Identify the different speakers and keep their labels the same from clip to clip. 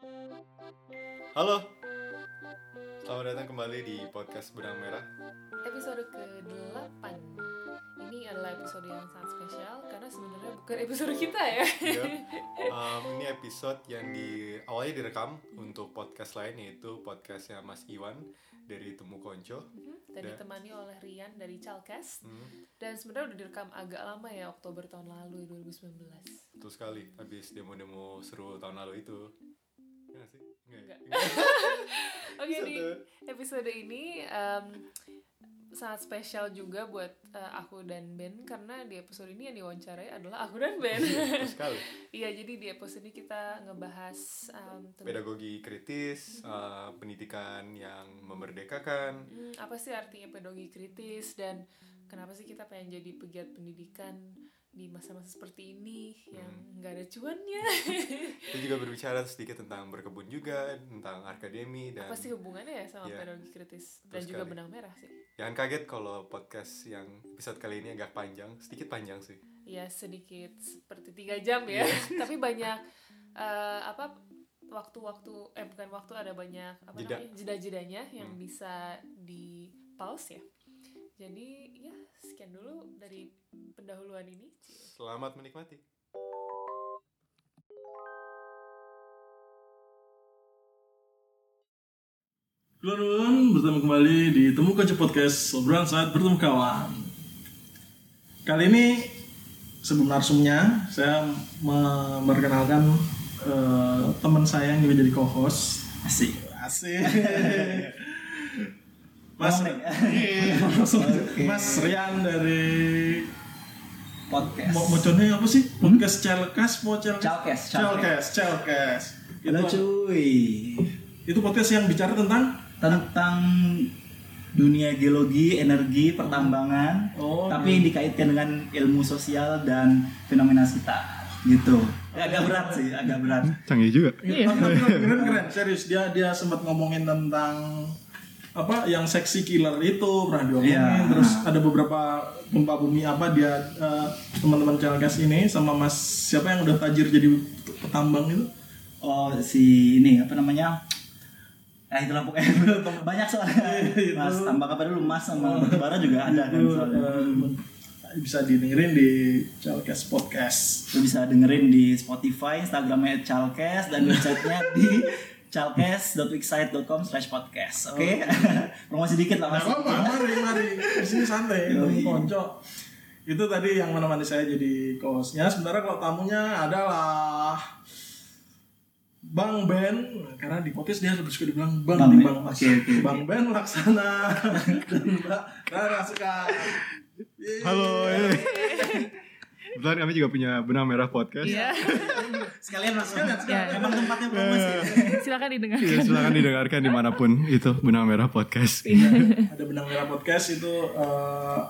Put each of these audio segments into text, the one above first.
Speaker 1: Halo, selamat datang kembali di podcast Benang Merah.
Speaker 2: episode ke-8 Ini adalah episode yang sangat spesial Karena sebenarnya bukan episode kita ya
Speaker 1: um, ini episode yang di awalnya direkam untuk podcast lain yaitu podcastnya Mas Iwan dari Temu Konco.
Speaker 2: Mhm, Dan ditemani oleh Rian dari Chalkes
Speaker 1: Hmm,
Speaker 2: Dan sebenarnya udah direkam agak lama ya Oktober tahun lalu 2019
Speaker 1: betul sekali. Habis demo-demo seru tahun lalu itu.
Speaker 2: Enggak. Oke di
Speaker 1: Satu.
Speaker 2: episode ini em, sangat spesial juga buat eh, aku dan Ben Karena di episode ini yang diwawancarai adalah aku dan Ben
Speaker 1: sekali.
Speaker 2: Iya jadi di episode ini kita ngebahas tentang
Speaker 1: Pedagogi kritis, uh, pendidikan yang memerdekakan.
Speaker 2: Hmm, apa sih artinya pedagogi kritis dan kenapa sih kita pengen jadi pegiat pendidikan di masa-masa seperti ini yang
Speaker 1: Hmm.
Speaker 2: nggak ada cuannya?
Speaker 1: Kita juga berbicara sedikit tentang berkebun juga, tentang akademi dan
Speaker 2: apa sih hubungannya ya sama
Speaker 1: Iya.
Speaker 2: pedagogi kritis dan juga
Speaker 1: sekali.
Speaker 2: benang merah sih?
Speaker 1: Jangan kaget kalau podcast yang episode kali ini agak panjang, sedikit panjang sih.
Speaker 2: Ya sedikit seperti tiga jam ya,
Speaker 1: Iya.
Speaker 2: tapi banyak eh, apa waktu-waktu eh bukan waktu ada banyak apa
Speaker 1: Jeda.
Speaker 2: namanya jeda-jedanya yang
Speaker 1: Hmm.
Speaker 2: bisa di pause ya. Jadi ya sekian dulu dari pendahuluan ini.
Speaker 1: Selamat menikmati.
Speaker 3: Halo bertemu kembali di Temu Kaca Podcast Obrolan saat bertemu kawan Kali ini sebelum narsumnya saya memperkenalkan eh, teman saya yang juga jadi co-host
Speaker 4: Asik.
Speaker 3: Asik Mas, Iya, Mas Rian dari
Speaker 4: Podcast.
Speaker 3: mau moconnya apa sih? Podcast Celkes, mau Celkes?
Speaker 4: Celkes,
Speaker 3: Celkes, Celkes.
Speaker 4: Halo
Speaker 3: Itu,
Speaker 4: cuy.
Speaker 3: itu podcast yang bicara tentang
Speaker 4: Tentang dunia geologi, energi, pertambangan,
Speaker 3: Oh,
Speaker 4: tapi dikaitkan dengan ilmu sosial dan fenomena sekitar. Gitu. Ya, agak berat sih, agak berat.
Speaker 1: Canggih juga.
Speaker 3: Iya. Tapi keren keren serius dia dia sempat ngomongin tentang apa yang seksi killer itu pernah diomongin
Speaker 4: Iya.
Speaker 3: terus ada beberapa gempa bumi apa dia eh, teman-teman Celkes ini sama Mas siapa yang udah tajir jadi petambang itu
Speaker 4: Oh, si ini apa namanya? Nah itulah pokoknya banyak soalnya. Mas tambah apa dulu Mas sama batubara juga ada kan
Speaker 3: itu
Speaker 4: soalnya.
Speaker 3: bisa didengerin di Celkes podcast
Speaker 4: Lu bisa dengerin di Spotify, Instagramnya Chalkes dan websitenya di chalkes.wixsite.com slash podcast. Oke, promosi dikit lah
Speaker 3: Nah,
Speaker 4: mas.
Speaker 3: apa? Mari, mari. Di sini santai. Konco. Itu tadi yang menemani saya jadi co-hostnya. Sementara kalau tamunya adalah Bang Ben, karena di podcast dia lebih suka dibilang Bang,
Speaker 4: Bang.
Speaker 3: Bang Mas.
Speaker 4: Oke, oke, oke.
Speaker 3: Bang Ben Laksana dan Mbak Rara.
Speaker 1: Halo. Kebetulan kami juga punya benang merah podcast.
Speaker 2: Iya,
Speaker 4: Sekalian mas.
Speaker 3: Sekalian, sekalian.
Speaker 4: Emang tempatnya promosi.
Speaker 2: silakan didengarkan.
Speaker 1: Iya, silakan didengarkan di mana pun itu benang merah podcast.
Speaker 3: Ada Benang Merah Podcast itu eh,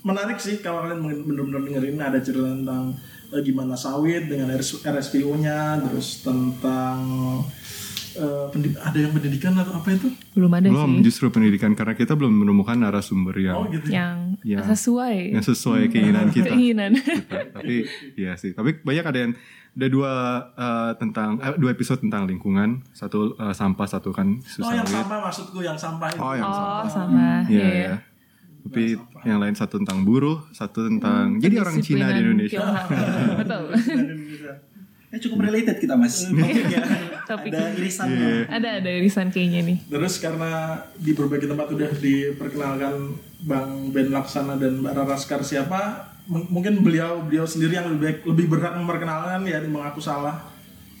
Speaker 3: menarik sih kalau kalian bener-bener dengerin ada cerita tentang eh, gimana sawit dengan RSPO-nya, terus tentang eh, pendi- ada yang pendidikan atau apa itu?
Speaker 2: Belum ada
Speaker 1: Belum
Speaker 2: sih
Speaker 1: justru pendidikan karena kita belum menemukan narasumber yang
Speaker 3: Oh gitu.
Speaker 2: yang
Speaker 1: Ya.
Speaker 2: sesuai
Speaker 1: yang sesuai keinginan kita.
Speaker 2: keinginan.
Speaker 1: Kita. Tapi iya sih. Tapi banyak ada yang ada dua eh, tentang eh, dua episode tentang lingkungan, satu eh, sampah, satu kan isu
Speaker 3: Oh yang sampah maksudku yang sampah itu.
Speaker 1: Oh, yang
Speaker 2: Oh,
Speaker 1: sampah.
Speaker 2: sama.
Speaker 1: Iya,
Speaker 2: Iya.
Speaker 1: iya. Tapi yang lain satu tentang buruh, satu tentang jadi orang Cina di Indonesia.
Speaker 2: Betul.
Speaker 4: Ya cukup related kita mas. Topiknya.
Speaker 2: Topik.
Speaker 4: Ada irisannya.
Speaker 2: Ada ada irisan kayaknya nih.
Speaker 3: Terus karena di berbagai tempat udah diperkenalkan Bang Ben Laksana dan Mbak Rara Sekar siapa, M- mungkin beliau beliau sendiri yang lebih baik, lebih berhak memperkenalkan ya mengaku salah.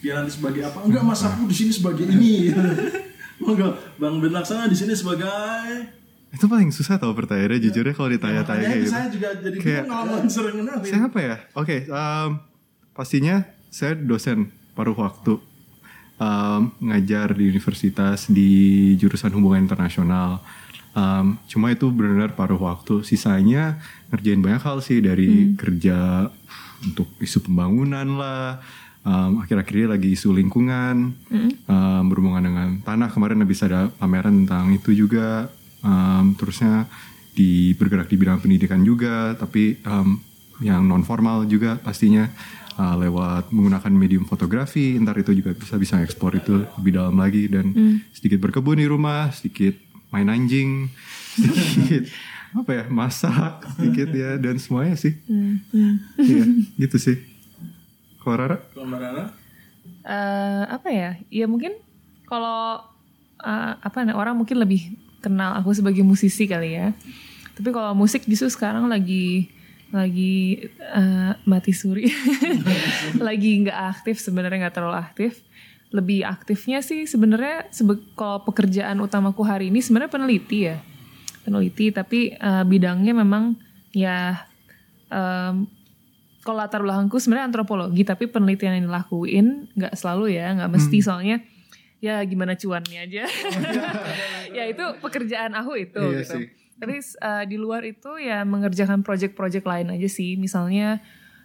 Speaker 3: Dia nanti sebagai apa? Enggak Mas aku di sini sebagai ini. Enggak, Bang Ben Laksana di sini sebagai
Speaker 1: Itu paling susah tau pertanyaannya jujurnya kalau ditanya-tanya kayak gitu.
Speaker 3: saya juga jadi
Speaker 1: Kayak-
Speaker 3: bingung ngalamin sering kenalin.
Speaker 1: Saya apa ya? Oke, em, pastinya saya dosen paruh waktu em, ngajar di universitas di jurusan hubungan internasional. Em, cuma itu benar-benar paruh waktu. Sisanya ngerjain banyak hal sih dari kerja untuk isu pembangunan lah. em, akhir-akhir ini lagi isu lingkungan em, berhubungan dengan tanah kemarin habis ada pameran tentang itu juga. Em, terusnya di bergerak di bidang pendidikan juga, tapi em, yang non formal juga pastinya uh, lewat menggunakan medium fotografi ntar itu juga bisa bisa ekspor itu lebih dalam lagi dan sedikit berkebun di rumah sedikit main anjing sedikit apa ya masak sedikit ya dan semuanya sih Iya, gitu sih kalau Rara
Speaker 3: Kalau Mbak Rara?
Speaker 2: Eh, apa ya? Ya mungkin kalau eh, apa nih orang mungkin lebih kenal aku sebagai musisi kali ya. Tapi kalau musik justru sekarang lagi lagi eh, mati suri, lagi nggak aktif sebenarnya nggak terlalu aktif. Lebih aktifnya sih sebenarnya sebe- kalau pekerjaan utamaku hari ini sebenarnya peneliti ya, peneliti. Tapi eh, bidangnya memang ya em, kalau latar belakangku sebenarnya antropologi tapi penelitian yang dilakuin nggak selalu ya nggak mesti soalnya ya gimana cuannya aja ya itu pekerjaan aku itu
Speaker 1: Iya
Speaker 2: gitu
Speaker 1: sih.
Speaker 2: Tapi uh, di luar itu ya mengerjakan project-project lain aja sih. Misalnya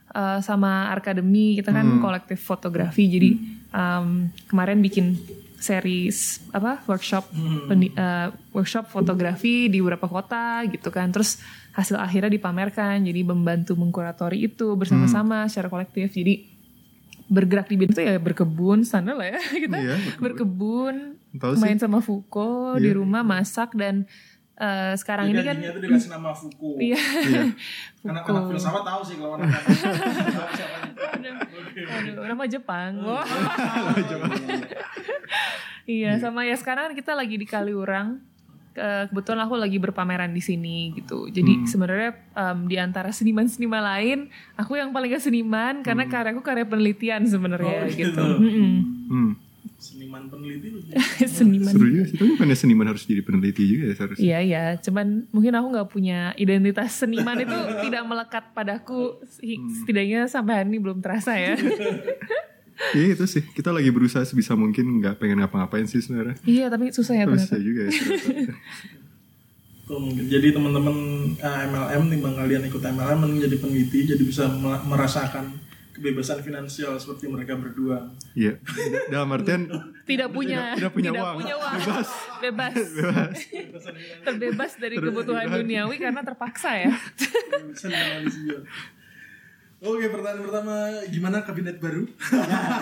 Speaker 2: uh, sama akademi kita kan kolektif fotografi. Jadi um, kemarin bikin series apa workshop peni- uh, workshop fotografi di beberapa kota gitu kan. Terus hasil akhirnya dipamerkan. Jadi membantu mengkuratori itu bersama-sama secara kolektif. Jadi bergerak di bidang itu ya berkebun standar lah ya. Kita
Speaker 1: Iya,
Speaker 2: berkebun.
Speaker 1: sih.
Speaker 2: main sama Fuko di rumah masak dan eh, sekarang ini kan
Speaker 3: itu dikasih nama Fuku.
Speaker 2: iya
Speaker 3: Anak-anak filsafat tahu sih kalau anak.
Speaker 2: Aduh, nama Jepang. Wah. iya, sama ya sekarang kita lagi di Kaliurang. Ke- Kebetulan aku lagi berpameran di sini gitu. Jadi sebenarnya em, di antara seniman-seniman lain, aku yang paling gak seniman karena karyaku karya penelitian sebenarnya
Speaker 3: Oh,
Speaker 2: gitu.
Speaker 3: gitu.
Speaker 2: Mm-mm.
Speaker 1: hmm,
Speaker 3: Seniman peneliti
Speaker 2: seniman.
Speaker 1: seru juga sih tapi bukannya seniman harus jadi peneliti juga ya seharusnya
Speaker 2: Iya iya, cuman mungkin aku nggak punya identitas seniman itu tidak melekat padaku. Si- Setidaknya sampai hari ini belum terasa ya.
Speaker 1: Iya itu sih kita lagi berusaha sebisa mungkin nggak pengen ngapa-ngapain sih sebenarnya
Speaker 2: iya tapi susah ya ternyata.
Speaker 1: juga ya ternyata.
Speaker 3: Tuh, mungkin. Jadi teman-teman eh, MLM timbang kalian ikut MLM menjadi peneliti jadi bisa me- merasakan kebebasan finansial seperti mereka berdua.
Speaker 1: Iya dalam artian
Speaker 2: Tidak punya,
Speaker 1: tidak punya uang.
Speaker 2: Bebas. Bebas. Terbebas dari kebutuhan duniawi karena terpaksa ya.
Speaker 3: Oke, pertanyaan pertama, gimana kabinet baru?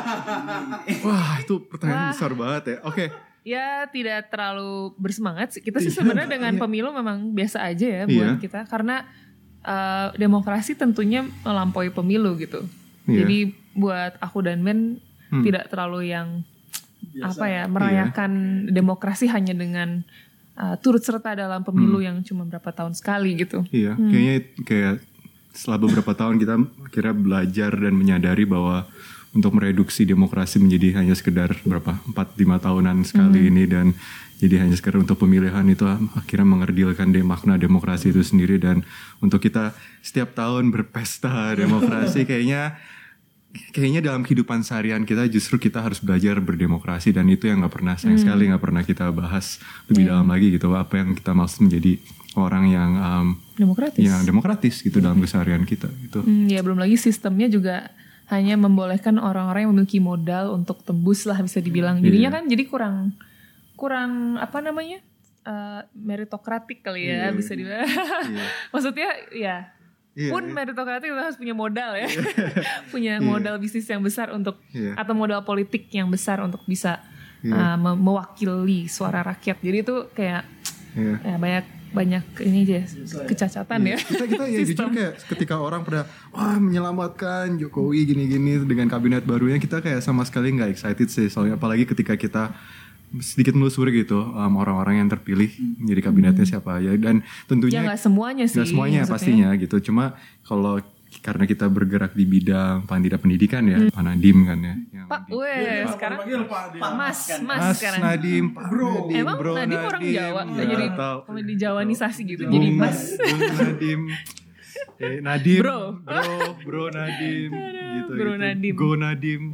Speaker 1: wah itu pertanyaan
Speaker 2: Wah.
Speaker 1: besar banget ya oke
Speaker 2: Ya tidak terlalu bersemangat sih. Kita sih sebenarnya dengan pemilu memang biasa aja ya buat
Speaker 1: Iya.
Speaker 2: kita karena eh, demokrasi tentunya melampaui pemilu gitu.
Speaker 1: Iya.
Speaker 2: Jadi buat aku dan Ben tidak terlalu yang apa ya merayakan demokrasi hanya dengan eh, turut serta dalam pemilu yang cuma berapa tahun sekali gitu.
Speaker 1: Iya, kayaknya kayak setelah beberapa tahun kita akhirnya belajar dan menyadari bahwa untuk mereduksi demokrasi menjadi hanya sekedar berapa 4-5 tahunan sekali ini dan jadi hanya sekedar untuk pemilihan itu akhirnya mengerdilkan deh makna demokrasi itu sendiri dan untuk kita setiap tahun berpesta demokrasi kayaknya kayaknya dalam kehidupan seharian kita justru kita harus belajar berdemokrasi dan itu yang nggak pernah sayang sekali nggak pernah kita bahas lebih dalam lagi gitu apa yang kita maksud menjadi orang yang um,
Speaker 2: Demokratis.
Speaker 1: yang demokratis gitu dalam keseharian kita gitu.
Speaker 2: Hmm, ya belum lagi sistemnya juga hanya membolehkan orang-orang yang memiliki modal untuk tembus lah bisa dibilang. Jadinya kan jadi kurang kurang apa namanya eh, meritokratik kali ya bisa dibilang. Maksudnya ya
Speaker 1: Iya,
Speaker 2: pun
Speaker 1: iya.
Speaker 2: meritokratik itu harus punya modal ya, punya modal bisnis yang besar untuk
Speaker 1: Iya.
Speaker 2: atau modal politik yang besar untuk bisa eh, me- mewakili suara rakyat. Jadi itu kayak
Speaker 1: Iya.
Speaker 2: ya banyak banyak ini aja kecacatan ya.
Speaker 1: Kita kita ya jujur kayak ketika orang pada wah menyelamatkan Jokowi gini-gini dengan kabinet barunya kita kayak sama sekali nggak excited sih soalnya apalagi ketika kita sedikit melusuri gitu um, orang-orang yang terpilih jadi kabinetnya siapa aja dan
Speaker 2: Ya
Speaker 1: tentunya
Speaker 2: nggak semuanya sih.
Speaker 1: nggak semuanya
Speaker 2: maksudnya.
Speaker 1: pastinya gitu cuma kalau karena kita bergerak di bidang paling tidak pendidikan ya Pak Nadim kan ya yang
Speaker 2: Pak,
Speaker 1: di-
Speaker 2: weh, sekarang
Speaker 3: panggil Pak dia.
Speaker 2: Mas, Mas,
Speaker 1: Mas
Speaker 2: sekarang.
Speaker 1: Nadim, Pak Nadim,
Speaker 2: Emang
Speaker 1: Bro
Speaker 2: Nadim orang Jawa,
Speaker 1: Nggak
Speaker 2: jadi
Speaker 1: tahu.
Speaker 2: kalau di Jawanisasi gitu,
Speaker 1: Bung,
Speaker 2: jadi Mas.
Speaker 1: Bung Nadim. Eh, Nadim,
Speaker 2: Bro.
Speaker 1: bro, bro Nadim, gitu,
Speaker 2: Bro
Speaker 1: gitu.
Speaker 2: Nadim.
Speaker 1: Go Nadim.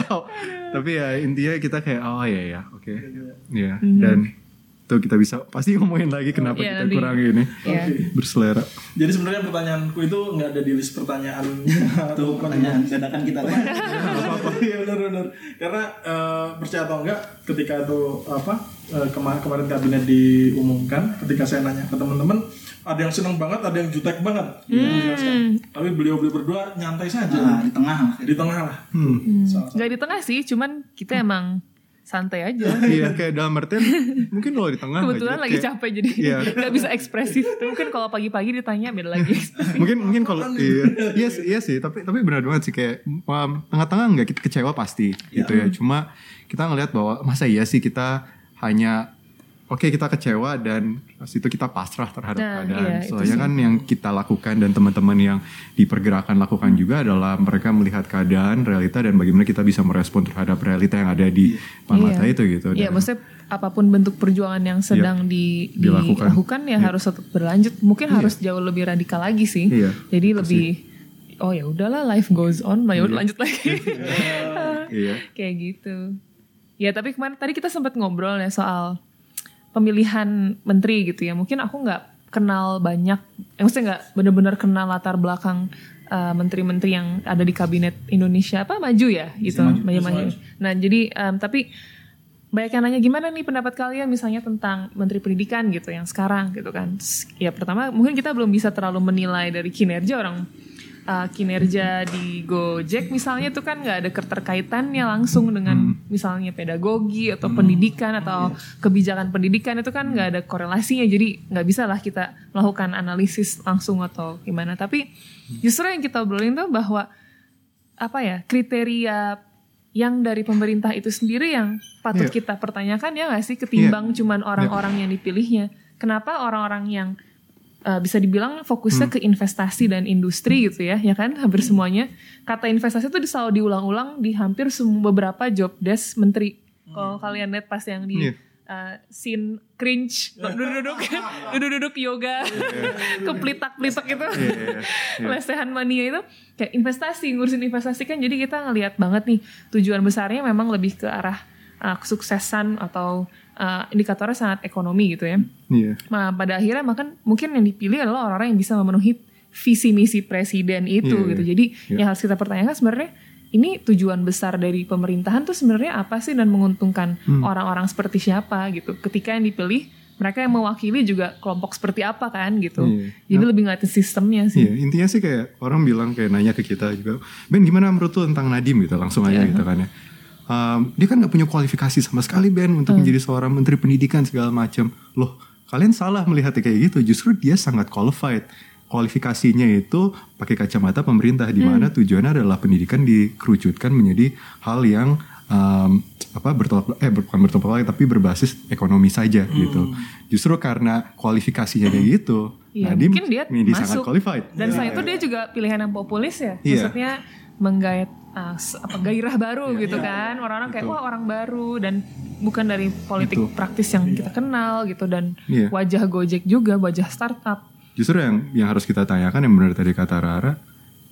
Speaker 1: Tahu. Tapi ya intinya kita kayak oh ya ya, oke, ya dan tuh kita bisa pasti ngomongin lagi kenapa
Speaker 2: Iya,
Speaker 1: kita
Speaker 2: nanti.
Speaker 1: kurang ini
Speaker 2: Iya.
Speaker 1: berselera.
Speaker 3: Jadi sebenarnya pertanyaanku itu nggak ada di list pertanyaan.
Speaker 4: Tuh pertanyaan dadakan kita.
Speaker 3: Iya benar benar. benar. Karena eh, percaya atau enggak, ketika itu apa eh, kema- kemarin kabinet diumumkan, ketika saya nanya ke teman-teman, ada yang senang banget, ada yang jutek banget. Gitu menjelaskan. Tapi beliau-beliau berdua nyantai saja
Speaker 4: Nah, di tengah
Speaker 3: di tengah lah.
Speaker 1: Hmm.
Speaker 3: Salah satu.
Speaker 2: Nggak di tengah sih, cuman kita emang santai aja.
Speaker 1: iya kayak dalam artian mungkin kalau di tengah
Speaker 2: Kebetulan lagi
Speaker 1: kayak-
Speaker 2: capek jadi
Speaker 1: Iya.
Speaker 2: nggak bisa ekspresif. Tapi mungkin kalau pagi-pagi ditanya beda lagi.
Speaker 1: mungkin mungkin kalau iya iya sih, iya sih tapi tapi benar banget sih kayak um, tengah-tengah nggak kita kecewa pasti gitu ya cuma kita ngelihat bahwa masa iya sih kita hanya oke kita kecewa dan pas itu kita pasrah terhadap
Speaker 2: Nah,
Speaker 1: keadaan
Speaker 2: iya,
Speaker 1: soalnya kan yang kita lakukan dan teman-teman yang di pergerakan lakukan juga adalah mereka melihat keadaan realita dan bagaimana kita bisa merespon terhadap realita yang ada di depan mata
Speaker 2: Iya.
Speaker 1: itu gitu
Speaker 2: Iya, maksudnya apa pun bentuk perjuangan yang sedang di,
Speaker 1: Dilakukan.
Speaker 2: dilakukan ya harus tetap berlanjut. Mungkin harus jauh lebih radikal lagi sih.
Speaker 1: Iya,
Speaker 2: Jadi lebih oh ya udahlah life goes on, ya udah lanjut lagi.
Speaker 1: iya
Speaker 2: Kayak gitu. Ya, tapi kemarin tadi kita sempat ngobrol ya soal pemilihan menteri gitu ya. Mungkin aku nggak kenal banyak, eh, maksudnya nggak bener-bener kenal latar belakang uh, menteri-menteri yang ada di kabinet Indonesia apa maju ya gitu, maju, maju. Nah jadi um, tapi banyak yang nanya gimana nih pendapat kalian misalnya tentang menteri pendidikan gitu yang sekarang gitu kan. Ya pertama mungkin kita belum bisa terlalu menilai dari kinerja orang uh, kinerja di Gojek misalnya itu kan nggak ada keterkaitannya langsung dengan misalnya pedagogi atau pendidikan atau kebijakan pendidikan itu kan nggak ada korelasinya. Jadi nggak bisa lah kita melakukan analisis langsung atau gimana. Tapi justru yang kita obrolin tuh bahwa apa ya kriteria yang dari pemerintah itu sendiri yang patut
Speaker 1: Iya.
Speaker 2: kita pertanyakan ya nggak sih ketimbang cuman orang-orang yang dipilihnya. Kenapa orang-orang yang uh, bisa dibilang fokusnya ke investasi dan industri gitu ya ya kan? Hampir semuanya. Kata investasi itu selalu diulang-ulang di hampir semua beberapa job desk menteri. Kalau kalian lihat pas yang di
Speaker 1: Iya.
Speaker 2: uh, scene cringe duduk-duduk. duduk-duduk yoga keplitak-plitak itu
Speaker 1: iya,
Speaker 2: lesehan mania itu kayak investasi ngurusin investasi kan. Jadi kita ngelihat banget nih tujuan besarnya memang lebih ke arah uh, kesuksesan atau uh, indikatornya sangat ekonomi gitu ya.
Speaker 1: iya
Speaker 2: Nah pada akhirnya makan mungkin yang dipilih adalah orang-orang yang bisa memenuhi visi misi presiden itu
Speaker 1: Iya,
Speaker 2: gitu.
Speaker 1: iya.
Speaker 2: Jadi
Speaker 1: Iya.
Speaker 2: yang harus kita pertanyakan sebenarnya ini tujuan besar dari pemerintahan tuh sebenarnya apa sih dan menguntungkan
Speaker 1: Hmm.
Speaker 2: orang-orang seperti siapa gitu. Ketika yang dipilih mereka yang mewakili juga kelompok seperti apa kan gitu.
Speaker 1: Iya.
Speaker 2: Jadi lebih ngeliatin sistemnya sih.
Speaker 1: Iya, intinya sih kayak orang bilang kayak nanya ke kita juga, Ben gimana menurut lu tentang Nadim gitu, langsung aja
Speaker 2: Iya.
Speaker 1: gitu kan ya. Um, dia kan nggak punya kualifikasi sama sekali Ben untuk
Speaker 2: Hmm.
Speaker 1: menjadi seorang menteri pendidikan segala macam. Loh, kalian salah melihatnya kayak gitu. Justru dia sangat qualified. Kualifikasinya itu pakai kacamata pemerintah di mana
Speaker 2: Hmm.
Speaker 1: tujuannya adalah pendidikan dikerucutkan menjadi hal yang um, apa bertolak eh bukan bertolak belakang tapi berbasis ekonomi saja gitu. Justru karena kualifikasinya dia gitu,
Speaker 2: Iya,
Speaker 1: Nadim
Speaker 2: mungkin dia
Speaker 1: sangat
Speaker 2: masuk.
Speaker 1: qualified.
Speaker 2: Dan selain itu dia juga pilihan yang populis ya.
Speaker 1: Iya.
Speaker 2: Maksudnya menggait uh, apa gairah baru gitu kan. Orang-orang kayak wah orang baru dan bukan dari politik
Speaker 1: Betul.
Speaker 2: praktis yang kita kenal gitu dan
Speaker 1: Iya.
Speaker 2: wajah Gojek juga, wajah startup.
Speaker 1: Justru yang yang harus kita tanyakan yang benar tadi kata Rara,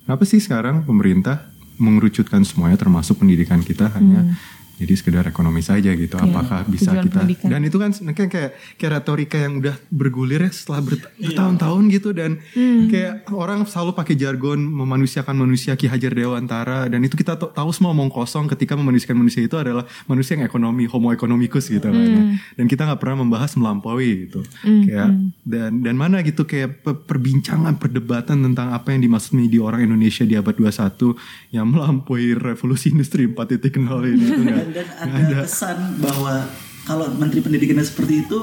Speaker 1: kenapa sih sekarang pemerintah mengerucutkan semuanya termasuk pendidikan kita hanya jadi sekedar ekonomi saja gitu. Apakah bisa
Speaker 2: Hmm. Iya, tujuan
Speaker 1: kita
Speaker 2: pendidikan.
Speaker 1: dan itu kan kayak kayak, kayak retorika yang udah bergulir ya setelah ber- bertahun-tahun gitu dan
Speaker 2: Hmm.
Speaker 1: kayak orang selalu pakai jargon memanusiakan manusia Ki Hajar Dewantara dan itu kita tahu semua omong kosong ketika memanusiakan manusia itu adalah manusia yang ekonomi homo economicus gitu kan ya.
Speaker 2: Hmm.
Speaker 1: dan kita nggak pernah membahas melampaui gitu kayak dan dan mana gitu kayak pe- perbincangan perdebatan tentang apa yang dimaksud di orang Indonesia di abad 21 yang melampaui revolusi industri 4.0 ini itu nggak
Speaker 4: dan, dan ada kesan bahwa kalau menteri pendidikannya seperti itu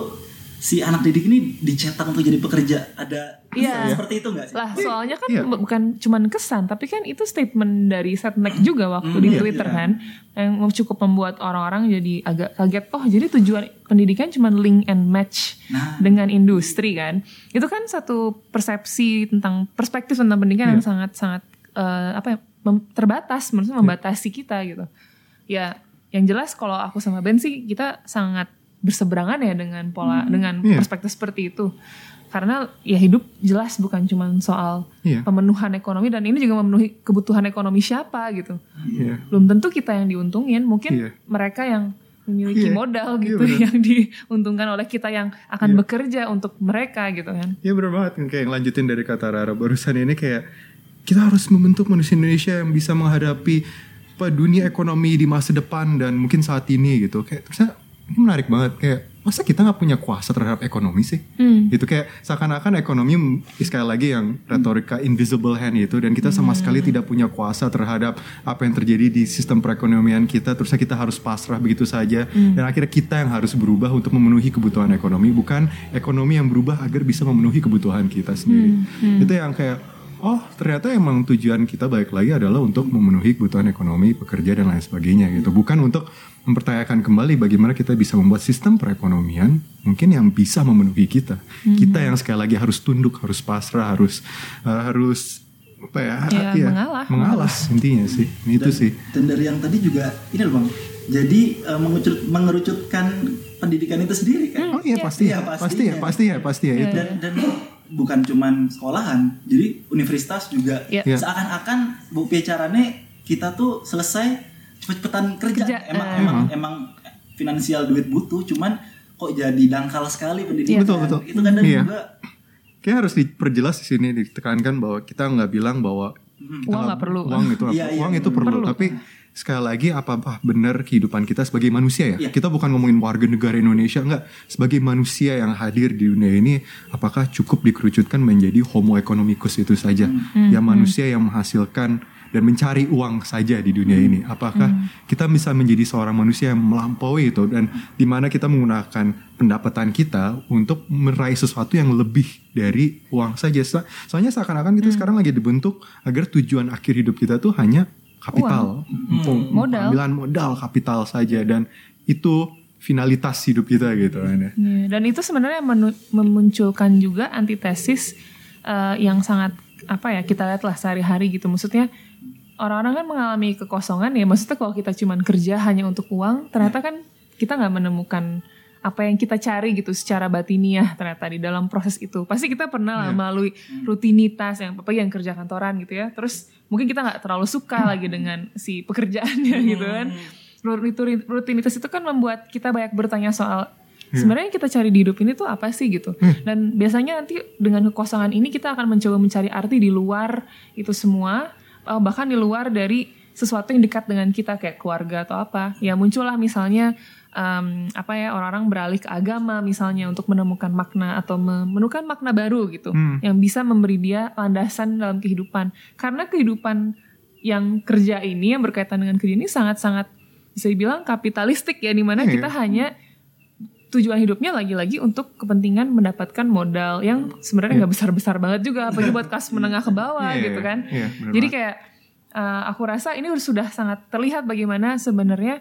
Speaker 4: si anak didik ini dicetak untuk jadi pekerja. Ada
Speaker 2: Iya.
Speaker 4: seperti itu nggak sih?
Speaker 2: Lah soalnya kan
Speaker 1: Iya.
Speaker 2: bu- bukan cuman kesan tapi kan itu statement dari Setnek juga waktu di Twitter kan. Yang cukup membuat orang-orang jadi agak kaget oh jadi tujuan pendidikan cuman link and match
Speaker 4: Nah.
Speaker 2: dengan industri kan. Itu kan satu persepsi tentang perspektif tentang pendidikan yang sangat sangat eh, apa ya mem- terbatas maksudnya membatasi kita gitu. Ya yang jelas kalau aku sama Ben sih kita sangat berseberangan ya dengan pola dengan
Speaker 1: Iya.
Speaker 2: perspektif seperti itu karena ya hidup jelas bukan cuma soal
Speaker 1: Iya.
Speaker 2: pemenuhan ekonomi dan ini juga memenuhi kebutuhan ekonomi siapa gitu
Speaker 1: Iya.
Speaker 2: belum tentu kita yang diuntungin mungkin
Speaker 1: Iya.
Speaker 2: mereka yang memiliki
Speaker 1: Iya.
Speaker 2: modal
Speaker 1: Iya,
Speaker 2: gitu
Speaker 1: benar.
Speaker 2: yang diuntungkan oleh kita yang akan bekerja untuk mereka gitu kan
Speaker 1: Ya benar banget kayak yang lanjutin dari kata Rara barusan ini kayak kita harus membentuk manusia Indonesia yang bisa menghadapi dunia ekonomi di masa depan dan mungkin saat ini gitu. Kayak terusnya ini menarik banget. Kayak masa kita nggak punya kuasa terhadap ekonomi sih? Gitu kayak seakan-akan ekonomi sekali lagi yang retorika invisible hand itu dan kita sama sekali tidak punya kuasa terhadap apa yang terjadi di sistem perekonomian kita. Terusnya kita harus pasrah begitu saja. Dan akhirnya kita yang harus berubah untuk memenuhi kebutuhan ekonomi bukan ekonomi yang berubah agar bisa memenuhi kebutuhan kita sendiri. Itu yang kayak oh ternyata emang tujuan kita balik lagi adalah untuk memenuhi kebutuhan ekonomi, pekerja dan lain sebagainya gitu. Bukan untuk mempertanyakan kembali bagaimana kita bisa membuat sistem perekonomian mungkin yang bisa memenuhi kita. Kita yang sekali lagi harus tunduk, harus pasrah, harus uh, harus apa ya?
Speaker 2: Ya,
Speaker 1: iya,
Speaker 2: mengalah.
Speaker 1: mengalah intinya sih. Itu
Speaker 4: Dan-
Speaker 1: sih.
Speaker 4: Dan dari yang tadi juga ini loh bang. Jadi mengerucut- mengerucutkan pendidikan itu sendiri kan.
Speaker 1: Oh iya pasti
Speaker 4: Iya,
Speaker 1: ya, pasti
Speaker 4: pastinya.
Speaker 1: ya, pasti ya, pasti ya itu.
Speaker 4: Dan dan bukan cuman sekolahan, jadi universitas juga
Speaker 2: Iya.
Speaker 1: Iya.
Speaker 4: seakan-akan bu bicaranya kita tuh selesai cepet-cepetan kerja.
Speaker 2: Kerja,
Speaker 4: Emang
Speaker 2: eh.
Speaker 4: emang emang finansial duit butuh, cuman kok jadi dangkal sekali
Speaker 1: Iya.
Speaker 4: pendidikan.
Speaker 1: Betul, betul.
Speaker 4: Itu kadang
Speaker 1: Iya.
Speaker 4: juga
Speaker 1: Kayak harus diperjelas di sini ditekankan bahwa kita nggak bilang bahwa
Speaker 2: Uang nggak perlu.
Speaker 1: uang itu
Speaker 4: Iya, iya,
Speaker 1: uang itu perlu,
Speaker 2: perlu.
Speaker 1: tapi sekali lagi apakah benar kehidupan kita sebagai manusia ya
Speaker 4: Iya.
Speaker 1: kita bukan ngomongin warga negara Indonesia enggak sebagai manusia yang hadir di dunia ini apakah cukup dikerucutkan menjadi homo economicus itu saja
Speaker 2: Hmm.
Speaker 1: ya manusia yang menghasilkan dan mencari uang saja di dunia
Speaker 2: Hmm.
Speaker 1: ini apakah kita bisa menjadi seorang manusia yang melampaui itu dan di mana kita menggunakan pendapatan kita untuk meraih sesuatu yang lebih dari uang saja So- soalnya seakan-akan
Speaker 2: Hmm.
Speaker 1: kita sekarang lagi dibentuk agar tujuan akhir hidup kita tuh hanya kapital, Pem-
Speaker 2: Modal.
Speaker 1: pengambilan modal kapital saja dan itu finalitas hidup kita gitu kan ya.
Speaker 2: Iya, dan itu sebenarnya memunculkan juga antitesis eh, yang sangat apa ya kita lihat lah sehari-hari gitu. Maksudnya orang-orang kan mengalami kekosongan ya. Maksudnya kalau kita cuman kerja hanya untuk uang, ternyata kan kita nggak menemukan apa yang kita cari gitu secara batiniah ternyata di dalam proses itu. Pasti kita pernah lah melalui rutinitas yang apa yang kerja kantoran gitu ya. Terus mungkin kita nggak terlalu suka lagi dengan si pekerjaannya gitu kan. Rutin- rutinitas itu kan membuat kita banyak bertanya soal sebenarnya yang kita cari di hidup ini tuh apa sih gitu. Dan biasanya nanti dengan kekosongan ini kita akan mencoba mencari arti di luar itu semua. Eh, bahkan di luar dari sesuatu yang dekat dengan kita kayak keluarga atau apa. Ya muncullah misalnya em, apa ya orang-orang beralih ke agama misalnya untuk menemukan makna atau menemukan makna baru gitu yang bisa memberi dia landasan dalam kehidupan karena kehidupan yang kerja ini yang berkaitan dengan kerja ini sangat-sangat bisa dibilang kapitalistik ya di mana
Speaker 1: Iya.
Speaker 2: kita hanya tujuan hidupnya lagi-lagi untuk kepentingan mendapatkan modal yang sebenarnya nggak besar-besar banget juga apalagi buat kas menengah ke bawah
Speaker 1: Iya,
Speaker 2: gitu kan
Speaker 1: iya, benar
Speaker 2: jadi
Speaker 1: banget.
Speaker 2: kayak uh, aku rasa ini sudah sangat terlihat bagaimana sebenarnya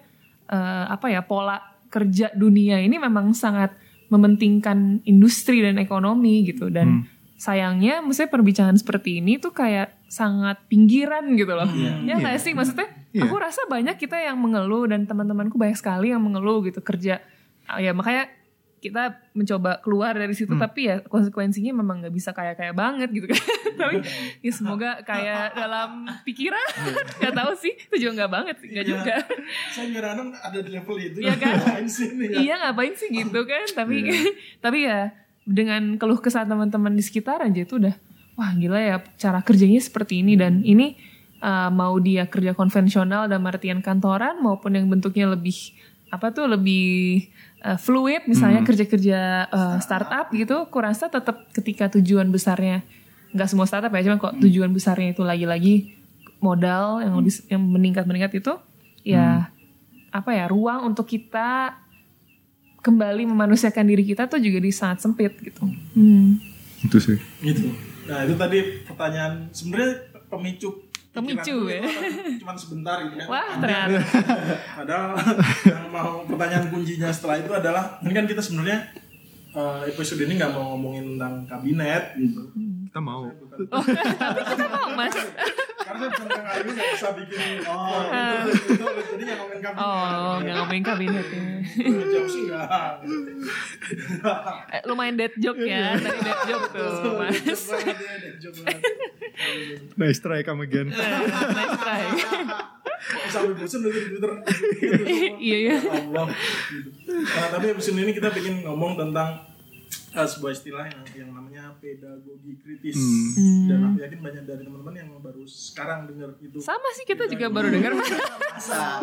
Speaker 2: uh, apa ya pola kerja dunia ini memang sangat mementingkan industri dan ekonomi gitu.
Speaker 1: Hmm.
Speaker 2: dan sayangnya maksudnya perbincangan seperti ini tuh kayak sangat pinggiran gitu loh. Ya nggak sih? Maksudnya
Speaker 1: Iya.
Speaker 2: aku rasa banyak kita yang mengeluh dan teman-temanku banyak sekali yang mengeluh gitu kerja. Ah, ya makanya kita mencoba keluar dari situ
Speaker 1: Hmm.
Speaker 2: tapi ya konsekuensinya memang nggak bisa kayak kayak banget gitu kan tapi ya semoga kayak dalam pikiran nggak tahu sih itu juga nggak banget sih nggak juga
Speaker 3: Saya kadang ada di level itu.
Speaker 2: Iya kan?
Speaker 3: Ngapain sih ya?
Speaker 2: iya ngapain sih gitu kan tapi tapi ya dengan keluh kesah teman-teman di sekitar aja itu udah wah gila ya cara kerjanya seperti ini dan ini uh, mau dia kerja konvensional dalam artian kantoran maupun yang bentuknya lebih apa tuh lebih uh, fluid misalnya kerja-kerja uh, startup gitu kurasa tetap ketika tujuan besarnya nggak semua startup ya cuma kok tujuan besarnya itu lagi-lagi modal yang lebih yang meningkat meningkat itu ya apa ya ruang untuk kita kembali memanusiakan diri kita tuh juga di sangat sempit gitu. Hmm.
Speaker 1: Itu sih.
Speaker 3: Gitu. Nah itu tadi pertanyaan sebenarnya pemicu.
Speaker 2: Pemicu, ya.
Speaker 3: kan Cuman sebentar gitu kan.
Speaker 2: Wah ternyata.
Speaker 3: Padahal yang mau pertanyaan kuncinya setelah itu adalah ini kan kita sebenarnya eh, episode ini nggak mau ngomongin tentang kabinet gitu.
Speaker 1: Kita mau.
Speaker 2: Oh, tapi kita mau mas.
Speaker 3: Karena tentang kayu nggak bisa bikin oh, itu, itu, jadi nggak ngomongin kabinet.
Speaker 2: Oh nggak ngomongin kabinet ya.
Speaker 3: Jauh sih nggak.
Speaker 2: Eh, Lumayan dead joke ya. Tadi dead joke tuh mas.
Speaker 3: Ya.
Speaker 1: Nice try come again.
Speaker 2: nice try.
Speaker 3: Sampai bosan udah di Twitter.
Speaker 2: Iya ya.
Speaker 3: Allah. Nah, tapi episode ini kita bikin ngomong tentang eh, sebuah istilah yang, yang namanya pedagogi kritis
Speaker 1: Hmm.
Speaker 3: dan aku yakin banyak dari teman-teman yang baru sekarang dengar itu
Speaker 2: Sama sih kita juga baru dengar.
Speaker 4: Masa.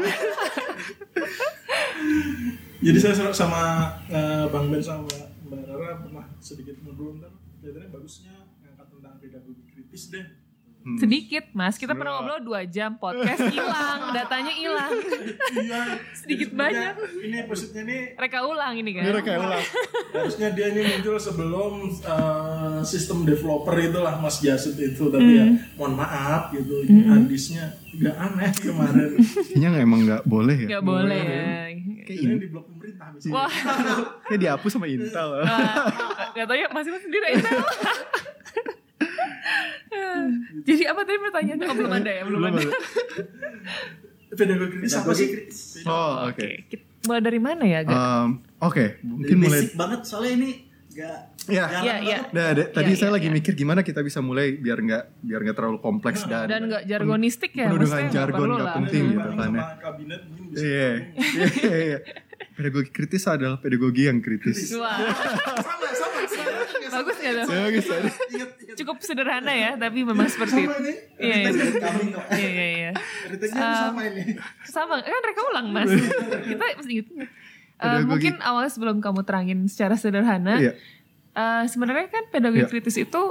Speaker 3: jadi saya sama eh, bang Ben sama mbak Rara pernah sedikit ngobrol ntar kelihatannya bagusnya ngangkat tentang pedagogi kritis deh
Speaker 2: Sedikit mas, kita pernah ngobrol dua jam podcast hilang, datanya hilang.
Speaker 3: iya
Speaker 2: Sedikit banyak.
Speaker 3: ini maksudnya nih
Speaker 2: Reka ulang ini kan.
Speaker 1: Ini kayak ulang.
Speaker 3: harusnya dia ini muncul sebelum uh, sistem developer itulah Mas Jasud itu tapi ya mohon maaf gitu ini hadisnya agak aneh kemarin
Speaker 1: Kayaknya nggak- emang nggak boleh ya.
Speaker 2: Gak boleh ya.
Speaker 3: ini di blok pemerintah misalnya.
Speaker 2: Wah,
Speaker 1: Kayak dihapus sama Intel.
Speaker 2: gak tau ya masih masih sendiri Intel. Jadi apa tadi pertanyaannya? Oh, belum ada ya, belum, ada.
Speaker 3: pedagogi kritis apa sih
Speaker 4: kritis.
Speaker 1: Oh oke.
Speaker 2: Kita mulai dari mana ya, Gak?
Speaker 1: Um, Oke, mungkin
Speaker 4: Dari
Speaker 1: mulai.
Speaker 4: basic banget soalnya ini gak
Speaker 1: Ya.
Speaker 2: Iya, iya.
Speaker 4: banget.
Speaker 1: Nah, ada- tadi
Speaker 2: Iya,
Speaker 1: saya
Speaker 2: iya,
Speaker 1: lagi
Speaker 2: iya.
Speaker 1: mikir gimana kita bisa mulai biar nggak biar nggak terlalu kompleks dan
Speaker 2: Dan gak jargonistik ya,
Speaker 1: penuh dengan
Speaker 2: maksudnya nggak
Speaker 1: jargon nggak penting gitu kan ya.
Speaker 3: sama kabinet mungkin bisa
Speaker 1: Iya, iya, iya. Pedagogi kritis adalah pedagogi yang kritis.
Speaker 2: Wah,
Speaker 3: sama sama sama
Speaker 2: bagus gak tuh?
Speaker 1: Ya,
Speaker 3: ingat ingat
Speaker 2: Cukup sederhana ya, tapi memang seperti itu. Iya, iya. Iya, iya, iya.
Speaker 3: kritiknya sama ini
Speaker 2: Sama, kan mereka ulang mas. Kita mesti. Eh,
Speaker 1: Pedagogi.
Speaker 2: mungkin awalnya sebelum kamu terangin secara sederhana,
Speaker 1: Iya.
Speaker 2: eh, sebenarnya kan pedagogi
Speaker 1: Iya.
Speaker 2: kritis itu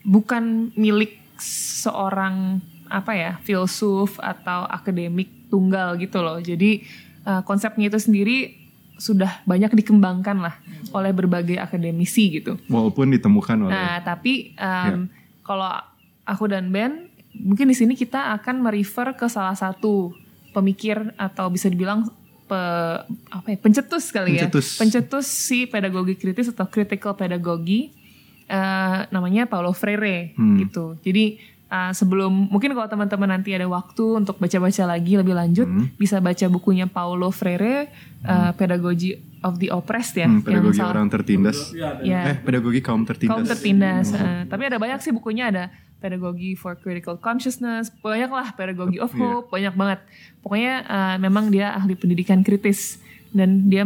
Speaker 2: bukan milik seorang apa ya filsuf atau akademik tunggal gitu loh. Jadi eh, konsepnya itu sendiri sudah banyak dikembangkan lah oleh berbagai akademisi gitu.
Speaker 1: Walaupun ditemukan oleh
Speaker 2: Nah, tapi
Speaker 1: Iya.
Speaker 2: em, kalau aku dan Ben, mungkin di sini kita akan merefer ke salah satu pemikir atau bisa dibilang pe, apa ya, pencetus kali ya.
Speaker 1: Pencetus.
Speaker 2: Pencetus si pedagogi kritis atau critical pedagogi eh, namanya Paulo Freire
Speaker 1: Hmm.
Speaker 2: gitu. Jadi eh, sebelum mungkin kalau teman-teman nanti ada waktu untuk baca-baca lagi lebih lanjut,
Speaker 1: Hmm.
Speaker 2: bisa baca bukunya Paulo Freire, eh, Pedagogy of the Oppressed ya,
Speaker 1: hmm, pedagogi
Speaker 2: salah-
Speaker 1: orang tertindas.
Speaker 3: ya
Speaker 2: ya,
Speaker 1: Eh, pedagogi kaum tertindas.
Speaker 2: kaum tertindas. eh, tapi ada banyak sih bukunya ada pedagogi for critical consciousness, banyak lah pedagogi of
Speaker 1: Iya.
Speaker 2: hope, banyak banget. Pokoknya eh, memang dia ahli pendidikan kritis dan dia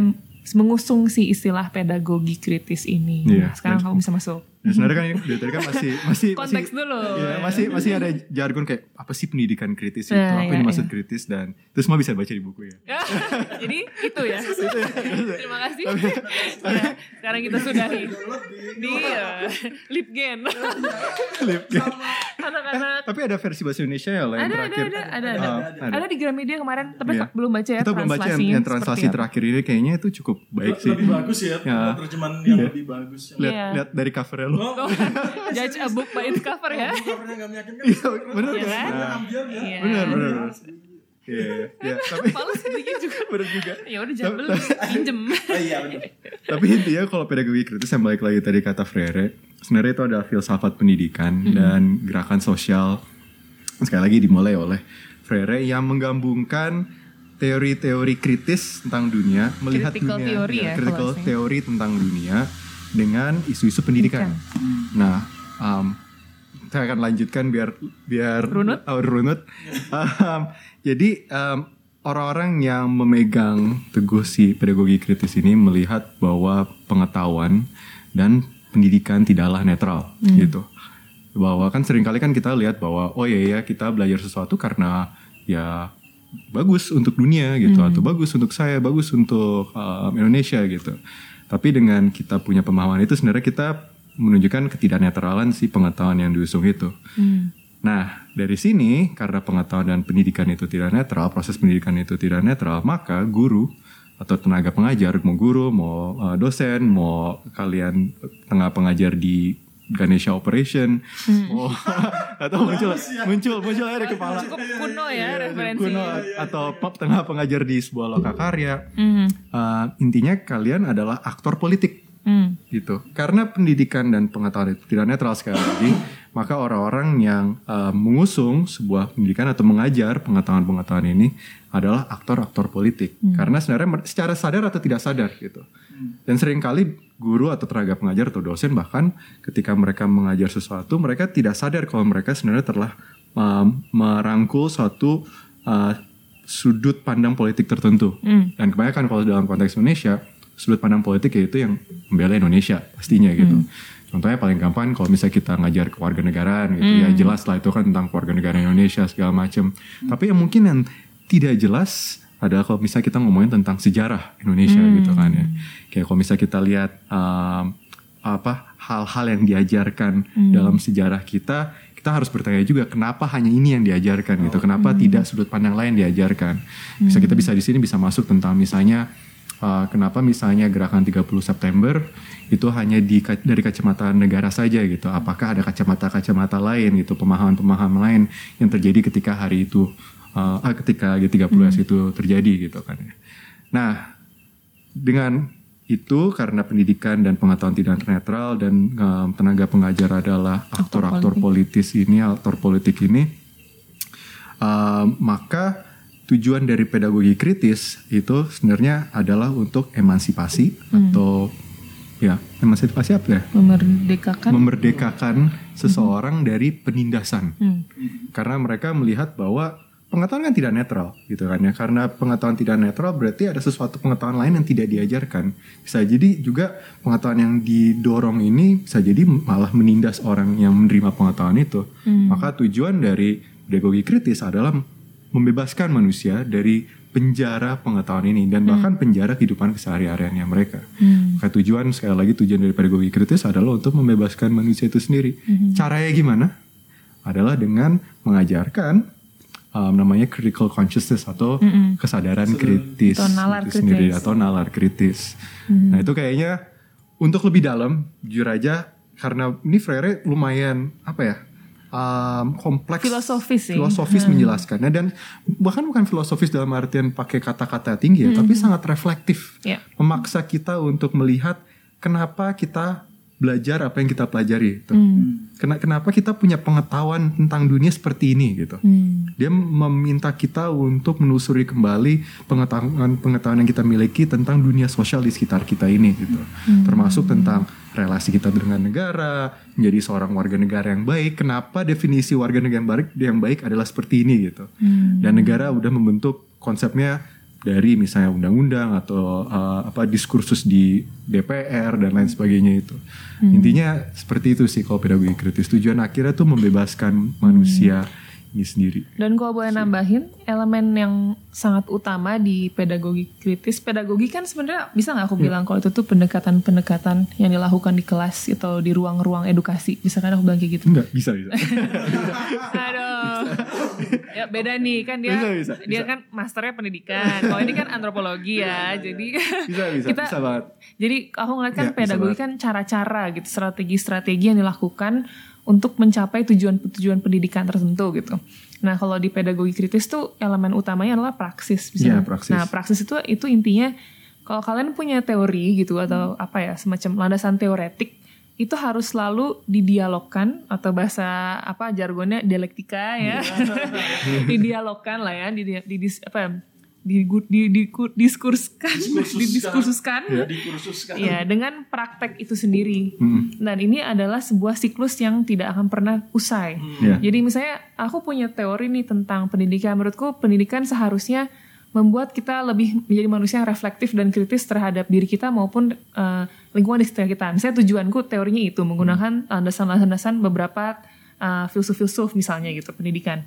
Speaker 2: mengusung si istilah pedagogi kritis ini.
Speaker 1: Iya.
Speaker 2: Nah, sekarang kamu bisa masuk.
Speaker 1: Ya, sebenarnya kan ini dari tadi kan masih masih
Speaker 2: Konteks
Speaker 1: masih,
Speaker 2: dulu.
Speaker 1: Iya, masih masih ada jargon kayak apa sih pendidikan kritis itu?
Speaker 2: Nah,
Speaker 1: apa
Speaker 2: iya,
Speaker 1: yang dimaksud
Speaker 2: iya.
Speaker 1: kritis dan itu semua bisa baca di buku ya.
Speaker 2: Jadi itu ya. Terima kasih. Ya, sekarang kita sudahi di uh, Litgen. Anak-anak
Speaker 1: Tapi ada versi bahasa Indonesia ya lah yang
Speaker 2: ada, ada,
Speaker 1: terakhir.
Speaker 2: ada, ada, ada,
Speaker 1: Ah,
Speaker 2: ada. Ada di Gramedia kemarin, tapi
Speaker 1: Iya.
Speaker 2: belum baca ya
Speaker 1: Kita belum baca yang, translasi terakhir ini kayaknya itu cukup baik sih.
Speaker 3: lebih bagus ya,
Speaker 1: Ya.
Speaker 3: terjemahan yang
Speaker 1: Iya.
Speaker 3: lebih bagus yang
Speaker 1: Lihat
Speaker 2: Iya.
Speaker 1: lihat dari covernya lo.
Speaker 3: Oh,
Speaker 2: Judge a book by its cover ya.
Speaker 3: covernya nggak meyakinkan
Speaker 1: Iya, bener
Speaker 2: Iya
Speaker 1: kan? Nah,
Speaker 3: ambil ya
Speaker 2: Iya.
Speaker 1: bener bener. Iya, iya, iya. Tapi
Speaker 2: Males sedikit juga.
Speaker 1: juga.
Speaker 2: Ya udah jangan beli, pinjem.
Speaker 4: Oh iya benar.
Speaker 1: Tapi intinya kalau pedagogi kritis yang balik lagi tadi kata Freire, sebenarnya itu ada filsafat pendidikan dan gerakan sosial sekali lagi dimulai oleh Freire yang menggabungkan teori-teori kritis tentang dunia, melihat
Speaker 2: Critical
Speaker 1: dunia,
Speaker 2: theory ya,
Speaker 1: critical teori tentang dunia dengan isu-isu pendidikan. Nah, um, saya akan lanjutkan biar biar
Speaker 2: Runut?
Speaker 1: oh, runut. Um, jadi um, orang-orang yang memegang teguh si pedagogi kritis ini melihat bahwa pengetahuan dan pendidikan tidaklah netral gitu. Bahwa kan sering kali kan kita lihat bahwa oh ya ya kita belajar sesuatu karena ya bagus untuk dunia gitu atau bagus untuk saya, bagus untuk um, Indonesia gitu. Tapi dengan kita punya pemahaman itu sebenarnya kita menunjukkan ketidaknetralan si pengetahuan yang diusung itu. Nah, dari sini karena pengetahuan dan pendidikan itu tidak netral, proses pendidikan itu tidak netral, maka guru atau tenaga pengajar, mau guru, mau uh, dosen, mau kalian tengah pengajar di Ganesha Operation, mau atau muncul muncul muncul aja di kepala
Speaker 2: Cukup kuno ya referensi.
Speaker 1: kuno atau pop tengah pengajar di sebuah lokakarya.
Speaker 2: Hmm.
Speaker 1: Uh, intinya kalian adalah aktor politik
Speaker 2: Hmm.
Speaker 1: gitu. Karena pendidikan dan pengetahuan itu tidak netral sekali lagi, maka orang-orang yang uh, mengusung sebuah pendidikan atau mengajar pengetahuan-pengetahuan ini adalah aktor-aktor politik. Karena sebenarnya secara sadar atau tidak sadar gitu. Dan sering kali guru atau tenaga pengajar atau dosen bahkan ketika mereka mengajar sesuatu, mereka tidak sadar kalau mereka sebenarnya telah um, merangkul suatu uh, sudut pandang politik tertentu. Dan kebanyakan kalau dalam konteks Indonesia, sudut pandang politik yaitu yang membela Indonesia pastinya gitu. Contohnya paling gampang kalau misalnya kita ngajar kewarganegaraan gitu ya jelas lah itu kan tentang keluarga negara Indonesia segala macam. Tapi yang mungkin yang tidak jelas adalah kalau misalnya kita ngomongin tentang sejarah Indonesia gitu kan ya. Kayak kalau misalnya kita lihat um, apa hal-hal yang diajarkan dalam sejarah kita, kita harus bertanya juga kenapa hanya ini yang diajarkan gitu. Kenapa tidak sudut pandang lain diajarkan? Bisa kita bisa di sini bisa masuk tentang misalnya uh, kenapa misalnya gerakan 30 September itu hanya di dari kacamata negara saja gitu. Apakah ada kacamata-kacamata lain gitu, pemahaman-pemahaman lain yang terjadi ketika hari itu uh, ah, ketika G30S itu terjadi gitu kan ya. Nah, dengan itu karena pendidikan dan pengetahuan tidak netral dan um, tenaga pengajar adalah aktor-aktor politis ini, aktor politik ini, um, maka tujuan dari pedagogi kritis itu sebenarnya adalah untuk emansipasi atau ya emansipasi apa ya?
Speaker 2: Memerdekakan.
Speaker 1: Memerdekakan seseorang dari penindasan.
Speaker 2: Hmm.
Speaker 1: Karena mereka melihat bahwa pengetahuan kan tidak netral gitu kan ya. Karena pengetahuan tidak netral berarti ada sesuatu pengetahuan lain yang tidak diajarkan. Bisa jadi juga pengetahuan yang didorong ini bisa jadi malah menindas orang yang menerima pengetahuan itu. Maka tujuan dari pedagogi kritis adalah membebaskan manusia dari penjara pengetahuan ini dan bahkan penjara kehidupan kesehari-hariannya mereka. Maka tujuan sekali lagi tujuan dari pedagogi kritis adalah untuk membebaskan manusia itu sendiri. Caranya gimana? Adalah dengan mengajarkan um, namanya critical consciousness atau kesadaran kritis
Speaker 2: Atau nalar
Speaker 1: itu sendiri
Speaker 2: kritis.
Speaker 1: atau nalar kritis. Nah itu kayaknya untuk lebih dalam jujur aja karena ini Freire lumayan apa ya um, kompleks
Speaker 2: Filosofis sih.
Speaker 1: filosofis menjelaskannya dan bahkan bukan filosofis dalam artian pakai kata-kata tinggi ya tapi sangat reflektif
Speaker 2: Ya.
Speaker 1: memaksa kita untuk melihat kenapa kita belajar apa yang kita pelajari gitu. Kena- kenapa kita punya pengetahuan tentang dunia seperti ini gitu. Dia meminta kita untuk menelusuri kembali pengetahuan-pengetahuan yang kita miliki tentang dunia sosial di sekitar kita ini gitu. Termasuk tentang relasi kita dengan negara, menjadi seorang warga negara yang baik. Kenapa definisi warga negara yang baik yang baik adalah seperti ini gitu. Dan negara udah membentuk konsepnya dari misalnya undang-undang atau uh, apa diskursus di DPR dan lain sebagainya itu. Intinya seperti itu sih kalau pedagogi kritis. Tujuan akhirnya tuh membebaskan manusia ini sendiri.
Speaker 2: Dan kalau boleh nambahin, elemen yang sangat utama di pedagogi kritis, pedagogi kan sebenarnya bisa nggak aku bilang kalau itu tuh pendekatan-pendekatan yang dilakukan di kelas atau di ruang-ruang edukasi, bisa kan aku bilang kayak gitu?
Speaker 1: Enggak, bisa bisa.
Speaker 2: Aduh, ya beda nih kan dia,
Speaker 1: Bisa, bisa,
Speaker 2: dia
Speaker 1: bisa.
Speaker 2: kan masternya pendidikan, kalau ini kan antropologi ya, jadi
Speaker 1: Bisa bisa
Speaker 2: kita
Speaker 1: bisa banget.
Speaker 2: jadi aku ngeliat kan
Speaker 1: Ya,
Speaker 2: pedagogi kan cara-cara gitu, strategi-strategi yang dilakukan untuk mencapai tujuan-tujuan pendidikan tertentu gitu. Nah kalau di pedagogi kritis tuh elemen utamanya adalah praksis.
Speaker 1: Iya,
Speaker 2: misalnya.
Speaker 1: praksis.
Speaker 2: Nah praksis itu itu intinya kalau kalian punya teori gitu atau apa ya semacam landasan teoretik itu harus selalu didialogkan atau bahasa apa jargonnya dialektika ya didialogkan lah ya di, di, dis- apa ya, di, di, di, diskurskan didiskursuskan.
Speaker 3: Dikursuskan
Speaker 2: ya dengan praktek itu sendiri. Dan ini adalah sebuah siklus yang tidak akan pernah usai.
Speaker 1: Ya.
Speaker 2: jadi misalnya aku punya teori nih tentang pendidikan. Menurutku pendidikan seharusnya membuat kita lebih menjadi manusia yang reflektif dan kritis terhadap diri kita maupun eh, lingkungan di sekitar kita. Misalnya tujuanku teorinya itu menggunakan landasan-landasan beberapa eh, filsuf-filsuf misalnya gitu pendidikan.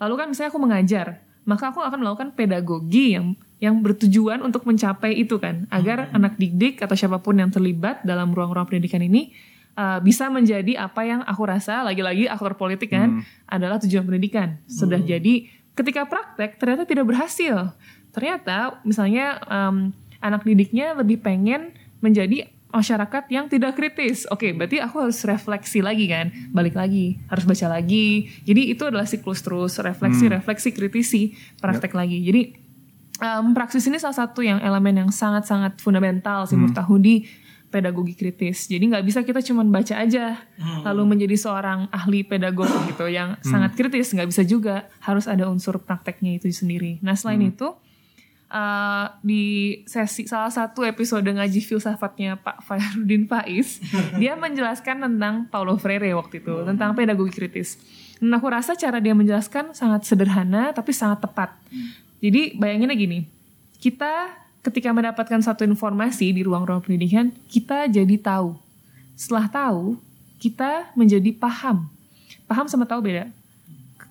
Speaker 2: Lalu kan misalnya aku mengajar, maka aku akan melakukan pedagogi yang yang bertujuan untuk mencapai itu kan, agar anak didik atau siapa pun yang terlibat dalam ruang-ruang pendidikan ini uh, bisa menjadi apa yang aku rasa lagi-lagi aktor politik kan adalah tujuan pendidikan. Sudah jadi ketika praktek ternyata tidak berhasil. Ternyata misalnya um, anak didiknya lebih pengen menjadi masyarakat yang tidak kritis. Oke, berarti aku harus refleksi lagi kan, balik lagi, harus baca lagi. Jadi itu adalah siklus terus refleksi, refleksi, kritisi, praktek lagi. Jadi um, praksis ini salah satu yang elemen yang sangat-sangat fundamental sih menurut aku di pedagogi kritis. Jadi nggak bisa kita cuma baca aja lalu menjadi seorang ahli pedagog gitu yang sangat kritis nggak bisa juga harus ada unsur prakteknya itu sendiri. Nah selain itu uh, di sesi salah satu episode ngaji filsafatnya Pak Fahrudin Faiz dia menjelaskan tentang Paulo Freire waktu itu tentang pedagogi kritis. Dan aku rasa cara dia menjelaskan sangat sederhana tapi sangat tepat. Jadi bayanginnya gini, kita ketika mendapatkan satu informasi di ruang-ruang pendidikan, kita jadi tahu. Setelah tahu, kita menjadi paham. Paham sama tahu beda.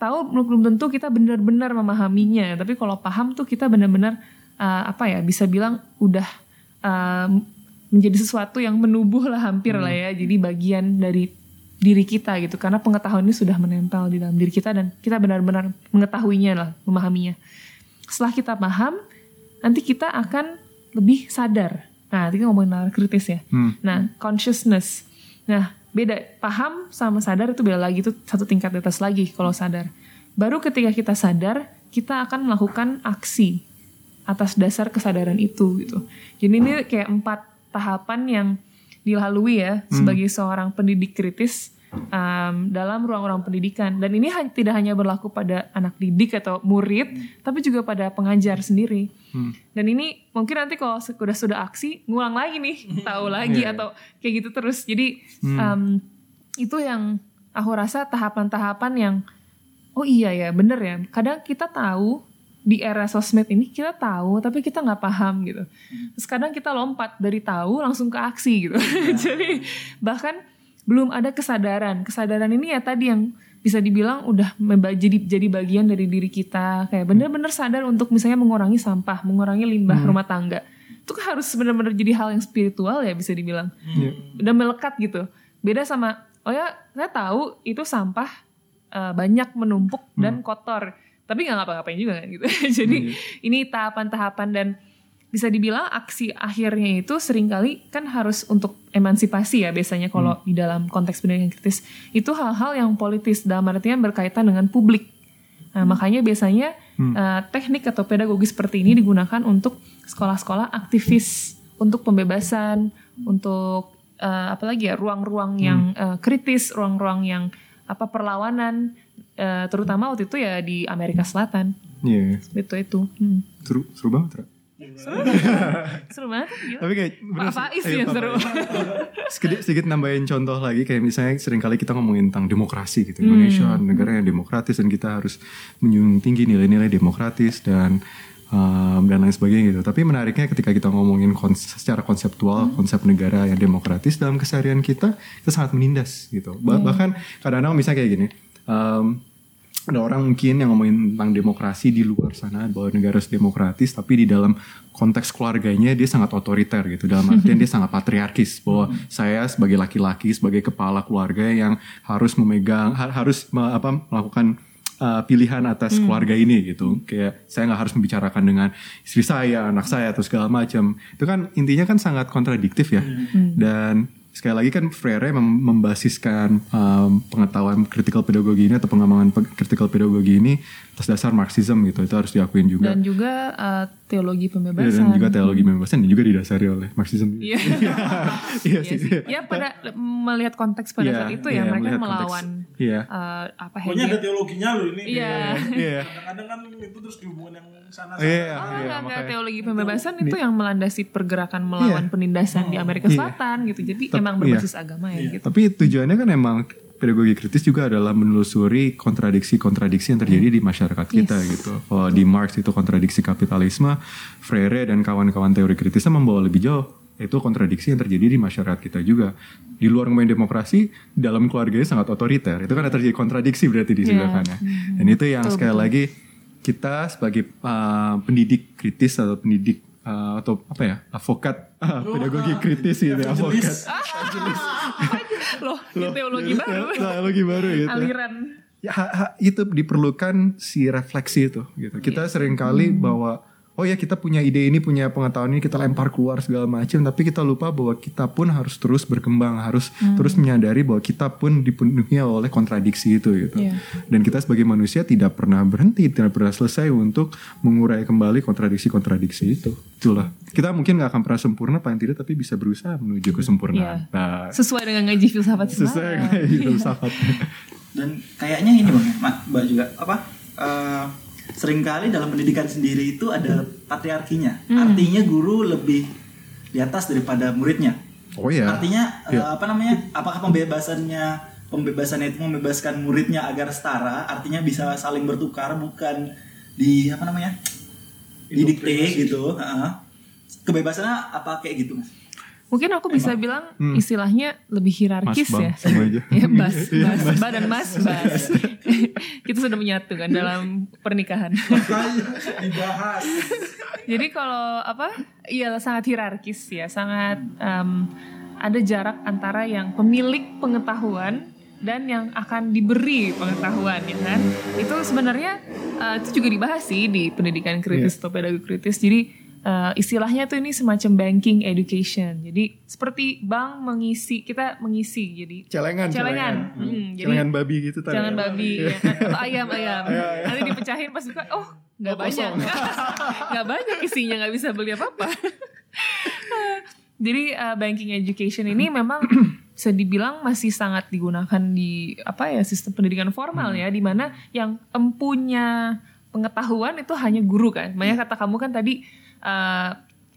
Speaker 2: Tahu belum tentu kita benar-benar memahaminya, tapi kalau paham tuh kita benar-benar uh, apa ya bisa bilang udah uh, menjadi sesuatu yang menubuh lah hampir lah ya. Jadi bagian dari diri kita gitu karena pengetahuan ini sudah menempel di dalam diri kita dan kita benar-benar mengetahuinya lah, memahaminya. Setelah kita paham, nanti kita akan lebih sadar. Nah, tadi ngomongin kritis ya.
Speaker 1: Hmm.
Speaker 2: Nah, consciousness. Nah, beda paham sama sadar itu beda lagi itu satu tingkat di atas lagi kalau sadar. Baru ketika kita sadar, kita akan melakukan aksi atas dasar kesadaran itu gitu. Jadi ini kayak empat tahapan yang dilalui ya sebagai seorang pendidik kritis um, dalam ruang-ruang pendidikan. Dan ini ha- tidak hanya berlaku pada anak didik atau murid tapi juga pada pengajar sendiri. Dan ini mungkin nanti kalau sudah sudah aksi ngulang lagi nih tahu lagi
Speaker 1: Iya.
Speaker 2: atau kayak gitu terus. Jadi um, itu yang aku rasa tahapan-tahapan yang oh iya ya bener ya. Kadang kita tahu di era sosmed ini kita tahu tapi kita nggak paham gitu. Terus kadang kita lompat dari tahu langsung ke aksi gitu. Jadi bahkan belum ada kesadaran. Kesadaran ini ya tadi yang bisa dibilang udah jadi jadi bagian dari diri kita. Kayak bener-bener sadar untuk misalnya mengurangi sampah mengurangi limbah rumah tangga. Itu kan harus benar-benar jadi hal yang spiritual ya bisa dibilang. Udah melekat gitu. Beda sama oh ya saya tahu itu sampah uh, banyak menumpuk dan kotor. Tapi nggak ngapa-ngapain juga kan gitu. Jadi ini tahapan-tahapan dan bisa dibilang aksi akhirnya itu sering kali kan harus untuk emansipasi ya biasanya kalau di dalam konteks pendidikan kritis itu hal-hal yang politis dalam artian berkaitan dengan publik Nah, makanya biasanya uh, teknik atau pedagogi seperti ini digunakan untuk sekolah-sekolah aktivis untuk pembebasan, untuk uh, apa lagi ya ruang-ruang yang uh, kritis, ruang-ruang yang apa perlawanan, uh, terutama waktu itu ya di Amerika Selatan,
Speaker 1: Iya.
Speaker 2: itu itu. Hmm.
Speaker 1: Seru, seru banget, Ra.
Speaker 2: Seru. Banget, gila.
Speaker 1: Tapi kayak bener
Speaker 2: Pak
Speaker 1: sih.
Speaker 2: Faiz yang
Speaker 1: Pak
Speaker 2: seru.
Speaker 1: Sedikit, sedikit nambahin contoh lagi kayak misalnya sering kali kita ngomongin tentang demokrasi gitu. Indonesia negara yang demokratis dan kita harus menjunjung tinggi nilai-nilai demokratis dan um, dan lain sebagainya gitu. Tapi menariknya ketika kita ngomongin kons- secara konseptual konsep negara yang demokratis dalam keseharian kita kita sangat menindas gitu. Ba- bahkan kadang-kadang misalnya kayak gini um, ada orang mungkin yang ngomongin tentang demokrasi di luar sana bahwa negara harus demokratis tapi di dalam konteks keluarganya dia sangat otoriter gitu. Dalam artian dia sangat patriarkis bahwa saya sebagai laki-laki sebagai kepala keluarga yang harus memegang ha- harus apa melakukan uh, pilihan atas keluarga ini gitu. Kayak saya nggak harus membicarakan dengan istri saya anak saya atau segala macam. Itu kan intinya kan sangat kontradiktif ya. Dan sekali lagi kan Freire mem- membasiskan um, pengetahuan critical pedagogi ini atau pengembangan pe- critical pedagogi ini atas dasar Marxism gitu itu harus diakuin juga
Speaker 2: Dan juga uh, teologi
Speaker 1: Ya,
Speaker 2: pembebasan.
Speaker 1: dan juga teologi pembebasan dan juga didasari oleh Marxism
Speaker 2: Iya.
Speaker 1: iya
Speaker 2: Iya
Speaker 1: sih.
Speaker 2: Ya pada melihat konteks pada
Speaker 1: Iya,
Speaker 2: saat itu
Speaker 1: iya,
Speaker 2: ya mereka
Speaker 1: melihat konteks.
Speaker 2: melawan
Speaker 1: Iya.
Speaker 2: uh, apa
Speaker 3: Pokoknya ada
Speaker 2: Hegel.
Speaker 3: teologinya loh ini.
Speaker 2: Iya.
Speaker 1: iya
Speaker 3: Kadang-kadang kan itu terus dihubungin yang sana-sana.
Speaker 1: Iya,
Speaker 2: Oh,
Speaker 1: iya,
Speaker 2: enggak, teologi pembebasan itu yang melandasi pergerakan melawan penindasan di Amerika
Speaker 1: Iya.
Speaker 2: Selatan gitu. Jadi
Speaker 1: Tep-
Speaker 2: emang berbasis agama ya gitu.
Speaker 1: Tapi tujuannya kan emang pedagogi kritis juga adalah menelusuri kontradiksi-kontradiksi yang terjadi di masyarakat kita gitu. Kalau di Marx itu kontradiksi kapitalisme, Freire dan kawan-kawan teori kritisnya membawa lebih jauh itu kontradiksi yang terjadi di masyarakat kita juga. Di luar ngomongin demokrasi, dalam keluarganya sangat otoriter. Itu kan ada terjadi kontradiksi berarti di sebelah
Speaker 2: Iya.
Speaker 1: kanan. Dan itu yang sekali lagi kita sebagai uh, pendidik kritis atau pendidik uh, atau apa ya avokat pedagogi kritis gitu ya, avokat.
Speaker 2: Loh, ini teologi baru.
Speaker 1: teologi baru gitu
Speaker 2: Aliran.
Speaker 1: ya ha- ha- itu diperlukan si refleksi itu gitu. Kita sering kali bahwa oh ya kita punya ide ini punya pengetahuan ini kita lempar keluar segala macam. Tapi kita lupa bahwa kita pun harus terus berkembang harus terus menyadari bahwa kita pun dipenuhi oleh kontradiksi itu gitu.
Speaker 2: Iya.
Speaker 1: dan kita sebagai manusia tidak pernah berhenti tidak pernah selesai untuk mengurai kembali kontradiksi-kontradiksi itu. Itulah. Kita mungkin nggak akan pernah sempurna paling tidak tapi bisa berusaha menuju kesempurnaan.
Speaker 2: Iya.
Speaker 1: nah.
Speaker 2: Sesuai dengan ngaji filsafat
Speaker 1: sesuai kayak gitu filsafat.
Speaker 4: dan kayaknya ini bang mbak juga apa eh, sering kali dalam pendidikan sendiri itu ada patriarkinya. Artinya guru lebih di atas daripada muridnya.
Speaker 1: Oh ya
Speaker 4: artinya eh,
Speaker 1: Iya.
Speaker 4: apa namanya apakah pembebasannya pembebasannya itu membebaskan muridnya agar setara artinya bisa saling bertukar bukan di apa namanya didikte gitu heeh. kebebasannya apa kayak gitu mas
Speaker 2: Mungkin aku bisa bilang istilahnya lebih hierarkis
Speaker 1: Mas, Bang,
Speaker 2: ya.
Speaker 1: sama aja.
Speaker 2: ya bas, bas, ba dan mas, bas. Kita sudah menyatu kan dalam pernikahan.
Speaker 3: Dibahas.
Speaker 2: Jadi kalau apa? Iya sangat hierarkis ya, sangat em, ada jarak antara yang pemilik pengetahuan dan yang akan diberi pengetahuan ya kan. Itu sebenarnya eh, itu juga dibahas sih di pendidikan kritis atau pedagogi kritis. Jadi eh, istilahnya tuh ini semacam banking education. Jadi seperti bank mengisi kita mengisi jadi
Speaker 1: Celengan,
Speaker 2: celengan.
Speaker 1: celengan.
Speaker 2: Mm, jadi
Speaker 1: Celengan babi gitu tadi.
Speaker 2: Jangan babi ya kan? atau ayam ayam. Nanti dipecahin pas buka, oh nggak banyak, nggak banyak isinya nggak bisa beli apa apa. Jadi uh, banking education ini memang bisa dibilang masih sangat digunakan di apa ya sistem pendidikan formal ya, di mana yang empunya pengetahuan itu hanya guru kan. Makanya kata kamu kan tadi uh,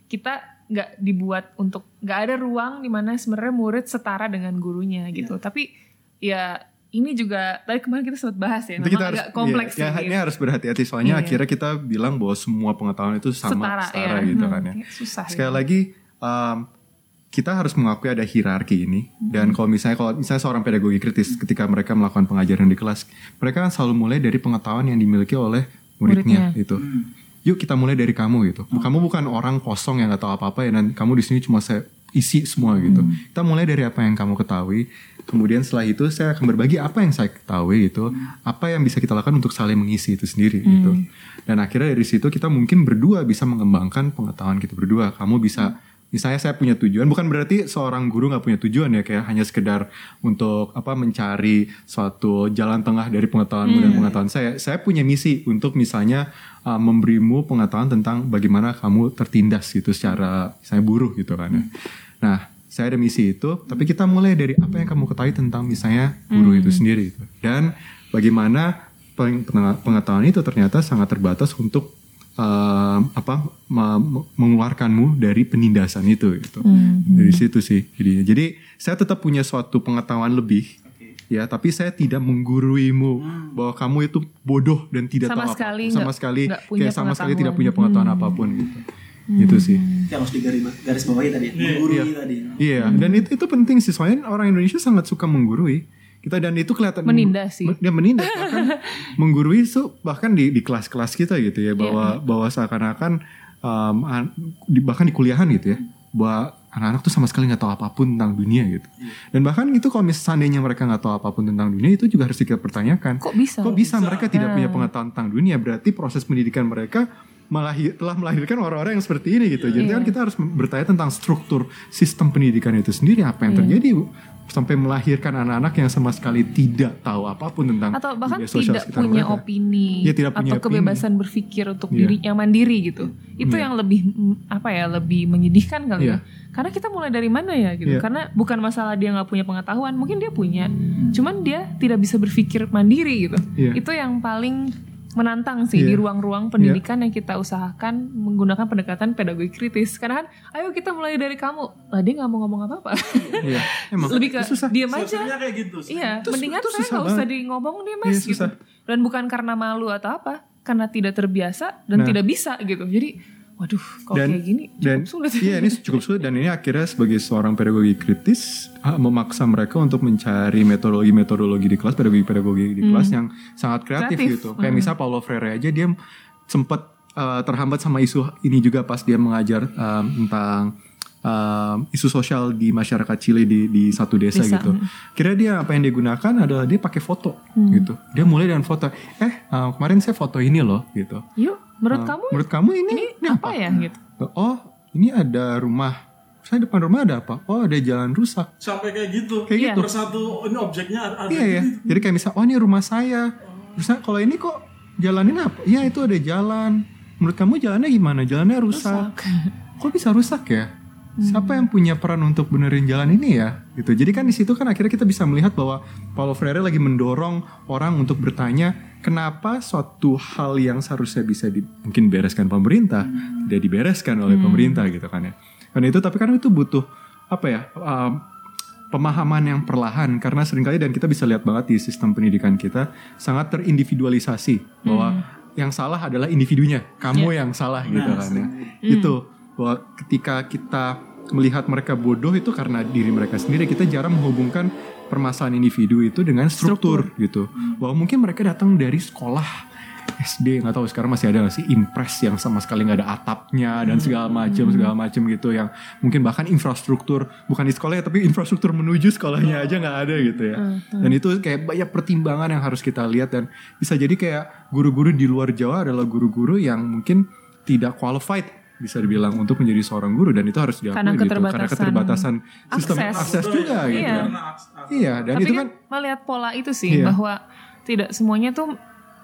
Speaker 2: kita nggak dibuat untuk nggak ada ruang di mana sebenarnya murid setara dengan gurunya gitu. Tapi ya ini juga tadi kemarin kita sempat bahas ya,
Speaker 1: Nanti
Speaker 2: memang
Speaker 1: kita harus
Speaker 2: agak kompleks
Speaker 1: ya, ya,
Speaker 2: sih.
Speaker 1: ini harus berhati-hati soalnya
Speaker 2: Iya.
Speaker 1: akhirnya kita bilang bahwa semua pengetahuan itu sama
Speaker 2: Setara,
Speaker 1: setara,
Speaker 2: ya.
Speaker 1: gitu
Speaker 2: Hmm,
Speaker 1: kan ya.
Speaker 2: kayak susah
Speaker 1: Sekali
Speaker 2: gitu.
Speaker 1: lagi um, kita harus mengakui ada hierarki ini dan kalau misalnya kalau misalnya seorang pedagogi kritis ketika mereka melakukan pengajaran di kelas, mereka kan selalu mulai dari pengetahuan yang dimiliki oleh muridnya,
Speaker 2: Muridnya.
Speaker 1: itu. Yuk kita mulai dari kamu gitu. Kamu bukan orang kosong yang nggak tahu apa-apa ya dan kamu di sini cuma saya isi semua gitu. Kita mulai dari apa yang kamu ketahui. Kemudian setelah itu saya akan berbagi apa yang saya ketahui gitu, apa yang bisa kita lakukan untuk saling mengisi itu sendiri gitu. Dan akhirnya dari situ kita mungkin berdua bisa mengembangkan pengetahuan kita berdua. Kamu bisa misalnya saya punya tujuan bukan berarti seorang guru nggak punya tujuan ya kayak hanya sekedar untuk apa mencari suatu jalan tengah dari pengetahuanmu dan pengetahuan saya saya punya misi untuk misalnya uh, memberimu pengetahuan tentang bagaimana kamu tertindas gitu secara misalnya buruh gitu kan ya nah saya ada misi itu tapi kita mulai dari apa yang kamu ketahui tentang misalnya buruh itu sendiri gitu. dan bagaimana peng- pengetahuan itu ternyata sangat terbatas untuk um, apa mengeluarkanmu dari penindasan itu gitu. Dari situ sih. Jadi jadi saya tetap punya suatu pengetahuan lebih ya, tapi saya tidak mengguruimu bahwa kamu itu bodoh dan tidak
Speaker 2: Sama
Speaker 1: tahu apa
Speaker 2: sekali
Speaker 1: sama
Speaker 2: nggak-
Speaker 1: sekali
Speaker 2: punya
Speaker 1: kayak sama sekali tidak punya pengetahuan apa pun gitu. Itu sih.
Speaker 4: yang harus digaris garis bawahi tadi menggurui tadi.
Speaker 1: Iya, dan itu itu penting sih. Soalnya orang Indonesia sangat suka menggurui. Kita dan itu kelihatan
Speaker 2: Menindas sih.
Speaker 1: Dia menindas bahkan menggurui itu bahkan di di kelas-kelas kita gitu ya bahwa bahwa seakan-akan um, di, bahkan di kuliahan gitu ya bahwa anak-anak tuh sama sekali nggak tahu apa pun tentang dunia gitu. Dan bahkan itu kalau misalnya mereka nggak tahu apa pun tentang dunia itu juga harus kita pertanyakan.
Speaker 2: Kok bisa?
Speaker 1: Kok bisa mereka tidak punya pengetahuan tentang dunia? Berarti proses pendidikan mereka melahir, telah melahirkan orang-orang yang seperti ini gitu. Jadi kan kita harus bertanya tentang struktur sistem pendidikan itu sendiri apa yang terjadi Bu? Sampai melahirkan anak-anak yang sama sekali tidak tahu apa pun tentang
Speaker 2: atau bahkan tidak punya
Speaker 1: mereka.
Speaker 2: opini
Speaker 1: Iya, tidak punya
Speaker 2: atau
Speaker 1: opini.
Speaker 2: kebebasan berpikir untuk
Speaker 1: Iya.
Speaker 2: diri yang mandiri gitu itu yang lebih apa ya lebih menyedihkan kali
Speaker 1: Iya.
Speaker 2: ya karena kita mulai dari mana ya gitu
Speaker 1: Iya.
Speaker 2: karena bukan masalah dia nggak punya pengetahuan mungkin dia punya cuman dia tidak bisa berpikir mandiri gitu
Speaker 1: Iya.
Speaker 2: itu yang paling menantang sih di
Speaker 1: Iya.
Speaker 2: ruang-ruang pendidikan yang kita usahakan menggunakan pendekatan pedagogi kritis karena kan ayo kita mulai dari kamu lah dia nggak mau ngomong apa-apa
Speaker 1: Iya, emang
Speaker 2: lebih ke
Speaker 1: susah.
Speaker 2: diam aja
Speaker 3: kayak gitu. sih.
Speaker 2: Iya,
Speaker 1: Itu-
Speaker 2: mendingan
Speaker 1: itu
Speaker 2: saya nggak usah di ngomong nih
Speaker 1: Iya,
Speaker 2: mas gitu.
Speaker 1: susah.
Speaker 2: Dan bukan karena malu atau apa, karena tidak terbiasa dan
Speaker 1: Nah.
Speaker 2: tidak bisa gitu. Jadi, waduh, kalau
Speaker 1: dan
Speaker 2: kayak gini
Speaker 1: dan
Speaker 2: cukup sulit.
Speaker 1: iya ini cukup sulit dan ini akhirnya sebagai seorang pedagogi kritis ah, memaksa mereka untuk mencari metodologi-metodologi di kelas pedagogi-pedagogi di kelas yang sangat kreatif,
Speaker 2: Hmm. Kreatif.
Speaker 1: gitu kayak misal Paulo Freire aja dia sempat eh, terhambat sama isu ini juga pas dia mengajar em, tentang em, isu sosial di masyarakat Chile di di satu desa,
Speaker 2: Desa,
Speaker 1: gitu. Kira dia apa yang dia gunakan adalah dia pakai foto
Speaker 2: Hmm.
Speaker 1: gitu. Dia mulai dengan foto. Eh eh, kemarin saya foto ini loh gitu.
Speaker 2: Yuk, menurut
Speaker 1: Eh,
Speaker 2: kamu
Speaker 1: menurut kamu ini,
Speaker 2: ini apa ya gitu?
Speaker 1: Oh, ini ada rumah. Saya depan rumah ada apa? Oh, ada jalan rusak.
Speaker 3: Sampai kayak gitu.
Speaker 1: Kayak
Speaker 2: gitu.
Speaker 3: Persatu ini objeknya ada
Speaker 1: Iya ya.
Speaker 3: gitu.
Speaker 1: Jadi kayak misal, oh ini rumah saya. Terus nah, kalau ini kok jalanin apa? Iya itu ada jalan. Menurut kamu jalannya gimana? Jalannya rusak. Kok bisa rusak ya? Siapa yang punya peran untuk benerin jalan ini ya? Gitu. Jadi kan di situ kan akhirnya kita bisa melihat bahwa Paulo Freire lagi mendorong orang untuk bertanya kenapa suatu hal yang seharusnya bisa di, mungkin bereskan pemerintah tidak dibereskan oleh pemerintah gitu kan ya. Karena itu tapi kan itu butuh apa ya? um, pemahaman yang perlahan karena sering kali dan kita bisa lihat banget di sistem pendidikan kita sangat terindividualisasi bahwa yang salah adalah individunya kamu yang salah gitu kan ya itu bahwa ketika kita melihat mereka bodoh itu karena diri mereka sendiri kita jarang menghubungkan permasalahan individu itu dengan struktur, gitu. Bahwa mungkin mereka datang dari sekolah SD nggak tahu sekarang masih ada nggak sih impres yang sama sekali nggak ada atapnya dan segala macam segala macam gitu yang mungkin bahkan infrastruktur bukan di sekolah ya tapi infrastruktur menuju sekolahnya aja nggak ada gitu ya. Dan itu kayak banyak pertimbangan yang harus kita lihat dan bisa jadi kayak guru-guru di luar Jawa adalah guru-guru yang mungkin tidak qualified bisa dibilang untuk menjadi seorang guru dan itu harus diakui
Speaker 2: Karena
Speaker 1: gitu karena
Speaker 2: keterbatasan
Speaker 1: keterbatasan sistem
Speaker 2: akses.
Speaker 1: akses, juga gitu
Speaker 2: Iya.
Speaker 3: Aks- aks-
Speaker 1: iya dan
Speaker 2: Tapi
Speaker 1: itu
Speaker 2: kan,
Speaker 1: kan
Speaker 2: melihat pola itu sih
Speaker 1: Iya.
Speaker 2: bahwa tidak semuanya tuh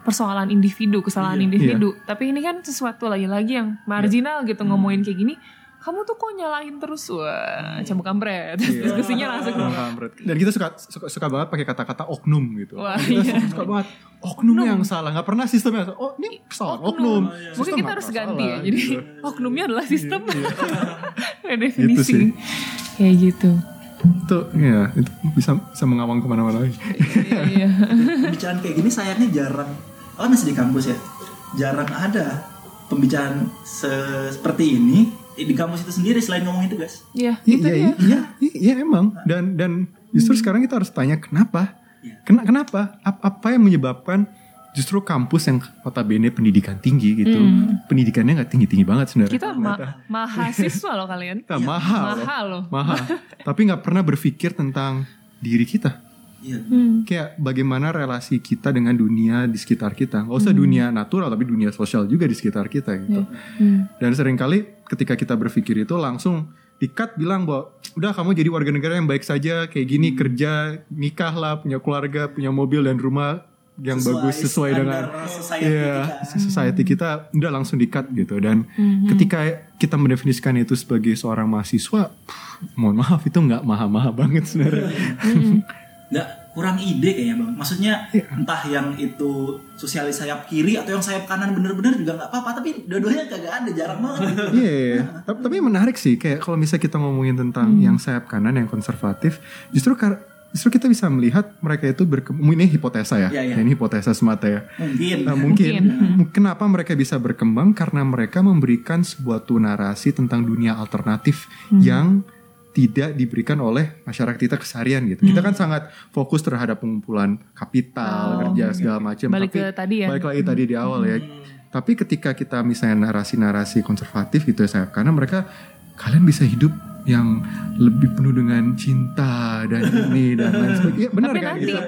Speaker 2: persoalan individu, kesalahan
Speaker 1: Iya.
Speaker 2: individu. Tapi ini kan sesuatu lagi-lagi yang marginal gitu ngomongin kayak gini. Kamu tuh kok nyalahin terus wah cambuk kampret. Terus diskusinya langsung
Speaker 1: Kampret. Dan kita suka suka, suka banget pakai kata-kata oknum gitu.
Speaker 2: Wah,
Speaker 1: kita
Speaker 2: iya.
Speaker 1: suka, suka banget oknum, yang salah. nggak pernah sistemnya. Oh ini kesalahan oknum.
Speaker 2: Mungkin
Speaker 1: Sistem
Speaker 2: kita
Speaker 1: nggak
Speaker 2: harus
Speaker 1: pernah
Speaker 2: ganti ya.
Speaker 1: salah,
Speaker 2: Jadi
Speaker 1: gitu.
Speaker 2: oknumnya adalah sistem. Kayak
Speaker 1: Gitu
Speaker 2: definisi.
Speaker 1: sih.
Speaker 2: Kayak gitu.
Speaker 1: itu ya itu bisa bisa mengawang ke mana-mana lagi.
Speaker 2: Iya.
Speaker 4: pembicaraan kayak gini sayangnya jarang oh masih di kampus ya jarang ada pembicaraan se- seperti ini di kampus itu sendiri selain ngomong itu guys
Speaker 2: Iya, itu
Speaker 1: Iya,
Speaker 2: dia.
Speaker 1: iya, iya, iya emang. Dan dan justru sekarang kita harus tanya kenapa?
Speaker 4: Iya.
Speaker 1: Kena, kenapa? Ap- apa yang menyebabkan justru kampus yang notabene pendidikan tinggi gitu, pendidikannya nggak tinggi-tinggi banget sebenarnya.
Speaker 2: Kita ma- mahasiswa loh kalian.
Speaker 1: Kita mahal,
Speaker 2: Mahal loh.
Speaker 1: mahal. Tapi nggak pernah berpikir tentang diri kita.
Speaker 4: Iya
Speaker 2: Hmm.
Speaker 1: Kayak bagaimana relasi kita dengan dunia di sekitar kita. Gak usah dunia natural, tapi dunia sosial juga di sekitar kita gitu.
Speaker 2: Hmm.
Speaker 1: Dan sering kali ketika kita berpikir itu langsung dikat bilang bahwa udah kamu jadi warga negara yang baik saja kayak gini kerja nikah lah punya keluarga punya mobil dan rumah yang bagus sesuai dengan
Speaker 4: society
Speaker 1: Iya,
Speaker 4: kita.
Speaker 1: society kita udah langsung dikat gitu dan ketika kita mendefinisikan itu sebagai seorang mahasiswa, pff, mohon maaf itu nggak maha-maha banget sebenarnya.
Speaker 4: Nggak kurang ide kayaknya bang maksudnya
Speaker 1: Iya.
Speaker 4: entah yang itu sosialis sayap kiri atau yang sayap kanan bener-bener juga nggak apa-apa tapi dua-duanya kagak ada jarang banget
Speaker 1: Iya, iya. tapi, tapi menarik sih kayak kalau misalnya kita ngomongin tentang yang sayap kanan yang konservatif, justru kar- justru kita bisa melihat mereka itu berkembang. Ini hipotesa ya,
Speaker 4: Iya, iya.
Speaker 1: ini hipotesa semata ya.
Speaker 4: mungkin
Speaker 1: Nah, mungkin, kenapa mereka bisa berkembang karena mereka memberikan sebuah narasi tentang dunia alternatif yang tidak diberikan oleh masyarakat kita keseharian gitu. Kita kan sangat fokus terhadap pengumpulan kapital, kerja segala macam.
Speaker 2: Balik
Speaker 1: Tapi
Speaker 2: ke tadi ya.
Speaker 1: Balik lagi tadi di awal ya. Tapi ketika kita misalnya narasi-narasi konservatif gitu ya saya, karena mereka kalian bisa hidup yang lebih penuh dengan cinta dan ini dan lain sebagainya. Iya, benar
Speaker 2: Tapi
Speaker 1: kan?
Speaker 2: nanti.
Speaker 1: Gitu.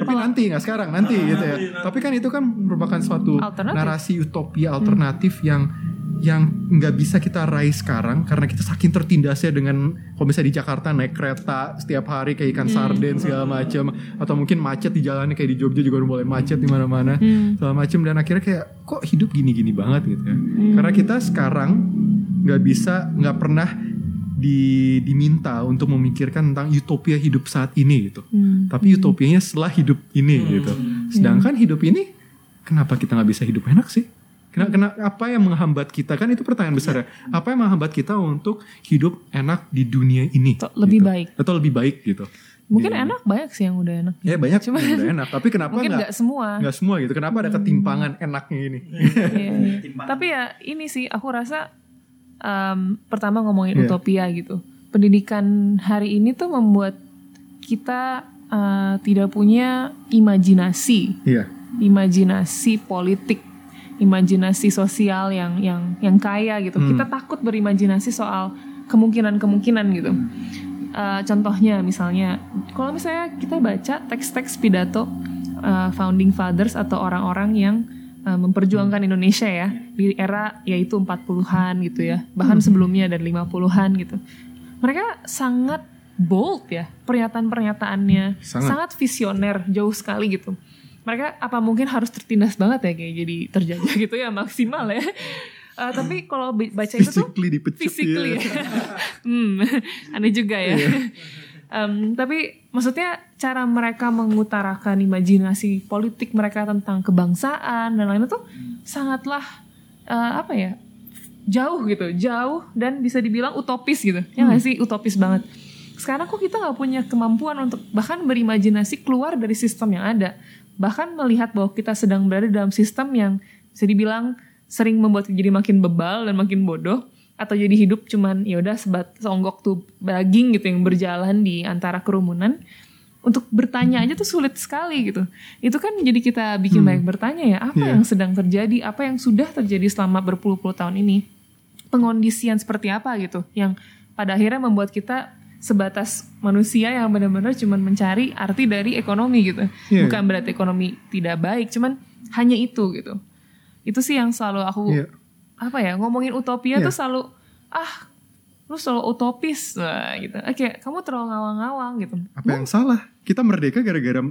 Speaker 1: Tapi nanti nggak sekarang, nanti gitu ya. Tapi kan itu kan merupakan suatu narasi utopia alternatif yang yang nggak bisa kita raih sekarang karena kita saking tertindasnya dengan kalau misalnya di Jakarta naik kereta setiap hari kayak ikan sarden segala macam atau mungkin macet di jalannya kayak di Jogja juga udah mulai macet di mana-mana segala macam dan akhirnya kayak kok hidup gini-gini banget gitu ya karena kita sekarang nggak bisa nggak pernah di, diminta untuk memikirkan tentang utopia hidup saat ini gitu. Tapi utopianya setelah hidup ini gitu. Sedangkan hidup ini kenapa kita nggak bisa hidup enak sih Kena, kena, apa yang menghambat kita kan itu pertanyaan besar ya. Apa yang menghambat kita untuk hidup enak di dunia ini?
Speaker 2: Atau lebih
Speaker 1: gitu.
Speaker 2: baik.
Speaker 1: Atau lebih baik gitu.
Speaker 2: Mungkin
Speaker 1: Iya.
Speaker 2: enak banyak sih yang udah enak.
Speaker 1: Ya banyak yang udah enak. Tapi kenapa
Speaker 2: Mungkin
Speaker 1: nggak
Speaker 2: nggak semua.
Speaker 1: nggak semua gitu? Kenapa ada ketimpangan enaknya ini?
Speaker 2: Iya, iya. Tapi ya ini sih aku rasa em, pertama ngomongin
Speaker 1: Iya.
Speaker 2: utopia gitu. Pendidikan hari ini tuh membuat kita eh, tidak punya imajinasi,
Speaker 1: Iya.
Speaker 2: imajinasi politik, imajinasi sosial yang yang yang kaya gitu. Kita takut berimajinasi soal kemungkinan-kemungkinan gitu. Eh, contohnya misalnya, kalau misalnya kita baca teks-teks pidato eh, founding fathers atau orang-orang yang eh, memperjuangkan Indonesia ya di era yaitu 40-an gitu ya, bahkan sebelumnya dan 50-an gitu. Mereka sangat bold ya pernyataan-pernyataannya,
Speaker 1: Sangat.
Speaker 2: sangat visioner, jauh sekali gitu. Mereka apa mungkin harus tertindas banget ya kayak jadi terjajah gitu ya maksimal ya. Eh, tapi kalau baca itu tuh
Speaker 1: dipecut
Speaker 2: physically
Speaker 1: ya.
Speaker 2: ya. hmm, aneh juga ya. Em, tapi maksudnya cara mereka mengutarakan imajinasi politik mereka tentang kebangsaan dan lain-lain tuh sangatlah eh, apa ya jauh gitu, jauh dan bisa dibilang utopis gitu. Ya nggak sih utopis banget. Sekarang kok kita nggak punya kemampuan untuk bahkan berimajinasi keluar dari sistem yang ada, bahkan melihat bahwa kita sedang berada dalam sistem yang bisa dibilang sering membuat jadi makin bebal dan makin bodoh atau jadi hidup cuman ya udah sebat seonggok tuh daging gitu yang berjalan di antara kerumunan untuk bertanya aja tuh sulit sekali gitu. Itu kan jadi kita bikin banyak bertanya ya apa
Speaker 1: Iya.
Speaker 2: yang sedang terjadi? Apa yang sudah terjadi selama berpuluh-puluh tahun ini? Pengondisian seperti apa gitu yang pada akhirnya membuat kita sebatas manusia yang benar-benar cuman mencari arti dari ekonomi gitu
Speaker 1: Iya.
Speaker 2: bukan berarti ekonomi tidak baik cuman hanya itu gitu itu sih yang selalu aku
Speaker 1: Iya.
Speaker 2: apa ya ngomongin utopia
Speaker 1: Iya.
Speaker 2: tuh selalu ah lu selalu utopis nah, gitu oke kamu terlalu ngawang-ngawang gitu
Speaker 1: Apa yang salah? Kita merdeka gara-gara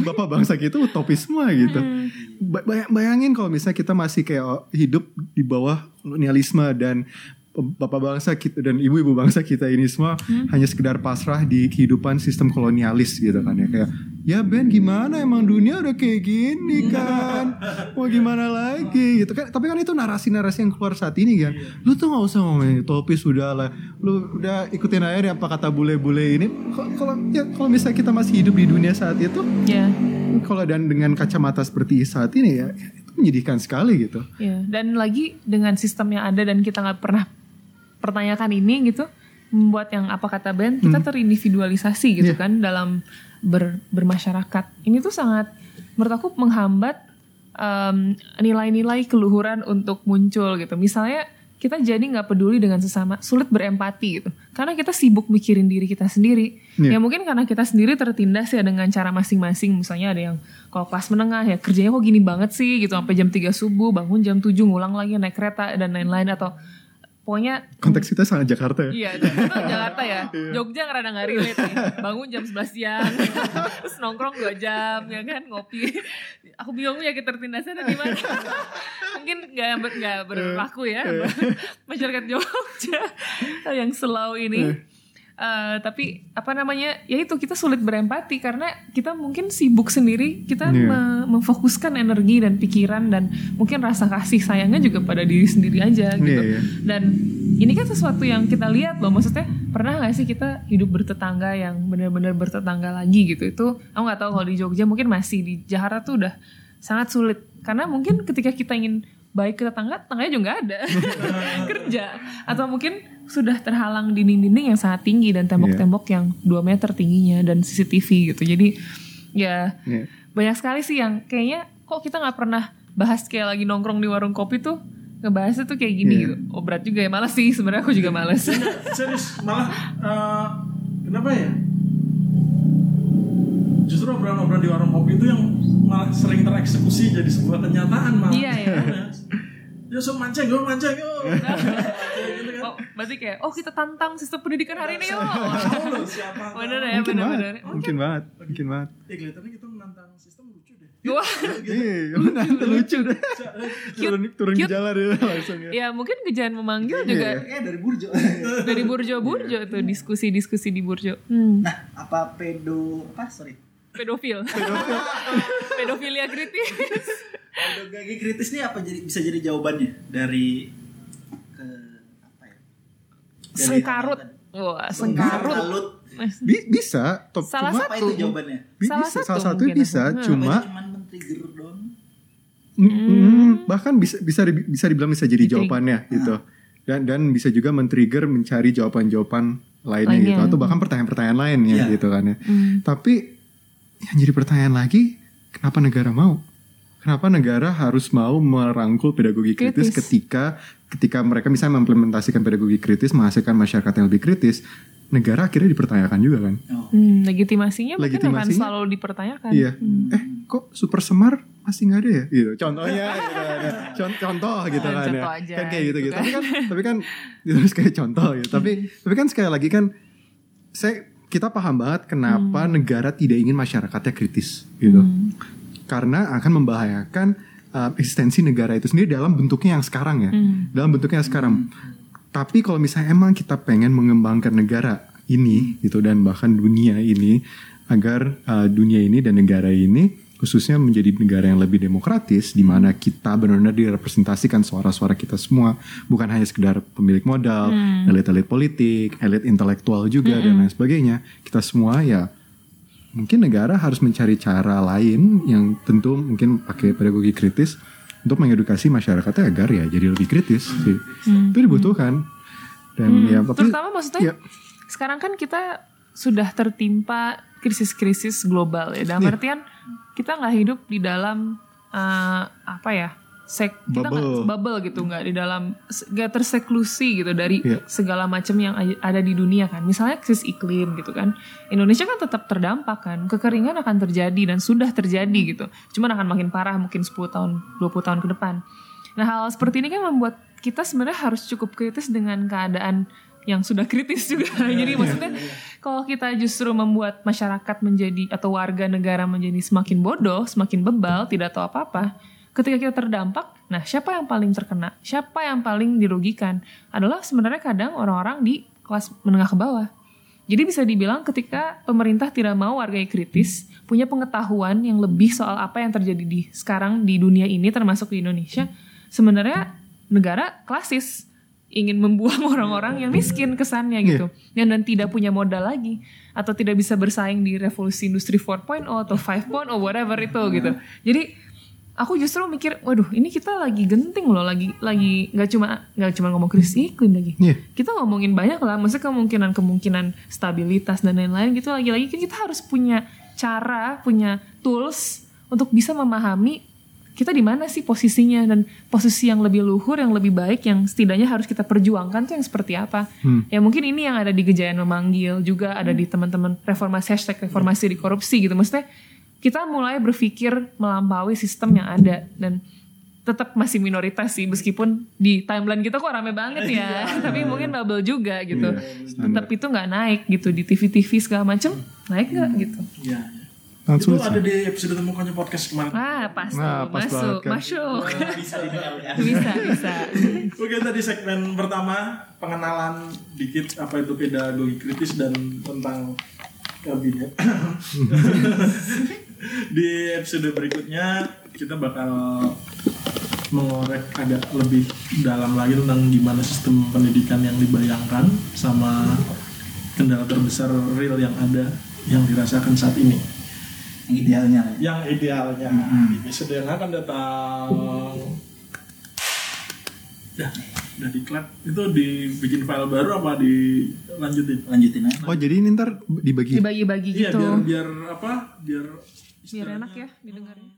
Speaker 1: bapak bangsa kita utopis semua gitu.
Speaker 2: Hmm.
Speaker 1: Ba- bay- bayangin kalau misalnya kita masih kayak oh, hidup di bawah kolonialisme dan bapak bangsa kita dan ibu-ibu bangsa kita ini semua
Speaker 2: Hmm.
Speaker 1: hanya sekedar pasrah di kehidupan sistem kolonialis gitu kan ya. Kayak ya Ben gimana? Emang dunia udah kayak gini kan? Mau gimana lagi? Gitu kan. Tapi kan itu narasi-narasi yang keluar saat ini kan lu tuh nggak usah ngomongin utopis udah lah lu udah ikutin aja deh apa kata bule-bule ini. Kalau ya kalau misalnya kita masih hidup di dunia saat itu
Speaker 2: ya
Speaker 1: kalau dan dengan kacamata seperti saat ini ya itu menyedihkan sekali gitu.
Speaker 2: Ya dan lagi dengan sistem yang ada dan kita nggak pernah pertanyakan ini gitu membuat yang apa kata Ben kita terindividualisasi gitu
Speaker 1: Iya.
Speaker 2: kan dalam ber- bermasyarakat. Ini tuh sangat menurut aku menghambat em, nilai-nilai keluhuran untuk muncul gitu. Misalnya kita jadi nggak peduli dengan sesama sulit berempati gitu. Karena kita sibuk mikirin diri kita sendiri.
Speaker 1: Iya.
Speaker 2: ya mungkin karena kita sendiri tertindas ya dengan cara masing-masing. Misalnya ada yang kalau kelas menengah ya kerjanya kok gini banget sih gitu sampai jam 3 subuh bangun jam 7 ngulang lagi naik kereta dan lain-lain. Atau pokoknya
Speaker 1: konteks kita sangat Jakarta ya
Speaker 2: Iya, Jakarta ya. Jogja rada nggak relate nih. Bangun jam 11 siang, terus nongkrong 2 jam, ya kan ngopi. Aku bingung ya tertindasnya ada di mana. Mungkin nggak nggak berlaku ya masyarakat Jogja yang slow ini. Eh, tapi apa namanya ya itu kita sulit berempati karena kita mungkin sibuk sendiri kita
Speaker 1: Iya.
Speaker 2: me- memfokuskan energi dan pikiran dan mungkin rasa kasih sayangnya juga pada diri sendiri aja gitu.
Speaker 1: Iya, iya.
Speaker 2: dan ini kan sesuatu yang kita lihat loh maksudnya pernah nggak sih kita hidup bertetangga yang benar-benar bertetangga lagi gitu? Itu aku nggak tahu kalau di Jogja mungkin masih di Jakarta tuh udah sangat sulit. Karena mungkin ketika kita ingin baik ke tetangga tetangganya juga nggak ada. Kerja. Atau mungkin sudah terhalang dinding-dinding yang sangat tinggi dan tembok-tembok yang 2 meter tingginya dan CCTV gitu jadi ya
Speaker 1: Iya.
Speaker 2: banyak sekali sih yang kayaknya kok kita nggak pernah bahas kayak lagi nongkrong di warung kopi tuh ngebahasnya tuh kayak gini
Speaker 1: Iya.
Speaker 2: gitu. Oh berat juga ya, malas sih sebenarnya aku juga males.
Speaker 3: serius malah eh, kenapa ya justru obrolan-obrolan di warung kopi itu yang malah sering tereksekusi jadi sebuah kenyataan malah
Speaker 2: Iya, iya.
Speaker 3: ya so mancing yo mancing kan
Speaker 2: oh berarti kayak oh kita tantang sistem pendidikan hari ini yuk.
Speaker 3: siapa
Speaker 2: Bener ya
Speaker 1: mungkin
Speaker 2: bener-bener.
Speaker 1: banget mungkin banget mungkin banget
Speaker 3: eh kelihatannya kita menantang sistem lucu deh
Speaker 2: Wah,
Speaker 1: Iya, nanti lucu deh. turun turun ke
Speaker 2: Cute.
Speaker 1: jalan ya langsung ya.
Speaker 2: ya mungkin kejadian memanggil
Speaker 1: Iya,
Speaker 2: juga
Speaker 4: Kayaknya dari Burjo.
Speaker 2: dari burjo-burjo tuh diskusi-diskusi di burjo. Hmm.
Speaker 4: nah, apa pedo apa sorry?
Speaker 2: Pedofil. Pedofilia kritis.
Speaker 4: Pedagagi kritis ini apa jadi bisa jadi jawabannya dari ke apa ya? Dari
Speaker 2: Sengkarut. Wah, sengkarut.
Speaker 4: Sengkarut.
Speaker 1: Bi- bisa, top,
Speaker 2: Salah
Speaker 1: cuma
Speaker 4: Apa
Speaker 2: satu.
Speaker 4: itu jawabannya?
Speaker 1: bi-
Speaker 2: salah
Speaker 1: bisa,
Speaker 2: satu
Speaker 1: salah satu
Speaker 2: mungkin.
Speaker 1: bisa,
Speaker 2: Hmm.
Speaker 1: cuma
Speaker 4: Apa itu cuman men-trigger doang?
Speaker 1: mm, bahkan bisa bisa bisa dibilang bisa jadi jawabannya gitu. Dan dan bisa juga men-trigger mencari jawaban-jawaban lainnya,
Speaker 2: Lainnya.
Speaker 1: gitu atau bahkan pertanyaan-pertanyaan lain ya
Speaker 4: Iya.
Speaker 1: gitu kan ya.
Speaker 2: Hmm.
Speaker 1: Tapi yang jadi pertanyaan lagi, kenapa negara mau? Kenapa negara harus mau merangkul pedagogi kritis,
Speaker 2: Kritis.
Speaker 1: ketika ketika mereka misalnya mengimplementasikan pedagogi kritis menghasilkan masyarakat yang lebih kritis, negara akhirnya dipertanyakan juga kan?
Speaker 4: Oh.
Speaker 2: Hmm, legitimasinya mungkin akan
Speaker 1: Legitimasinya?
Speaker 2: selalu dipertanyakan.
Speaker 1: Iya.
Speaker 2: Hmm.
Speaker 1: Eh, kok super semar masih nggak ada ya? Gitu. Contohnya gitu kan. ya. Con- contoh gitu kan ya.
Speaker 2: contoh aja,
Speaker 1: Kan kayak gitu
Speaker 2: gitu
Speaker 1: gitu.
Speaker 2: kan.
Speaker 1: Tapi kan tapi kan itu kayak contoh gitu. Tapi tapi kan sekali lagi kan saya kita paham banget kenapa negara tidak ingin masyarakatnya kritis gitu.
Speaker 2: Hmm.
Speaker 1: Karena akan membahayakan uh, eksistensi negara itu sendiri dalam bentuknya yang sekarang ya.
Speaker 2: Hmm.
Speaker 1: Dalam bentuknya yang sekarang. Tapi kalau misalnya emang kita pengen mengembangkan negara ini gitu dan bahkan dunia ini agar uh, dunia ini dan negara ini khususnya menjadi negara yang lebih demokratis di mana kita benar-benar direpresentasikan suara-suara kita semua bukan hanya sekedar pemilik modal, elit-elit politik, elit intelektual juga dan lain sebagainya. Kita semua ya mungkin negara harus mencari cara lain yang tentu mungkin pakai pedagogi kritis untuk mengedukasi masyarakatnya agar ya jadi lebih kritis sih. Itu dibutuhkan. dan ya tapi
Speaker 2: Terutama maksudnya
Speaker 1: ya.
Speaker 2: sekarang kan kita sudah tertimpa krisis-krisis global ya. Dalam
Speaker 1: Iya.
Speaker 2: artian kita nggak hidup di dalam eh, apa ya? Sek, kita nggak
Speaker 1: Bubble.
Speaker 2: bubble gitu, nggak di dalam nggak terseklusi gitu dari
Speaker 1: Iya.
Speaker 2: segala macam yang ada di dunia kan. Misalnya krisis iklim gitu kan. Indonesia kan tetap terdampak kan. Kekeringan akan terjadi dan sudah terjadi gitu. Cuman akan makin parah mungkin 10 tahun, 20 tahun ke depan. Nah, hal seperti ini kan membuat kita sebenarnya harus cukup kritis dengan keadaan yang sudah kritis juga. Jadi maksudnya kalau kita justru membuat masyarakat menjadi atau warga negara menjadi semakin bodoh, semakin bebal, tidak tahu apa-apa, ketika kita terdampak, nah siapa yang paling terkena? Siapa yang paling dirugikan? Adalah sebenarnya kadang orang-orang di kelas menengah ke bawah. Jadi bisa dibilang ketika pemerintah tidak mau warganya kritis, punya pengetahuan yang lebih soal apa yang terjadi di sekarang di dunia ini termasuk di Indonesia, sebenarnya negara klasis ingin membuang orang-orang yang miskin kesannya gitu. Yang dan tidak punya modal lagi atau tidak bisa bersaing di revolusi industri 4.0 atau 5.0 whatever itu gitu. Jadi aku justru mikir, waduh, ini kita lagi genting loh, lagi lagi nggak cuma nggak cuma ngomong krisis iklim lagi.
Speaker 1: Iya.
Speaker 2: Kita ngomongin banyak lah, maksudnya kemungkinan-kemungkinan stabilitas dan lain-lain gitu lagi-lagi kan kita harus punya cara, punya tools untuk bisa memahami kita di mana sih posisinya dan posisi yang lebih luhur, yang lebih baik, yang setidaknya harus kita perjuangkan tuh yang seperti apa. Ya mungkin ini yang ada di Gejayan Memanggil, juga ada di teman-teman reformasi hashtag reformasi di korupsi gitu. Maksudnya kita mulai berpikir melampaui sistem yang ada dan tetap masih minoritas sih meskipun di timeline kita kok rame banget ya tapi mungkin bubble juga gitu tetap itu nggak naik gitu di TV-TV segala macem naik nggak gitu
Speaker 3: Iya.
Speaker 1: langsung
Speaker 3: Itu ada di episode temukannya podcast kemarin.
Speaker 2: ah pas
Speaker 1: Nah, pas
Speaker 2: masuk
Speaker 1: banget kan.
Speaker 2: masuk
Speaker 4: bisa ya.
Speaker 2: bisa bisa
Speaker 3: Oke tadi segmen pertama pengenalan dikit apa itu pedagogi kritis dan tentang kabinet. Di episode berikutnya kita bakal mengorek agak lebih dalam lagi tentang gimana sistem pendidikan yang dibayangkan sama kendala terbesar real yang ada yang dirasakan saat ini.
Speaker 4: Yang idealnya. ya.
Speaker 3: yang idealnya. Di episode yang akan datang. Udah udah diklat itu dibikin file baru apa dilanjutin?
Speaker 4: Lanjutin aja.
Speaker 1: oh jadi ini ntar dibagi
Speaker 2: dibagi-bagi
Speaker 3: iya
Speaker 2: gitu.
Speaker 3: biar biar apa? Biar
Speaker 2: biar enak ya didengarnya.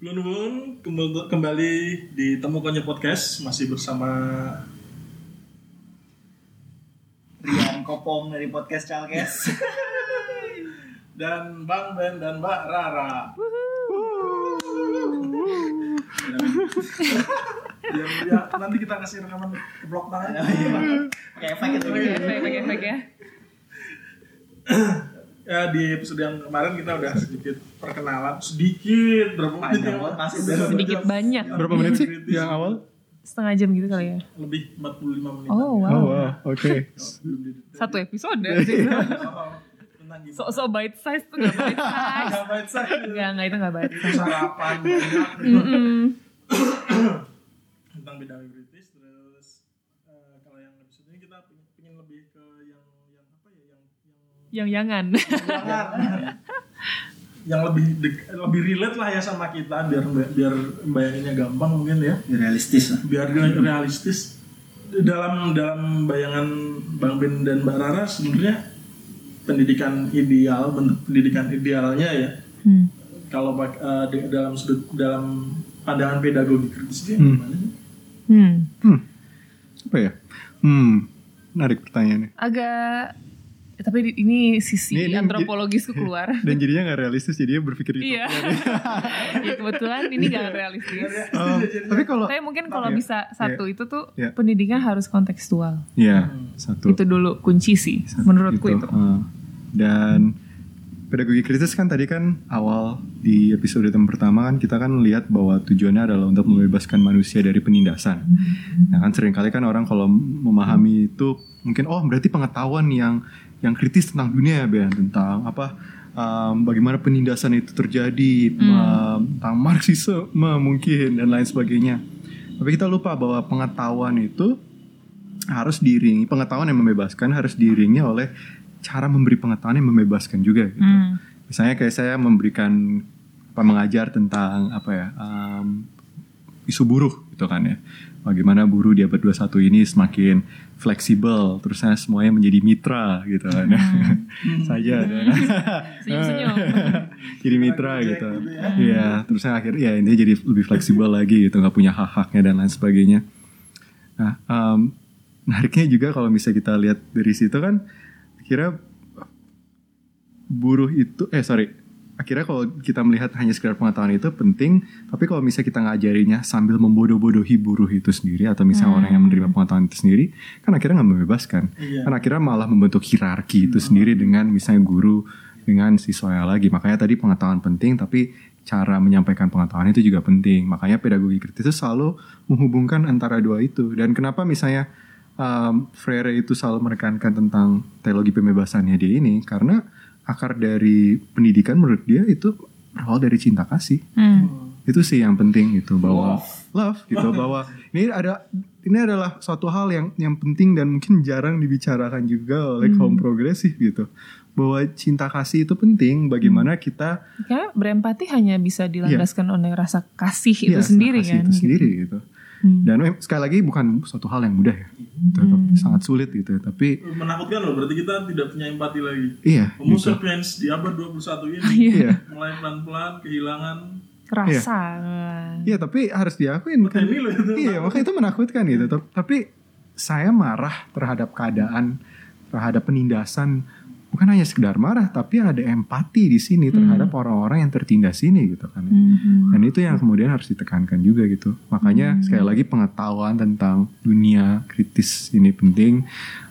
Speaker 3: Belum kembali, kembali di Temukannya Podcast masih bersama
Speaker 4: Rian Kopong dari podcast Calkes.
Speaker 3: dan Bang Ben dan Mbak Rara. ya, ya, nanti kita kasih rekaman ke blog tangan.
Speaker 4: Pakai efek itu.
Speaker 2: pakai efek pakai efek ya.
Speaker 3: Ya di episode yang kemarin kita udah sedikit perkenalan. Sedikit berapa menit
Speaker 4: Panjang
Speaker 3: ya
Speaker 4: banget, masih
Speaker 2: sedikit banyak.
Speaker 1: Berapa menit sih yang awal?
Speaker 2: Setengah jam gitu kali ya?
Speaker 3: Lebih 45 menit.
Speaker 2: oh wow.
Speaker 1: Oh wow. Oke.
Speaker 3: Di
Speaker 2: satu episode
Speaker 3: Oh, tentang gimana?
Speaker 2: sok-sok bite size tuh gak bite size.
Speaker 3: Nggak baik saya.
Speaker 2: Enggak, enggak itu enggak bite size.
Speaker 3: Sarapan. Tentang bidang kritis terus eh, kalau yang episode ini kita pengen, lebih ke yang yang apa ya yang yang
Speaker 2: yang yangan
Speaker 3: jangan yang lebih dek- lebih relate lah ya sama kita biar biar bayanginnya gampang mungkin ya
Speaker 4: Realistis lah.
Speaker 3: biar realistis dalam dalam bayangan Bang Ben dan Mbak Rara sebenarnya pendidikan ideal bentuk pendidikan idealnya ya
Speaker 2: Hmm.
Speaker 3: kalau di- dalam sudut dalam pandangan pedagogi kritis yang gimana sih?
Speaker 2: Hmm.
Speaker 1: hmm. Apa ya? Hmm. Menarik pertanyaannya.
Speaker 2: Agak ya, tapi ini sisi
Speaker 1: Ini- ini-
Speaker 2: antropologisku keluar.
Speaker 1: dan jadinya nggak realistis jadinya berpikir itu.
Speaker 2: Iya. Ya kebetulan ini gak realistis.
Speaker 1: Um, tapi kalau
Speaker 2: tapi mungkin kalau
Speaker 1: Iya.
Speaker 2: bisa satu itu tuh
Speaker 1: Iya.
Speaker 2: pendidikan harus kontekstual.
Speaker 1: Ya satu.
Speaker 2: Itu dulu kunci sih menurutku itu,
Speaker 1: uh, dan pedagogi kritis kan tadi kan awal di episode yang pertama kan kita kan lihat bahwa tujuannya adalah untuk membebaskan manusia dari penindasan. Nah kan sering kali kan orang kalau memahami itu mungkin oh berarti pengetahuan yang yang kritis tentang dunia ya Ben tentang apa um, bagaimana penindasan itu terjadi um, tentang marxisme mungkin dan lain sebagainya. Tapi kita lupa bahwa pengetahuan itu harus diiringi pengetahuan yang membebaskan harus diiringi oleh cara memberi pengetahuan yang membebaskan juga gitu.
Speaker 2: Hmm.
Speaker 1: Misalnya kayak saya memberikan mengajar tentang apa ya um, isu buruh gitu kan ya. Bagaimana buruh di abad 21 ini semakin fleksibel terusnya semuanya menjadi mitra gitu kan ya. Saja dan
Speaker 2: Senyum-senyum.
Speaker 1: jadi mitra gitu. Iya terusnya akhirnya ya ini jadi lebih fleksibel lagi gitu nggak punya hak-haknya dan lain sebagainya. Nah um, menariknya juga kalau misalnya kita lihat dari situ kan kira buruh itu eh sorry. Akhirnya kalau kita melihat hanya sekedar pengetahuan itu penting tapi kalau misalnya kita ngajarinya sambil membodoh-bodohi buruh itu sendiri atau misalnya orang yang menerima pengetahuan itu sendiri kan akhirnya nggak membebaskan.
Speaker 3: Iya.
Speaker 1: kan akhirnya malah membentuk hierarki itu sendiri dengan misalnya guru dengan siswanya lagi. Makanya tadi pengetahuan penting tapi cara menyampaikan pengetahuan itu juga penting. Makanya pedagogi kritis itu selalu menghubungkan antara dua itu. Dan kenapa misalnya um, Freire itu selalu menekankan tentang teologi pembebasannya dia ini karena akar dari pendidikan menurut dia itu berawal dari cinta kasih
Speaker 2: Hmm.
Speaker 1: itu sih yang penting itu bahwa love, gitu bahwa ini ada ini adalah suatu hal yang yang penting dan mungkin jarang dibicarakan juga oleh kaum progresif gitu bahwa cinta kasih itu penting bagaimana kita
Speaker 2: Karena berempati hanya bisa dilandaskan oleh rasa kasih itu
Speaker 1: Iya,
Speaker 2: sendiri
Speaker 1: kasih
Speaker 2: kan.
Speaker 1: itu
Speaker 2: gitu.
Speaker 1: sendiri gitu
Speaker 2: Hmm.
Speaker 1: dan sekali lagi bukan suatu hal yang mudah ya tapi sangat sulit gitu tapi
Speaker 3: menakutkan loh berarti kita tidak punya empati lagi
Speaker 1: iya
Speaker 3: Homo
Speaker 1: gitu
Speaker 3: sapiens di abad 21 ini
Speaker 1: iya
Speaker 3: mulai pelan-pelan kehilangan
Speaker 2: Rasa.
Speaker 1: Iya tapi harus diakuin kan.
Speaker 3: Loh itu.
Speaker 1: Iya makanya itu menakutkan gitu. Tap- Tapi saya marah terhadap keadaan, terhadap penindasan. Bukan hanya sekedar marah, tapi ada empati di sini terhadap orang-orang yang tertindas ini gitu kan.
Speaker 2: Mhm.
Speaker 1: Dan itu yang kemudian harus ditekankan juga gitu. Makanya sekali lagi pengetahuan tentang dunia kritis ini penting.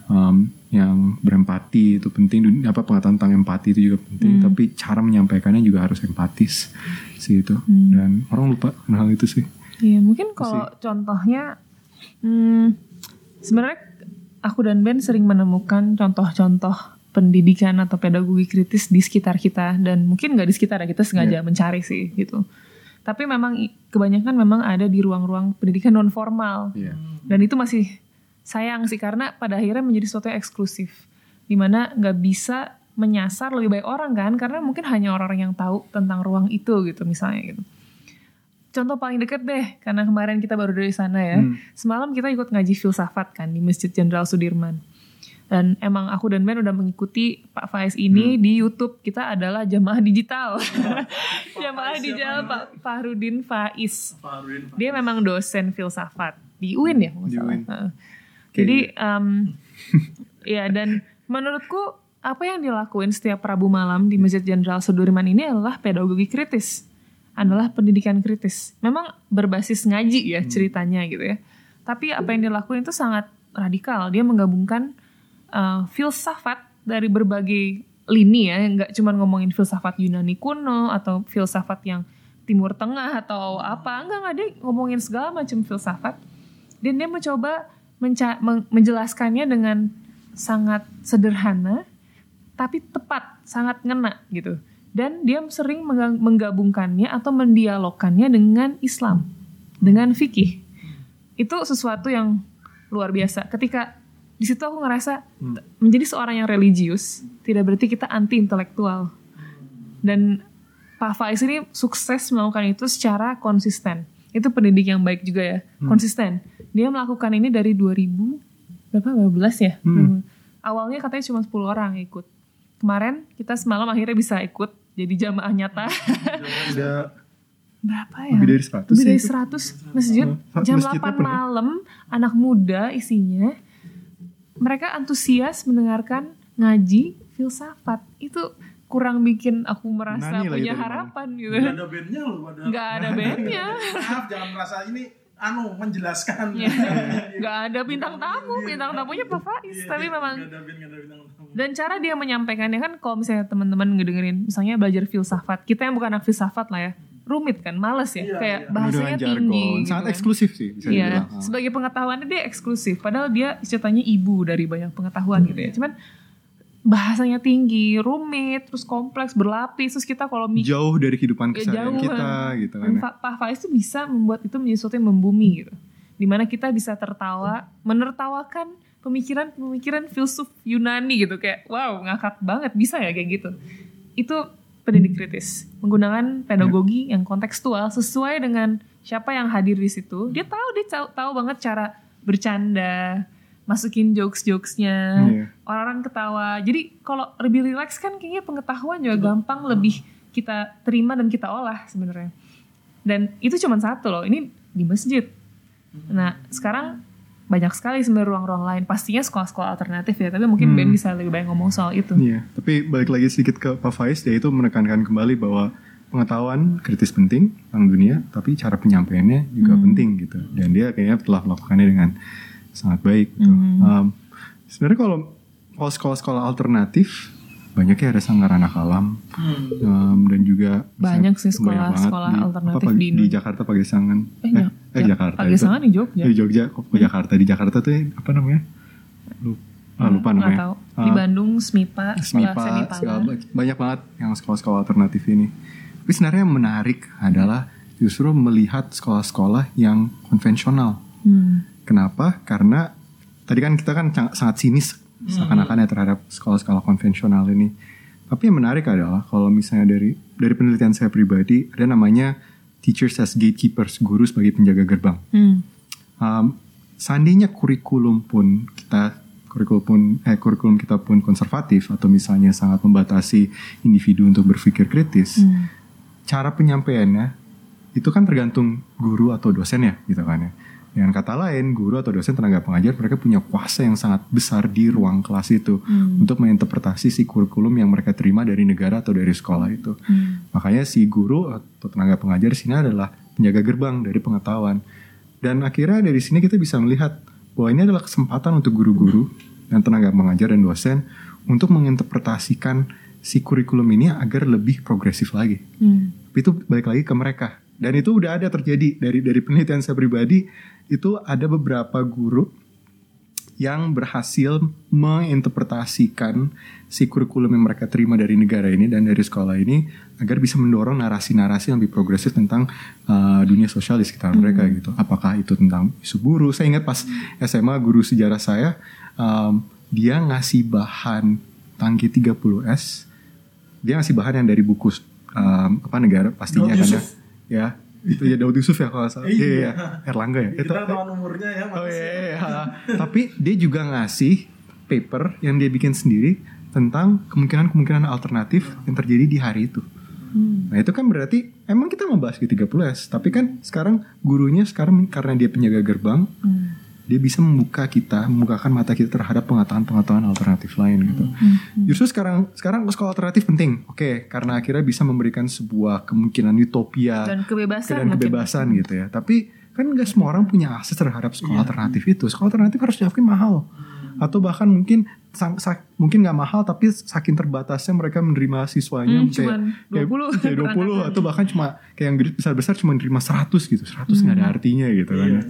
Speaker 1: Um, yang berempati itu penting. Dun- Apa pengetahuan tentang empati itu juga penting. Tapi cara menyampaikannya juga harus empatis sih itu. Dan orang lupa hal itu sih.
Speaker 2: Iya mungkin kalau contohnya hmm, sebenarnya aku dan Ben sering menemukan contoh-contoh pendidikan atau pedagogi kritis di sekitar kita. Dan mungkin nggak di sekitar ya kita sengaja mencari sih gitu. Tapi memang kebanyakan memang ada di ruang-ruang pendidikan non formal
Speaker 1: Iya.
Speaker 2: dan itu masih sayang sih karena pada akhirnya menjadi sesuatu yang eksklusif. Di mana nggak bisa menyasar lebih baik orang kan karena mungkin hanya orang-orang yang tahu tentang ruang itu gitu misalnya gitu. Contoh paling deket deh karena kemarin kita baru dari sana ya. Semalam kita ikut ngaji filsafat kan di Masjid Jenderal Sudirman dan emang aku dan Ben udah mengikuti Pak Faiz ini di YouTube kita adalah jamaah digital jamaah digital Pak Fahrudin Faiz dia memang dosen filsafat di UIN ya
Speaker 1: Di. UIN.
Speaker 2: Jadi em, ya dan menurutku apa yang dilakuin setiap Rabu malam di Masjid Jenderal Sudirman ini adalah pedagogi kritis, adalah pendidikan kritis. Memang berbasis ngaji ya ceritanya gitu ya. Tapi apa yang dilakuin itu sangat radikal. Dia menggabungkan eh, filsafat dari berbagai lini ya, nggak cuma ngomongin filsafat Yunani kuno atau filsafat yang Timur Tengah atau apa, enggak enggak dia ngomongin segala macam filsafat. Dan dia mencoba menca- men- menjelaskannya dengan sangat sederhana tapi tepat, sangat ngena gitu. Dan dia sering mengga- menggabungkannya atau mendialogkannya dengan Islam, dengan fikih. Itu sesuatu yang luar biasa. Ketika di situ aku ngerasa menjadi seorang yang religius tidak berarti kita anti intelektual. Dan Pak Faiz ini sukses melakukan itu secara konsisten. Itu pendidik yang baik juga ya, konsisten. Dia melakukan ini dari 2000 berapa 12 ya? Hmm. Awalnya katanya cuma 10 orang yang ikut. Kemarin kita semalam akhirnya bisa ikut jadi jamaah nyata. Berapa ya?
Speaker 1: lebih dari 100
Speaker 2: Lebih dari
Speaker 1: itu.
Speaker 2: 100 masjid
Speaker 1: Hmm.
Speaker 2: jam
Speaker 1: Masjidnya
Speaker 2: 8
Speaker 1: penuh.
Speaker 2: malam anak muda isinya mereka antusias mendengarkan ngaji filsafat. Itu kurang bikin aku merasa
Speaker 1: Nani
Speaker 2: punya harapan gitu.
Speaker 3: Nggak ada bandnya loh padahal.
Speaker 2: nggak ada bandnya.
Speaker 3: Maaf jangan merasa ini anu menjelaskan.
Speaker 2: Ya, nggak ada bintang tamu. Bintang tamunya Pak Faiz
Speaker 3: Iya,
Speaker 2: tapi
Speaker 3: iya,
Speaker 2: memang
Speaker 3: nggak ada band, nggak ada bintang tamu.
Speaker 2: dan cara dia menyampaikannya kan kalau misalnya teman-teman ngedengerin misalnya belajar filsafat kita yang bukan anak filsafat lah ya rumit kan males ya
Speaker 3: Iya,
Speaker 2: kayak
Speaker 3: iya.
Speaker 2: bahasanya tinggi gitu
Speaker 1: sangat
Speaker 2: kan.
Speaker 1: eksklusif sih bisa
Speaker 2: Iya,
Speaker 1: dibilang. Ah.
Speaker 2: sebagai pengetahuannya dia eksklusif. Padahal dia ceritanya ibu dari banyak pengetahuan gitu ya. Cuman bahasanya tinggi, rumit, terus kompleks, berlapis. Terus kita kalau mikir
Speaker 1: jauh dari kehidupan
Speaker 2: Ya,
Speaker 1: keseharian
Speaker 2: jauh,
Speaker 1: kita gitu kan. ya.
Speaker 2: Pak Pak Faiz tuh bisa membuat itu menjadi sesuatu yang membumi gitu. Di mana kita bisa tertawa, menertawakan pemikiran-pemikiran filsuf Yunani gitu. Kayak wow ngakak banget bisa ya kayak gitu. Itu pendidik kritis menggunakan pedagogi yang kontekstual sesuai dengan siapa yang hadir di situ. Dia tahu dia tahu, tahu banget cara bercanda, masukin jokes-jokesnya,
Speaker 1: Iya.
Speaker 2: orang-orang ketawa. Jadi kalau lebih relax kan kayaknya pengetahuan juga gampang lebih kita terima dan kita olah sebenarnya. Dan itu cuma satu loh, ini di masjid. Nah sekarang banyak sekali sebenarnya ruang-ruang lain. Pastinya sekolah-sekolah alternatif ya, tapi mungkin Ben bisa lebih banyak ngomong soal itu.
Speaker 1: Iya, tapi balik lagi sedikit ke Pak Faiz, dia itu menekankan kembali bahwa pengetahuan kritis penting tentang dunia, tapi cara penyampaiannya juga penting gitu. Dan dia kayaknya telah melakukannya dengan sangat baik. Gitu. Um, Sebenarnya kalau kalau sekolah-sekolah alternatif banyak ya ada sanggar anak alam um, dan juga
Speaker 2: Banyak sih
Speaker 1: banyak banget
Speaker 2: sekolah-sekolah
Speaker 1: di-
Speaker 2: alternatif
Speaker 1: apa,
Speaker 2: di
Speaker 1: di. Jakarta Pagesangan.
Speaker 2: Eh, ya,
Speaker 1: eh,
Speaker 2: ya,
Speaker 1: Jakarta.
Speaker 2: Pagesangan di Jogja.
Speaker 1: Di Jogja, kok ke Jakarta. Di Jakarta tuh apa namanya? Lupa, ah, lupa namanya.
Speaker 2: tahu. Di
Speaker 1: Ah,
Speaker 2: Bandung SMIPA,
Speaker 1: SMIPA, segala banyak banget yang sekolah-sekolah alternatif ini. Tapi sebenarnya yang menarik adalah justru melihat sekolah-sekolah yang konvensional.
Speaker 2: Hmm.
Speaker 1: Kenapa? Karena tadi kan kita kan sangat, sinis seakan-akan ya terhadap sekolah-sekolah konvensional ini. Tapi yang menarik adalah kalau misalnya dari dari penelitian saya pribadi ada namanya teachers as gatekeepers, guru sebagai penjaga gerbang.
Speaker 2: Hmm.
Speaker 1: Um, seandainya kurikulum pun kita kurikulum pun eh kurikulum kita pun konservatif atau misalnya sangat membatasi individu untuk berpikir kritis, cara penyampaiannya itu kan tergantung guru atau dosen ya gitu kan ya. Dengan kata lain, guru atau dosen tenaga pengajar mereka punya kuasa yang sangat besar di ruang kelas itu untuk menginterpretasi si kurikulum yang mereka terima dari negara atau dari sekolah itu. Makanya si guru atau tenaga pengajar di sini adalah penjaga gerbang dari pengetahuan. Dan akhirnya dari sini kita bisa melihat bahwa ini adalah kesempatan untuk guru-guru dan tenaga pengajar dan dosen untuk menginterpretasikan si kurikulum ini agar lebih progresif lagi.
Speaker 2: Hmm.
Speaker 1: Tapi itu balik lagi ke mereka. Dan itu udah ada terjadi dari dari penelitian saya pribadi itu ada beberapa guru yang berhasil menginterpretasikan si kurikulum yang mereka terima dari negara ini dan dari sekolah ini agar bisa mendorong narasi-narasi yang lebih progresif tentang uh, dunia sosial di sekitar mereka gitu. Apakah itu tentang isu buruh? Saya ingat pas SMA guru sejarah saya um, dia ngasih bahan tangki 30S dia ngasih bahan yang dari buku um, apa negara pastinya
Speaker 3: Daud
Speaker 1: kan ya. Ya, itu ya Daud Yusuf ya kalau nggak salah.
Speaker 3: Iya.
Speaker 1: Iya, iya. Erlangga ya. Itu-
Speaker 3: Kita tahu umurnya ya.
Speaker 1: Oh iya, iya, iya. Tapi dia juga ngasih paper yang dia bikin sendiri tentang kemungkinan-kemungkinan alternatif yang terjadi di hari itu. Nah itu kan berarti emang kita membahas G30S, tapi kan sekarang gurunya sekarang karena dia penjaga gerbang, dia bisa membuka kita, membukakan mata kita terhadap pengetahuan-pengetahuan alternatif lain gitu. Justru sekarang sekarang sekolah alternatif penting, oke, karena akhirnya bisa memberikan sebuah kemungkinan utopia
Speaker 2: Dan kebebasan
Speaker 1: dan
Speaker 2: mungkin.
Speaker 1: kebebasan gitu ya. Tapi kan nggak semua orang punya akses terhadap sekolah alternatif itu. Sekolah alternatif harus diakui mahal. Atau bahkan mungkin sang- sa- mungkin nggak mahal tapi saking terbatasnya mereka menerima siswanya
Speaker 2: Hmm,
Speaker 1: kayak
Speaker 2: cuman 20
Speaker 1: kayak 20 atau bahkan cuma kayak yang besar-besar cuma menerima 100 gitu. 100 nggak ada artinya gitu kan.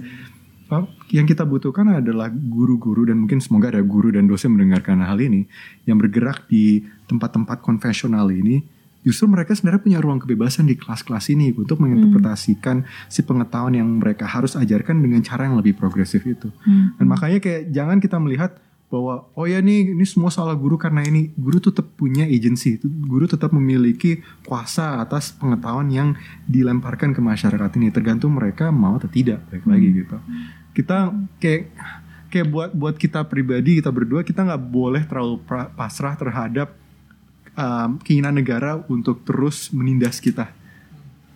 Speaker 1: Ya. Yang kita butuhkan adalah guru-guru dan mungkin semoga ada guru dan dosen mendengarkan hal ini yang bergerak di tempat-tempat konvensional ini justru mereka sebenarnya punya ruang kebebasan di kelas-kelas ini untuk menginterpretasikan si pengetahuan yang mereka harus ajarkan dengan cara yang lebih progresif itu. Dan makanya kayak jangan kita melihat bahwa oh ya nih ini semua salah guru karena ini guru tetap punya agency, guru tetap memiliki kuasa atas pengetahuan yang dilemparkan ke masyarakat ini tergantung mereka mau atau tidak baik lagi gitu. Kita kayak kayak buat buat kita pribadi kita berdua kita nggak boleh terlalu pasrah terhadap um, keinginan negara untuk terus menindas kita.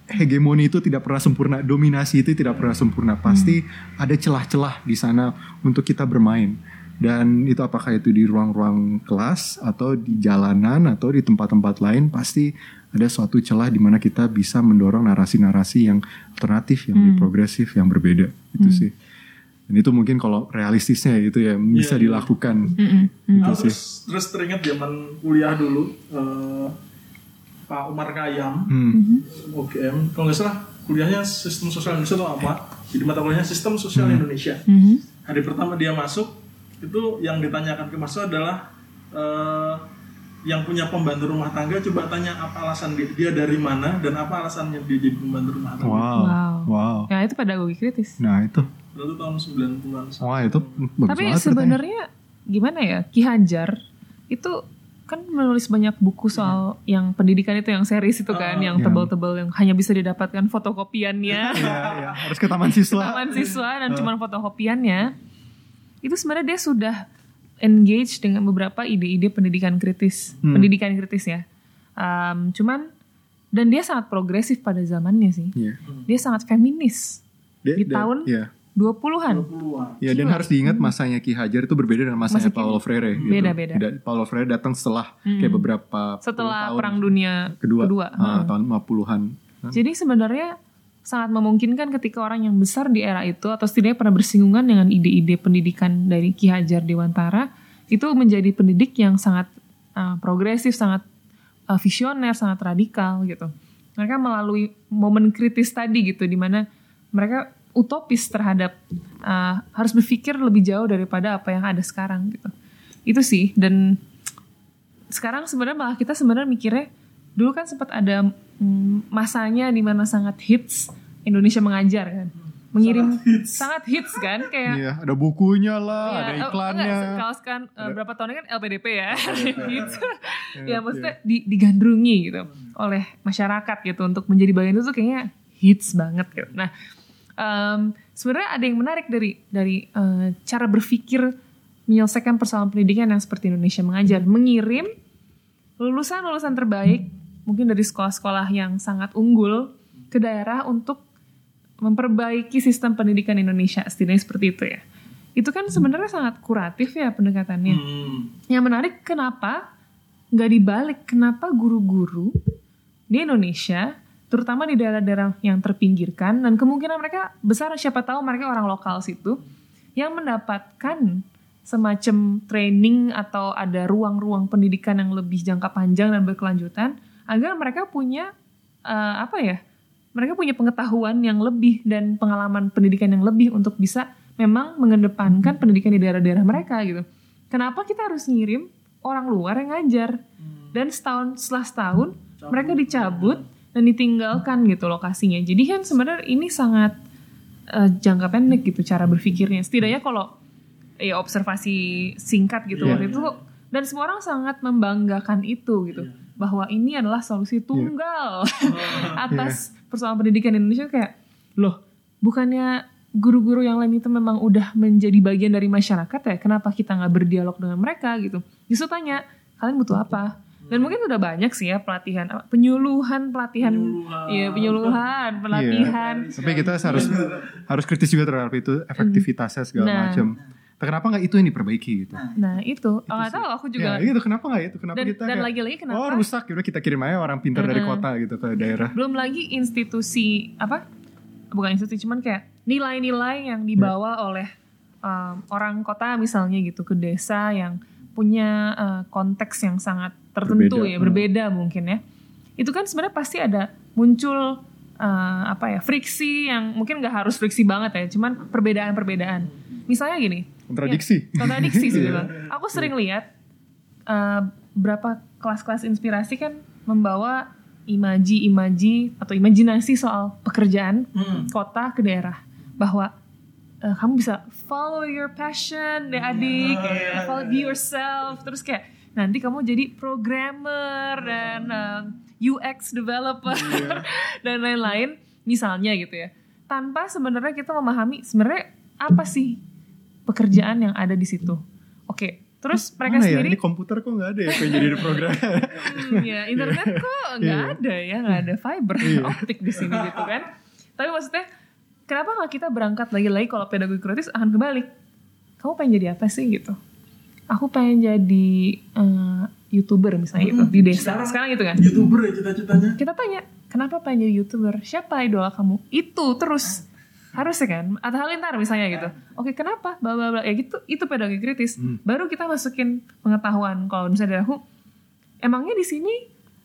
Speaker 1: Hegemoni itu tidak pernah sempurna, dominasi itu tidak pernah sempurna. Pasti ada celah-celah di sana untuk kita bermain. Dan itu apakah itu di ruang-ruang kelas atau di jalanan atau di tempat-tempat lain pasti ada suatu celah di mana kita bisa mendorong narasi-narasi yang alternatif, yang lebih progresif, yang berbeda. Itu sih. Dan itu mungkin kalau realistisnya itu ya bisa
Speaker 3: Iya, iya.
Speaker 1: dilakukan.
Speaker 2: Mm-mm.
Speaker 3: Nah,
Speaker 1: Gitu sih.
Speaker 3: terus terus teringat zaman kuliah dulu eh, Pak Umar Kayam
Speaker 1: Hmm.
Speaker 3: UGM kalau nggak salah kuliahnya sistem sosial Indonesia atau apa jadi mata kuliahnya sistem sosial
Speaker 1: Hmm.
Speaker 3: Indonesia
Speaker 2: Mhm.
Speaker 3: hari pertama dia masuk itu yang ditanyakan ke mahasiswa adalah eh, yang punya pembantu rumah tangga coba tanya apa alasan dia, dia dari mana dan apa alasannya dia jadi pembantu rumah tangga
Speaker 1: Wow.
Speaker 2: Wow.
Speaker 1: Wow.
Speaker 2: Ya itu pedagogi kritis.
Speaker 1: Nah, itu.
Speaker 3: Itu tahun 90-an
Speaker 1: Wah, itu bagus
Speaker 2: Tapi sebenarnya gimana ya Ki Hajar itu kan menulis banyak buku soal yang pendidikan itu yang series itu kan, yang
Speaker 1: Iya.
Speaker 2: tebal-tebal yang hanya bisa didapatkan fotokopiannya.
Speaker 1: Iya, iya. Harus ke taman siswa.
Speaker 2: taman siswa dan cuma fotokopiannya itu sebenarnya dia sudah engage dengan beberapa ide-ide pendidikan kritis
Speaker 1: Hmm.
Speaker 2: pendidikan kritis ya Um, cuman dan dia sangat progresif pada zamannya sih
Speaker 1: Iya.
Speaker 2: dia sangat feminis
Speaker 1: Dia-
Speaker 2: Di
Speaker 1: dia-
Speaker 2: tahun-
Speaker 1: Iya.
Speaker 2: 20-an
Speaker 3: Peluang.
Speaker 1: Ya dan harus diingat masanya Ki Hajar itu berbeda dengan masanya
Speaker 2: Masa
Speaker 1: Paulo Freire. Gitu.
Speaker 2: Beda-beda.
Speaker 1: Da- Paulo Freire datang setelah kayak beberapa
Speaker 2: setelah
Speaker 1: tahun
Speaker 2: perang dunia
Speaker 1: kedua,
Speaker 2: kedua,
Speaker 1: ah,
Speaker 2: Heeh.
Speaker 1: tahun 50-an.
Speaker 2: Jadi sebenarnya sangat memungkinkan ketika orang yang besar di era itu atau setidaknya pernah bersinggungan dengan ide-ide pendidikan dari Ki Hajar Dewantara itu menjadi pendidik yang sangat uh, progresif, sangat uh, visioner, sangat radikal gitu. Mereka melalui momen kritis tadi gitu di mana mereka utopis terhadap uh, harus berpikir lebih jauh daripada apa yang ada sekarang gitu. Itu sih dan sekarang sebenarnya malah kita sebenarnya mikirnya dulu kan sempat ada mm, masanya di mana sangat hits Indonesia mengajar kan. Mengirim sangat hits, kan kayak
Speaker 1: Iya, ada bukunya lah,
Speaker 2: ya,
Speaker 1: ada
Speaker 2: oh,
Speaker 1: iklannya.
Speaker 2: enggak, kaos kan eh, berapa tahun kan LPDP ya. Gitu.
Speaker 1: Iya,
Speaker 2: ya maksudnya di- digandrungi gitu oleh masyarakat gitu untuk menjadi bagian itu tuh kayaknya hits banget gitu. Nah em, sebenarnya ada yang menarik dari dari eh, cara berpikir menyelesaikan persoalan pendidikan yang seperti Indonesia mengajar. Mengirim lulusan-lulusan terbaik mungkin dari sekolah-sekolah yang sangat unggul ke daerah untuk memperbaiki sistem pendidikan Indonesia. Setidaknya seperti itu ya. Itu kan sebenarnya sangat kuratif ya pendekatannya.
Speaker 3: Hmm.
Speaker 2: yang menarik kenapa nggak dibalik? Kenapa guru-guru di Indonesia terutama di daerah-daerah yang terpinggirkan dan kemungkinan mereka besar siapa tahu mereka orang lokal situ yang mendapatkan semacam training atau ada ruang-ruang pendidikan yang lebih jangka panjang dan berkelanjutan agar mereka punya eh, apa ya mereka punya pengetahuan yang lebih dan pengalaman pendidikan yang lebih untuk bisa memang mengedepankan pendidikan di daerah-daerah mereka gitu. Kenapa kita harus ngirim orang luar yang ngajar? Dan setahun setelah setahun mereka dicabut dan ditinggalkan gitu lokasinya. Jadi kan sebenarnya ini sangat eh, jangka pendek gitu cara berpikirnya. Setidaknya kalau ya observasi singkat gitu
Speaker 1: Iya.
Speaker 2: waktu itu dan semua orang sangat membanggakan itu gitu. Bahwa ini adalah solusi tunggal atas persoalan pendidikan Indonesia kayak loh bukannya guru-guru yang lain itu memang udah menjadi bagian dari masyarakat ya? Kenapa kita nggak berdialog dengan mereka? gitu. Justru tanya kalian butuh apa dan mungkin udah banyak sih ya pelatihan apa, penyuluhan pelatihan.
Speaker 3: Penyuluhan.
Speaker 2: iya penyuluhan pelatihan.
Speaker 1: Tapi kita harus harus kritis juga terhadap itu efektivitasnya segala
Speaker 2: Nah.
Speaker 1: macam. Tapi kenapa nggak itu yang diperbaiki gitu?
Speaker 2: nah. Itu. Oh, nggak tahu aku juga
Speaker 1: Ya, itu kenapa nggak itu? Kenapa
Speaker 2: dan
Speaker 1: kita
Speaker 2: dan lagi-lagi kenapa?
Speaker 1: Oh rusak, yaudah kita kirim aja orang pintar dari kota gitu ke daerah.
Speaker 2: belum lagi institusi apa? Bukan institusi cuman kayak nilai-nilai yang dibawa oleh um, orang kota misalnya gitu ke desa yang punya uh, konteks yang sangat tertentu
Speaker 1: Berbeda.
Speaker 2: ya berbeda mungkin ya itu kan sebenarnya pasti ada muncul uh, apa ya friksi yang mungkin nggak harus friksi banget ya cuman perbedaan-perbedaan misalnya gini
Speaker 1: Kontradiksi.
Speaker 2: Ya, kontradiksi sih memang. Aku sering lihat uh, berapa kelas-kelas inspirasi kan membawa imaji-imaji atau imajinasi soal pekerjaan
Speaker 3: Hmm.
Speaker 2: kota ke daerah bahwa uh, kamu bisa follow your passion deh adik, kayak follow be yourself, terus kayak nanti kamu jadi programmer dan um, UX developer dan lain-lain misalnya gitu ya. Tanpa sebenarnya kita memahami sebenarnya apa sih pekerjaan yang ada di situ. Oke, terus mereka
Speaker 1: Mana ya?
Speaker 2: sendiri?
Speaker 1: Ini komputer kok nggak ada ya pengen jadi program?
Speaker 2: Hmm, ya internet kok nggak ada ya nggak ada fiber optik di sini gitu kan. Tapi maksudnya kenapa nggak kita berangkat lagi-lagi kalau pedagogi kritis akan kebalik? Kamu pengen jadi apa sih gitu aku pengen jadi eh, youtuber misalnya gitu di desa
Speaker 3: sekarang-
Speaker 2: sekarang, gitu kan.
Speaker 3: Youtuber ya cita-citanya.
Speaker 2: Kita tanya kenapa pengen jadi youtuber? Siapa idola kamu? Itu terus. Harus ya kan atau halilintar misalnya gitu. Oke kenapa? Bla bla bla. Ya gitu itu pedagogi kritis. Baru kita masukin pengetahuan. Kalau misalnya dari aku emangnya di sini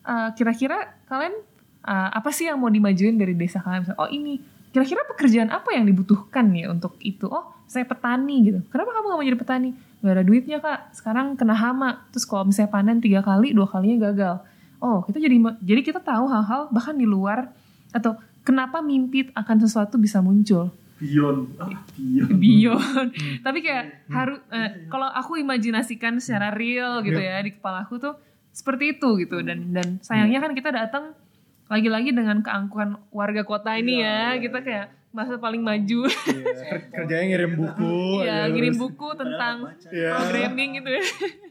Speaker 2: uh, kira-kira kalian uh, apa sih yang mau dimajuin dari desa kalian? Misalnya, oh ini. Kira-kira pekerjaan apa yang dibutuhkan ya untuk itu? Oh saya petani gitu. Kenapa kamu gak mau jadi petani gak ada duitnya kak. Sekarang kena hama. Terus kalau misalnya panen tiga kali dua kalinya gagal. Oh kita jadi jadi kita tahu hal-hal bahkan di luar atau kenapa mimpi akan sesuatu bisa muncul.
Speaker 3: Beyond ah beyond
Speaker 2: beyond tapi kayak harus eh, kalau aku imajinasikan secara real gitu ya di kepala aku tuh seperti itu gitu. Dan dan sayangnya kan kita datang lagi-lagi dengan keangkuhan warga kota ini ya. kita kayak masa paling maju
Speaker 1: Kerjanya ngirim buku.
Speaker 2: ya
Speaker 1: aja
Speaker 2: ngirim
Speaker 1: terus.
Speaker 2: buku tentang
Speaker 1: Iya.
Speaker 2: programming gitu ya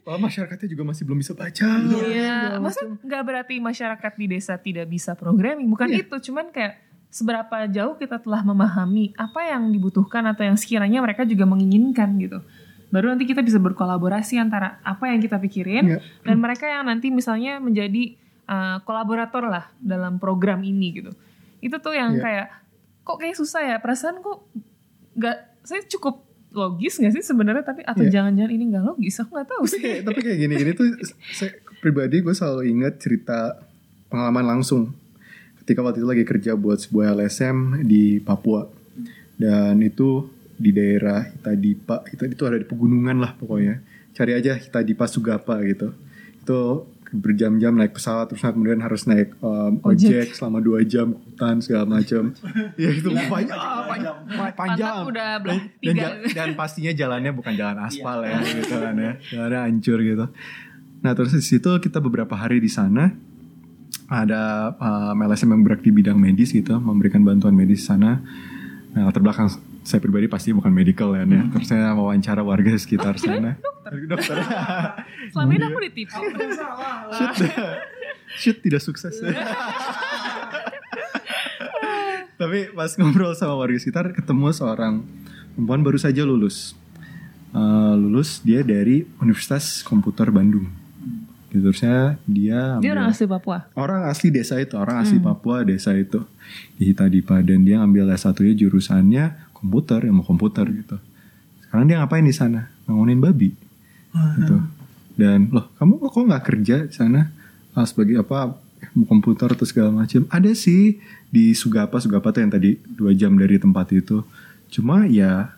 Speaker 1: Oh, masyarakatnya juga masih belum bisa baca.
Speaker 2: Iya, maksudnya nggak berarti masyarakat di desa tidak bisa programming, bukan
Speaker 1: Iya.
Speaker 2: itu, cuman kayak seberapa jauh kita telah memahami apa yang dibutuhkan atau yang sekiranya mereka juga menginginkan gitu. Baru nanti kita bisa berkolaborasi antara apa yang kita pikirin
Speaker 1: Iya.
Speaker 2: dan mereka yang nanti misalnya menjadi uh, kolaborator lah dalam program ini gitu. Itu tuh yang
Speaker 1: Iya.
Speaker 2: kayak kok kayak susah ya, perasaan kok nggak, saya cukup logis nggak sih sebenarnya? Tapi atau
Speaker 1: Iya.
Speaker 2: jangan-jangan ini nggak logis? Aku nggak tahu sih.
Speaker 1: tapi kayak gini gini tuh saya pribadi gue selalu ingat cerita pengalaman langsung. Ketika waktu itu lagi kerja buat sebuah LSM di Papua. Dan itu di daerah Hitadipa. Itu itu ada di pegunungan lah pokoknya. Cari aja Hitadipa Sugapa gitu. Itu berjam-jam naik pesawat terus kemudian harus naik um, ojek.
Speaker 2: Ojek.
Speaker 1: selama dua jam ke hutan segala macam. Ya itu banyak panjang. Panjang
Speaker 2: udah belah
Speaker 1: dan, dan, dan pastinya jalannya bukan jalan aspal ya gitu kan ya. Jalannya hancur gitu. Nah terus di situ kita beberapa hari di sana ada um, LSM yang bergerak di bidang medis gitu memberikan bantuan medis di sana. Nah latar belakang saya pribadi pasti bukan medical ya, ya. terus saya wawancara warga sekitar sana. Dokter.
Speaker 2: Selama ini aku ditipu.
Speaker 1: shoot shoot tidak sukses. Tapi pas ngobrol sama warga sekitar ketemu seorang perempuan baru saja lulus. Eh, lulus dia dari Universitas Komputer Bandung. Gitu terusnya dia
Speaker 2: Dia
Speaker 1: ambil-
Speaker 2: orang asli Papua.
Speaker 1: orang asli desa itu orang asli Papua desa itu. Di Hitadipa dan dia ngambil S1 nya jurusannya komputer ilmu komputer gitu. Sekarang dia ngapain di sana? Bangunin babi. Gitu. Dan loh kamu kok nggak kerja di sana? Ah, sebagai apa ilmu komputer atau segala macam. Ada sih di Sugapa Sugapa tuh yang tadi dua jam dari tempat itu. Cuma ya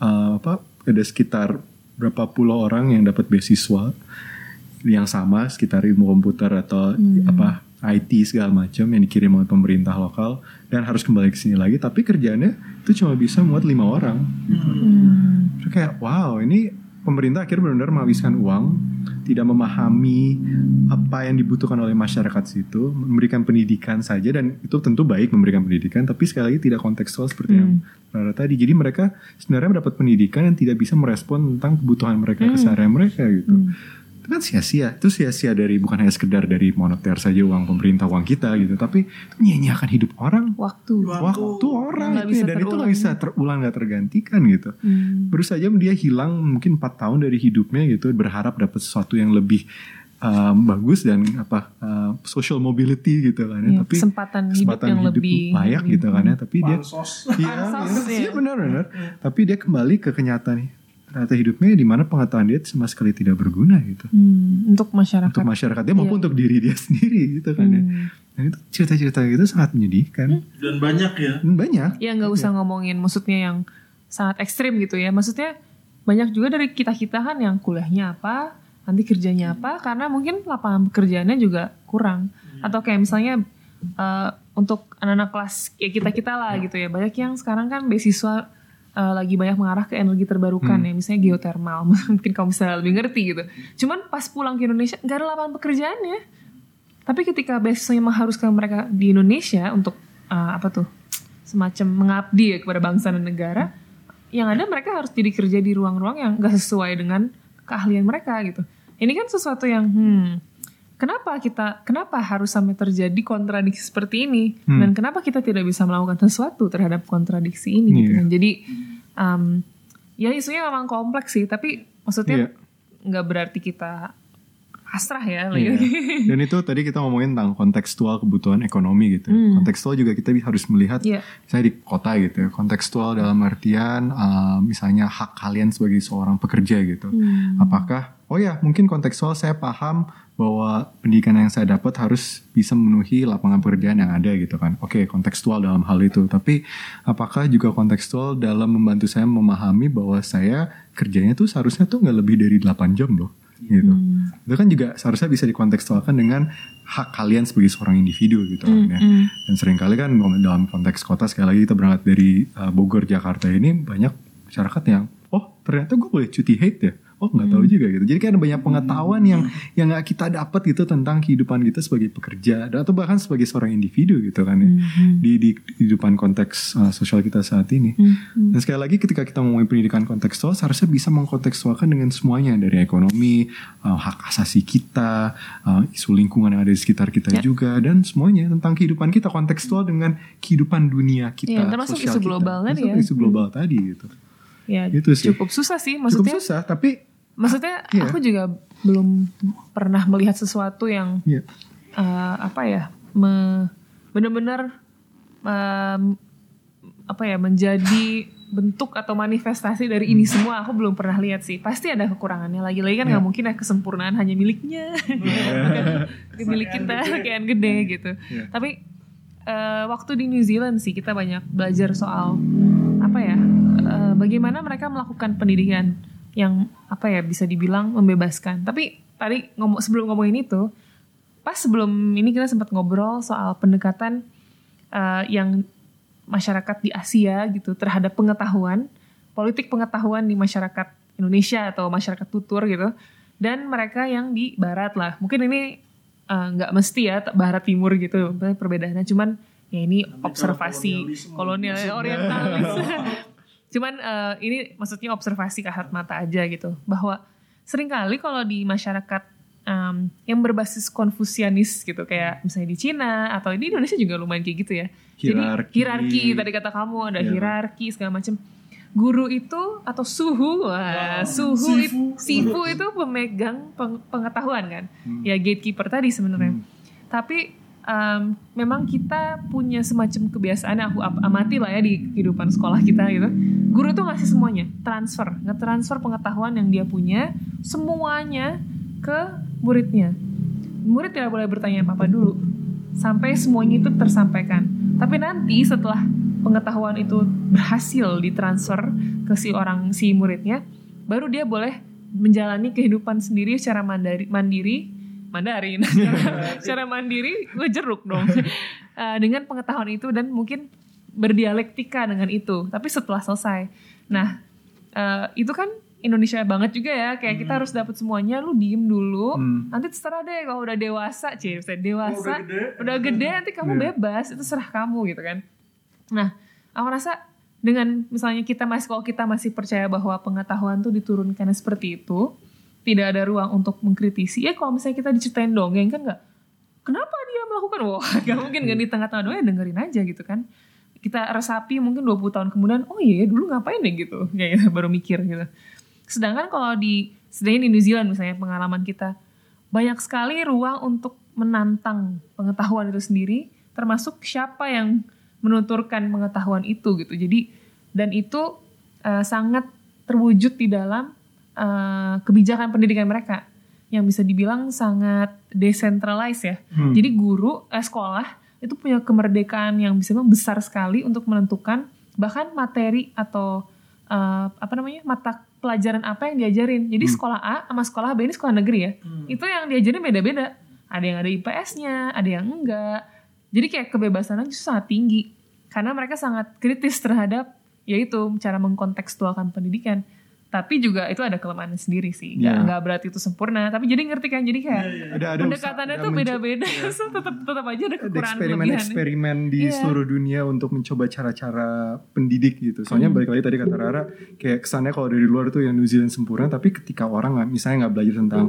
Speaker 1: eh, apa ada sekitar berapa puluh orang yang dapat beasiswa yang sama sekitar ilmu komputer atau apa IT segala macam yang dikirim oleh pemerintah lokal dan harus kembali ke sini lagi tapi kerjanya itu cuma bisa muat lima orang. Gitu. Terus kayak wow ini pemerintah akhirnya benar-benar menghabiskan uang tidak memahami apa yang dibutuhkan oleh masyarakat situ memberikan pendidikan saja dan itu tentu baik memberikan pendidikan tapi sekali lagi tidak kontekstual seperti yang Rara tadi. Jadi mereka sebenarnya mendapat pendidikan yang tidak bisa merespon tentang kebutuhan mereka keseharian mereka gitu itu kan sia-sia. Itu sia-sia dari bukan hanya sekedar dari moneter saja uang pemerintah uang kita gitu. Tapi itu nyanyiakan hidup orang.
Speaker 2: Waktu.
Speaker 1: waktu orang
Speaker 2: Nggak
Speaker 1: itu ya.
Speaker 2: bisa
Speaker 1: dan itu nggak bisa terulang nggak tergantikan gitu.
Speaker 2: Hmm.
Speaker 1: baru saja dia hilang mungkin 4 tahun dari hidupnya gitu berharap dapat sesuatu yang lebih um, bagus dan apa uh, social mobility gitu kan ya.
Speaker 2: Iya,
Speaker 1: tapi
Speaker 2: kesempatan hidup yang lebih-
Speaker 1: layak gitu kan ya. tapi dia
Speaker 3: Bansos.
Speaker 1: iya
Speaker 2: Pansos, ya.
Speaker 1: iya benar benar. Tapi dia kembali ke kenyataan nih ternyata hidupnya di mana pengetahuan dia sama sekali tidak berguna gitu
Speaker 2: Hmm, untuk masyarakat.
Speaker 1: untuk masyarakat dia maupun
Speaker 2: Iya.
Speaker 1: untuk diri dia sendiri gitu kan ya
Speaker 2: Hmm.
Speaker 1: dan itu cerita-cerita itu sangat menyedihkan
Speaker 3: Dan banyak ya.
Speaker 1: dan banyak
Speaker 2: Ya nggak usah ngomongin maksudnya yang sangat ekstrim gitu ya. Maksudnya banyak juga dari kita-kita kan yang kuliahnya apa, nanti kerjanya apa, karena mungkin lapangan pekerjaannya juga kurang. Atau kayak misalnya eh, untuk anak-anak kelas ya kita-kita lah gitu ya. Banyak yang sekarang kan beasiswa eh, lagi banyak mengarah ke energi terbarukan ya, misalnya geothermal. Mungkin kamu bisa lebih ngerti gitu. Cuman pas pulang ke Indonesia nggak ada lapangan pekerjaannya. Tapi ketika beasiswanya mengharuskan mereka di Indonesia untuk eh, apa tuh semacam mengabdi ya kepada bangsa dan negara, yang ada mereka harus jadi kerja di ruang-ruang yang gak sesuai dengan keahlian mereka gitu. Ini kan sesuatu yang hmm, kenapa kita kenapa harus sampai terjadi kontradiksi seperti ini
Speaker 1: Hmm.
Speaker 2: dan kenapa kita tidak bisa melakukan sesuatu terhadap kontradiksi ini gitu
Speaker 1: Iya.
Speaker 2: kan. Jadi um, ya isunya memang kompleks sih, tapi maksudnya
Speaker 1: Iya.
Speaker 2: nggak berarti kita pasrah ya.
Speaker 1: Iya. Dan itu tadi kita ngomongin tentang kontekstual kebutuhan ekonomi gitu. Kontekstual juga kita harus melihat
Speaker 2: Hmm. Iya.
Speaker 1: misalnya di kota gitu ya. Kontekstual dalam artian uh, misalnya hak kalian sebagai seorang pekerja gitu.
Speaker 2: Hmm.
Speaker 1: Apakah oh ya mungkin kontekstual saya paham bahwa pendidikan yang saya dapat harus bisa memenuhi lapangan pekerjaan yang ada gitu kan. Oke, kontekstual dalam hal itu. Tapi apakah juga kontekstual dalam membantu saya memahami bahwa saya kerjanya tuh seharusnya tuh nggak lebih dari 8 jam loh gitu. Itu kan juga seharusnya bisa dikontekstualkan dengan hak kalian sebagai seorang individu gitu kan ya. Dan sering kali kan dalam konteks kota sekali lagi kita berangkat dari uh, Bogor Jakarta ini banyak masyarakat yang oh ternyata gue boleh cuti haid ya. Oh nggak tahu juga gitu. Jadi kan ada banyak pengetahuan yang yang nggak kita dapat gitu tentang kehidupan kita sebagai pekerja atau bahkan sebagai seorang individu gitu kan ya di, di kehidupan konteks uh, sosial kita saat ini. Dan sekali lagi ketika kita ngomongin pendidikan kontekstual seharusnya bisa mengkontekstualkan dengan semuanya dari ekonomi uh, hak asasi kita uh, isu lingkungan yang ada di sekitar kita juga dan semuanya tentang kehidupan kita kontekstual dengan kehidupan dunia kita
Speaker 2: Iya, termasuk
Speaker 1: sosial
Speaker 2: isu global
Speaker 1: Termasuk
Speaker 2: ya.
Speaker 1: isu global tadi gitu.
Speaker 2: Ya,
Speaker 1: Gitu sih.
Speaker 2: cukup susah sih
Speaker 1: cukup
Speaker 2: maksudnya.
Speaker 1: susah tapi
Speaker 2: Maksudnya
Speaker 1: Iya.
Speaker 2: aku juga belum pernah melihat sesuatu yang
Speaker 1: ya
Speaker 2: eh, apa ya, me- benar-benar em, apa ya menjadi bentuk atau manifestasi dari ini semua aku belum pernah lihat sih. Pasti ada kekurangannya lagi-lagi kan nggak mungkin ya kesempurnaan hanya miliknya. Bukan milik kita kayak gede gitu.
Speaker 1: Iya.
Speaker 2: tapi eh, waktu di New Zealand sih kita banyak belajar soal apa ya eh, bagaimana mereka melakukan pendidikan yang apa ya bisa dibilang membebaskan. Tapi tadi ngomong sebelum ngomongin itu pas sebelum ini kita sempat ngobrol soal pendekatan eh, yang masyarakat di Asia gitu terhadap pengetahuan politik pengetahuan di masyarakat Indonesia atau masyarakat tutur gitu dan mereka yang di Barat lah. Mungkin ini eh, nggak mesti ya Barat Timur gitu perbedaannya. Cuman ya ini observasi kolonial orientalis cuman eh, ini maksudnya observasi kasat mata aja gitu. Bahwa sering kali kalau di masyarakat em, yang berbasis konfusianis gitu kayak misalnya di Cina atau di Indonesia juga lumayan kayak gitu ya. Jadi
Speaker 1: Hierarki.
Speaker 2: hierarki tadi kata kamu ada
Speaker 1: Iya.
Speaker 2: hierarki segala macam guru itu atau suhu wah suhu itu sifu itu pemegang peng- pengetahuan kan? Ya gatekeeper tadi sebenarnya. Tapi em, memang kita punya semacam kebiasaan aku amati lah ya di kehidupan sekolah kita gitu. Guru itu ngasih semuanya transfer. Ngetransfer pengetahuan yang dia punya semuanya ke muridnya. Murid tidak boleh bertanya apa-apa dulu sampai semuanya itu tersampaikan. Tapi nanti setelah pengetahuan itu berhasil ditransfer ke si orang si muridnya baru dia boleh menjalani kehidupan sendiri secara mandiri mandiri Mandarin. Secara, secara mandiri gue jeruk dong. Eh, dengan pengetahuan itu dan mungkin berdialektika dengan itu tapi setelah selesai. Nah eh, itu kan Indonesia banget juga ya kayak kita harus dapat semuanya lu diem dulu.
Speaker 1: Hmm.
Speaker 2: nanti terserah deh kalau udah dewasa cie dewasa
Speaker 3: udah gede.
Speaker 2: udah gede nanti kamu bebas itu serah kamu gitu kan. Nah aku rasa dengan misalnya kita masih kalau kita masih percaya bahwa pengetahuan tuh diturunkan seperti itu tidak ada ruang untuk mengkritisi. Ya kalau misalnya kita diceritain dongeng kan nggak kenapa dia melakukan? Wah gak mungkin kan di tengah-tengah dongeng dengerin aja gitu kan. Kita resapi mungkin 20 tahun kemudian oh iya dulu ngapain deh gitu. Kayak gitu, baru mikir gitu. Sedangkan kalau di sedangkan di New Zealand misalnya pengalaman kita banyak sekali ruang untuk menantang pengetahuan itu sendiri termasuk siapa yang menuturkan pengetahuan itu gitu. Jadi dan itu eh, sangat terwujud di dalam eh, kebijakan pendidikan mereka yang bisa dibilang sangat decentralized ya jadi guru eh, sekolah itu punya kemerdekaan yang bisa dibilang besar sekali untuk menentukan bahkan materi atau eh, apa namanya mata pelajaran apa yang diajarin. Jadi sekolah A sama sekolah B ini sekolah negeri ya. Itu yang diajarin beda-beda. Ada yang ada IPS-nya, ada yang enggak. Jadi kayak kebebasannya justru sangat tinggi karena mereka sangat kritis terhadap yaitu cara mengkontekstualkan pendidikan. Tapi juga itu ada kelemahannya sendiri sih. Nggak,
Speaker 1: Iya.
Speaker 2: nggak berarti itu sempurna. Tapi jadi ngerti kan? Jadi kayak
Speaker 1: ada ada
Speaker 2: pendekatannya
Speaker 1: usaha-
Speaker 2: tuh beda-beda. so, tetap tetap aja ada kekurangan kelebihan.
Speaker 1: eksperimen-eksperimen di
Speaker 2: Iya.
Speaker 1: seluruh dunia untuk mencoba cara-cara pendidik gitu. Soalnya
Speaker 2: Hmm.
Speaker 1: balik lagi tadi kata Rara, kayak kesannya kalau dari luar tuh yang New Zealand sempurna, tapi ketika orang nggak, misalnya nggak belajar tentang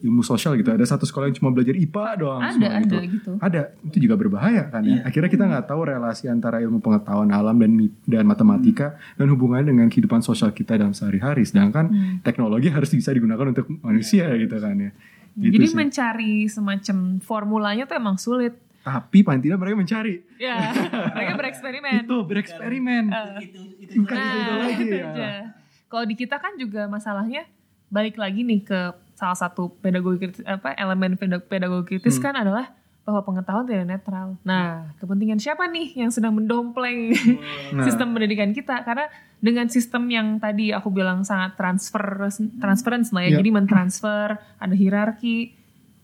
Speaker 1: ilmu sosial gitu, ada satu sekolah yang cuma belajar IPA doang.
Speaker 2: Ada,
Speaker 1: semua
Speaker 2: ada gitu.
Speaker 1: Ada, itu juga berbahaya kan ya. Akhirnya kita nggak tahu relasi antara ilmu pengetahuan alam dan dan matematika dan hubungannya dengan kehidupan sosial kita dalam sehari-hari. Sedangkan
Speaker 2: Hmm.
Speaker 1: teknologi harus bisa digunakan untuk manusia gitu kan ya. Gitu
Speaker 2: Jadi
Speaker 1: sih.
Speaker 2: mencari semacam formulanya tuh emang sulit.
Speaker 1: Tapi paling tidak mereka mencari.
Speaker 2: Ya, mereka bereksperimen.
Speaker 1: Itu bereksperimen.
Speaker 4: itu itu
Speaker 1: Bukan
Speaker 2: Nah,
Speaker 1: itu, itu lagi
Speaker 2: itu
Speaker 1: ya.
Speaker 2: aja. Kalau di kita kan juga masalahnya balik lagi nih ke salah satu pedagogi kritis, apa elemen peda- pedagogi kritis kan adalah bahwa pengetahuan tidak netral. Nah, kepentingan siapa nih yang sedang mendompleng
Speaker 1: Nah.
Speaker 2: sistem pendidikan kita? Karena dengan sistem yang tadi aku bilang sangat transfer transference lah ya,
Speaker 1: Ya.
Speaker 2: jadi mentransfer, ada hierarki.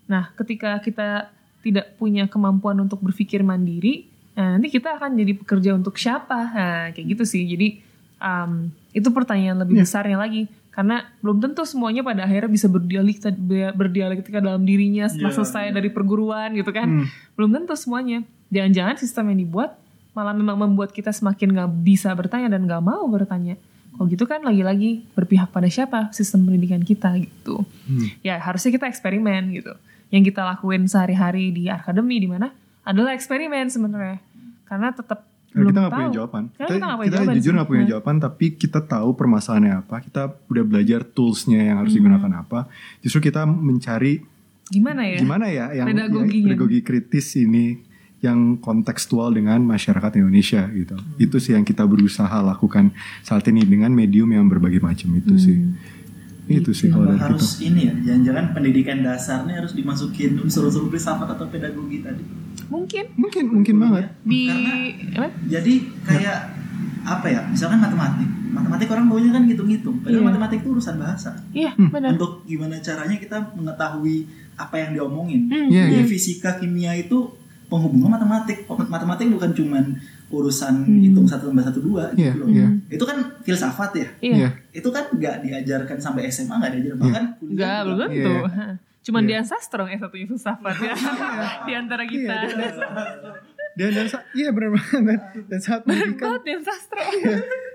Speaker 2: Nah, ketika kita tidak punya kemampuan untuk berpikir mandiri, nah, nanti kita akan jadi pekerja untuk siapa? Nah, kayak gitu sih. Jadi um, itu pertanyaan lebih besarnya lagi. Karena belum tentu semuanya pada akhirnya bisa berdialektika berdialektika dalam dirinya setelah
Speaker 3: Iya,
Speaker 2: selesai dari perguruan gitu kan.
Speaker 1: Hmm.
Speaker 2: belum tentu semuanya. Jangan-jangan sistem yang dibuat malah memang membuat kita semakin nggak bisa bertanya dan nggak mau bertanya. Kalau gitu kan lagi-lagi berpihak pada siapa? Sistem pendidikan kita gitu.
Speaker 1: Hmm.
Speaker 2: ya harusnya kita eksperimen gitu. Yang kita lakuin sehari-hari di akademi di mana adalah eksperimen sebenarnya. Karena tetap belum
Speaker 1: kita nggak punya jawaban.
Speaker 2: Karena
Speaker 1: Kita,
Speaker 2: kita punya
Speaker 1: kita
Speaker 2: jawaban
Speaker 1: jujur nggak punya
Speaker 2: Nah.
Speaker 1: jawaban, tapi kita tahu permasalahannya apa. Kita udah belajar toolsnya yang harus
Speaker 2: Hmm.
Speaker 1: digunakan apa. Justru kita mencari
Speaker 2: gimana ya
Speaker 1: gimana ya yang ya,
Speaker 2: Pedagoginya.
Speaker 1: pedagogi kritis ini yang kontekstual dengan masyarakat Indonesia gitu. Itu sih yang kita berusaha lakukan saat ini dengan medium yang berbagai macam itu sih. Itu sih kalau dari kita.
Speaker 4: harus ini ya jangan-jangan pendidikan dasarnya harus dimasukin unsur-unsur filsafat atau pedagogi tadi
Speaker 2: mungkin
Speaker 1: Mungkin mungkin banget.
Speaker 2: di
Speaker 4: Karena-
Speaker 2: apa?
Speaker 4: jadi kayak apa ya misalkan matematik matematik orang baunya kan ngitung-ngitung padahal
Speaker 2: Iya.
Speaker 4: matematik itu urusan bahasa
Speaker 2: iya
Speaker 1: Hmm.
Speaker 2: benar
Speaker 4: untuk gimana caranya kita mengetahui apa yang diomongin
Speaker 2: Hmm,
Speaker 1: Iya,
Speaker 4: Jadi
Speaker 1: iya.
Speaker 4: fisika kimia itu penghubungan matematik matematik bukan cuman urusan
Speaker 2: Hmm.
Speaker 4: hitung satu tambah satu dua
Speaker 1: Iya,
Speaker 4: gitu loh.
Speaker 1: iya.
Speaker 4: itu kan filsafat ya
Speaker 2: iya
Speaker 1: Iya.
Speaker 4: itu kan nggak diajarkan sampai SMA nggak diajarkan bahkan kuliah
Speaker 2: Enggak,
Speaker 4: juga.
Speaker 2: belum tentu.
Speaker 1: Iya.
Speaker 2: Cuman
Speaker 1: Iya.
Speaker 2: Dian Sastro yang satunya filsafat ya. di antara kita.
Speaker 1: Dan dan sa- iya benar banget. Dan saat menyedihkan
Speaker 2: Dian Sastro.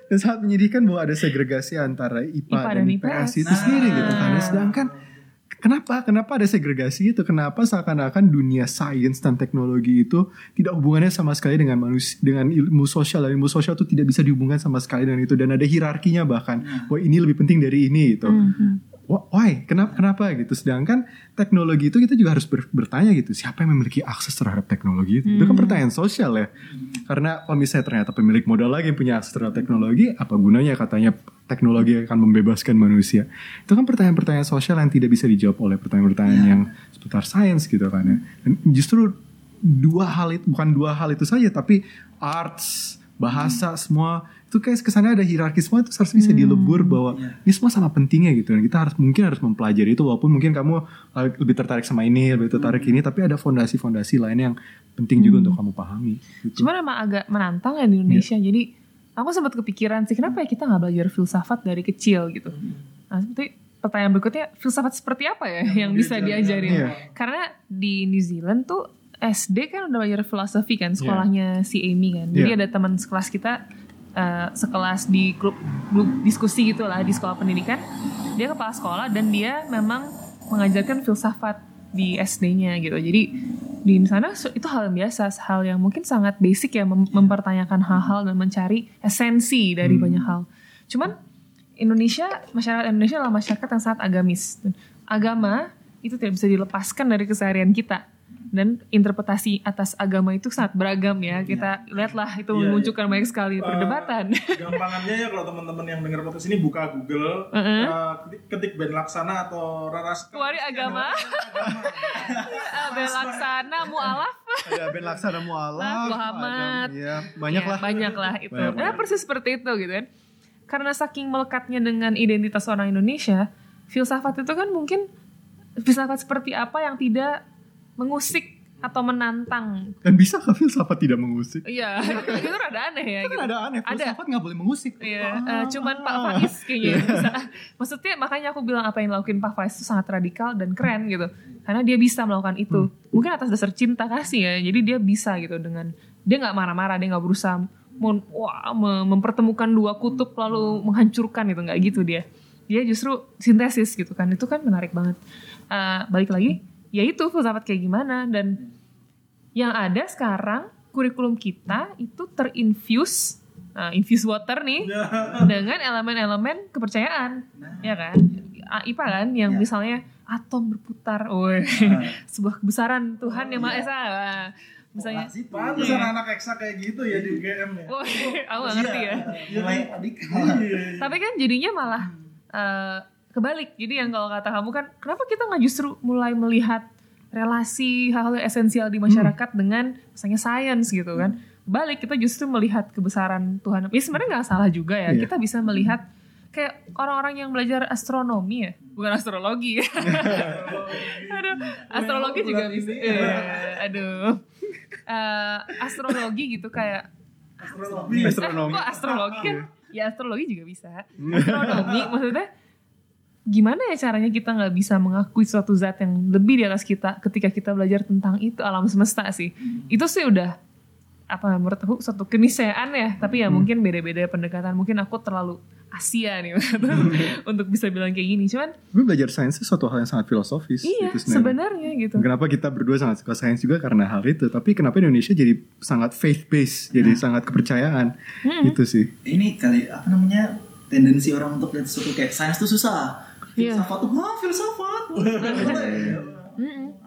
Speaker 1: dan saat menyedihkan bahwa ada segregasi antara IPA,
Speaker 2: IPA
Speaker 1: dan
Speaker 2: dan
Speaker 1: IPS,
Speaker 2: IPS.
Speaker 1: itu sendiri gitu kan.
Speaker 2: Nah.
Speaker 1: Sedangkan kenapa kenapa ada segregasi itu? Kenapa seakan-akan dunia sains dan teknologi itu tidak hubungannya sama sekali dengan manusia dengan ilmu sosial dan ilmu sosial itu tidak bisa dihubungkan sama sekali dengan itu dan ada hierarkinya bahkan. Wah ini lebih penting dari ini gitu.
Speaker 2: Hmm,
Speaker 1: Why? Kenapa? Kenapa gitu? Sedangkan teknologi itu kita juga harus ber- bertanya gitu. Siapa yang memiliki akses terhadap teknologi itu? Itu kan pertanyaan sosial ya. Karena kalau misalnya ternyata pemilik modal lagi yang punya akses terhadap teknologi, apa gunanya katanya teknologi akan membebaskan manusia? Itu kan pertanyaan-pertanyaan sosial yang tidak bisa dijawab oleh pertanyaan-pertanyaan yang seputar sains gitu kan ya. Dan justru dua hal itu bukan dua hal itu saja, tapi arts, bahasa semua itu kayak kesannya ada hierarki semua itu harus bisa dilebur bahwa
Speaker 4: Iya.
Speaker 1: ini semua sama pentingnya gitu dan kita harus mungkin harus mempelajari itu walaupun mungkin kamu uh, lebih tertarik sama ini lebih tertarik ini tapi ada fondasi-fondasi lain yang penting juga untuk kamu pahami gitu.
Speaker 2: Cuman emang agak menantang ya di Indonesia. Jadi aku sempat kepikiran sih kenapa ya kita nggak belajar filsafat dari kecil gitu. Nah, seperti pertanyaan berikutnya filsafat seperti apa ya yang bisa diajarin?
Speaker 1: Iya.
Speaker 2: Karena di New Zealand tuh SD kan udah belajar filosofi kan sekolahnya si Amy kan. Jadi
Speaker 1: Iya.
Speaker 2: ada teman sekelas kita eh, sekelas di grup, grup diskusi gitu lah di sekolah pendidikan. Dia kepala sekolah dan dia memang mengajarkan filsafat di SD-nya gitu. Jadi di sana itu hal yang biasa, hal yang mungkin sangat basic ya mem- mempertanyakan hal-hal dan mencari esensi dari banyak hal. Cuman Indonesia, masyarakat Indonesia adalah masyarakat yang sangat agamis. Agama itu tidak bisa dilepaskan dari keseharian kita. Dan interpretasi atas agama itu sangat beragam ya. Kita lihatlah itu
Speaker 3: Iya,
Speaker 2: memunculkan banyak sekali perdebatan.
Speaker 3: Gampangannya ya kalau teman-teman yang dengar podcast ini buka Google,
Speaker 2: Heeh.
Speaker 3: eh, ketik, ketik Ben Laksana atau Raras.
Speaker 2: Keluari agama. Abel Laksana, Mu'alaf.
Speaker 1: ada Ben Laksana Mualaf,
Speaker 2: Muhammad.
Speaker 1: ada- Iya, banyak
Speaker 2: Ya,
Speaker 1: lah.
Speaker 2: Banyak lah itu.
Speaker 1: Banyak,
Speaker 2: Nah,
Speaker 1: banyak.
Speaker 2: persis seperti itu gitu kan. Karena saking melekatnya dengan identitas orang Indonesia, filsafat itu kan mungkin filsafat seperti apa yang tidak mengusik atau menantang.
Speaker 1: Dan bisa kah filsafat tidak mengusik?
Speaker 2: Iya, itu rada aneh ya
Speaker 1: Kan
Speaker 2: gitu.
Speaker 1: ada aneh,
Speaker 2: Ada.
Speaker 1: filsafat nggak boleh mengusik.
Speaker 2: Iya,
Speaker 1: Ah.
Speaker 2: eh, cuman Pak Faiz kayaknya yang bisa. Maksudnya makanya aku bilang apa yang dilakuin Pak Faiz itu sangat radikal dan keren gitu. Karena dia bisa melakukan itu. Mungkin atas dasar cinta kasih ya. Jadi dia bisa gitu dengan dia nggak marah-marah, dia nggak berusaha mon- wah, me- mempertemukan dua kutub lalu menghancurkan gitu nggak gitu dia. Dia justru sintesis gitu kan. Itu kan menarik banget. Eh, balik lagi, ya itu filsafat kayak gimana dan yang ada sekarang kurikulum kita itu terinfuse nah, infuse water nih dengan elemen-elemen kepercayaan ya kan IPA kan yang
Speaker 4: Ya.
Speaker 2: misalnya atom berputar Woi. sebuah kebesaran Tuhan yang Maha Esa Wah. misalnya
Speaker 4: Kelas itu.
Speaker 3: Pantes anak eksa kayak gitu ya di UGM ya.
Speaker 2: Woi, aku gak ngerti ya
Speaker 4: mulai adik
Speaker 2: tapi kan jadinya malah eh, kebalik. Jadi yang kalau kata kamu kan kenapa kita nggak justru mulai melihat relasi hal-hal yang esensial di masyarakat dengan misalnya sains gitu kan? Balik kita justru melihat kebesaran Tuhan. Ya sebenarnya nggak salah juga ya.
Speaker 1: Iya.
Speaker 2: kita bisa melihat kayak orang-orang yang belajar astronomi ya. Bukan astrologi ya. Aduh astrologi juga bisa. Iya, aduh. Eh, astrologi gitu kayak
Speaker 3: Astronomi.
Speaker 1: Astronomi.
Speaker 2: Eh, kok astrologi kan? Ya astrologi juga bisa. Astronomi maksudnya gimana ya caranya kita nggak bisa mengakui suatu zat yang lebih di atas kita ketika kita belajar tentang itu alam semesta sih itu sih udah apa menurut aku suatu keniscayaan ya tapi ya mungkin beda-beda pendekatan mungkin aku terlalu Asia nih untuk bisa bilang kayak gini cuman
Speaker 1: Gue belajar sains itu suatu hal yang sangat filosofis.
Speaker 2: iya
Speaker 1: gitu sebenarnya.
Speaker 2: gitu
Speaker 1: Kenapa kita berdua sangat suka sains juga karena hal itu. Tapi kenapa Indonesia jadi sangat faith based, jadi sangat kepercayaan. Itu sih.
Speaker 4: ini kali apa namanya tendensi orang untuk lihat sesuatu kayak sains itu susah. Filsafat tuh wah filsafat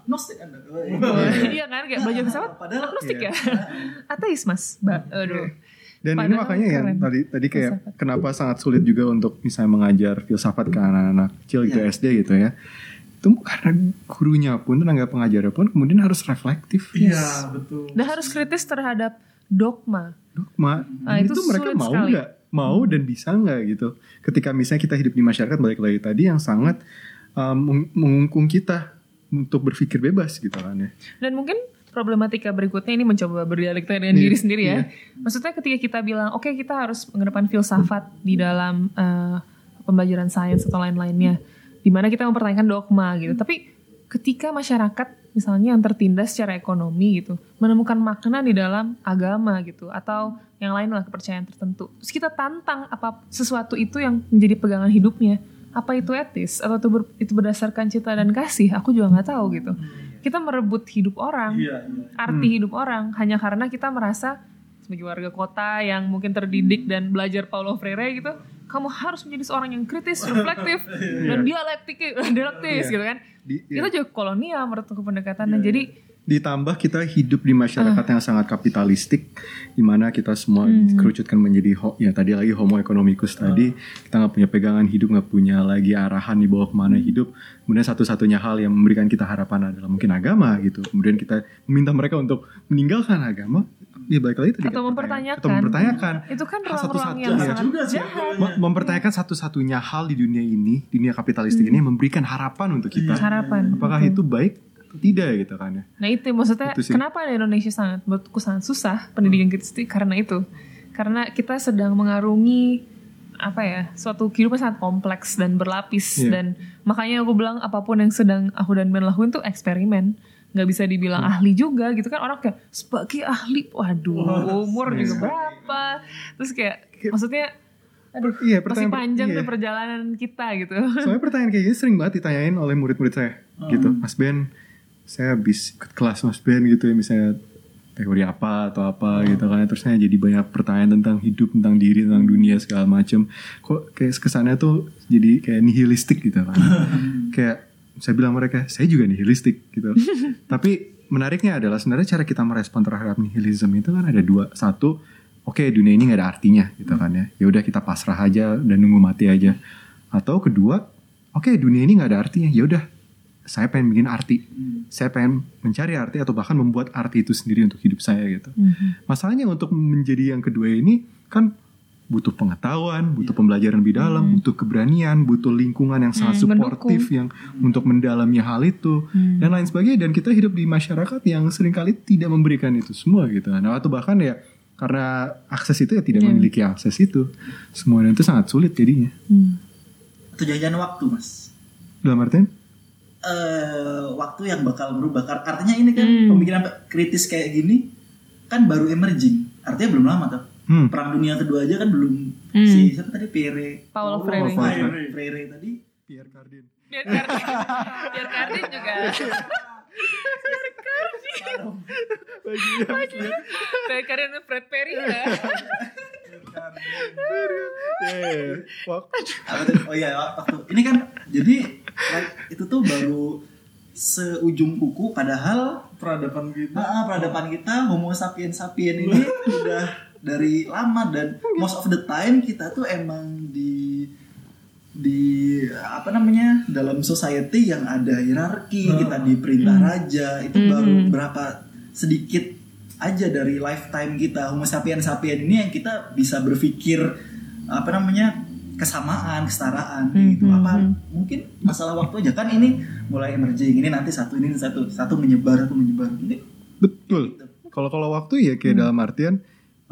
Speaker 4: Gnostik anda
Speaker 2: iya kan kayak belajar filsafat
Speaker 4: Padahal-
Speaker 2: agnostik
Speaker 1: iya.
Speaker 2: ya ateis mas ba aduh
Speaker 1: Dan ini
Speaker 2: Padahal
Speaker 1: makanya yang
Speaker 2: keren.
Speaker 1: tadi tadi kayak
Speaker 2: Filsafat.
Speaker 1: kenapa sangat sulit juga untuk misalnya mengajar filsafat ke anak-anak kecil gitu
Speaker 4: Iya.
Speaker 1: SD gitu ya. Itu karena gurunya pun tenaga pengajarnya pun kemudian harus reflektif.
Speaker 3: Iya, betul.
Speaker 2: dan harus kritis terhadap dogma
Speaker 1: Dogma.
Speaker 2: Nah, itu
Speaker 1: itu, mereka
Speaker 2: sulit
Speaker 1: mau
Speaker 2: sekali.
Speaker 1: nggak? Mau dan bisa nggak gitu. Ketika misalnya kita hidup di masyarakat balik lagi tadi yang sangat um, meng- mengungkung kita untuk berpikir bebas gitu kan ya.
Speaker 2: Dan mungkin problematika berikutnya ini mencoba berdialektika dengan
Speaker 1: Iya,
Speaker 2: diri sendiri ya.
Speaker 1: iya.
Speaker 2: Maksudnya ketika kita bilang, oke kita harus mengedepan filsafat di dalam eh, pembelajaran sains atau lain-lainnya, di mana kita mempertanyakan dogma gitu. Tapi ketika masyarakat misalnya yang tertindas secara ekonomi gitu, menemukan makna di dalam agama gitu, atau yang lain lah kepercayaan tertentu, terus kita tantang apa sesuatu itu yang menjadi pegangan hidupnya, apa itu etis? Atau itu, ber- itu berdasarkan cinta dan kasih, aku juga nggak tahu gitu. Kita merebut hidup orang,
Speaker 3: Iya, iya.
Speaker 2: arti hidup orang hanya karena kita merasa sebagai warga kota yang mungkin terdidik dan belajar Paulo Freire gitu kamu harus menjadi seorang yang kritis, reflektif dan dialektik dialektis gitu kan.
Speaker 1: Di-
Speaker 2: itu juga kolonial menurut aku pendekatan dan jadi
Speaker 1: Ditambah kita hidup di masyarakat yang sangat kapitalistik, di mana kita semua dikerucutkan menjadi ho- ya tadi lagi homo economicus tadi, kita nggak punya pegangan hidup, nggak punya lagi arahan di bawah ke mana hidup. Kemudian satu-satunya hal yang memberikan kita harapan adalah mungkin agama gitu. Kemudian kita meminta mereka untuk meninggalkan agama, ya balik lagi tadi
Speaker 2: atau
Speaker 1: kata
Speaker 2: mempertanyakan.
Speaker 1: Atau mempertanyakan.
Speaker 2: Itu kan ruang-ruang yang
Speaker 1: ya.
Speaker 2: sangat
Speaker 3: juga sih.
Speaker 2: jahat.
Speaker 1: Mem- mempertanyakan satu-satunya hal di dunia ini, dunia kapitalistik ini yang memberikan harapan untuk kita.
Speaker 2: harapan.
Speaker 1: Apakah itu baik atau tidak gitu kan ya?
Speaker 2: Nah itu maksudnya
Speaker 1: Itu sih.
Speaker 2: kenapa di Indonesia sangat menurutku sangat susah pendidikan kita itu karena itu. Karena kita sedang mengarungi apa ya suatu kehidupan sangat kompleks dan berlapis
Speaker 1: Iya.
Speaker 2: dan makanya aku bilang apa pun yang sedang aku dan Ben lakuin tuh eksperimen nggak bisa dibilang ahli juga gitu kan orang kayak sebagai ahli waduh umur juga berapa terus kayak maksudnya aduh
Speaker 1: Iya,
Speaker 2: masih panjang
Speaker 1: iya.
Speaker 2: tuh perjalanan kita gitu
Speaker 1: Soalnya pertanyaan kayak gini sering banget ditanyain oleh murid-murid saya gitu. Mas Ben, saya habis ikut kelas Mas Ben gitu ya misalnya teori apa atau apa gitu kan. Terus saya jadi banyak pertanyaan tentang hidup, tentang diri, tentang dunia segala macem. Kok kayak kesannya tuh jadi kayak nihilistik gitu kan. kayak saya bilang mereka, saya juga nihilistik gitu. Tapi menariknya adalah sebenarnya cara kita merespon terhadap nihilisme itu kan ada dua. Satu, oke dunia ini nggak ada artinya gitu kan ya. Ya udah kita pasrah aja dan nunggu mati aja. Atau kedua, oke dunia ini nggak ada artinya. Ya udah, saya pengen bikin arti. Saya pengen mencari arti atau bahkan membuat arti itu sendiri untuk hidup saya gitu.
Speaker 2: Mhm.
Speaker 1: Masalahnya untuk menjadi yang kedua ini kan butuh pengetahuan, butuh pembelajaran lebih dalam, butuh keberanian, butuh lingkungan yang sangat
Speaker 2: Hmm,
Speaker 1: suportif yang untuk mendalami hal itu dan lain sebagainya. Dan kita hidup di masyarakat yang sering kali tidak memberikan itu semua gitu. Nah, atau bahkan ya karena akses itu ya tidak
Speaker 2: Iya.
Speaker 1: memiliki akses itu. Semuanya itu sangat sulit jadinya.
Speaker 2: Hmm.
Speaker 4: Atau jangan waktu mas
Speaker 1: Dalam artian
Speaker 4: eh waktu yang bakal berubah artinya ini kan
Speaker 2: Hmm.
Speaker 4: pemikiran kritis kayak gini kan baru emerging artinya belum lama tuh
Speaker 1: Hmm.
Speaker 4: perang dunia kedua aja kan belum.
Speaker 2: Hmm.
Speaker 4: si siapa tadi? Pere.
Speaker 2: Paulo
Speaker 4: Paulo
Speaker 2: Freire.
Speaker 4: Freire. Freire. Tadi.
Speaker 1: Pierre Cardin.
Speaker 2: biar Cardin. Biar Cardin juga. Kayak Karin Fred Perry ya.
Speaker 4: Oh iya waktu ini kan jadi like, itu tuh baru seujung kuku padahal
Speaker 3: peradaban kita.
Speaker 4: Nah, peradaban kita Homo sapiens sapien ini udah dari lama dan most of the time kita tuh emang di di apa namanya dalam society yang ada hierarki kita diperintah raja itu baru berapa sedikit aja dari lifetime kita. Homo sapiens sapien ini yang kita bisa berpikir apa namanya kesamaan kesetaraan kayak gitu. Apa mungkin masalah waktu aja kan ini mulai emerging ini nanti satu ini satu satu menyebar satu menyebar. Ini
Speaker 1: Betul. Kalau kalau waktu ya kayak dalam artian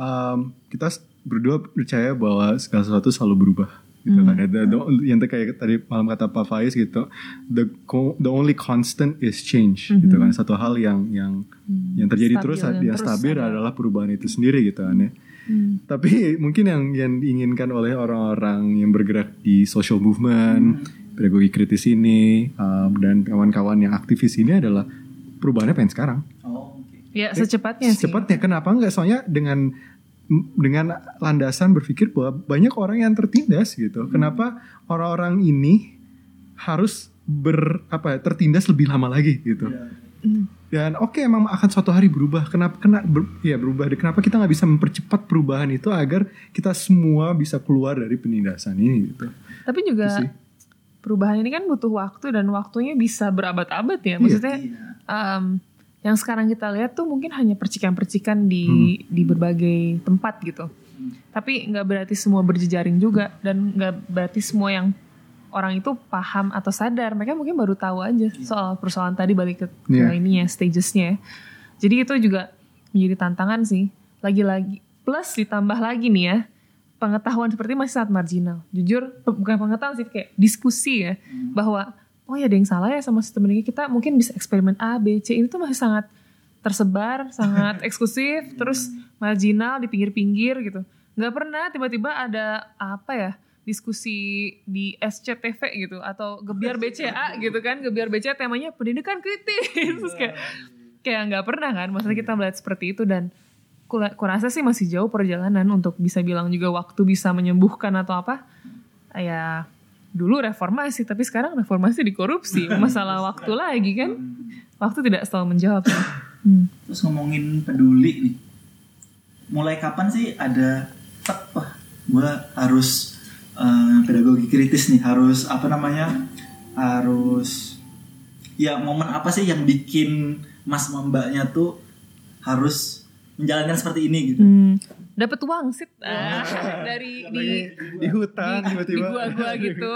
Speaker 1: um, kita berdua percaya bahwa segala sesuatu selalu berubah. gitu kan. The- the- yang kayak tadi malam kata Pak Faiz gitu, the the only constant is change gitu kan. Satu hal yang yang yang terjadi
Speaker 2: Stabil,
Speaker 1: terus
Speaker 2: yang
Speaker 1: yang
Speaker 2: terus
Speaker 1: stabil
Speaker 2: ada.
Speaker 1: adalah perubahan itu sendiri gitu kan ya. Tapi mungkin yang yang diinginkan oleh orang-orang yang bergerak di social movement, pedagogi kritis ini um, dan kawan-kawan yang aktivis ini adalah perubahannya pengen sekarang.
Speaker 4: Oh.
Speaker 2: Ya secepatnya sih.
Speaker 1: Secepatnya kenapa enggak? Soalnya dengan dengan landasan berpikir bahwa banyak orang yang tertindas gitu. Kenapa orang-orang ini harus ber apa ya, tertindas lebih lama lagi gitu. Dan oke emang akan suatu hari berubah. Kenapa kena ber- ya berubah? Kenapa kita nggak bisa mempercepat perubahan itu agar kita semua bisa keluar dari penindasan ini gitu.
Speaker 2: Tapi juga perubahan ini kan butuh waktu dan waktunya bisa berabad-abad ya. Maksudnya
Speaker 4: Iya.
Speaker 2: em, yang sekarang kita lihat tuh mungkin hanya percikan-percikan di di berbagai tempat gitu. Tapi nggak berarti semua berjejaring juga dan nggak berarti semua yang orang itu paham atau sadar. Mereka mungkin baru tahu aja soal persoalan tadi balik ke, ke
Speaker 1: Iya.
Speaker 2: ininya stagesnya. ya. Jadi itu juga menjadi tantangan sih. Lagi-lagi plus ditambah lagi nih ya pengetahuan seperti masih sangat marginal. Jujur pe- bukan pengetahuan sih kayak diskusi ya bahwa oh ya ada yang salah ya sama sistem ini. Kita mungkin bisa eksperimen A, B, C. Ini tuh masih sangat tersebar, sangat eksklusif, terus marginal di pinggir-pinggir gitu. Nggak pernah tiba-tiba ada apa ya diskusi di SCTV gitu atau gebiar BCA gitu kan. Gebiar BCA temanya pendidikan kritis. Terus kayak kayak nggak pernah kan. Maksudnya kita melihat seperti itu dan kurasa sih masih jauh perjalanan untuk bisa bilang juga waktu bisa menyembuhkan atau apa. Ya dulu reformasi tapi sekarang reformasi di korupsi masalah waktu lagi kan waktu tidak selalu menjawab Hmm.
Speaker 4: Terus ngomongin peduli nih. Mulai kapan sih ada tek wah gue harus eh, pedagogi kritis nih harus apa namanya harus ya momen apa sih yang bikin mas mbaknya tuh harus menjalankan seperti ini gitu.
Speaker 2: Hmm. Dapat wangsit ah, dari di
Speaker 1: di hutan
Speaker 2: di, di
Speaker 1: tiba-tiba.
Speaker 2: gua-gua gitu.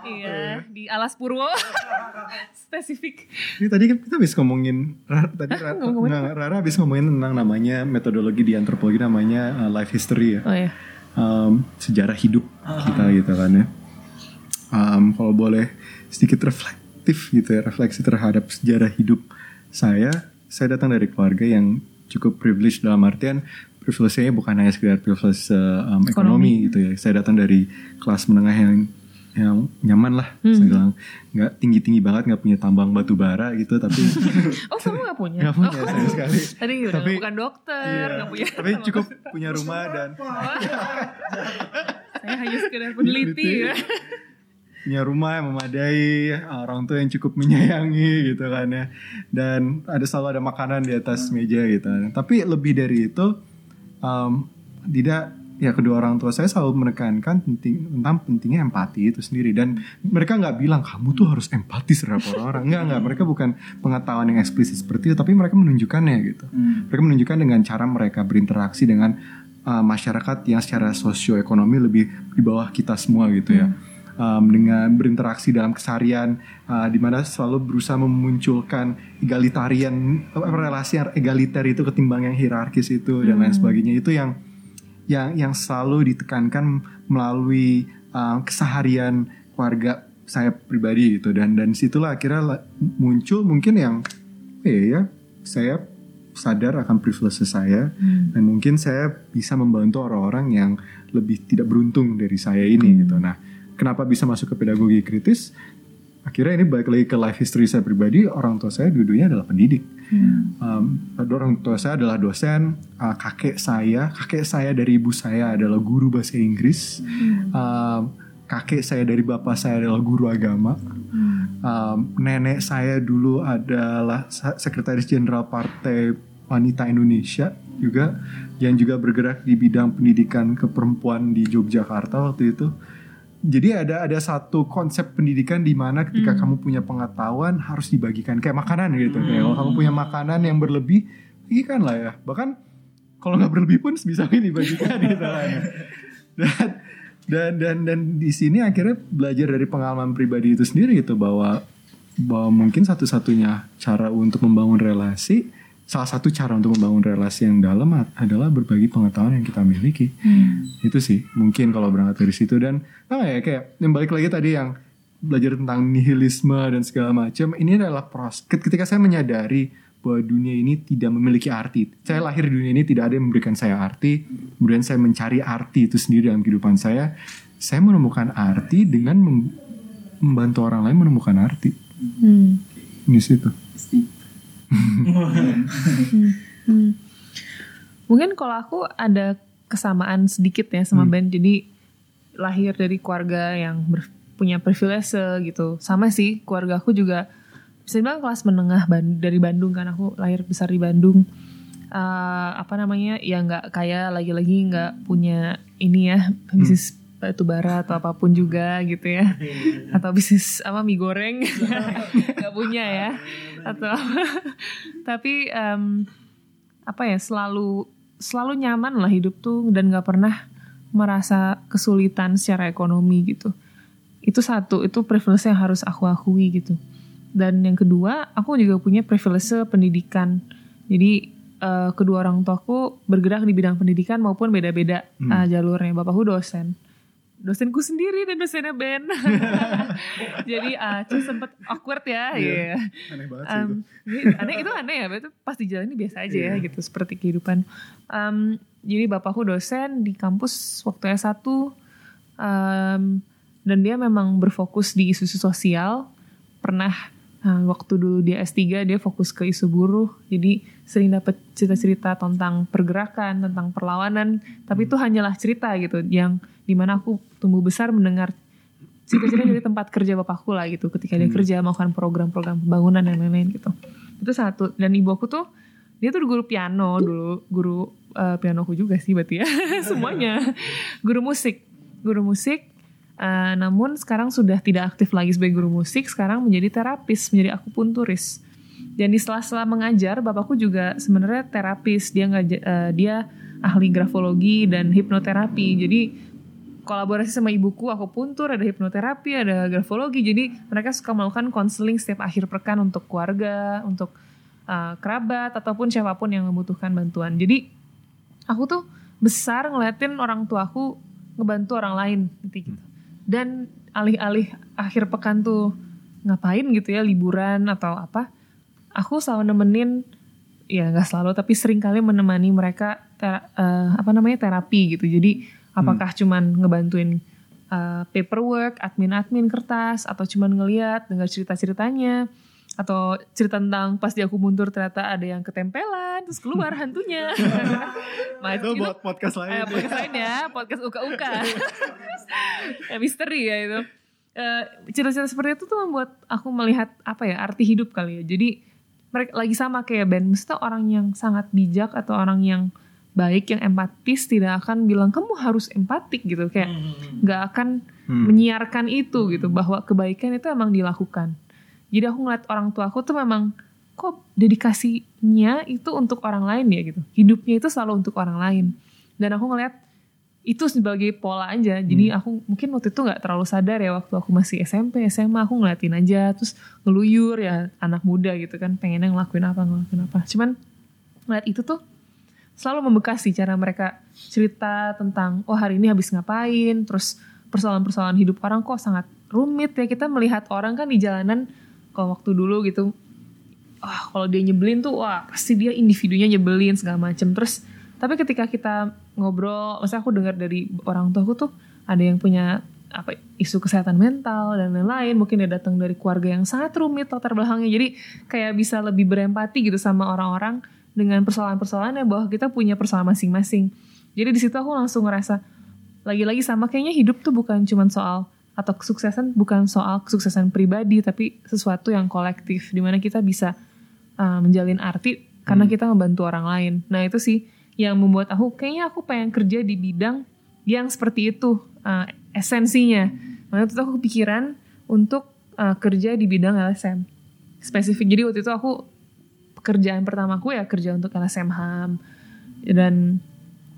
Speaker 2: Iya di alas purwo. Spesifik.
Speaker 1: Ini tadi kan kita habis ngomongin Ra- tadi Ra-
Speaker 2: Ngomongin
Speaker 1: nggak, Rara habis ngomongin tentang namanya metodologi di antropologi namanya uh, life history ya.
Speaker 2: oh ya
Speaker 1: Um, sejarah hidup kita gitu kan ya. Um, kalau boleh sedikit reflektif gitu ya, refleksi terhadap sejarah hidup saya. Saya datang dari keluarga yang cukup privilege dalam artian privilege-nya bukan hanya sekedar privilege uh, um, ekonomi gitu ya. Saya datang dari kelas menengah yang yang nyaman lah saya bilang. Nggak tinggi tinggi banget nggak punya tambang batu bara gitu tapi
Speaker 2: oh kamu nggak punya?
Speaker 1: Nggak punya
Speaker 2: Oh.
Speaker 1: sayang sekali.
Speaker 2: Tadi udah
Speaker 1: Tapi-
Speaker 2: bukan dokter
Speaker 1: Iya,
Speaker 2: nggak punya
Speaker 1: tapi cukup punya rumah dan
Speaker 2: saya hanya sekedar peneliti. ya.
Speaker 1: Punya rumah yang memadai, orang tua yang cukup menyayangi gitu kan ya. Dan ada selalu ada makanan di atas meja gitu. Tapi lebih dari itu, um, tidak ya kedua orang tua saya selalu menekankan penting, tentang pentingnya empati itu sendiri. Dan mereka nggak bilang kamu tuh harus empati terhadap orang-orang. Nggak nggak. Mereka bukan pengetahuan yang eksplisit seperti itu tapi mereka menunjukkannya gitu. Mereka menunjukkan dengan cara mereka berinteraksi dengan uh, masyarakat yang secara sosioekonomi lebih di bawah kita semua gitu ya um, dengan berinteraksi dalam keseharian uh, di mana selalu berusaha memunculkan egalitarian relasi yang egaliter itu ketimbang yang hierarkis itu dan lain sebagainya. Itu yang yang yang selalu ditekankan melalui uh, keseharian keluarga saya pribadi gitu. Dan dan situlah akhirnya muncul mungkin yang eh ya saya sadar akan privilege saya dan mungkin saya bisa membantu orang-orang yang lebih tidak beruntung dari saya ini gitu. Nah, kenapa bisa masuk ke pedagogi kritis? Akhirnya ini balik lagi ke life history saya pribadi. Orang tua saya dua-duanya adalah pendidik. Um, orang tua saya adalah dosen. uh, kakek saya, kakek saya dari ibu saya adalah guru bahasa Inggris. Um, kakek saya dari bapak saya adalah guru agama. Um, nenek saya dulu adalah sekretaris jenderal Partai Wanita Indonesia juga yang juga bergerak di bidang pendidikan keperempuan di Yogyakarta waktu itu. Jadi ada ada satu konsep pendidikan di mana ketika kamu punya pengetahuan harus dibagikan kayak makanan gitu. Kayak kalau kamu punya makanan yang berlebih, bagikan lah ya. Bahkan kalau nggak berlebih pun mungkin dibagikan gitu lah ya. Dan dan dan dan di sini akhirnya belajar dari pengalaman pribadi itu sendiri gitu bahwa bahwa mungkin satu-satunya cara untuk membangun relasi salah satu cara untuk membangun relasi yang dalam adalah berbagi pengetahuan yang kita miliki. Itu sih mungkin kalau berangkat dari situ dan apa ya kayak yang balik lagi tadi yang belajar tentang nihilisme dan segala macam ini adalah proses ketika saya menyadari bahwa dunia ini tidak memiliki arti. Saya lahir di dunia ini tidak ada yang memberikan saya arti. Kemudian saya mencari arti itu sendiri dalam kehidupan saya. Saya menemukan arti dengan mem- membantu orang lain menemukan arti.
Speaker 2: Hmm.
Speaker 1: Di situ.
Speaker 2: Hmm. Mungkin kalau aku ada kesamaan sedikit ya sama Ben. Jadi lahir dari keluarga yang ber- punya privilege gitu. Sama sih keluarga aku juga bisa dibilang kelas menengah dari Bandung kan aku lahir besar di Bandung. Eh, apa namanya ya nggak kaya lagi-lagi nggak punya ini ya bisnis batu bara atau apa pun juga gitu ya. Atau bisnis apa mie goreng. Nggak punya ya. Atau tapi em, apa ya selalu selalu nyaman lah hidup tuh dan nggak pernah merasa kesulitan secara ekonomi gitu. Itu satu itu privilege yang harus aku akui gitu. Dan yang kedua aku juga punya privilege pendidikan. Jadi eh, kedua orang tuaku bergerak di bidang pendidikan maupun beda-beda eh, jalurnya. Bapakku dosen dosenku sendiri dan dosennya Ben jadi ah uh, sempet awkward ya iya
Speaker 1: Aneh banget
Speaker 2: Um, ini aneh itu aneh ya, itu pas dijalani biasa aja ya gitu seperti kehidupan. Um, jadi bapakku dosen di kampus waktu S1 um, dan dia memang berfokus di isu-isu sosial. Pernah uh, waktu dulu dia S3 dia fokus ke isu buruh. Jadi sering dapat cerita-cerita tentang pergerakan, tentang perlawanan, tapi itu hanyalah cerita gitu yang di mana aku tumbuh besar mendengar cerita-cerita dari tempat kerja bapakku lah gitu ketika dia kerja melakukan program-program pembangunan dan lain-lain gitu. Itu satu. Dan ibu aku tuh dia tuh guru piano dulu guru eh, pianoku juga sih berarti ya semuanya. Guru musik. Guru musik eh, namun sekarang sudah tidak aktif lagi sebagai guru musik sekarang menjadi terapis menjadi akupunturis dan di sela-sela mengajar bapakku juga sebenarnya terapis. Dia ngaja- eh, dia ahli grafologi dan hipnoterapi. Jadi kolaborasi sama ibuku aku puntur ada hipnoterapi ada grafologi. Jadi mereka suka melakukan konseling setiap akhir pekan untuk keluarga untuk uh, kerabat ataupun siapa pun yang membutuhkan bantuan. Jadi aku tuh besar ngeliatin orang tuaku ngebantu orang lain gitu. Gitu dan alih-alih akhir pekan tuh ngapain gitu ya liburan atau apa aku selalu nemenin ya nggak selalu tapi sering kali menemani mereka ter- eh, apa namanya terapi gitu jadi apakah cuman ngebantuin uh, paperwork admin-admin kertas atau cuman ngeliat dengar cerita-ceritanya atau cerita tentang pas dia aku mundur ternyata ada yang ketempelan terus keluar hantunya nah,
Speaker 1: Itu buat podcast lain.
Speaker 2: Eh, podcast lain ya, podcast uka-uka. ya, misteri ya itu. Eh, cerita-cerita seperti itu tuh membuat aku melihat apa ya arti hidup kali ya. Jadi mereka lagi sama kayak Ben, mesti orang yang sangat bijak atau orang yang baik yang empatis tidak akan bilang kamu harus empatik gitu kayak nggak akan menyiarkan itu gitu bahwa kebaikan itu emang dilakukan. Jadi aku ngeliat orang tua aku tuh memang kok dedikasinya itu untuk orang lain ya gitu. Hidupnya itu selalu untuk orang lain. Dan aku ngeliat itu sebagai pola aja. Jadi aku mungkin waktu itu nggak terlalu sadar ya waktu aku masih SMP, SMA aku ngeliatin aja terus ngeluyur ya anak muda gitu kan pengennya ngelakuin apa ngelakuin apa. Cuman ngeliat itu tuh selalu membekas sih cara mereka cerita tentang oh hari ini habis ngapain terus persoalan-persoalan hidup orang kok sangat rumit ya kita melihat orang kan di jalanan kalau waktu dulu gitu wah kalau dia nyebelin tuh wah pasti dia individunya nyebelin segala macem terus tapi ketika kita ngobrol maksudnya aku dengar dari orang tua aku tuh ada yang punya apa isu kesehatan mental dan lain-lain. Mungkin dia datang dari keluarga yang sangat rumit latar belakangnya. Jadi kayak bisa lebih berempati gitu sama orang-orang dengan persoalan-persoalannya bahwa kita punya persoalan masing-masing. Jadi di situ aku langsung ngerasa lagi-lagi sama. Kayaknya hidup tuh bukan cuma soal atau kesuksesan bukan soal kesuksesan pribadi tapi sesuatu yang kolektif. Di mana kita bisa uh, menjalin arti karena kita membantu orang lain. Nah itu sih yang membuat aku kayaknya aku pengen kerja di bidang yang seperti itu uh, esensinya. Makanya itu aku kepikiran untuk uh, kerja di bidang LSM spesifik jadi waktu itu aku pekerjaan pertamaku ya kerja untuk LSM HAM dan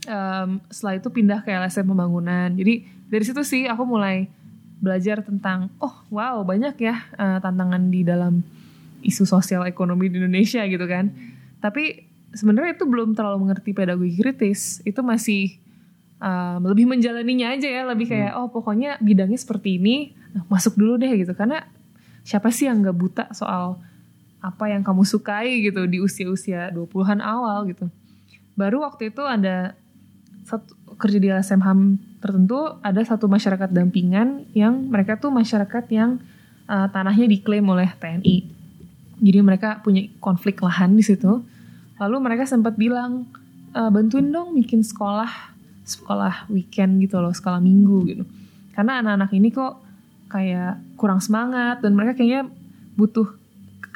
Speaker 2: um, setelah itu pindah ke LSM pembangunan. Jadi dari situ sih aku mulai belajar tentang oh wow banyak ya uh, tantangan di dalam isu sosial ekonomi di Indonesia gitu kan. Tapi sebenarnya itu belum terlalu mengerti pedagogi kritis. Itu masih um, lebih menjalaninya aja ya. Lebih kayak oh pokoknya bidangnya seperti ini nah, masuk dulu deh gitu. Karena siapa sih yang nggak buta soal apa yang kamu sukai gitu di usia-usia 20-an awal gitu. Baru waktu itu ada satu kerja di LSM HAM tertentu ada satu masyarakat dampingan yang mereka tuh masyarakat yang uh, tanahnya diklaim oleh TNI. Jadi mereka punya konflik lahan di situ. Lalu mereka sempat bilang e, bantuin dong bikin sekolah sekolah weekend gitu loh, sekolah minggu gitu. Karena anak-anak ini kok kayak kurang semangat dan mereka kayaknya butuh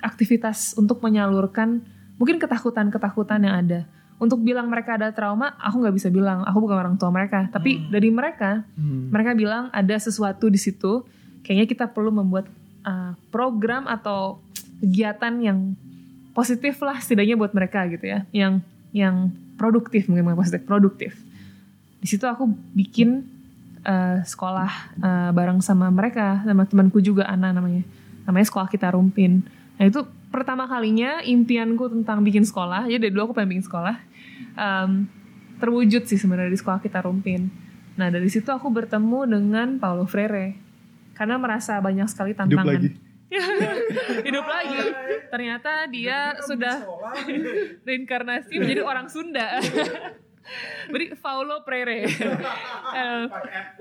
Speaker 2: aktivitas untuk menyalurkan mungkin ketakutan-ketakutan yang ada untuk bilang mereka ada trauma, aku nggak bisa bilang, aku bukan orang tua mereka. Tapi dari mereka, mereka bilang ada sesuatu di situ. Kayaknya kita perlu membuat uh, program atau kegiatan yang positif lah setidaknya buat mereka gitu ya, yang yang produktif mungkin bukan positif, produktif. Di situ aku bikin uh, sekolah uh, bareng sama mereka, sama temanku juga Ana namanya, namanya sekolah kita Rumpin. Nah itu pertama kalinya impianku tentang bikin sekolah, jadi dari dulu aku pengen bikin sekolah, um, terwujud sih sebenarnya di sekolah kita Rumpin. Nah dari situ aku bertemu dengan Paulo Freire, karena merasa banyak sekali
Speaker 1: Hidup
Speaker 2: tantangan.
Speaker 1: lagi.
Speaker 2: Hidup lagi. Ternyata dia sudah reinkarnasi menjadi orang Sunda. Beri Paulo Freire. Eh,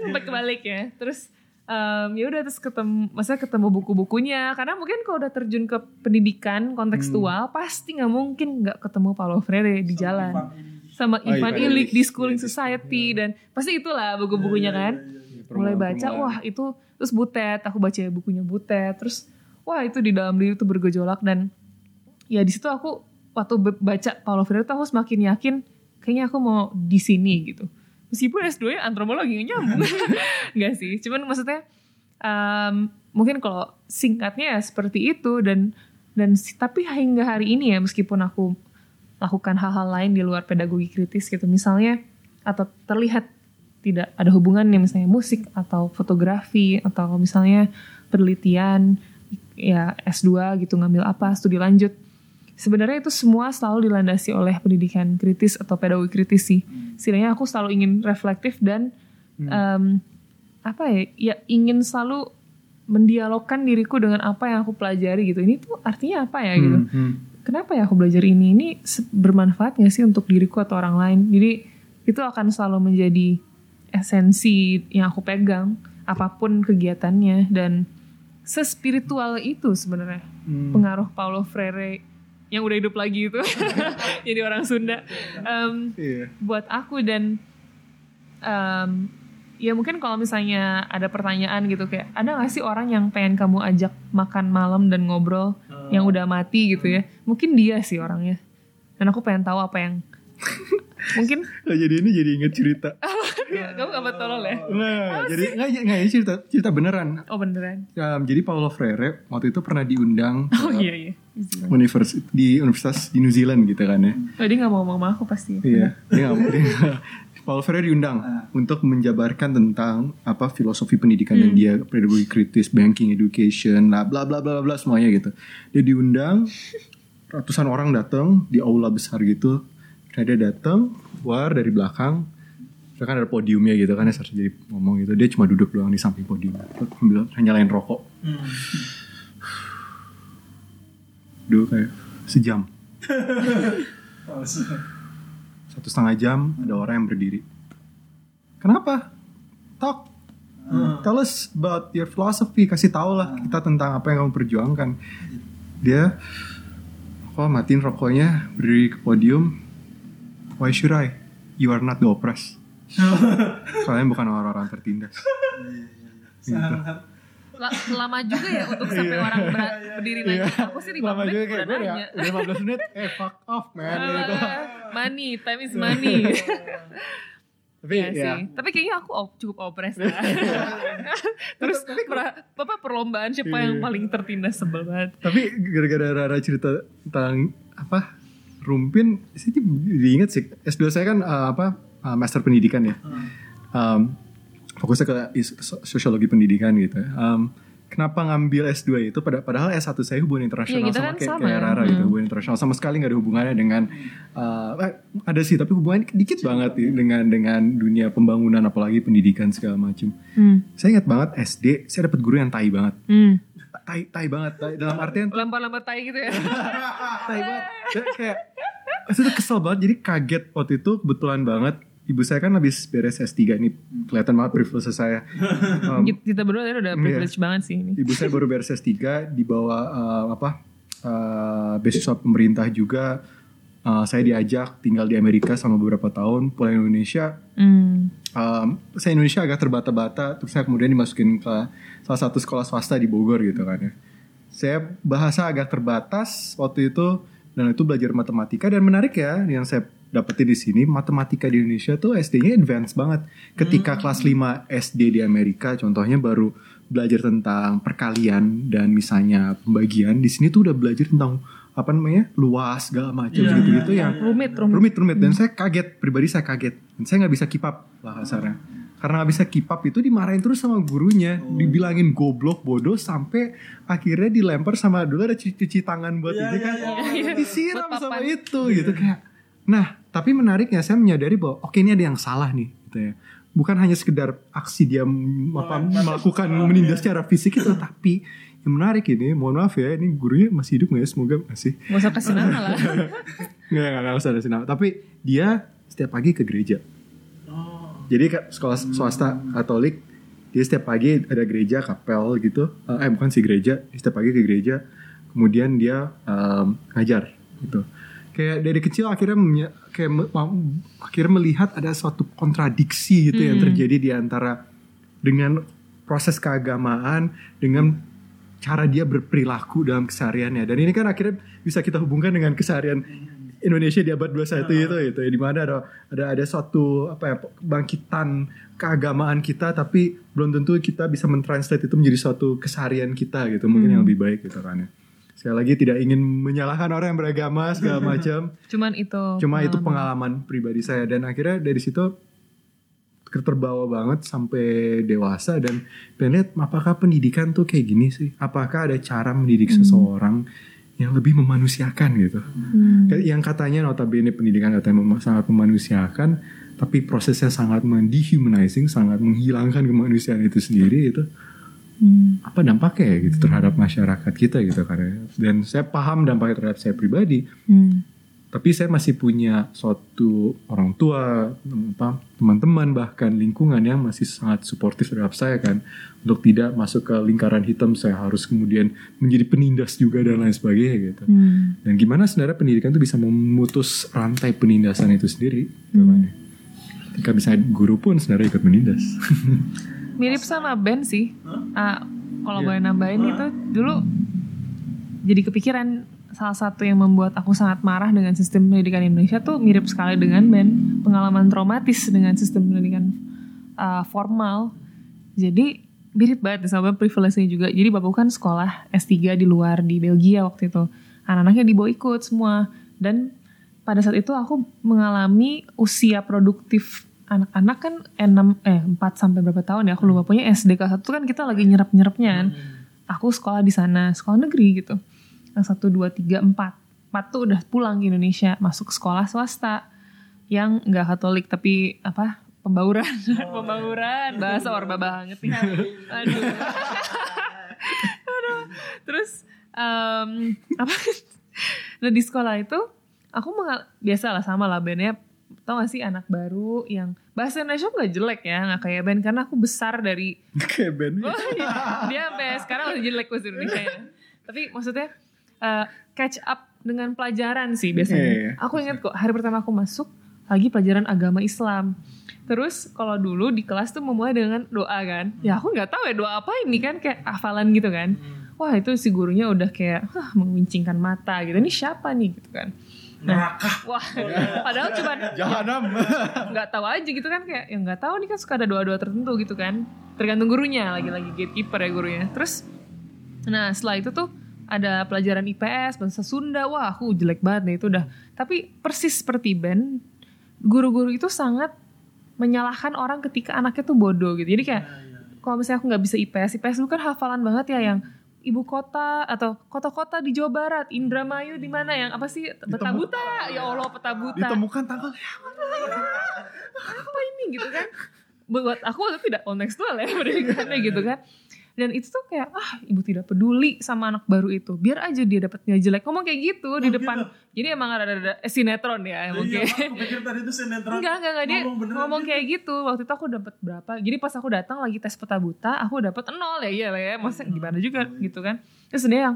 Speaker 2: kebalik ya. Terus em, ya udah terus ketemu masa ketemu buku-bukunya karena mungkin kalau udah terjun ke pendidikan kontekstual pasti nggak mungkin nggak ketemu Paulo Freire di jalan sama
Speaker 1: Oh,
Speaker 2: Ivan
Speaker 1: Ivan
Speaker 2: Illich
Speaker 1: Illich.
Speaker 2: di Schooling Society dan pasti itulah buku-bukunya kan mulai baca wah itu terus Butet aku baca bukunya Butet terus wah itu di dalam diri itu bergejolak. Dan ya di situ aku waktu baca Paulo Freire tuh aku semakin yakin kayaknya aku mau di sini gitu. Meskipun S2 nya antropologi nyambung. Nggak sih. Cuman maksudnya em, mungkin kalau singkatnya ya seperti itu. Dan dan tapi hingga hari ini ya meskipun aku lakukan hal-hal lain di luar pedagogi kritis gitu. Misalnya atau terlihat tidak ada hubungannya misalnya musik atau fotografi atau misalnya penelitian ya S2 gitu ngambil apa studi lanjut. Sebenarnya itu semua selalu dilandasi oleh pendidikan kritis atau pedagogi kritis sih. Setidaknya aku selalu ingin reflektif dan em, apa ya ya ingin selalu mendialogkan diriku dengan apa yang aku pelajari gitu. Ini tuh artinya apa ya gitu?
Speaker 1: Hmm.
Speaker 2: kenapa ya aku belajar ini? Ini bermanfaat gak sih untuk diriku atau orang lain? Jadi itu akan selalu menjadi esensi yang aku pegang apa pun kegiatannya. Dan sespiritual itu sebenarnya. Pengaruh Paulo Freire yang udah hidup lagi itu. Jadi orang Sunda. Em,
Speaker 1: Iya.
Speaker 2: buat aku dan em, ya mungkin kalau misalnya ada pertanyaan gitu kayak ada gak sih orang yang pengen kamu ajak makan malam dan ngobrol yang udah mati gitu ya? Mungkin dia sih orangnya. Dan aku pengen tahu apa yang mungkin
Speaker 1: Nah, jadi ini jadi inget cerita.
Speaker 2: kamu gak betul ya
Speaker 1: Nah, jadi nggak nggak ini cerita cerita beneran.
Speaker 2: oh beneran
Speaker 1: Um, jadi Paulo Freire waktu itu pernah diundang
Speaker 2: oh
Speaker 1: ke
Speaker 2: iya iya
Speaker 1: univers di universitas di New Zealand gitu kan ya.
Speaker 2: oh, dia gak mau ngomong sama aku pasti
Speaker 1: Iya. Dia nggak nggak- Paulo Freire diundang untuk menjabarkan tentang apa filosofi pendidikan dan dia pedagogi kritis, banking education, lah bla bla bla bla bla semuanya gitu. Dia diundang ratusan orang datang di aula besar gitu. Nah, dia datang keluar dari belakang. Terus kan ada podiumnya gitu kan ya harus jadi ngomong gitu. Dia cuma duduk doang di samping podium. Terus ambil nyalain rokok. Dulu kayak sejam. satu setengah jam ada orang yang berdiri. Kenapa? Talk. Tell us about your philosophy. Kasih tahu lah kita tentang apa yang kamu perjuangkan. Dia, oh matiin rokoknya, berdiri ke podium. Why should I? You are not the oppressed. Kalian bukan orang-orang tertindas. Gitu.
Speaker 2: La- lama juga ya untuk sampai orang ber- berdiri lagi aku sih 5
Speaker 1: Lama
Speaker 2: menit
Speaker 1: juga kayak gue udah, udah 15 menit, eh fuck off man. gitu.
Speaker 2: money, time is money.
Speaker 1: Tapi
Speaker 2: Iya
Speaker 1: ya,
Speaker 2: sih. Tapi kayaknya aku op- cukup opres lah. Terus pra- apa perlombaan siapa yang paling tertindas sebel banget.
Speaker 1: Tapi gara-gara Rara cerita tentang apa Rumpin, sih diinget sih. S2 saya kan uh, apa uh, master pendidikan ya. Um, fokusnya ke sosiologi pendidikan gitu. Um, kenapa ngambil S2 itu pada padahal S1 saya hubungan internasional
Speaker 2: kita
Speaker 1: sama
Speaker 2: kan
Speaker 1: kayak,
Speaker 2: sama
Speaker 1: kayak
Speaker 2: ya.
Speaker 1: Rara gitu
Speaker 2: Hmm.
Speaker 1: hubungan internasional sama sekali nggak ada hubungannya dengan uh, ada sih tapi hubungannya dikit banget nih dengan dengan dunia pembangunan apalagi pendidikan segala macam.
Speaker 2: Hmm.
Speaker 1: Saya ingat banget SD saya dapat guru yang tai banget.
Speaker 2: Hmm.
Speaker 1: Tai tai banget tai, dalam artian
Speaker 2: Lempar-lempar tai gitu ya.
Speaker 1: tai banget. Kayak, kayak itu kesel banget jadi kaget waktu itu kebetulan banget ibu saya kan habis beres S3 ini kelihatan banget privilege saya. Um,
Speaker 2: kita berdua udah privilege banget sih ini.
Speaker 1: ibu saya baru beres S3 dibawa uh, apa uh, beasiswa pemerintah juga Uh, saya diajak tinggal di Amerika selama beberapa tahun pulang Indonesia.
Speaker 2: Hmm.
Speaker 1: um, saya Indonesia agak terbata-bata terus saya kemudian dimasukin ke salah satu sekolah swasta di Bogor gitu kan ya. Saya bahasa agak terbatas waktu itu dan itu belajar matematika. Dan menarik ya yang saya dapetin di sini matematika di Indonesia tuh SD-nya advance banget. Ketika kelas 5 SD di Amerika contohnya baru belajar tentang perkalian dan misalnya pembagian di sini tuh udah belajar tentang apa namanya luas segala macam
Speaker 3: Iya,
Speaker 1: gitu-gitu
Speaker 3: iya,
Speaker 1: yang
Speaker 2: Rumit, rumit.
Speaker 1: rumit rumit. Dan saya kaget pribadi saya kaget. Dan saya nggak bisa keep up lah kasarnya. Karena nggak bisa keep up itu dimarahin terus sama gurunya. Dibilangin goblok bodoh sampai akhirnya dilempar sama dulu ada cuci, cuci tangan buat
Speaker 3: Iya,
Speaker 1: ini
Speaker 3: iya,
Speaker 1: kan
Speaker 3: iya,
Speaker 1: disiram
Speaker 2: Buat
Speaker 1: sama
Speaker 2: papan.
Speaker 1: itu gitu kayak. Nah tapi menariknya saya menyadari bahwa oke ini ada yang salah nih gitu ya. Bukan hanya sekedar aksi dia apa, melakukan menindas secara fisik itu tapi yang menarik ini mohon maaf ya ini gurunya masih hidup nggak ya semoga masih
Speaker 2: Gak usah kasih nama lah.
Speaker 1: Nggak, nggak, nggak usah ada sinama. Tapi dia setiap pagi ke gereja.
Speaker 3: Oh.
Speaker 1: Jadi sekolah swasta Katolik, dia setiap pagi ada gereja, kapel gitu. Eh bukan sih gereja, dia setiap pagi ke gereja. Kemudian dia em, ngajar gitu. Kayak dari kecil akhirnya menye- kayak me- akhirnya melihat ada suatu kontradiksi gitu yang terjadi di antara dengan proses keagamaan dengan cara dia berperilaku dalam kesehariannya. Dan ini kan akhirnya bisa kita hubungkan dengan keseharian Indonesia di abad 21 itu itu ya di mana ada ada ada suatu apa ya kebangkitan keagamaan kita tapi belum tentu kita bisa mentranslate itu menjadi suatu keseharian kita gitu mungkin yang lebih baik gitu kan ya. Sekali lagi tidak ingin menyalahkan orang yang beragama segala macam.
Speaker 2: Cuman itu.
Speaker 1: Cuma itu
Speaker 2: pengalaman
Speaker 1: pribadi saya dan akhirnya dari situ terbawa banget sampai dewasa dan pengen lihat apakah pendidikan tuh kayak gini sih? Apakah ada cara mendidik seseorang yang lebih memanusiakan gitu?
Speaker 2: Hmm.
Speaker 1: Yang katanya notabene pendidikan katanya mem- sangat memanusiakan, tapi prosesnya sangat mendehumanizing, sangat menghilangkan kemanusiaan itu sendiri itu
Speaker 2: Hmm.
Speaker 1: apa dampaknya ya gitu terhadap masyarakat kita gitu ya. Dan saya paham dampaknya terhadap saya pribadi,
Speaker 2: Hmm.
Speaker 1: Tapi saya masih punya suatu orang tua, teman-teman bahkan lingkungan yang masih sangat suportif terhadap saya kan untuk tidak masuk ke lingkaran hitam saya harus kemudian menjadi penindas juga dan lain sebagainya gitu.
Speaker 2: Hmm.
Speaker 1: Dan gimana sebenarnya pendidikan itu bisa memutus rantai penindasan itu sendiri ya. Ketika misalnya guru pun sebenarnya ikut menindas.
Speaker 2: Mirip sama Ben sih. Ah, kalau
Speaker 1: Iya.
Speaker 2: boleh nambahin itu dulu jadi kepikiran salah satu yang membuat aku sangat marah dengan sistem pendidikan Indonesia tuh mirip sekali dengan Ben pengalaman traumatis dengan sistem pendidikan ah, formal. Jadi mirip banget sama privilege-nya juga. Jadi bapakku kan sekolah S3 di luar di Belgia waktu itu. Anak-anaknya dibawa ikut semua dan pada saat itu aku mengalami usia produktif anak-anak kan 6 eh 4 sampai berapa tahun ya aku lupa pokoknya SD kelas 1 kan kita lagi nyerap-nyerapnya kan. Aku sekolah di sana, sekolah negeri gitu. Yang 1 2 3 4. 4 tuh udah pulang ke Indonesia, masuk sekolah swasta yang enggak Katolik tapi apa? Pembauran, pembauran, bahasa orba banget nih. Aduh. Aduh. Terus em, apa? Nah di sekolah itu aku mengal biasa lah sama lah Ben ya tau gak sih anak baru yang bahasa Indonesia nggak jelek ya nggak kayak Ben karena aku besar dari
Speaker 1: Kayak Ben.
Speaker 2: Oh, iya. dia sampai sekarang masih jelek bahasa Indonesia ya. Tapi maksudnya uh, catch up dengan pelajaran sih biasanya.
Speaker 1: Iya, iya.
Speaker 2: Aku ingat kok hari pertama aku masuk lagi pelajaran agama Islam. Terus kalau dulu di kelas tuh memulai dengan doa kan. Ya aku nggak tahu ya doa apa ini kan kayak hafalan gitu kan. Wah itu si gurunya udah kayak Hah, menguncingkan mata gitu. Ini siapa nih gitu kan.
Speaker 3: Neraka.
Speaker 2: Wah, padahal cuman
Speaker 1: Jahanam.
Speaker 2: nggak tahu aja gitu kan kayak yang nggak tahu nih kan suka ada doa-doa tertentu gitu kan tergantung gurunya lagi-lagi gatekeeper ya gurunya terus nah setelah itu tuh ada pelajaran IPS bahasa Sunda. Wah aku jelek banget nih itu udah. Tapi persis seperti Ben guru-guru itu sangat menyalahkan orang ketika anaknya tuh bodoh gitu. Jadi kayak kalau misalnya aku nggak bisa IPS, IPS itu kan hafalan banget ya yang ibu kota atau kota-kota di Jawa Barat, Indramayu di mana yang apa sih? Peta buta, ya Allah peta buta.
Speaker 1: Ditemukan tanggal.
Speaker 2: Apa ini gitu kan? Buat aku itu tidak kontekstual ya pendidikannya gitu kan dan itu tuh kayak ah ibu tidak peduli sama anak baru itu. Biar aja dia dapat nilai jelek. Ngomong kayak gitu di
Speaker 3: Oh,
Speaker 2: depan.
Speaker 3: Gitu?
Speaker 2: jadi emang ada ada eh, sinetron ya mungkin
Speaker 3: Iya, Pak, aku pikir tadi itu sinetron.
Speaker 2: enggak enggak enggak. Dia
Speaker 3: Ngomong
Speaker 2: ngomong
Speaker 3: gitu.
Speaker 2: kayak gitu. Waktu itu aku dapat berapa? Jadi pas aku datang lagi tes peta buta aku dapat nol ya iya lah ya. Masa gimana juga gitu kan. Terus dia yang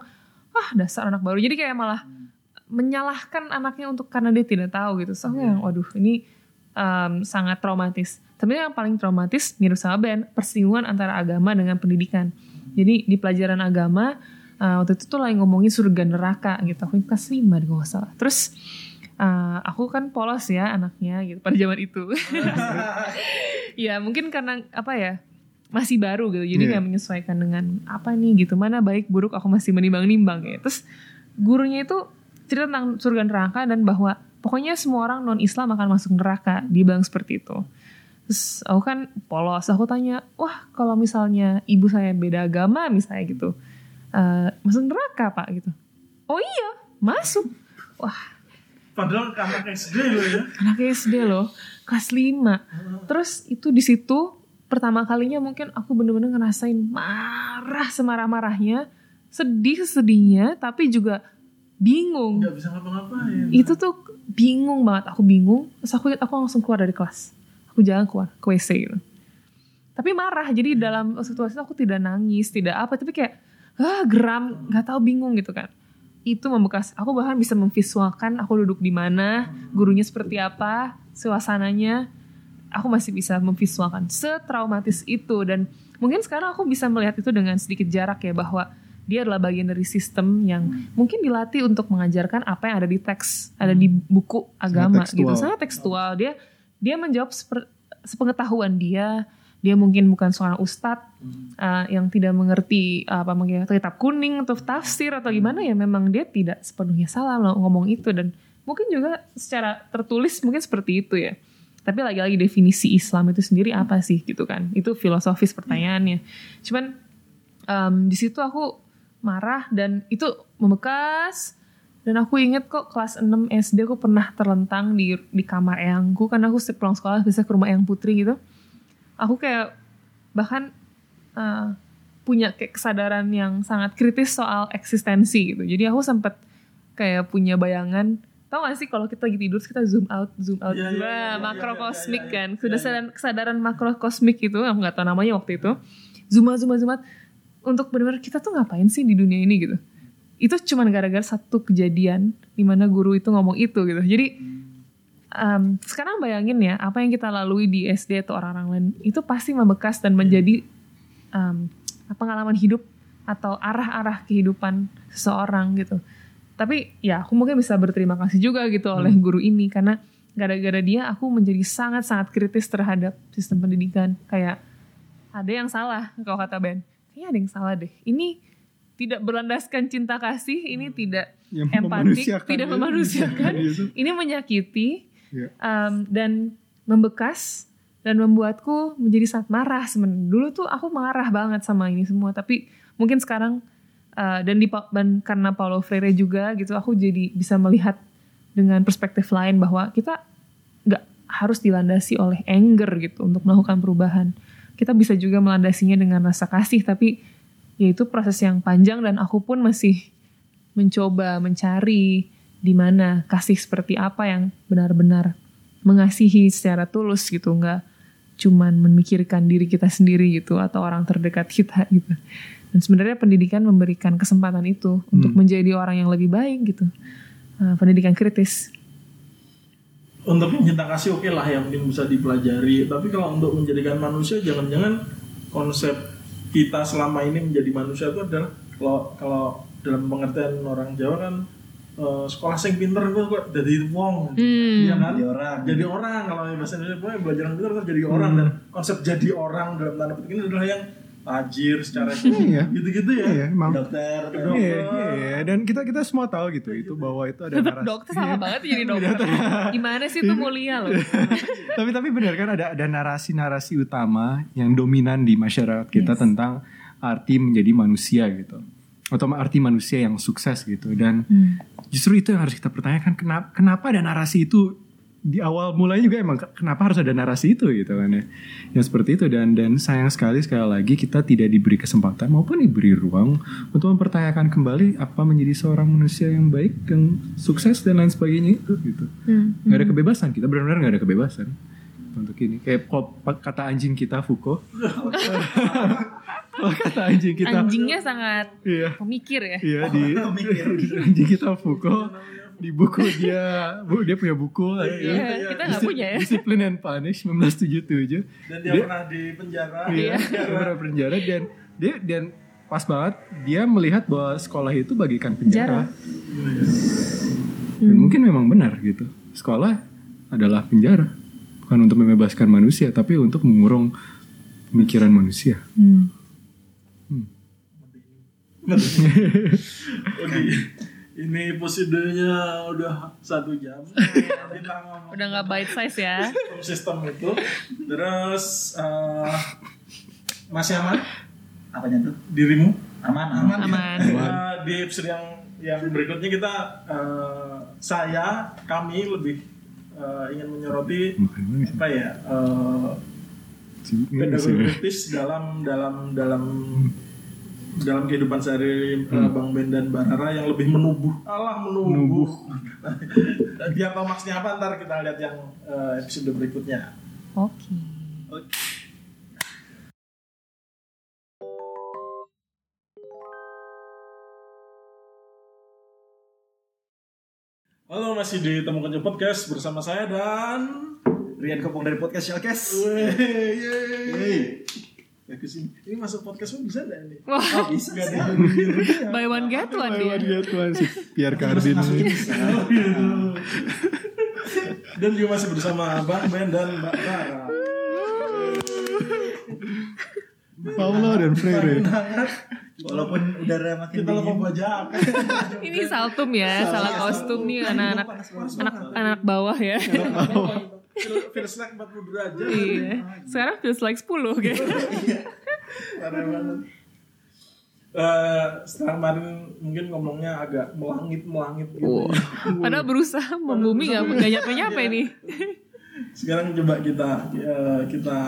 Speaker 2: ah dasar anak baru. Jadi kayak malah menyalahkan anaknya untuk karena dia tidak tahu gitu. So aku yang waduh ini um, sangat traumatis tapi yang paling traumatis mirip sama Ben persinggungan antara agama dengan pendidikan. Jadi di pelajaran agama uh, waktu itu tuh lagi ngomongin surga neraka gitu. Aku kelas 5 deh nggak salah. Terus uh, aku kan polos ya anaknya gitu pada zaman itu. Ya mungkin karena apa ya masih baru gitu. Jadi
Speaker 1: Iya.
Speaker 2: nggak menyesuaikan dengan apa nih gitu. Mana baik buruk aku masih menimbang-nimbang ya. Terus gurunya itu cerita tentang surga neraka dan bahwa pokoknya semua orang non Islam akan masuk neraka dia bilang seperti itu terus aku kan polos. Aku tanya wah kalau misalnya ibu saya beda agama misalnya gitu. Eh, masuk neraka pak gitu. Oh iya masuk. Wah.
Speaker 3: Padahal anak SD loh ya.
Speaker 2: anak SD loh kelas 5 terus itu di situ pertama kalinya mungkin aku bener-bener ngerasain marah semarah-marahnya. Sedih sedihnya tapi juga bingung.
Speaker 3: Gak bisa ngapa-ngapain.
Speaker 2: itu tuh bingung banget. Aku bingung terus aku aku langsung keluar dari kelas aku jalan keluar ke WC gitu. Tapi marah jadi dalam situasi itu aku tidak nangis tidak apa tapi kayak ah geram nggak tahu bingung gitu kan. Itu membekas aku bahkan bisa memvisualkan aku duduk di mana gurunya seperti apa suasananya. Aku masih bisa memvisualkan. Setraumatis itu dan mungkin sekarang aku bisa melihat itu dengan sedikit jarak ya bahwa dia adalah bagian dari sistem yang mungkin dilatih untuk mengajarkan apa yang ada di teks ada di buku agama
Speaker 1: tekstual.
Speaker 2: gitu sangat tekstual. Dia dia menjawab seper- sepengetahuan dia. Dia mungkin bukan seorang ustadz uh, yang tidak mengerti uh, apa mungkin kitab kuning atau tafsir atau gimana. Ya memang dia tidak sepenuhnya salah ngomong itu. Dan mungkin juga secara tertulis mungkin seperti itu ya. Tapi lagi-lagi definisi Islam itu sendiri apa sih gitu kan. Itu filosofis pertanyaannya. Cuman um, di situ aku marah dan itu membekas dan aku inget kok kelas 6 SD aku pernah terlentang di di kamar eyangku. Karena aku setiap pulang sekolah bisa ke rumah eyang putri gitu. Aku kayak bahkan uh, punya kayak kesadaran yang sangat kritis soal eksistensi gitu. Jadi aku sempat kayak punya bayangan tau gak sih kalau kita lagi tidur kita zoom out zoom out
Speaker 3: Iya, iya,
Speaker 2: Wah,
Speaker 3: iya, iya,
Speaker 2: makrokosmik
Speaker 3: iya, iya,
Speaker 2: kan.
Speaker 3: iya.
Speaker 2: kesadaran kesadaran makrokosmik itu aku nggak tahu namanya waktu itu. Zoom out zoom out zoom out. Untuk benar-benar kita tuh ngapain sih di dunia ini gitu itu cuman gara-gara satu kejadian di mana guru itu ngomong itu gitu. Jadi um, sekarang bayangin ya apa yang kita lalui di SD atau orang-orang lain itu pasti membekas dan menjadi um, pengalaman hidup atau arah-arah kehidupan seseorang gitu. Tapi ya aku mungkin bisa berterima kasih juga gitu oleh guru ini. Karena gara-gara dia aku menjadi sangat-sangat kritis terhadap sistem pendidikan. Kayak ada yang salah kalau kata Ben. Kayaknya ada yang salah deh. Ini tidak berlandaskan cinta kasih ini tidak
Speaker 1: Yang
Speaker 2: empatik
Speaker 1: memanusiakan
Speaker 2: tidak
Speaker 1: ya.
Speaker 2: memanusiakan ini menyakiti
Speaker 1: Iya.
Speaker 2: um, dan membekas dan membuatku menjadi sangat marah sebenarnya dulu tuh aku marah banget sama ini semua tapi mungkin sekarang uh, dan di dan karena Paulo Freire juga gitu aku jadi bisa melihat dengan perspektif lain bahwa kita nggak harus dilandasi oleh anger gitu untuk melakukan perubahan kita bisa juga melandasinya dengan rasa kasih tapi ya itu proses yang panjang dan aku pun masih mencoba mencari di mana kasih seperti apa yang benar-benar mengasihi secara tulus gitu. Nggak cuman memikirkan diri kita sendiri gitu atau orang terdekat kita gitu. Dan sebenarnya pendidikan memberikan kesempatan itu untuk menjadi orang yang lebih baik gitu. Uh, pendidikan kritis.
Speaker 3: Untuk cinta kasih oke lah yang mungkin bisa dipelajari. Tapi kalau untuk menjadikan manusia jangan-jangan konsep kita selama ini menjadi manusia itu adalah kalau kalau dalam pengertian orang Jawa kan eh, sekolah sing pinter gue jadi wong.
Speaker 2: Hmm.
Speaker 3: Iya kan?
Speaker 4: Jadi orang.
Speaker 3: jadi orang. Kalau bahasa Indonesia pokoknya belajar yang pinter terus jadi orang. Dan konsep jadi orang dalam tanda petik ini adalah yang tajir secara
Speaker 1: Iya.
Speaker 3: gitu-gitu ya
Speaker 1: Iya, emang.
Speaker 4: dokter
Speaker 3: Dokter.
Speaker 1: Iya, iya, dan kita kita semua tahu gitu itu bahwa itu ada narasi.
Speaker 2: dokter salah banget jadi dokter. Gimana sih itu mulia loh.
Speaker 1: tapi tapi benar kan ada ada narasi-narasi utama yang dominan di masyarakat kita tentang arti menjadi manusia gitu atau arti manusia yang sukses gitu dan justru itu yang harus kita pertanyakan kenapa kenapa ada narasi itu di awal mulanya juga emang ke- kenapa harus ada narasi itu gitu kan ya? Yang seperti itu. Dan dan sayang sekali sekali lagi kita tidak diberi kesempatan maupun diberi ruang untuk mempertanyakan kembali apa menjadi seorang manusia yang baik yang sukses dan lain sebagainya itu gitu.
Speaker 2: Hmm.
Speaker 1: nggak ada kebebasan. Kita benar-benar nggak ada kebebasan untuk ini. Kayak kata anjing kita kalau kata anjing kita?
Speaker 2: Anjingnya sangat
Speaker 1: iya.
Speaker 2: pemikir ya.
Speaker 1: iya di anjing kita Foucault di buku dia bu, dia punya buku
Speaker 2: Iya, kita nggak punya ya.
Speaker 1: Discipline and Punish 1977
Speaker 3: dan dia, pernah di penjara
Speaker 1: Iya, dia pernah penjara dan dia dan pas banget dia melihat bahwa sekolah itu bagikan penjara. Dan mungkin memang benar gitu. Sekolah adalah penjara. Bukan untuk membebaskan manusia, tapi untuk mengurung pemikiran manusia.
Speaker 2: Hmm.
Speaker 3: Oke. Ini prosedurnya udah satu jam. Kita ngomong
Speaker 2: Udah nggak bite size ya.
Speaker 3: sistem itu. Terus eh, masih aman
Speaker 4: apanya tuh
Speaker 3: dirimu?
Speaker 4: aman aman
Speaker 2: Aman.
Speaker 3: Eh, di episode yang yang berikutnya kita eh, saya kami lebih eh, ingin menyoroti apa ya eh,
Speaker 1: nggak
Speaker 3: pedagogi dalam dalam dalam dalam kehidupan sehari uh, Bang Ben dan Barara yang lebih menubuh Allah menubuh dia tahu maksudnya apa? Ntar kita lihat yang uh, episode berikutnya.
Speaker 2: Oke.
Speaker 3: Halo masih di Temu Podcast bersama saya dan
Speaker 4: Rian Kopong dari podcast Shellcast
Speaker 3: yeay. Ya ke sini. Ini masuk podcast pun bisa nggak ini?
Speaker 2: Wah,
Speaker 4: oh bisa
Speaker 3: Gak
Speaker 4: sih.
Speaker 3: ada
Speaker 2: buy one get one dia.
Speaker 1: dia tuan si Pierre Cardin ini.
Speaker 3: Dan juga masih bersama Bang Ben dan Mbak Rara.
Speaker 1: Paulo dan Freire.
Speaker 4: walaupun udara makin
Speaker 3: Kita lupa
Speaker 4: dingin
Speaker 3: bajak.
Speaker 2: Ini saltum ya, salah kostum nih anak-anak anak anak bawah ya.
Speaker 3: Feels like 40 derajat.
Speaker 2: Iya. Sekarang feels like 10 gitu.
Speaker 3: Parah banget. Eh, setelah kemarin mungkin ngomongnya agak melangit melangit gitu.
Speaker 2: Padahal berusaha membumi nggak nggak nyampe nyampe nih.
Speaker 3: Sekarang coba kita eh, kita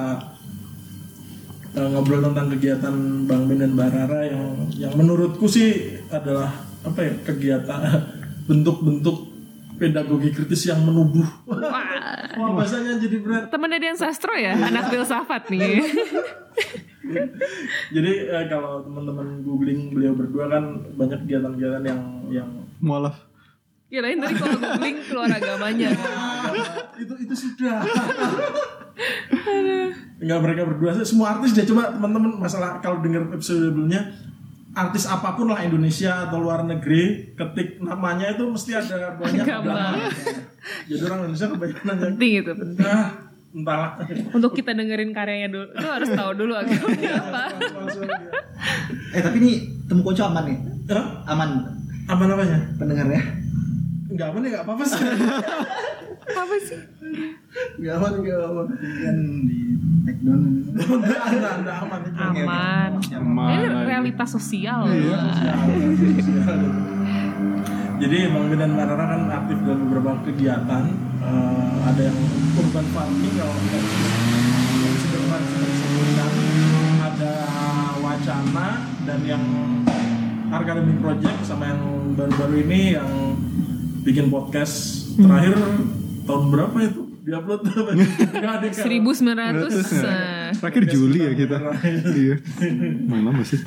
Speaker 3: eh, ngobrol tentang kegiatan Bang Ben dan Mbak Rara yang yang menurutku sih adalah apa ya kegiatan bentuk-bentuk pedagogi kritis yang menubuh.
Speaker 2: Wah,
Speaker 3: Wah bahasanya jadi berat.
Speaker 2: temennya Dian Sastro ya, anak filsafat nih.
Speaker 3: Jadi eh, kalau teman-teman googling beliau berdua kan banyak kegiatan-kegiatan yang yang
Speaker 1: Mualaf.
Speaker 2: Kirain tadi kalau googling keluar agamanya.
Speaker 3: itu itu sudah. Enggak mereka berdua sih. semua artis dia coba teman-teman masalah kalau dengar episode sebelumnya artis apa pun lah Indonesia atau luar negeri ketik namanya itu mesti ada banyak
Speaker 2: agama.
Speaker 3: Jadi orang Indonesia kebanyakan aja.
Speaker 2: Penting itu penting.
Speaker 3: Ah, entahlah.
Speaker 2: Untuk kita dengerin karyanya dulu, lu harus tahu dulu agamanya apa.
Speaker 4: eh tapi ini temu konco aman nih
Speaker 3: Hah?
Speaker 4: aman
Speaker 3: Apa namanya?
Speaker 4: pendengarnya
Speaker 3: Enggak apa nih, enggak apa-apa sih.
Speaker 2: Apa sih?
Speaker 3: Enggak apa enggak apa.
Speaker 4: kan di take down
Speaker 3: Enggak, enggak, enggak aman.
Speaker 2: Aman.
Speaker 1: Aman.
Speaker 2: Ini realitas sosial.
Speaker 3: Jadi Bang dan Mbak Rara kan aktif dalam beberapa kegiatan. Eh, ada yang urban farming kalau nggak sudah disebutkan. Ada wacana dan yang academy project sama yang baru-baru ini yang bikin podcast terakhir tahun berapa itu diupload berapa? Nggak ada kan?
Speaker 2: 1900 nah.
Speaker 1: Terakhir Juli ya kita. Iya. Mana masih?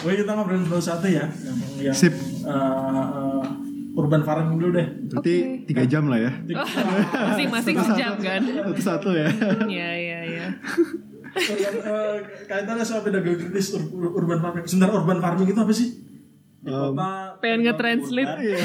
Speaker 3: Oh kita ngobrolin satu-satu ya yang, yang
Speaker 1: Sip.
Speaker 3: eh, eh, urban farming dulu deh.
Speaker 1: Berarti tiga jam lah ya.
Speaker 2: Oh, Masing-masing sejam kan?
Speaker 1: Satu-satu ya.
Speaker 2: Iya, iya, iya.
Speaker 3: Kaitannya sama pedagogi kritis ur- ur- urban farming. Sebenarnya urban farming itu apa sih? Di kota
Speaker 2: Pengen nge-translate.
Speaker 1: Iya.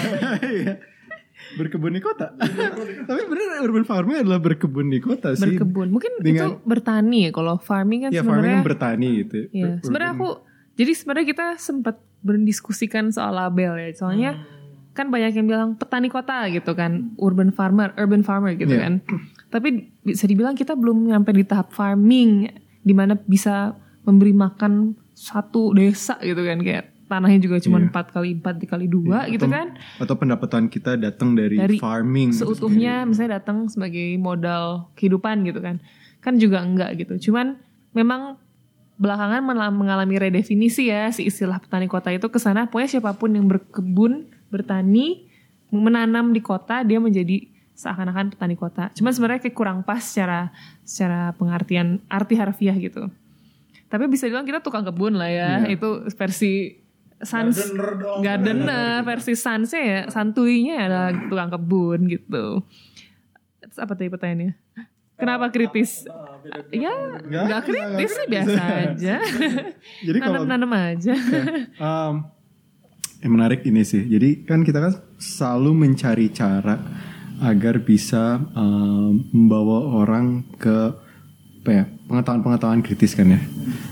Speaker 1: Berkebun di kota. Tapi bener urban farming adalah berkebun di kota sih.
Speaker 2: berkebun. Mungkin
Speaker 1: Dengan-
Speaker 2: itu bertani ya kalau farming kan
Speaker 1: Ya farming
Speaker 2: sebenarnya
Speaker 1: kan bertani gitu.
Speaker 2: Iya,
Speaker 1: Ur-
Speaker 2: sebenarnya
Speaker 1: urban-
Speaker 2: aku jadi sebenarnya kita sempat berdiskusikan soal label ya. Soalnya
Speaker 1: Hmm.
Speaker 2: kan banyak yang bilang petani kota gitu kan, urban farmer, urban farmer gitu
Speaker 1: Iya.
Speaker 2: kan. Tapi bisa dibilang kita belum nyampe di tahap farming di mana bisa memberi makan satu desa gitu kan kayak tanahnya juga cuma
Speaker 1: Iya.
Speaker 2: empat kali empat dikali dua gitu
Speaker 1: atau,
Speaker 2: kan.
Speaker 1: Atau pendapatan kita datang dari,
Speaker 2: Dari
Speaker 1: farming. gitu
Speaker 2: Seutuhnya misalnya datang sebagai modal kehidupan gitu kan. Kan juga enggak gitu. Cuman memang belakangan mengalami redefinisi ya si istilah petani kota itu ke sana pokoknya siapa pun yang berkebun, bertani, menanam di kota dia menjadi seakan-akan petani kota. Cuman sebenarnya kayak kurang pas secara secara pengertian arti harfiah gitu. Tapi bisa bilang kita tukang kebun lah ya. Itu versi sans
Speaker 3: Gardener dong.
Speaker 2: gardener versi sansnya ya santuinya adalah tukang kebun gitu. Apa tadi pertanyaannya? Kenapa kritis? Ya,
Speaker 1: Nggak,
Speaker 2: kritis sih biasa aja.
Speaker 1: Jadi kalau
Speaker 2: Nanam-nanam aja.
Speaker 1: um, yang menarik ini sih. Jadi kan kita kan selalu mencari cara agar bisa um, membawa orang ke apa ya pengetahuan-pengetahuan kritis kan ya.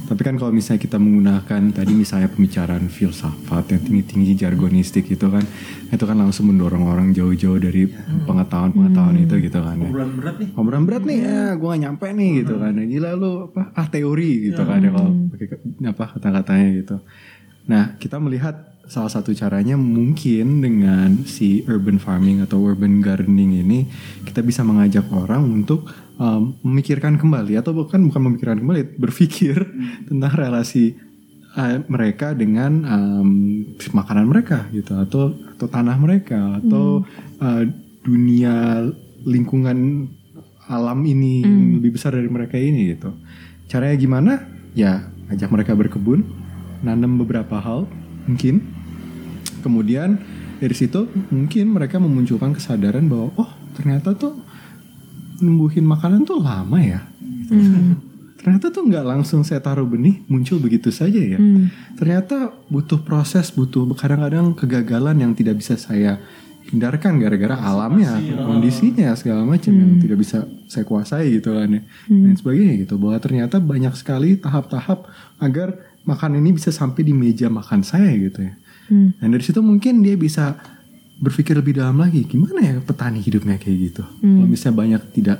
Speaker 1: Tapi kan kalau misalnya kita menggunakan tadi misalnya pembicaraan filsafat yang tinggi-tinggi jargonistik itu kan itu kan langsung mendorong orang jauh-jauh dari pengetahuan-pengetahuan itu gitu kan ya.
Speaker 3: obrolan berat nih.
Speaker 1: Obrolan berat nih ya, gue gak nyampe nih gitu kan. Gila lu apa ah teori gitu kan ya kalau pakai ke- apa kata-katanya gitu. Nah kita melihat salah satu caranya mungkin dengan si urban farming atau urban gardening ini kita bisa mengajak orang untuk um, memikirkan kembali atau bukan bukan memikirkan kembali berpikir tentang relasi uh, mereka dengan um, makanan mereka gitu atau atau tanah mereka atau uh, dunia lingkungan alam ini yang lebih besar dari mereka ini gitu. Caranya gimana? Ya ajak mereka berkebun, nanam beberapa hal mungkin. Kemudian dari situ mungkin mereka memunculkan kesadaran bahwa oh ternyata tuh numbuhin makanan tuh lama ya. Gitu. Ternyata tuh nggak langsung saya taruh benih muncul begitu saja ya. Ternyata butuh proses, butuh kadang-kadang kegagalan yang tidak bisa saya hindarkan gara-gara alamnya, kondisinya segala macam yang tidak bisa saya kuasai gitu kan ya. Dan sebagainya gitu. Bahwa ternyata banyak sekali tahap-tahap agar makan ini bisa sampai di meja makan saya gitu ya. Dan dari situ mungkin dia bisa berpikir lebih dalam lagi gimana ya petani hidupnya kayak gitu. Kalau misalnya banyak tidak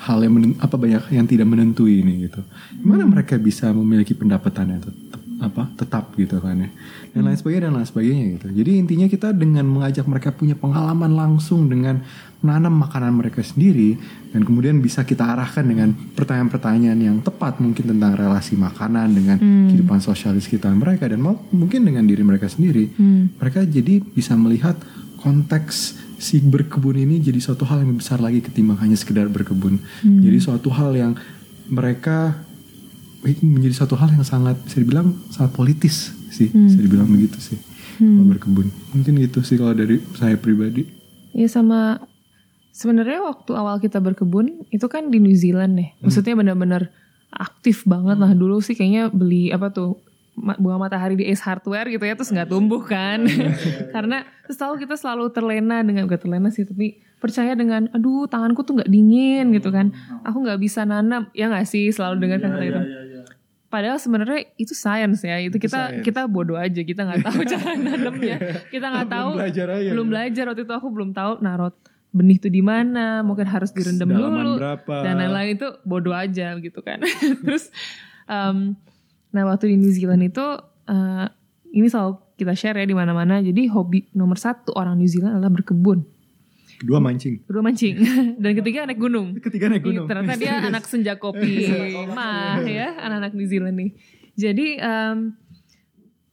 Speaker 1: hal yang menen- apa banyak yang tidak menentui ini gitu. Gimana mereka bisa memiliki pendapatan yang tetap apa tetap gitu kan ya. Dan lain sebagainya dan lain sebagainya gitu. Jadi intinya kita dengan mengajak mereka punya pengalaman langsung dengan menanam makanan mereka sendiri dan kemudian bisa kita arahkan dengan pertanyaan-pertanyaan yang tepat mungkin tentang relasi makanan dengan kehidupan sosialis kita mereka dan mau- mungkin dengan diri mereka sendiri. Mereka jadi bisa melihat konteks si berkebun ini jadi suatu hal yang besar lagi ketimbang hanya sekedar berkebun. Jadi suatu hal yang mereka menjadi suatu hal yang sangat bisa dibilang sangat politis sih, bisa dibilang begitu sih. Kalau berkebun. Mungkin gitu sih kalau dari saya pribadi.
Speaker 2: Ya sama sebenarnya waktu awal kita berkebun itu kan di New Zealand deh. Maksudnya benar-benar aktif banget lah dulu sih kayaknya beli apa tuh bunga matahari di Ace Hardware gitu ya terus nggak tumbuh kan. Karena terus tahu kita selalu terlena dengan gak terlena sih tapi percaya dengan aduh tanganku tuh nggak dingin gitu kan. Aku nggak bisa nanam ya nggak sih selalu dengar kata itu.
Speaker 3: Iya, iya, iya.
Speaker 2: Padahal sebenarnya itu sains ya. Itu kita
Speaker 1: science.
Speaker 2: kita bodoh aja. Kita nggak tahu cara nanamnya. Kita nggak
Speaker 1: Belum
Speaker 2: tahu.
Speaker 1: belajar aja.
Speaker 2: Belum belajar waktu itu aku belum tahu narot benih itu di mana. Mungkin harus direndam dulu
Speaker 1: berapa.
Speaker 2: dan lain-lain itu bodoh aja gitu kan. Terus, em, nah waktu di New Zealand itu eh, ini selalu kita share ya di mana-mana. Jadi hobi nomor satu orang New Zealand adalah berkebun.
Speaker 1: Kedua mancing.
Speaker 2: Kedua mancing dan ketiga naik gunung.
Speaker 1: Ketiga naik gunung.
Speaker 2: Iya, ternyata dia anak senja kopi mah ya, anak-anak New Zealand nih. Jadi em,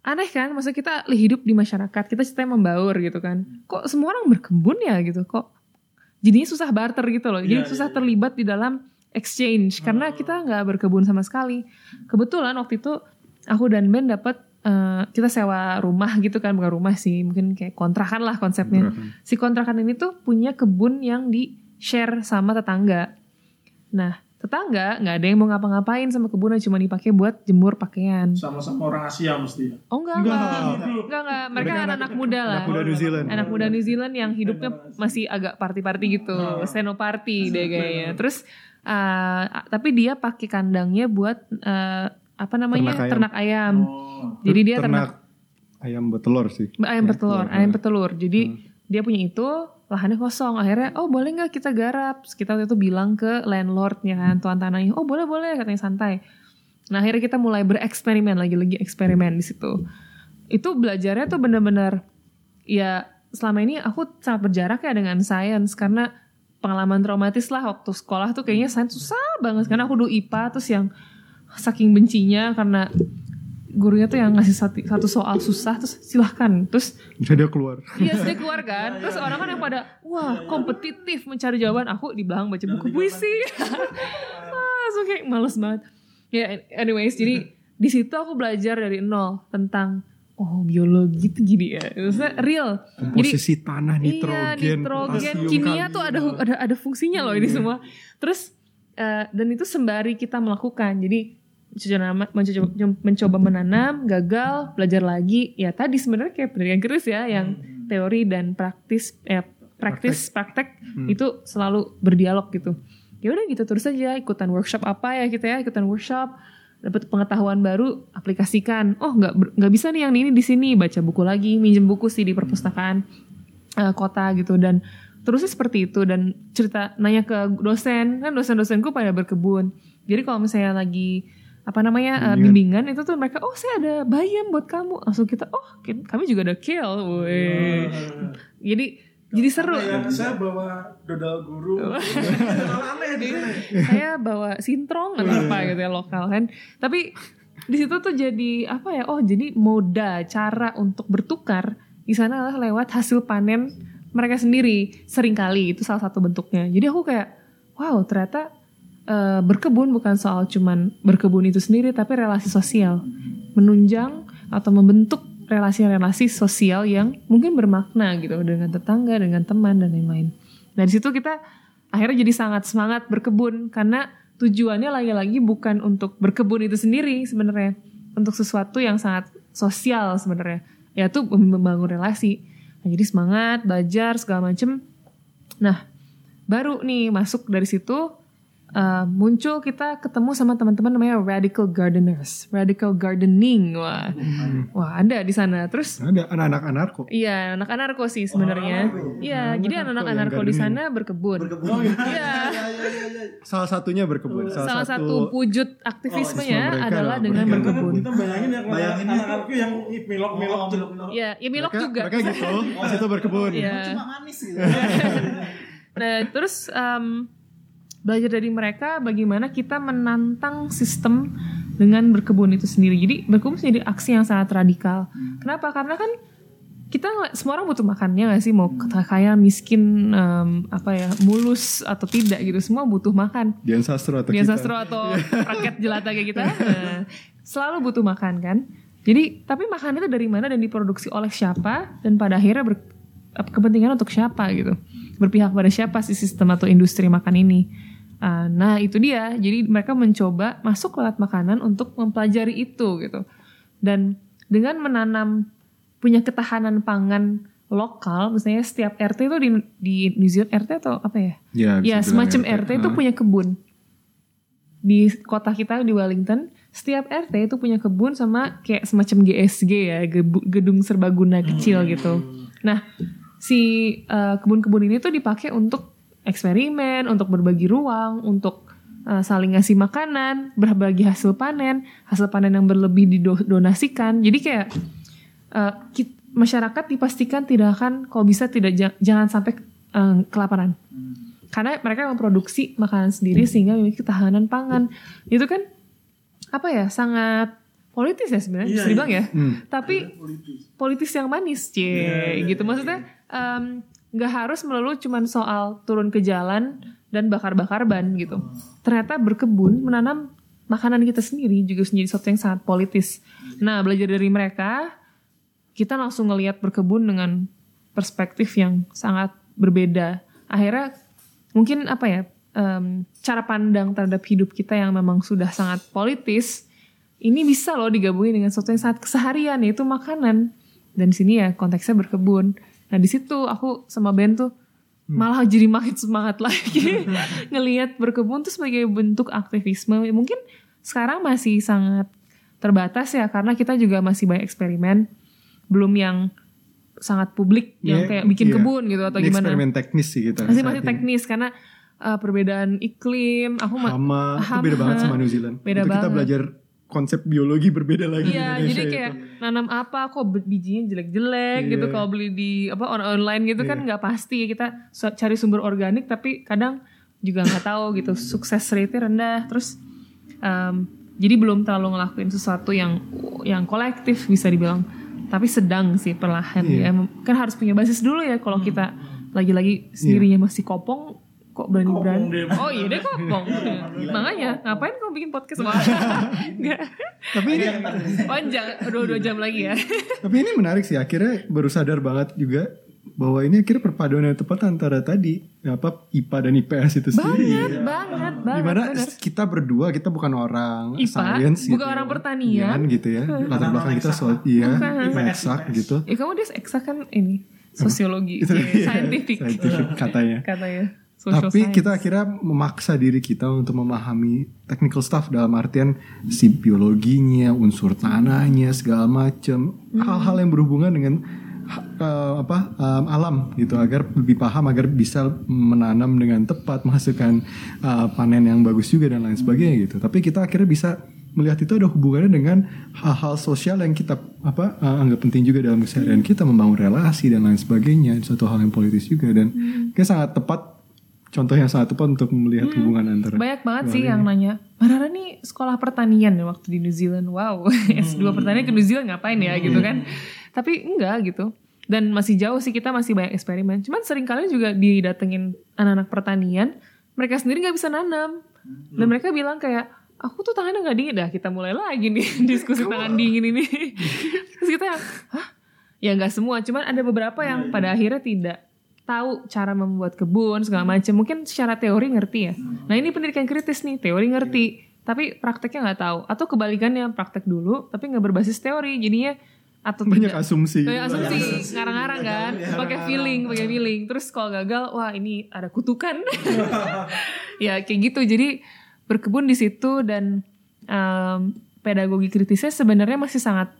Speaker 2: aneh kan, maksudnya kita hidup di masyarakat, kita ceritanya membaur gitu kan. Kok semua orang berkebun ya gitu, kok jadinya susah barter gitu loh. Jadi
Speaker 3: Iya,
Speaker 2: susah terlibat di dalam exchange karena kita nggak berkebun sama sekali. Kebetulan waktu itu aku dan Ben dapat eh, kita sewa rumah gitu kan, bukan rumah sih, mungkin kayak kontrakan lah konsepnya. Si kontrakan ini tuh punya kebun yang di share sama tetangga. Nah, tetangga nggak ada yang mau ngapa-ngapain sama kebunnya cuma dipakai buat jemur pakaian.
Speaker 3: Sama-sama orang Asia mesti ya.
Speaker 2: Oh enggak enggak enggak enggak mereka
Speaker 1: Mereka
Speaker 2: anak-anak muda lah.
Speaker 1: Anak muda New Zealand.
Speaker 2: Anak muda New Zealand yang hidupnya masih agak party-party gitu, senoparty deh kayaknya. Terus uh, tapi dia pakai kandangnya buat uh, apa namanya
Speaker 1: Ternak ayam.
Speaker 2: ternak ayam.
Speaker 3: Oh.
Speaker 2: Jadi dia ternak
Speaker 1: ternak ayam bertelur sih.
Speaker 2: ayam bertelur, ayam bertelur. Jadi
Speaker 1: Hmm.
Speaker 2: dia punya itu lahannya kosong. Akhirnya oh boleh nggak kita garap? Kita waktu itu bilang ke landlordnya kan, tuan tanahnya. Oh boleh boleh katanya santai. Nah akhirnya kita mulai bereksperimen lagi-lagi eksperimen di situ. Itu belajarnya tuh bener-bener ya selama ini aku sangat berjarak ya dengan sains karena pengalaman traumatis lah waktu sekolah tuh kayaknya sains susah banget. Karena aku dulu IPA terus yang saking bencinya karena gurunya tuh yang ngasih satu, satu soal susah terus silahkan. Terus
Speaker 1: dia keluar.
Speaker 2: Iya sedih keluar kan? Terus orang kan yang pada Wah kompetitif mencari jawaban. Aku di belakang baca buku puisi. ah, so kayak males banget. Ya anyways Jadi di situ aku belajar dari nol Tentang Oh biologi tuh gini ya Maksudnya real Jadi
Speaker 1: Komposisi tanah, nitrogen,
Speaker 2: Iya, nitrogen, kimia tuh ada ada ada fungsinya loh ini semua. Terus eh, dan itu sembari kita melakukan. Jadi mencoba, mencoba, mencoba menanam, gagal, belajar lagi. Ya tadi sebenarnya kayak pendidikan keris ya, yang teori dan praktis, eh, praktis, praktek itu selalu berdialog gitu. Ya udah gitu terus aja ikutan workshop apa ya kita ya ikutan workshop dapat pengetahuan baru aplikasikan. Oh nggak nggak bisa nih yang ini di sini. Baca buku lagi minjem buku sih di perpustakaan eh, kota gitu. Dan terusnya seperti itu. Dan cerita nanya ke dosen. Kan dosen-dosenku pada berkebun. Jadi kalau misalnya lagi apa namanya eh, bimbingan. itu tuh mereka oh saya ada bayam buat kamu. Langsung kita oh kami juga ada kale weh. jadi jadi seru.
Speaker 3: Ya, saya bawa dodol guru. Aneh sana.
Speaker 2: saya bawa sintrong atau apa gitu ya lokal kan. Tapi di situ tuh jadi apa ya? Oh jadi moda cara untuk bertukar. Di sana adalah lewat hasil panen mereka sendiri sering kali itu salah satu bentuknya. Jadi aku kayak wow ternyata eh, berkebun bukan soal cuman berkebun itu sendiri tapi relasi sosial. Menunjang atau membentuk relasi-relasi sosial yang mungkin bermakna gitu dengan tetangga dengan teman dan lain-lain Nah di situ kita akhirnya jadi sangat semangat berkebun karena tujuannya lagi-lagi bukan untuk berkebun itu sendiri sebenarnya, untuk sesuatu yang sangat sosial sebenarnya, yaitu membangun relasi. Nah, jadi semangat belajar segala macem. Nah baru nih masuk dari situ uh, muncul kita ketemu sama teman-teman namanya radical gardeners, radical gardening, wah, wah ada di sana. Terus
Speaker 1: Ada anak-anak anarko.
Speaker 2: Iya, anak anarko sih sebenarnya. Iya, jadi anak-anak anarko di sana berkebun.
Speaker 4: Berkebun.
Speaker 2: Iya.
Speaker 1: Salah satunya berkebun.
Speaker 2: Salah satu wujud aktivismenya
Speaker 1: Oh, mereka
Speaker 2: adalah dengan berkebun.
Speaker 3: Kita bayangin ya kalau
Speaker 4: Bayangin
Speaker 3: anak-anakku yang milok-milok
Speaker 4: Oh.
Speaker 2: Iya, ya Milok
Speaker 1: mereka,
Speaker 2: juga.
Speaker 1: mereka gitu. Pas itu berkebun.
Speaker 2: Iya.
Speaker 4: Cuma manis gitu.
Speaker 2: Nah, terus em, belajar dari mereka bagaimana kita menantang sistem dengan berkebun itu sendiri. Jadi berkebun menjadi aksi yang sangat radikal. Kenapa? Karena kan kita semua orang butuh makannya nggak sih? Mau kaya miskin em, apa ya mulus atau tidak gitu. Semua butuh makan.
Speaker 1: Dian Sastro atau
Speaker 2: Dian
Speaker 1: kita.
Speaker 2: Sastro atau rakyat jelata kayak kita nah, selalu butuh makan kan? Jadi tapi makan itu dari mana dan diproduksi oleh siapa dan pada akhirnya ber, kepentingan untuk siapa gitu? Berpihak pada siapa sih sistem atau industri makan ini Ah, nah itu dia. Jadi mereka mencoba masuk lewat makanan untuk mempelajari itu gitu. Dan dengan menanam punya ketahanan pangan lokal misalnya setiap RT itu di di New Zealand RT atau apa ya?
Speaker 1: Ya,
Speaker 2: ya semacam
Speaker 1: RT.
Speaker 2: RT itu punya kebun. Di kota kita di Wellington setiap RT itu punya kebun sama kayak semacam GSG ya gedung serbaguna kecil gitu. Nah si eh, kebun-kebun ini tuh dipakai untuk eksperimen untuk berbagi ruang untuk eh, saling ngasih makanan berbagi hasil panen hasil panen yang berlebih didonasikan. Jadi kayak eh, kit- masyarakat dipastikan tidak akan kalau bisa tidak ja- jangan sampai eh, kelaparan. Karena mereka memproduksi makanan sendiri sehingga memiliki ketahanan pangan. Itu kan apa ya sangat politis ya sebenarnya
Speaker 3: Iya,
Speaker 2: bisa dibilang ya.
Speaker 1: Hmm.
Speaker 2: tapi politis. yang manis cie gitu. maksudnya em, nggak harus melulu cuman soal turun ke jalan dan bakar-bakar ban gitu. Ternyata berkebun menanam makanan kita sendiri juga menjadi sesuatu yang sangat politis. Nah belajar dari mereka kita langsung ngelihat berkebun dengan perspektif yang sangat berbeda. Akhirnya mungkin apa ya em, cara pandang terhadap hidup kita yang memang sudah sangat politis ini bisa loh digabungin dengan sesuatu yang sangat keseharian yaitu makanan. Dan sini ya konteksnya berkebun nah di situ aku sama Ben tuh malah jadi makin semangat lagi ngelihat berkebun tuh sebagai bentuk aktivisme mungkin sekarang masih sangat terbatas ya karena kita juga masih banyak eksperimen belum yang sangat publik yang
Speaker 1: Iya,
Speaker 2: kayak bikin
Speaker 1: iya.
Speaker 2: kebun gitu atau
Speaker 1: Ini
Speaker 2: gimana
Speaker 1: eksperimen teknis sih kita.
Speaker 2: masih masih
Speaker 1: ini.
Speaker 2: teknis karena uh, perbedaan iklim aku ma-
Speaker 1: Hama, itu
Speaker 2: Hama.
Speaker 1: beda banget sama New Zealand.
Speaker 2: Beda
Speaker 1: itu kita belajar konsep biologi berbeda lagi di
Speaker 2: Iya, jadi
Speaker 1: itu.
Speaker 2: kayak nanam apa kok bi- bijinya jelek-jelek
Speaker 1: Iya.
Speaker 2: gitu kalau beli di apa on online gitu kan nggak pasti. Kita cari sumber organik tapi kadang juga nggak tahu gitu. Sukses rate rendah. Terus em, jadi belum terlalu ngelakuin sesuatu yang yang kolektif bisa dibilang. Tapi sedang sih perlahan
Speaker 1: Iya.
Speaker 2: ya. Kan harus punya basis dulu ya kalau kita lagi-lagi sendirinya masih kopong kok berani-berani
Speaker 3: deh.
Speaker 2: oh iya deh kopong makanya ngapain kau bikin podcast Wah.
Speaker 1: Tapi ini
Speaker 2: Panjang, dua dua jam lagi ya.
Speaker 1: tapi ini menarik sih akhirnya baru sadar banget juga bahwa ini akhirnya perpaduan yang tepat antara tadi apa IPA dan IPS itu sendiri.
Speaker 2: banget, banget, banget.
Speaker 1: Di mana
Speaker 2: bener.
Speaker 1: kita berdua kita bukan orang
Speaker 2: IPA,
Speaker 1: science gitu
Speaker 2: bukan
Speaker 1: ya.
Speaker 2: orang pertanian.
Speaker 1: Iya, gitu ya. Latar belakang kita soal iya, eksak gitu.
Speaker 2: Ya kamu dia eksak kan ini sosiologi, ya,
Speaker 1: iya,
Speaker 2: scientific
Speaker 1: scientific katanya.
Speaker 2: katanya. Social
Speaker 1: Tapi
Speaker 2: science.
Speaker 1: kita akhirnya memaksa diri kita untuk memahami technical stuff dalam artian si biologinya, unsur tanahnya, segala macam
Speaker 2: Hmm.
Speaker 1: hal-hal yang berhubungan dengan eh, apa em, alam gitu agar lebih paham agar bisa menanam dengan tepat menghasilkan eh, panen yang bagus juga dan lain sebagainya gitu. Tapi kita akhirnya bisa melihat itu ada hubungannya dengan hal-hal sosial yang kita apa eh, anggap penting juga dalam keseharian kita membangun relasi dan lain sebagainya suatu hal yang politis juga dan kayak sangat tepat contoh yang sangat tepat untuk melihat hubungan antara
Speaker 2: banyak banget sih yang nanya, Marara nih sekolah pertanian ya waktu di New Zealand. Wow, S2 pertanian ke New Zealand ngapain ya gitu kan. Tapi enggak gitu. Dan masih jauh sih kita masih banyak eksperimen. Cuman sering kali juga didatengin anak-anak pertanian, mereka sendiri nggak bisa nanam. Dan mereka bilang kayak, aku tuh tangannya nggak dingin dah. Kita mulai lagi nih diskusi tangan dingin ini. Terus kita yang, hah? Ya nggak semua, cuman ada beberapa yang pada akhirnya tidak tahu cara membuat kebun segala macam. Mungkin secara teori ngerti ya. Nah ini pendidikan kritis nih, teori ngerti, tapi prakteknya nggak tahu. Atau kebalikannya praktek dulu, tapi nggak berbasis teori, jadinya atau
Speaker 1: banyak
Speaker 2: tidak
Speaker 1: asumsi
Speaker 2: Kayak asumsi ngarang-ngarang kan, pakai feeling, pakai feeling. Terus kalau gagal, wah ini ada kutukan. ya kayak gitu. Jadi berkebun di situ dan em, pedagogi kritisnya sebenarnya masih sangat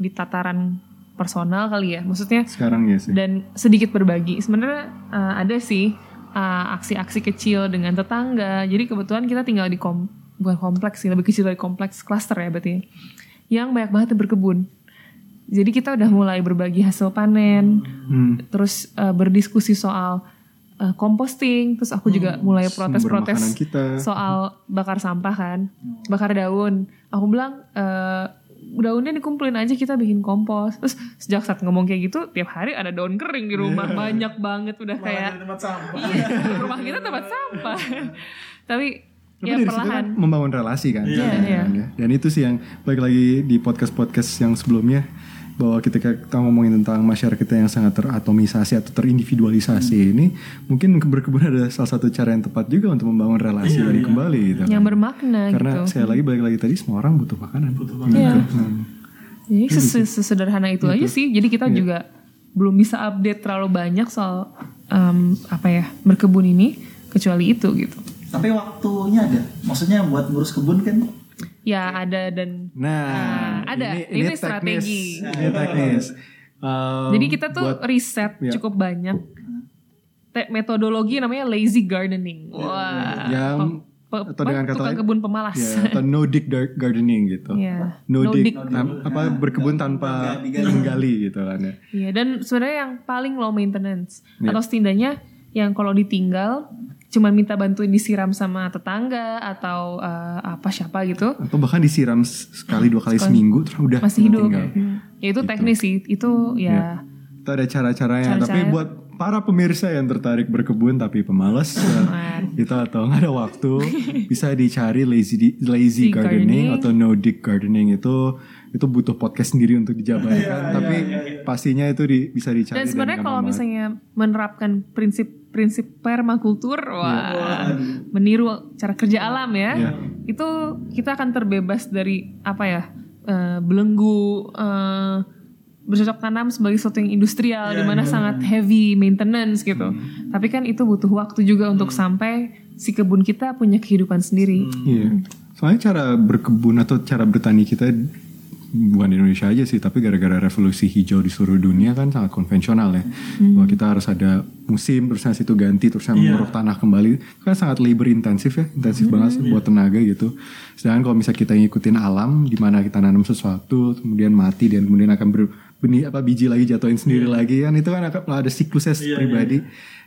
Speaker 2: di tataran personal kali ya. Maksudnya
Speaker 1: sekarang ya sih
Speaker 2: dan sedikit berbagi. Sebenarnya uh, ada sih uh, aksi-aksi kecil dengan tetangga. Jadi kebetulan kita tinggal di kom bukan kompleks sih, lebih kecil dari kompleks cluster ya berarti. ya. Yang banyak banget yang berkebun. Jadi kita udah mulai berbagi hasil panen,
Speaker 1: Hmm.
Speaker 2: terus uh, berdiskusi soal uh, composting, terus aku juga mulai protes-protes soal bakar sampah kan, bakar daun. Aku bilang eh, daunnya dikumpulin aja kita bikin kompos. Terus sejak saat ngomong kayak gitu, tiap hari ada daun kering di rumah banyak banget udah
Speaker 3: Malah
Speaker 2: kayak
Speaker 3: tempat sampah.
Speaker 2: iya, rumah kita tempat sampah. Tapi
Speaker 1: Tapi
Speaker 2: ya
Speaker 1: dari situ
Speaker 2: perlahan.
Speaker 1: kan membangun relasi kan.
Speaker 2: Iya, iya.
Speaker 1: Dan itu sih yang baik lagi di podcast-podcast yang sebelumnya bahwa ketika kita ngomongin tentang masyarakat kita yang sangat teratomisasi atau terindividualisasi
Speaker 2: Hmm.
Speaker 1: ini mungkin berkebun ada salah satu cara yang tepat juga untuk membangun relasi ini kembali gitu.
Speaker 2: Yang bermakna
Speaker 1: Karena
Speaker 2: gitu.
Speaker 1: sekali lagi balik lagi tadi semua orang butuh makanan. Butuh
Speaker 2: Iya.
Speaker 1: Hmm.
Speaker 2: Jadi ses- sesederhana itu aja sih. Jadi kita juga belum bisa update terlalu banyak soal em, apa ya berkebun ini kecuali itu gitu.
Speaker 4: Tapi waktunya ada. Maksudnya buat ngurus kebun kan
Speaker 2: Ya ada dan
Speaker 1: Nah,
Speaker 2: ada. Ini strategi.
Speaker 1: Ini teknis. Um,
Speaker 2: Jadi kita tuh
Speaker 1: buat-
Speaker 2: riset
Speaker 1: ya.
Speaker 2: cukup banyak. Te- metodologi namanya lazy gardening. Wah.
Speaker 1: Yang
Speaker 2: pe-
Speaker 1: atau dengan
Speaker 2: apa,
Speaker 1: kata lain-
Speaker 2: kebun pemalas.
Speaker 1: ya, atau no dig gardening gitu.
Speaker 2: Iya.
Speaker 1: No,
Speaker 2: No
Speaker 1: dig,
Speaker 2: dig.
Speaker 1: apa berkebun tanpa menggali gitu kan ya.
Speaker 2: Iya, dan sebenarnya yang paling low maintenance
Speaker 1: Iya.
Speaker 2: atau setidaknya yang kalau ditinggal cuma minta bantuin disiram sama tetangga atau eh, apa siapa gitu
Speaker 1: Atau bahkan disiram sekali dua kali seminggu terus udah
Speaker 2: masih hidup.
Speaker 1: tinggal.
Speaker 2: Hmm. Ya itu teknis sih, itu ya
Speaker 1: Itu ada cara-caranya.
Speaker 2: Cara-caranya.
Speaker 1: Tapi buat para pemirsa yang tertarik berkebun tapi pemalas eh, itu atau nggak ada waktu bisa dicari lazy lazy
Speaker 2: Lazy
Speaker 1: gardening,
Speaker 2: gardening.
Speaker 1: atau no dig gardening itu itu butuh podcast sendiri untuk dijabarkan tapi pastinya itu di- bisa dicari
Speaker 2: Dan sebenarnya kalau
Speaker 1: banget.
Speaker 2: misalnya menerapkan prinsip-prinsip permakultur, wah, meniru cara kerja alam ya,
Speaker 1: Iya.
Speaker 2: itu kita akan terbebas dari apa ya eh, belenggu eh, bercocok tanam sebagai sesuatu yang industrial, di mana sangat heavy maintenance gitu. Tapi kan itu butuh waktu juga untuk sampai si kebun kita punya kehidupan sendiri.
Speaker 1: Iya. Soalnya cara berkebun atau cara bertani kita bukan di Indonesia aja sih, tapi gara-gara revolusi hijau di seluruh dunia kan sangat konvensional ya. Bahwa kita harus ada musim, terus habis itu ganti, terus menguruk tanah kembali. Itu kan sangat labor intensif ya, intensif banget buat tenaga gitu. Sedangkan kalau misalnya kita ngikutin alam, di mana kita nanam sesuatu, kemudian mati dan kemudian akan benih apa biji lagi jatuhin sendiri lagi kan itu kan akan ada siklusnya pribadi.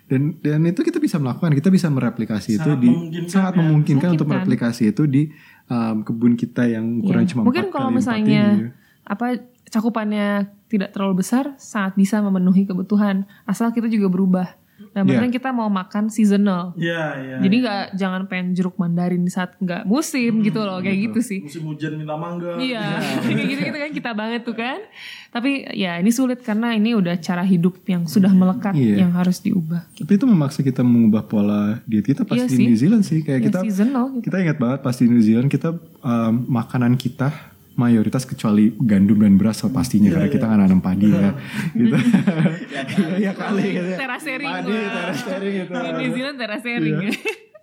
Speaker 1: Dan dan itu kita bisa melakukan, kita bisa mereplikasi itu
Speaker 3: Sangat
Speaker 1: di
Speaker 3: memungkinkan
Speaker 1: sangat
Speaker 3: ya.
Speaker 1: memungkinkan untuk
Speaker 2: Memungkinkan.
Speaker 1: mereplikasi itu di um, kebun kita yang ukuran
Speaker 2: Iya.
Speaker 1: cuma
Speaker 2: Mungkin
Speaker 1: 4
Speaker 2: kalau
Speaker 1: kali 4
Speaker 2: misalnya
Speaker 1: ini
Speaker 2: apa cakupannya tidak terlalu besar, sangat bisa memenuhi kebutuhan. Asal kita juga berubah. Nah,
Speaker 1: Iya.
Speaker 2: berarti kan kita mau makan seasonal.
Speaker 3: Iya, iya.
Speaker 2: Jadi nggak jangan pengen jeruk mandarin di saat nggak musim gitu loh, kayak gitu sih.
Speaker 3: musim hujan minta mangga.
Speaker 2: Iya, kayak gitu gitu kan kita banget tuh kan. Tapi ya ini sulit karena ini udah cara hidup yang sudah melekat
Speaker 1: Iya.
Speaker 2: yang harus diubah.
Speaker 1: Tapi itu memaksa kita mengubah pola diet kita pas
Speaker 2: Iya
Speaker 1: di
Speaker 2: sih.
Speaker 1: New Zealand sih kayak
Speaker 2: Ya,
Speaker 1: kita
Speaker 2: seasonal gitu.
Speaker 1: kita ingat banget pas di New Zealand kita um, makanan kita mayoritas kecuali gandum dan beras so pastinya
Speaker 2: Iya,
Speaker 1: karena kita nggak nanam padi ya gitu. ya kali gitu.
Speaker 2: Terasering
Speaker 1: Padi, terasering gitu.
Speaker 2: Di New Zealand terasering.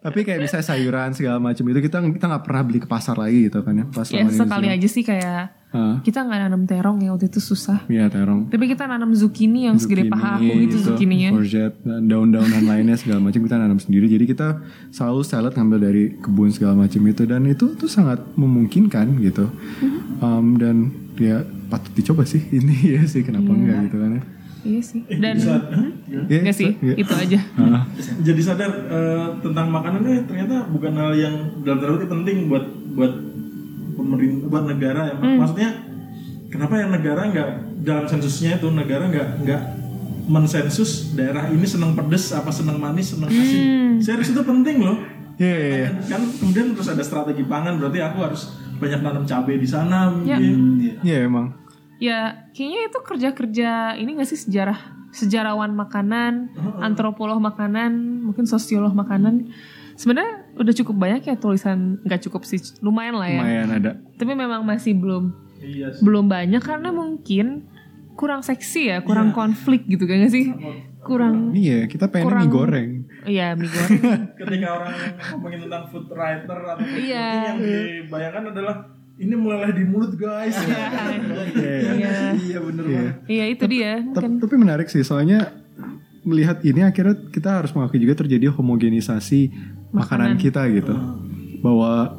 Speaker 1: Tapi kayak misalnya sayuran segala macam itu kita kita nggak pernah beli ke pasar lagi gitu kan ya pas
Speaker 2: ya sekali aja sih kayak
Speaker 1: Hah?
Speaker 2: kita nggak nanam terong ya waktu itu susah.
Speaker 1: Iya terong.
Speaker 2: Tapi kita nanam zucchini yang segede paha aku gitu zucchininya.
Speaker 1: courgette dan daun-daunan lainnya segala macam kita nanam sendiri. Jadi kita selalu salad ngambil dari kebun segala macam itu dan itu tuh sangat memungkinkan gitu.
Speaker 2: Mm-hmm.
Speaker 1: Um, dan ya patut dicoba sih ini ya sih kenapa enggak gitu kan ya.
Speaker 2: Iya sih. Dan
Speaker 3: Bisa,
Speaker 1: Ya,
Speaker 2: Enggak sih,
Speaker 1: ya.
Speaker 2: itu aja.
Speaker 3: Jadi sadar eh, tentang makanannya ternyata bukan hal yang dalam tanda kutip penting buat buat pemerintah buat negara ya.
Speaker 2: Hmm.
Speaker 3: Maksudnya kenapa ya negara nggak dalam sensusnya itu negara nggak nggak mensensus daerah ini senang pedes apa senang manis senang asin.
Speaker 2: Hmm.
Speaker 3: Serius itu penting loh.
Speaker 1: Iya iya iya.
Speaker 3: Kan kemudian terus ada strategi pangan berarti aku harus banyak nanam cabai di sana
Speaker 2: Ya.
Speaker 3: mungkin.
Speaker 1: Iya emang.
Speaker 2: Ya, kayaknya itu kerja-kerja ini gak sih sejarah sejarawan makanan, antropolog makanan, mungkin sosiolog makanan. Sebenarnya udah cukup banyak ya tulisan, nggak cukup sih, lumayan lah ya.
Speaker 1: Lumayan ada.
Speaker 2: Tapi memang masih belum
Speaker 3: Iya. sih.
Speaker 2: belum banyak karena mungkin kurang seksi ya, kurang konflik gitu kan gak sih? Kurang,
Speaker 1: Iya kita pengen
Speaker 2: Kurang-
Speaker 1: mie goreng.
Speaker 2: iya mie goreng.
Speaker 3: Ketika orang ngomongin tentang food writer atau food
Speaker 2: Iya.
Speaker 3: yang dibayangkan adalah ini meleleh di mulut guys.
Speaker 2: Iya,
Speaker 4: Iya. Bener
Speaker 1: Iya.
Speaker 4: banget.
Speaker 2: iya itu dia.
Speaker 1: Tapi, menarik sih soalnya melihat ini akhirnya kita harus mengakui juga terjadi homogenisasi makanan, kita gitu. Bahwa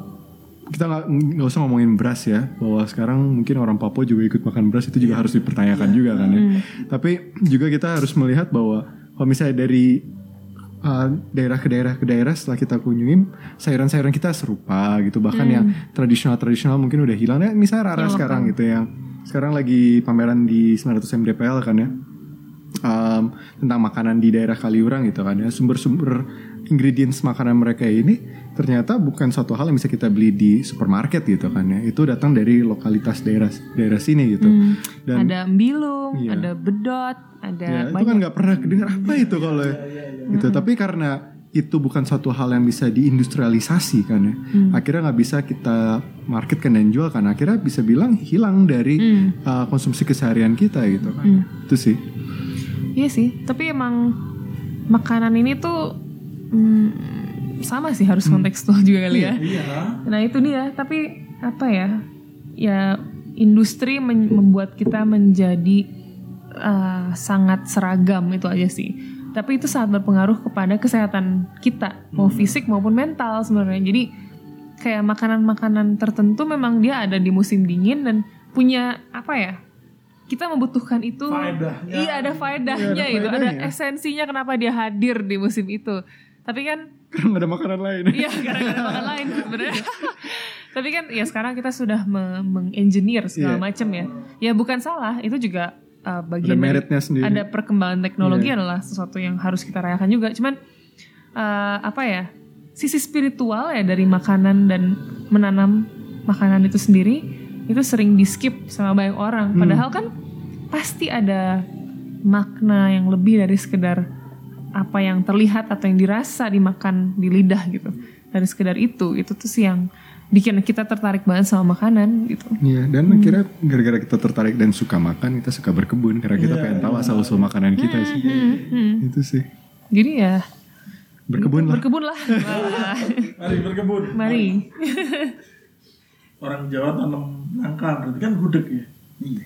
Speaker 1: kita nggak nggak usah ngomongin beras ya bahwa sekarang mungkin orang Papua juga ikut makan beras itu juga harus dipertanyakan juga kan ya. Tapi juga kita harus melihat bahwa kalau misalnya dari uh, daerah ke daerah ke daerah setelah kita kunjungin sayuran-sayuran kita serupa gitu. Bahkan yang tradisional tradisional mungkin udah hilang. Ya misalnya Rara sekarang gitu yang sekarang lagi pameran di 900 MDPL kan ya. Um, tentang makanan di daerah Kaliurang gitu kan ya. Sumber-sumber ingredients makanan mereka ini ternyata bukan suatu hal yang bisa kita beli di supermarket gitu kan ya. Itu datang dari lokalitas daerah daerah sini gitu. Dan
Speaker 2: ada embilung,
Speaker 1: Iya.
Speaker 2: ada bedot, ada
Speaker 1: ya, itu kan nggak pernah kedengar apa itu kalau gitu. Tapi karena itu bukan suatu hal yang bisa diindustrialisasi kan ya. Akhirnya nggak bisa kita marketkan dan jual kan. Akhirnya bisa bilang hilang dari uh, konsumsi keseharian kita gitu kan itu sih.
Speaker 2: Iya sih, tapi emang makanan ini tuh mm, sama sih harus kontekstual juga kali ya.
Speaker 3: Iya.
Speaker 2: Nah itu dia, tapi apa ya? Ya industri membuat kita menjadi uh, sangat seragam itu aja sih. Tapi itu sangat berpengaruh kepada kesehatan kita, mau fisik maupun mental sebenarnya. Jadi kayak makanan-makanan tertentu memang dia ada di musim dingin dan punya apa ya? Kita membutuhkan itu.
Speaker 3: Faedahnya.
Speaker 2: Iya ada faedahnya
Speaker 1: Iya, ada
Speaker 2: itu, ada
Speaker 1: faedahnya.
Speaker 2: esensinya kenapa dia hadir di musim itu. Tapi kan
Speaker 1: karena nggak ada makanan lain
Speaker 2: Iya, gara-gara makan lain sebenarnya. Tapi kan ya sekarang kita sudah me- mengengineer segala
Speaker 1: Iya.
Speaker 2: macam ya. Ya bukan salah, itu juga uh, bagian
Speaker 1: Ada meritnya sendiri.
Speaker 2: ada perkembangan teknologi
Speaker 1: Iya.
Speaker 2: adalah sesuatu yang harus kita rayakan juga cuman uh, apa ya sisi spiritual ya dari makanan dan menanam makanan itu sendiri itu sering di skip sama banyak orang
Speaker 1: Hmm.
Speaker 2: padahal kan pasti ada makna yang lebih dari sekedar apa yang terlihat atau yang dirasa dimakan di lidah gitu dari sekedar itu itu tuh sih yang bikin kita tertarik banget sama makanan gitu
Speaker 1: Iya, dan akhirnya gara-gara kita tertarik dan suka makan, kita suka berkebun karena kita pengen tahu asal usul makanan kita sih. Itu sih.
Speaker 2: jadi ya
Speaker 1: Berkebun lah.
Speaker 2: berkebun lah Wah.
Speaker 3: Mari berkebun.
Speaker 2: mari
Speaker 3: Orang Jawa tanam nangka berarti kan gudeg ya.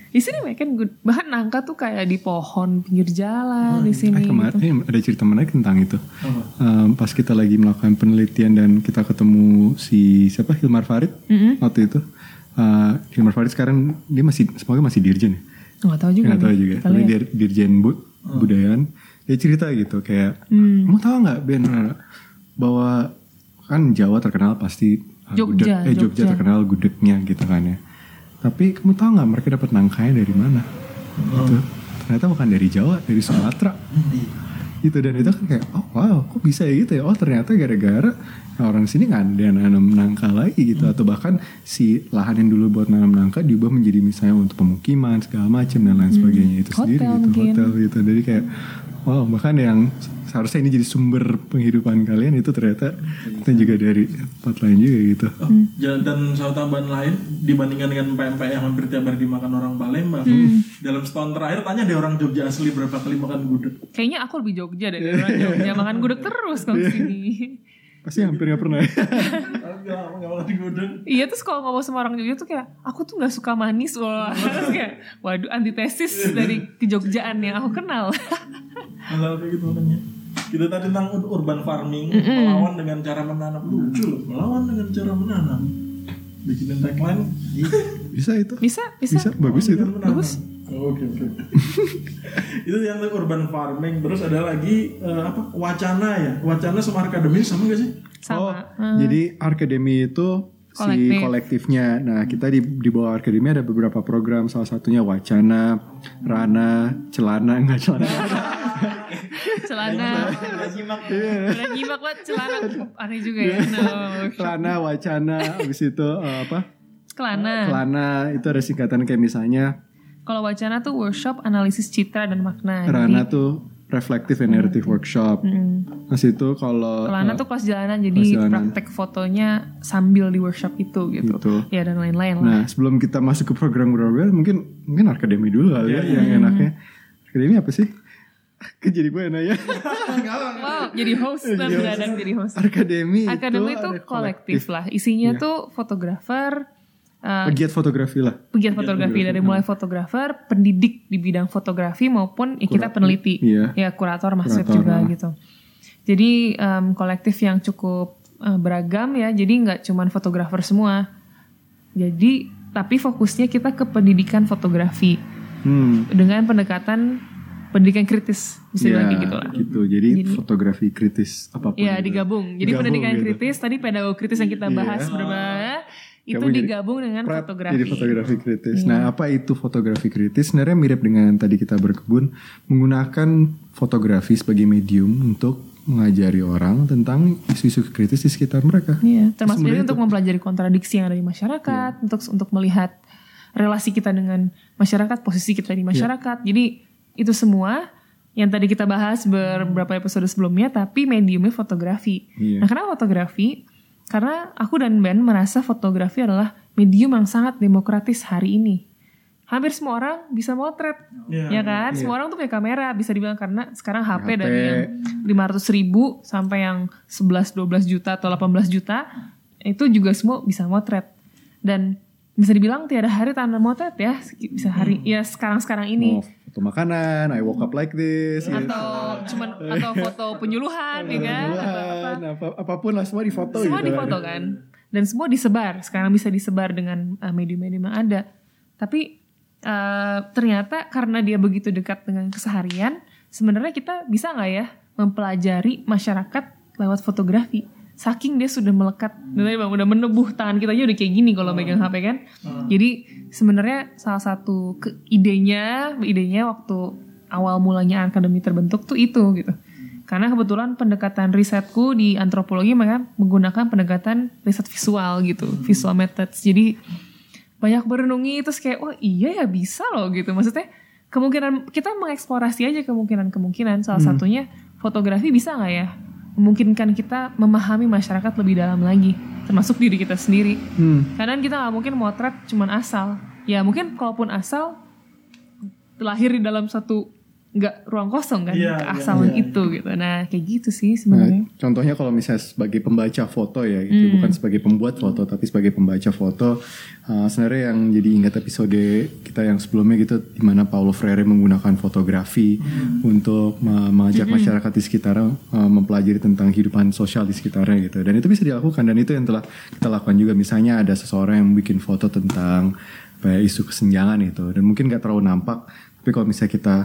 Speaker 2: Di sini mereka kan gud- bahkan nangka tuh kayak di pohon pinggir jalan di
Speaker 1: Eh,
Speaker 2: sini
Speaker 1: kemarin eh, ada cerita menarik tentang itu.
Speaker 3: Apa?
Speaker 1: Em, pas kita lagi melakukan penelitian dan kita ketemu si siapa Hilmar Farid waktu itu. Eh, Hilmar Farid sekarang dia masih semoga masih dirjen ya.
Speaker 2: nggak tahu juga
Speaker 1: Nggak tahu juga. Tapi dia dirjen bu, budayaan. Dia cerita gitu kayak,
Speaker 2: Hmm.
Speaker 1: kamu tahu nggak Ben bahwa kan Jawa terkenal pasti uh,
Speaker 2: Jogja,
Speaker 1: gudeg, eh Jogja,
Speaker 2: Jogja.
Speaker 1: terkenal gudegnya gitu kan ya. Tapi kamu tahu nggak mereka dapat nangkanya dari mana? Gitu. Ternyata bukan dari Jawa, dari Sumatera. Gitu. Dan itu kan kayak oh wow kok bisa ya gitu ya? Oh ternyata gara-gara orang sini nggak ada yang nanam nangka lagi gitu. Atau bahkan si lahan yang dulu buat nanam nangka diubah menjadi misalnya untuk pemukiman segala macam dan lain sebagainya. Itu
Speaker 2: Hotel
Speaker 1: sendiri gitu
Speaker 2: mungkin.
Speaker 1: hotel gitu. Jadi kayak wow bahkan yang seharusnya ini jadi sumber penghidupan kalian itu ternyata itu juga dari tempat lain juga gitu
Speaker 3: Oh, ja- dan satu tambahan lain dibandingkan dengan pempek yang hampir tiap hari dimakan orang Palembang. Dalam setahun terakhir tanya deh orang Jogja asli berapa kali makan gudeg.
Speaker 2: kayaknya aku lebih Jogja deh dari orang Jogja makan gudeg terus kalau sini
Speaker 1: pasti hampir pernah
Speaker 3: gak gudeg.
Speaker 2: Iya terus kalau ngomong sama orang Jogja tuh kayak aku tuh nggak suka manis kayak waduh antitesis dari kejogjaan yang aku kenal
Speaker 3: Hal kayak gitu makanya. Kita tadi tentang ur- urban farming, melawan dengan cara menanam lucu loh, melawan dengan cara menanam. Bikinin tagline,
Speaker 1: bisa itu
Speaker 2: bisa bisa,
Speaker 1: bisa bagus itu.
Speaker 3: Oh, Oke oke. itu yang urban farming. Terus ada lagi eh, apa? Wacana ya. Wacana sama akademi sama gak sih?
Speaker 1: Oh,
Speaker 2: sama
Speaker 1: jadi akademi itu si
Speaker 2: Kolektif.
Speaker 1: kolektifnya. Nah, kita di di bawah akademi ada beberapa program. Salah satunya Wacana, Rana, Celana, enggak Celana.
Speaker 2: celana udah nyimak banget celana aneh juga ya no.
Speaker 1: Celana, Wacana, habis itu eh, apa?
Speaker 2: celana
Speaker 1: Celana itu ada singkatan kayak misalnya
Speaker 2: kalau wacana tuh workshop analisis citra dan makna
Speaker 1: Rana tuh reflective and narrative workshop. Mas itu kalau
Speaker 2: celana
Speaker 1: eh,
Speaker 2: tuh kelas jalanan jadi
Speaker 1: kelas jalanan.
Speaker 2: praktek fotonya sambil di workshop itu gitu
Speaker 1: Gitu.
Speaker 2: ya dan lain-lain lah
Speaker 1: Nah, sebelum kita masuk ke program-program, mungkin mungkin akademi dulu kali ya yang enaknya. Akademi apa sih? Kan jadi gue yang nanya.
Speaker 2: wow jadi host dan jadi host
Speaker 1: Akademi,
Speaker 2: akademi
Speaker 1: itu
Speaker 2: itu
Speaker 1: ada
Speaker 2: kolektif lah isinya
Speaker 1: Iya.
Speaker 2: tuh fotografer uh,
Speaker 1: Pegiat fotografi lah.
Speaker 2: pegiat fotografi dari mulai fotografer, pendidik di bidang fotografi maupun ya kita peneliti,
Speaker 1: iya.
Speaker 2: ya kurator masuk
Speaker 1: Kurator,
Speaker 2: juga
Speaker 1: ah.
Speaker 2: gitu. Jadi em, kolektif yang cukup eh, beragam ya, jadi nggak cuman fotografer semua. Jadi tapi fokusnya kita ke pendidikan fotografi
Speaker 1: Hmm.
Speaker 2: dengan pendekatan pendidikan kritis bisa
Speaker 1: Ya,
Speaker 2: kayak gitu lah.
Speaker 1: gitu. Jadi, fotografi kritis apa pun.
Speaker 2: Iya
Speaker 1: itu.
Speaker 2: digabung. Jadi
Speaker 1: Digabung
Speaker 2: pendidikan
Speaker 1: gitu.
Speaker 2: kritis tadi pedagogi kritis yang kita bahas
Speaker 1: Iya.
Speaker 2: berbeda itu
Speaker 1: Kamu jadi
Speaker 2: digabung dengan fotografi.
Speaker 1: Jadi fotografi kritis.
Speaker 2: Iya.
Speaker 1: Nah, apa itu fotografi kritis? Sebenarnya mirip dengan tadi kita berkebun, menggunakan fotografi sebagai medium untuk mengajari orang tentang isu-isu kritis di sekitar mereka.
Speaker 2: Iya, termasuk untuk mempelajari kontradiksi yang ada di masyarakat,
Speaker 1: Iya.
Speaker 2: untuk untuk melihat relasi kita dengan masyarakat, posisi kita di masyarakat. Jadi itu semua yang tadi kita bahas beberapa episode sebelumnya, tapi mediumnya fotografi.
Speaker 1: Iya.
Speaker 2: Nah, kenapa fotografi? Karena aku dan Ben merasa fotografi adalah medium yang sangat demokratis hari ini. Hampir semua orang bisa motret,
Speaker 3: Iya.
Speaker 2: ya kan? Semua orang tuh punya kamera, bisa dibilang karena sekarang HP,
Speaker 1: HP.
Speaker 2: dari yang 500 ribu sampai yang 11-12 juta atau 18 juta, itu juga semua bisa motret. Dan bisa dibilang tiada hari tanpa motret ya, bisa hari ya sekarang-sekarang ini.
Speaker 1: Mau foto makanan, I woke up like this. gitu.
Speaker 2: Atau cuman atau foto penyuluhan ya kan? Atau apa.
Speaker 1: Penyuluhan, apa, apa pun lah semua difoto
Speaker 2: semua
Speaker 1: gitu.
Speaker 2: difoto kan dan semua disebar sekarang bisa disebar dengan uh, medium-medium yang ada tapi uh, ternyata karena dia begitu dekat dengan keseharian sebenarnya kita bisa nggak ya mempelajari masyarakat lewat fotografi saking dia sudah melekat dan tadi bang udah menebuh tangan kita aja udah kayak gini kalau megang HP kan. Jadi sebenarnya salah satu ke idenya idenya waktu awal mulanya akademi terbentuk tuh itu gitu. Karena kebetulan pendekatan risetku di antropologi mereka menggunakan pendekatan riset visual gitu. Visual methods. Jadi banyak berenungi terus kayak oh iya ya bisa loh gitu. Maksudnya kemungkinan kita mengeksplorasi aja kemungkinan-kemungkinan. Salah satunya fotografi bisa nggak ya memungkinkan kita memahami masyarakat lebih dalam lagi termasuk diri kita sendiri
Speaker 1: Hmm.
Speaker 2: karena kita nggak mungkin motret cuman asal ya mungkin kalaupun asal lahir di dalam satu nggak ruang kosong kan?
Speaker 3: Iya,
Speaker 2: keasalan itu gitu nah kayak gitu sih sebenarnya.
Speaker 1: Nah, contohnya kalau misalnya sebagai pembaca foto ya, gitu, bukan sebagai pembuat foto, tapi sebagai pembaca foto, uh, sebenarnya yang jadi ingat episode kita yang sebelumnya gitu, di mana Paulo Freire menggunakan fotografi untuk me- mengajak masyarakat di sekitarnya uh, mempelajari tentang kehidupan sosial di sekitarnya gitu, dan itu bisa dilakukan dan itu yang telah kita lakukan juga. Misalnya ada seseorang yang bikin foto tentang apa ya, isu kesenjangan itu, dan mungkin gak terlalu nampak, tapi kalau misalnya kita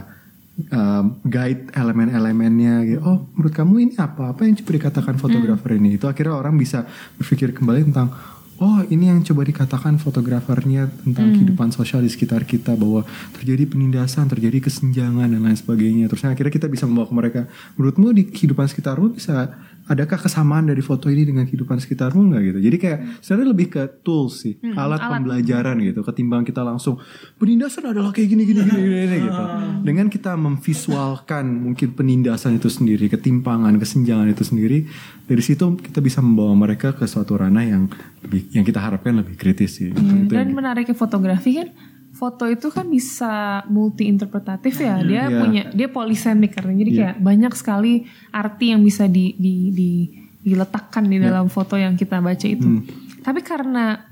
Speaker 1: um, guide elemen-elemennya gitu. Oh, menurut kamu ini apa? Apa yang coba dikatakan fotografer ini? Itu akhirnya orang bisa berpikir kembali tentang Oh, ini yang coba dikatakan fotografernya tentang kehidupan sosial di sekitar kita bahwa terjadi penindasan, terjadi kesenjangan dan lain sebagainya. Terus akhirnya kita bisa membawa ke mereka. Menurutmu di kehidupan sekitarmu bisa adakah kesamaan dari foto ini dengan kehidupan sekitarmu nggak gitu? Jadi kayak sebenarnya lebih ke tools sih, alat, pembelajaran gitu. Ketimbang kita langsung penindasan adalah kayak gini gini gini, gini, gini," gitu. Dengan kita memvisualkan mungkin penindasan itu sendiri, ketimpangan, kesenjangan itu sendiri, dari situ kita bisa membawa mereka ke suatu ranah yang lebih yang kita harapkan lebih kritis sih.
Speaker 2: Hmm, dan menariknya fotografi kan foto itu kan bisa multi interpretatif ya dia
Speaker 1: Iya.
Speaker 2: punya dia polisemik karena jadi kayak banyak sekali arti yang bisa di, di, di- diletakkan di dalam foto yang kita baca itu.
Speaker 1: Hmm.
Speaker 2: tapi karena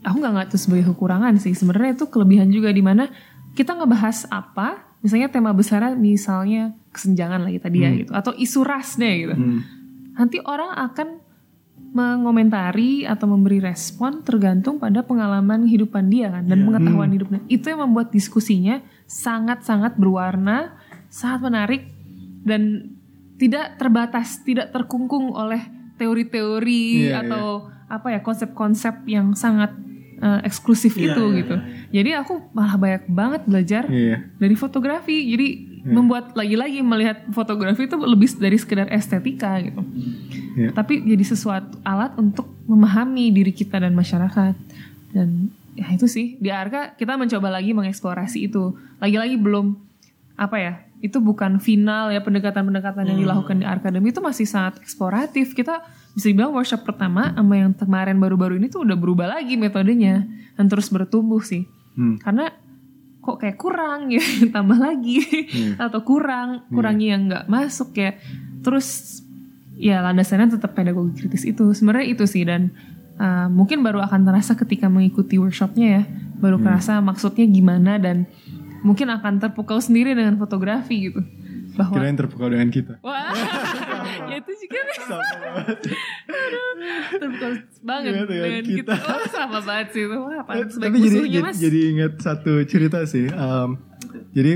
Speaker 2: aku nggak nggak itu sebagai kekurangan sih. Sebenarnya itu kelebihan juga di mana kita ngebahas apa misalnya tema besarnya misalnya kesenjangan lagi tadi ya
Speaker 1: Hmm.
Speaker 2: gitu atau isu ras deh gitu. Nanti orang akan mengomentari atau memberi respon tergantung pada pengalaman kehidupan dia kan dan pengetahuan hidupnya. Itu yang membuat diskusinya sangat-sangat berwarna sangat menarik dan tidak terbatas tidak terkungkung oleh teori-teori
Speaker 1: Iya,
Speaker 2: atau apa ya konsep-konsep yang sangat eh, eksklusif
Speaker 3: Iya,
Speaker 2: itu
Speaker 3: iya,
Speaker 2: gitu. jadi aku malah banyak banget belajar
Speaker 1: Iya.
Speaker 2: dari fotografi. Jadi membuat lagi-lagi melihat fotografi itu lebih dari sekedar estetika gitu.
Speaker 1: Iya.
Speaker 2: tapi jadi sesuatu alat untuk memahami diri kita dan masyarakat. Dan ya itu sih di Arka kita mencoba lagi mengeksplorasi itu. Lagi-lagi belum apa ya itu bukan final ya pendekatan-pendekatan yang dilakukan di Arkademi itu masih sangat eksploratif. Kita bisa dibilang workshop pertama sama yang kemarin baru-baru ini tuh udah berubah lagi metodenya dan terus bertumbuh sih.
Speaker 1: Hmm.
Speaker 2: karena kok kayak kurang ya tambah lagi. Atau kurang kurangnya yang nggak masuk ya. Terus ya landasannya tetap pedagogi kritis itu. Sebenarnya itu sih dan uh, mungkin baru akan terasa ketika mengikuti workshopnya ya. Baru kerasa maksudnya gimana dan mungkin akan terpukau sendiri dengan fotografi gitu bahwa
Speaker 1: Kirain terpukau dengan kita.
Speaker 2: wah ya itu juga nih Aduh, terpukau banget
Speaker 1: Iya, dengan
Speaker 2: dengan
Speaker 1: kita.
Speaker 2: kita oh sama banget sih itu wah apa
Speaker 1: Tapi jadi, jadi,
Speaker 2: mas
Speaker 1: jadi ingat satu cerita sih. Um, jadi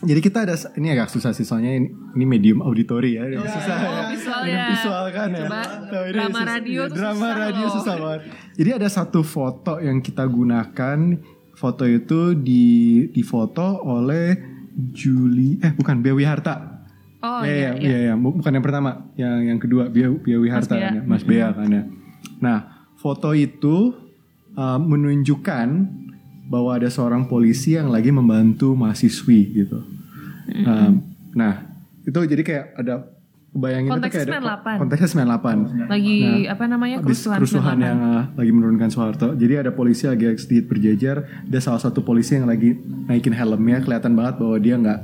Speaker 1: jadi kita ada ini agak susah sih soalnya ini, ini medium auditori ya. Ini susah
Speaker 2: Oh,
Speaker 1: ya.
Speaker 2: visual ya.
Speaker 1: visual kan ya.
Speaker 2: Coba,
Speaker 1: ini
Speaker 2: drama
Speaker 1: susah-
Speaker 2: radio
Speaker 1: iya,
Speaker 2: tuh
Speaker 1: drama
Speaker 2: susah
Speaker 1: radio
Speaker 2: loh.
Speaker 1: susah banget. Jadi ada satu foto yang kita gunakan. Foto itu di di foto oleh Juli eh bukan Bewi Harta.
Speaker 2: oh
Speaker 1: ya,
Speaker 2: iya,
Speaker 1: ya,
Speaker 2: iya.
Speaker 1: ya, ya. Bu- bukan yang pertama, yang yang kedua Bia Bia Wiharta
Speaker 2: Bea.
Speaker 1: kan ya, Mas Bea kan ya. Nah, foto itu uh, menunjukkan bahwa ada seorang polisi yang lagi membantu mahasiswi gitu. Um, nah, itu jadi kayak ada bayangin itu
Speaker 2: Konteksnya
Speaker 1: kayak ada
Speaker 2: 98.
Speaker 1: konteksnya 98.
Speaker 2: lagi apa namanya kerusuhan
Speaker 1: kerusuhan
Speaker 2: 98.
Speaker 1: yang uh, lagi menurunkan Soeharto. Jadi ada polisi lagi sedikit berjejer. Ada salah satu polisi yang lagi naikin helmnya. Kelihatan banget bahwa dia nggak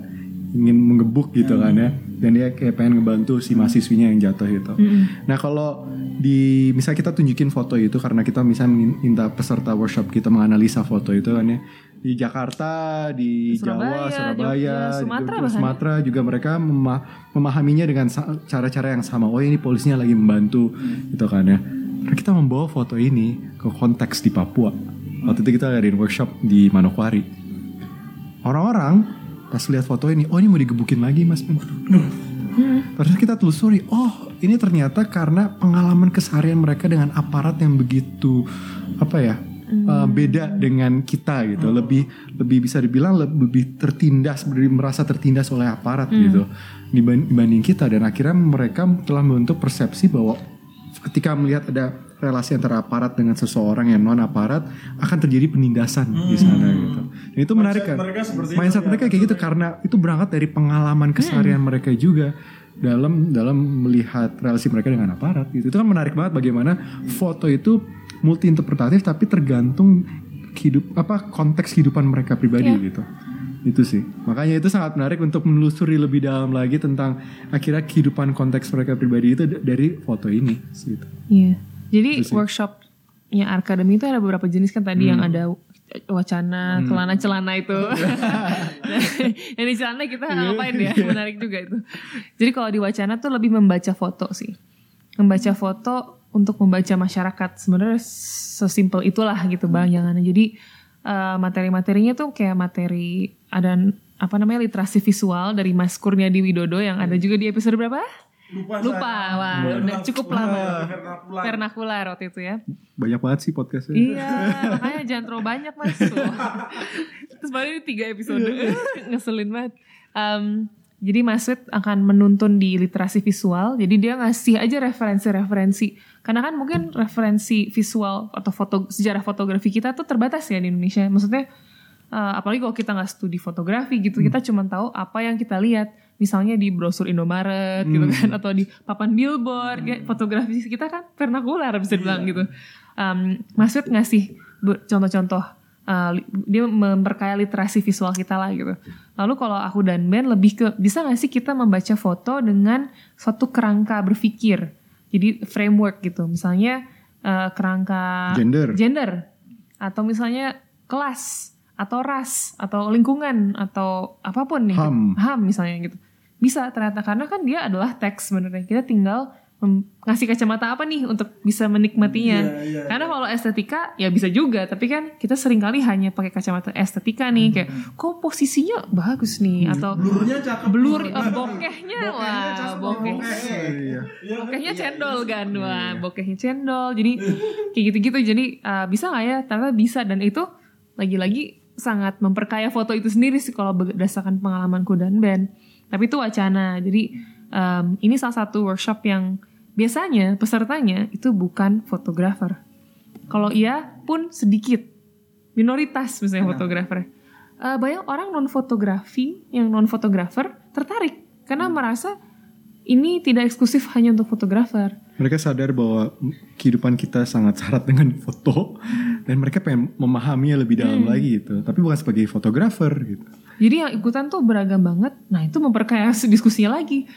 Speaker 1: ingin menggebuk gitu kan ya. Dan dia kayak pengen ngebantu si mahasiswinya yang jatuh gitu. Nah kalau di misalnya kita tunjukin foto itu karena kita misalnya minta peserta workshop kita menganalisa foto itu kan ya di Jakarta, di Jawa,
Speaker 2: Surabaya,
Speaker 1: Surabaya,
Speaker 2: Jogja,
Speaker 1: di
Speaker 2: Sumatera bahkan.
Speaker 1: Sumatera juga mereka mema- memahaminya dengan cara-cara yang sama. Oh ini polisinya lagi membantu gitu kan ya. Kita membawa foto ini ke konteks di Papua. Waktu itu kita ngadain workshop di Manokwari. Orang-orang pas lihat foto ini, oh ini mau digebukin lagi mas Ben. Terus kita telusuri, oh ini ternyata karena pengalaman keseharian mereka dengan aparat yang begitu apa ya uh, beda dengan kita gitu, lebih lebih bisa dibilang lebih tertindas, lebih merasa tertindas oleh aparat gitu. Diban- dibanding kita dan akhirnya mereka telah membentuk persepsi bahwa ketika melihat ada relasi antara aparat dengan seseorang yang non aparat akan terjadi penindasan di sana gitu. Dan itu menarik kan.
Speaker 3: mereka
Speaker 1: Mindset
Speaker 3: ya,
Speaker 1: mereka kayak gitu karena itu berangkat dari pengalaman keseharian mereka juga dalam dalam melihat relasi mereka dengan aparat gitu. Itu kan menarik banget bagaimana foto itu multi interpretatif tapi tergantung hidup apa konteks kehidupan mereka pribadi gitu. Itu sih. Makanya itu sangat menarik untuk menelusuri lebih dalam lagi tentang akhirnya kehidupan konteks mereka pribadi itu dari foto ini gitu.
Speaker 2: Iya. Jadi workshopnya Arkademi itu ada beberapa jenis kan tadi yang
Speaker 1: Hmm.
Speaker 2: ada wacana celana-celana itu. Nah, yang di celana kita
Speaker 1: Iya.
Speaker 2: ngapain ya? Menarik juga itu. Jadi kalau di wacana tuh lebih membaca foto sih. Membaca foto untuk membaca masyarakat. Sebenarnya sesimpel itulah gitu bayangannya. Jadi eh, materi-materinya tuh kayak materi ada apa namanya literasi visual dari Mas Kurniadi Widodo yang ada juga di episode berapa?
Speaker 3: Lupa,
Speaker 2: Lupa,
Speaker 3: saya.
Speaker 2: wah,
Speaker 3: Lupa.
Speaker 2: udah cukup lama.
Speaker 3: Vernakular.
Speaker 2: Vernakular waktu itu ya.
Speaker 1: Banyak banget sih podcastnya.
Speaker 2: Iya, makanya jangan terlalu banyak mas. Terus baru ini tiga episode, ngeselin banget. Em, jadi Mas Wid akan menuntun di literasi visual, jadi dia ngasih aja referensi-referensi. Karena kan mungkin referensi visual atau foto sejarah fotografi kita tuh terbatas ya di Indonesia. Maksudnya, eh, apalagi kalau kita nggak studi fotografi gitu, kita cuma tahu apa yang kita lihat. Misalnya di brosur Indomaret gitu kan, atau di papan billboard. Ya, fotografi kita kan vernakular bisa dibilang gitu. Em, Mas Wid ngasih contoh-contoh uh, li- dia memperkaya literasi visual kita lah gitu. Lalu kalau aku dan Ben lebih ke bisa gak sih kita membaca foto dengan suatu kerangka berpikir. Jadi framework gitu. Misalnya uh, kerangka
Speaker 1: Gender.
Speaker 2: gender atau misalnya kelas atau ras atau lingkungan atau apa pun nih.
Speaker 1: HAM.
Speaker 2: HAM misalnya gitu. Bisa ternyata karena kan dia adalah teks sebenarnya. Kita tinggal ngasih kacamata apa nih untuk bisa menikmatinya.
Speaker 3: Iya, iya,
Speaker 2: Karena kalau estetika ya bisa juga, tapi kan kita sering kali hanya pakai kacamata estetika nih kayak kok posisinya bagus nih? Atau
Speaker 3: Blurnya cakep.
Speaker 2: blur eh, bokehnya wah
Speaker 3: cakep,
Speaker 2: bokeh.
Speaker 3: bokeh.
Speaker 1: Iya.
Speaker 3: Iya,
Speaker 2: bokehnya cendol kan wah bokehnya cendol. Jadi kayak gitu-gitu. Jadi uh, bisa nggak ya? Ternyata bisa. Dan itu lagi-lagi sangat memperkaya foto itu sendiri sih kalau berdasarkan pengalamanku dan Ben. Tapi itu wacana. Jadi um, ini salah satu workshop yang biasanya pesertanya itu bukan fotografer. Kalau iya pun sedikit. Minoritas misalnya fotografer. Eh, banyak orang non fotografi yang non fotografer tertarik. Karena merasa ini tidak eksklusif hanya untuk fotografer
Speaker 1: Mereka sadar bahwa kehidupan kita sangat syarat dengan foto dan mereka pengen memahaminya lebih dalam lagi gitu. Tapi bukan sebagai fotografer gitu.
Speaker 2: Jadi yang ikutan tuh beragam banget. Nah itu memperkaya diskusinya lagi.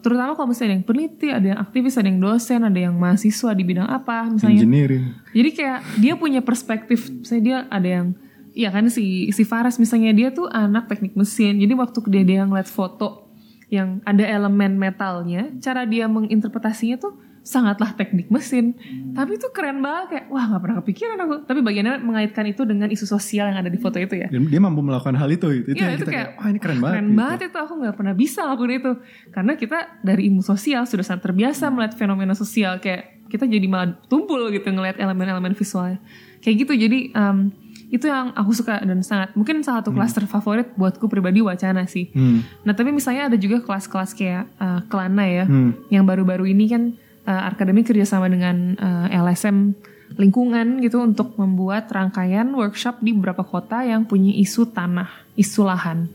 Speaker 2: Terutama kalau misalnya ada yang peneliti, ada yang aktivis, ada yang dosen, ada yang mahasiswa di bidang apa misalnya.
Speaker 1: Engineering.
Speaker 2: Jadi kayak dia punya perspektif. Misalnya dia ada yang, ya kan si si Faras misalnya dia tuh anak teknik mesin. Jadi waktu dia dia ngeliat foto yang ada elemen metalnya, cara dia menginterpretasinya tuh sangatlah teknik mesin. Tapi itu keren banget kayak wah nggak pernah kepikiran aku. Tapi bagiannya mengaitkan itu dengan isu sosial yang ada di foto itu ya.
Speaker 1: Dan dia mampu melakukan hal itu gitu. Itu
Speaker 2: Iya
Speaker 1: yang
Speaker 2: itu
Speaker 1: kita
Speaker 2: kayak
Speaker 1: wah ini keren banget.
Speaker 2: Keren
Speaker 1: gitu.
Speaker 2: banget itu aku nggak pernah bisa lakuin itu karena kita dari ilmu sosial sudah sangat terbiasa melihat fenomena sosial kayak kita jadi malah tumpul gitu ngelihat elemen-elemen visualnya kayak gitu jadi em, itu yang aku suka dan sangat mungkin salah satu kelas terfavorit buatku pribadi wacana sih.
Speaker 1: Hmm.
Speaker 2: Nah tapi misalnya ada juga kelas-kelas kayak eh, Kelana ya
Speaker 1: Hmm.
Speaker 2: yang baru-baru ini kan eh, Arkademi kerjasama dengan eh, LSM lingkungan gitu untuk membuat rangkaian workshop di beberapa kota yang punya isu tanah, isu lahan.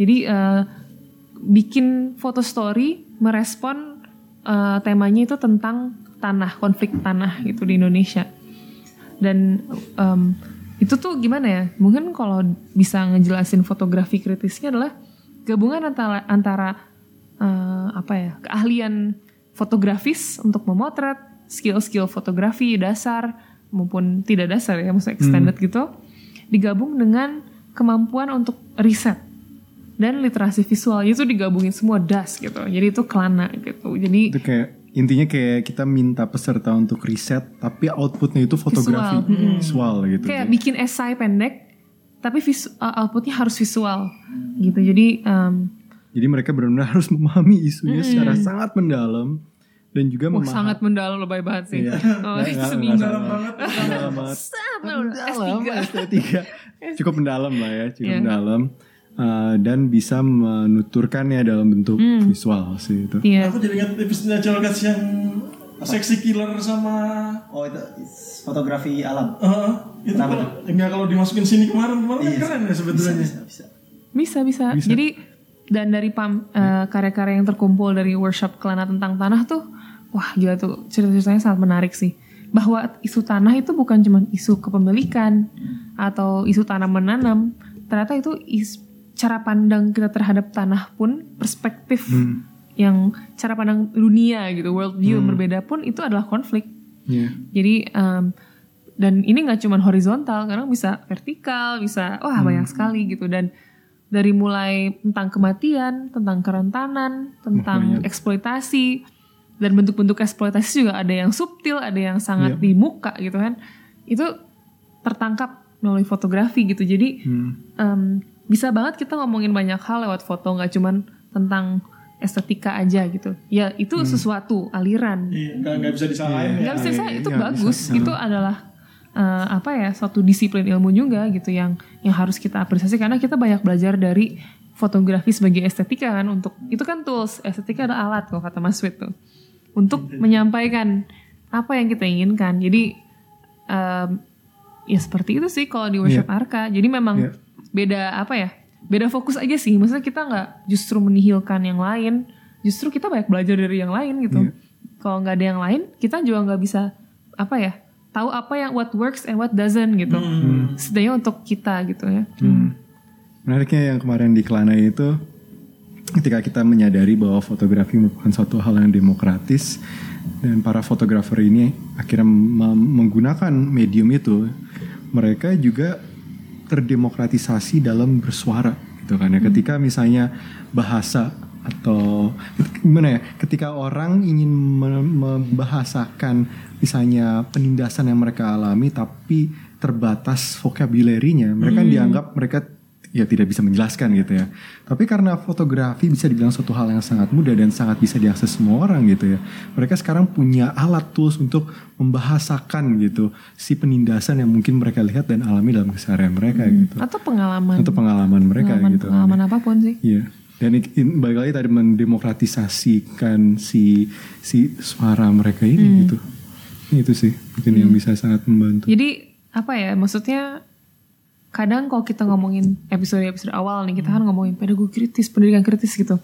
Speaker 2: Jadi eh, bikin foto story merespon eh, temanya itu tentang tanah, konflik tanah gitu di Indonesia. Dan em, itu tuh gimana ya? Mungkin kalau bisa ngejelasin fotografi kritisnya adalah gabungan antara antara eh, apa ya keahlian fotografis untuk memotret, skill-skill fotografi dasar maupun tidak dasar ya, maksudnya extended gitu, digabung dengan kemampuan untuk riset dan literasi visual itu digabungin semua das gitu. Jadi itu kelana gitu. Jadi
Speaker 1: Itu kayak intinya kayak kita minta peserta untuk riset tapi outputnya itu fotografi visual, gitu.
Speaker 2: kayak bikin esai pendek tapi visu- uh, outputnya harus visual gitu jadi em,
Speaker 1: Jadi mereka benar-benar harus memahami isunya secara sangat mendalam dan juga
Speaker 2: Wah
Speaker 1: memahami
Speaker 2: sangat mendalam lebay banget sih.
Speaker 1: Iya.
Speaker 2: Oh,
Speaker 1: nggak-
Speaker 2: seminggu.
Speaker 1: nggak salah. Mendalam banget.
Speaker 2: Mendalam.
Speaker 1: Mendalam,
Speaker 2: S3.
Speaker 1: S3. Cukup mendalam lah ya, cukup
Speaker 2: Iya.
Speaker 1: mendalam. Uh, dan bisa menuturkannya dalam bentuk visual sih itu.
Speaker 2: Iya.
Speaker 3: Aku jadi ingat episode Cholgas yang seksi killer sama
Speaker 4: Oh itu fotografi alam.
Speaker 3: Eh, itu kalau enggak kalau dimasukin sini kemarin kemarin kan
Speaker 4: Iya,
Speaker 3: keren ya
Speaker 4: Bisa,
Speaker 3: sebetulnya.
Speaker 4: bisa, bisa.
Speaker 2: Bisa, bisa. Jadi dan dari pam eh, karya-karya yang terkumpul dari workshop Kelana tentang tanah tuh, wah gila tuh cerita-ceritanya sangat menarik sih. Bahwa isu tanah itu bukan cuma isu kepemilikan atau isu tanam menanam, ternyata itu is- cara pandang kita terhadap tanah pun perspektif yang cara pandang dunia gitu, world view yang berbeda pun itu adalah konflik.
Speaker 1: Iya.
Speaker 2: Jadi em, dan ini nggak cuma horizontal, kadang bisa vertikal, bisa wah banyak sekali gitu dan dari mulai tentang kematian, tentang kerentanan, tentang eksploitasi dan bentuk-bentuk eksploitasi juga ada yang subtil, ada yang sangat di muka gitu kan. Itu tertangkap melalui fotografi gitu. Jadi em, bisa banget kita ngomongin banyak hal lewat foto, nggak cuman tentang estetika aja gitu. Ya itu sesuatu aliran.
Speaker 3: Iya, enggak enggak bisa disalahin. Ya.
Speaker 2: nggak bisa saya itu
Speaker 1: nggak
Speaker 2: bagus. itu adalah eh, apa ya suatu disiplin ilmu juga gitu yang yang harus kita apresiasi. Karena kita banyak belajar dari fotografi sebagai estetika kan. Untuk itu kan tools. Estetika adalah alat kalau kata Mas Wit tuh. Untuk menyampaikan apa yang kita inginkan. Jadi em, ya seperti itu sih kalau di workshop Arka. Jadi memang
Speaker 1: Iya.
Speaker 2: Beda apa ya beda fokus aja sih. Maksudnya kita nggak justru menihilkan yang lain. Justru kita banyak belajar dari yang lain gitu. Kalau nggak ada yang lain kita juga nggak bisa apa ya tahu apa yang what works and what doesn't gitu. Setidaknya untuk kita gitu ya.
Speaker 1: Menariknya yang kemarin di Kelana itu ketika kita menyadari bahwa fotografi merupakan suatu hal yang demokratis dan para fotografer ini akhirnya menggunakan medium itu mereka juga terdemokratisasi dalam bersuara gitu kan ya. Ketika misalnya bahasa atau gimana ya ketika orang ingin me- membahasakan misalnya penindasan yang mereka alami tapi terbatas vocabulary-nya mereka dianggap mereka ya tidak bisa menjelaskan gitu ya. Tapi karena fotografi bisa dibilang suatu hal yang sangat mudah dan sangat bisa diakses semua orang gitu ya. Mereka sekarang punya alat tools untuk membahasakan gitu si penindasan yang mungkin mereka lihat dan alami dalam keseharian mereka gitu.
Speaker 2: atau pengalaman
Speaker 1: Atau pengalaman mereka
Speaker 2: pengalaman,
Speaker 1: gitu.
Speaker 2: pengalaman apa pun sih
Speaker 1: Iya. Dan in- balik lagi tadi mendemokratisasikan si si suara mereka ini gitu. Itu sih mungkin yang bisa sangat membantu.
Speaker 2: Jadi apa ya maksudnya kadang kalau kita ngomongin episode-episode awal nih kita kan ngomongin pedagogi kritis, pendidikan kritis gitu.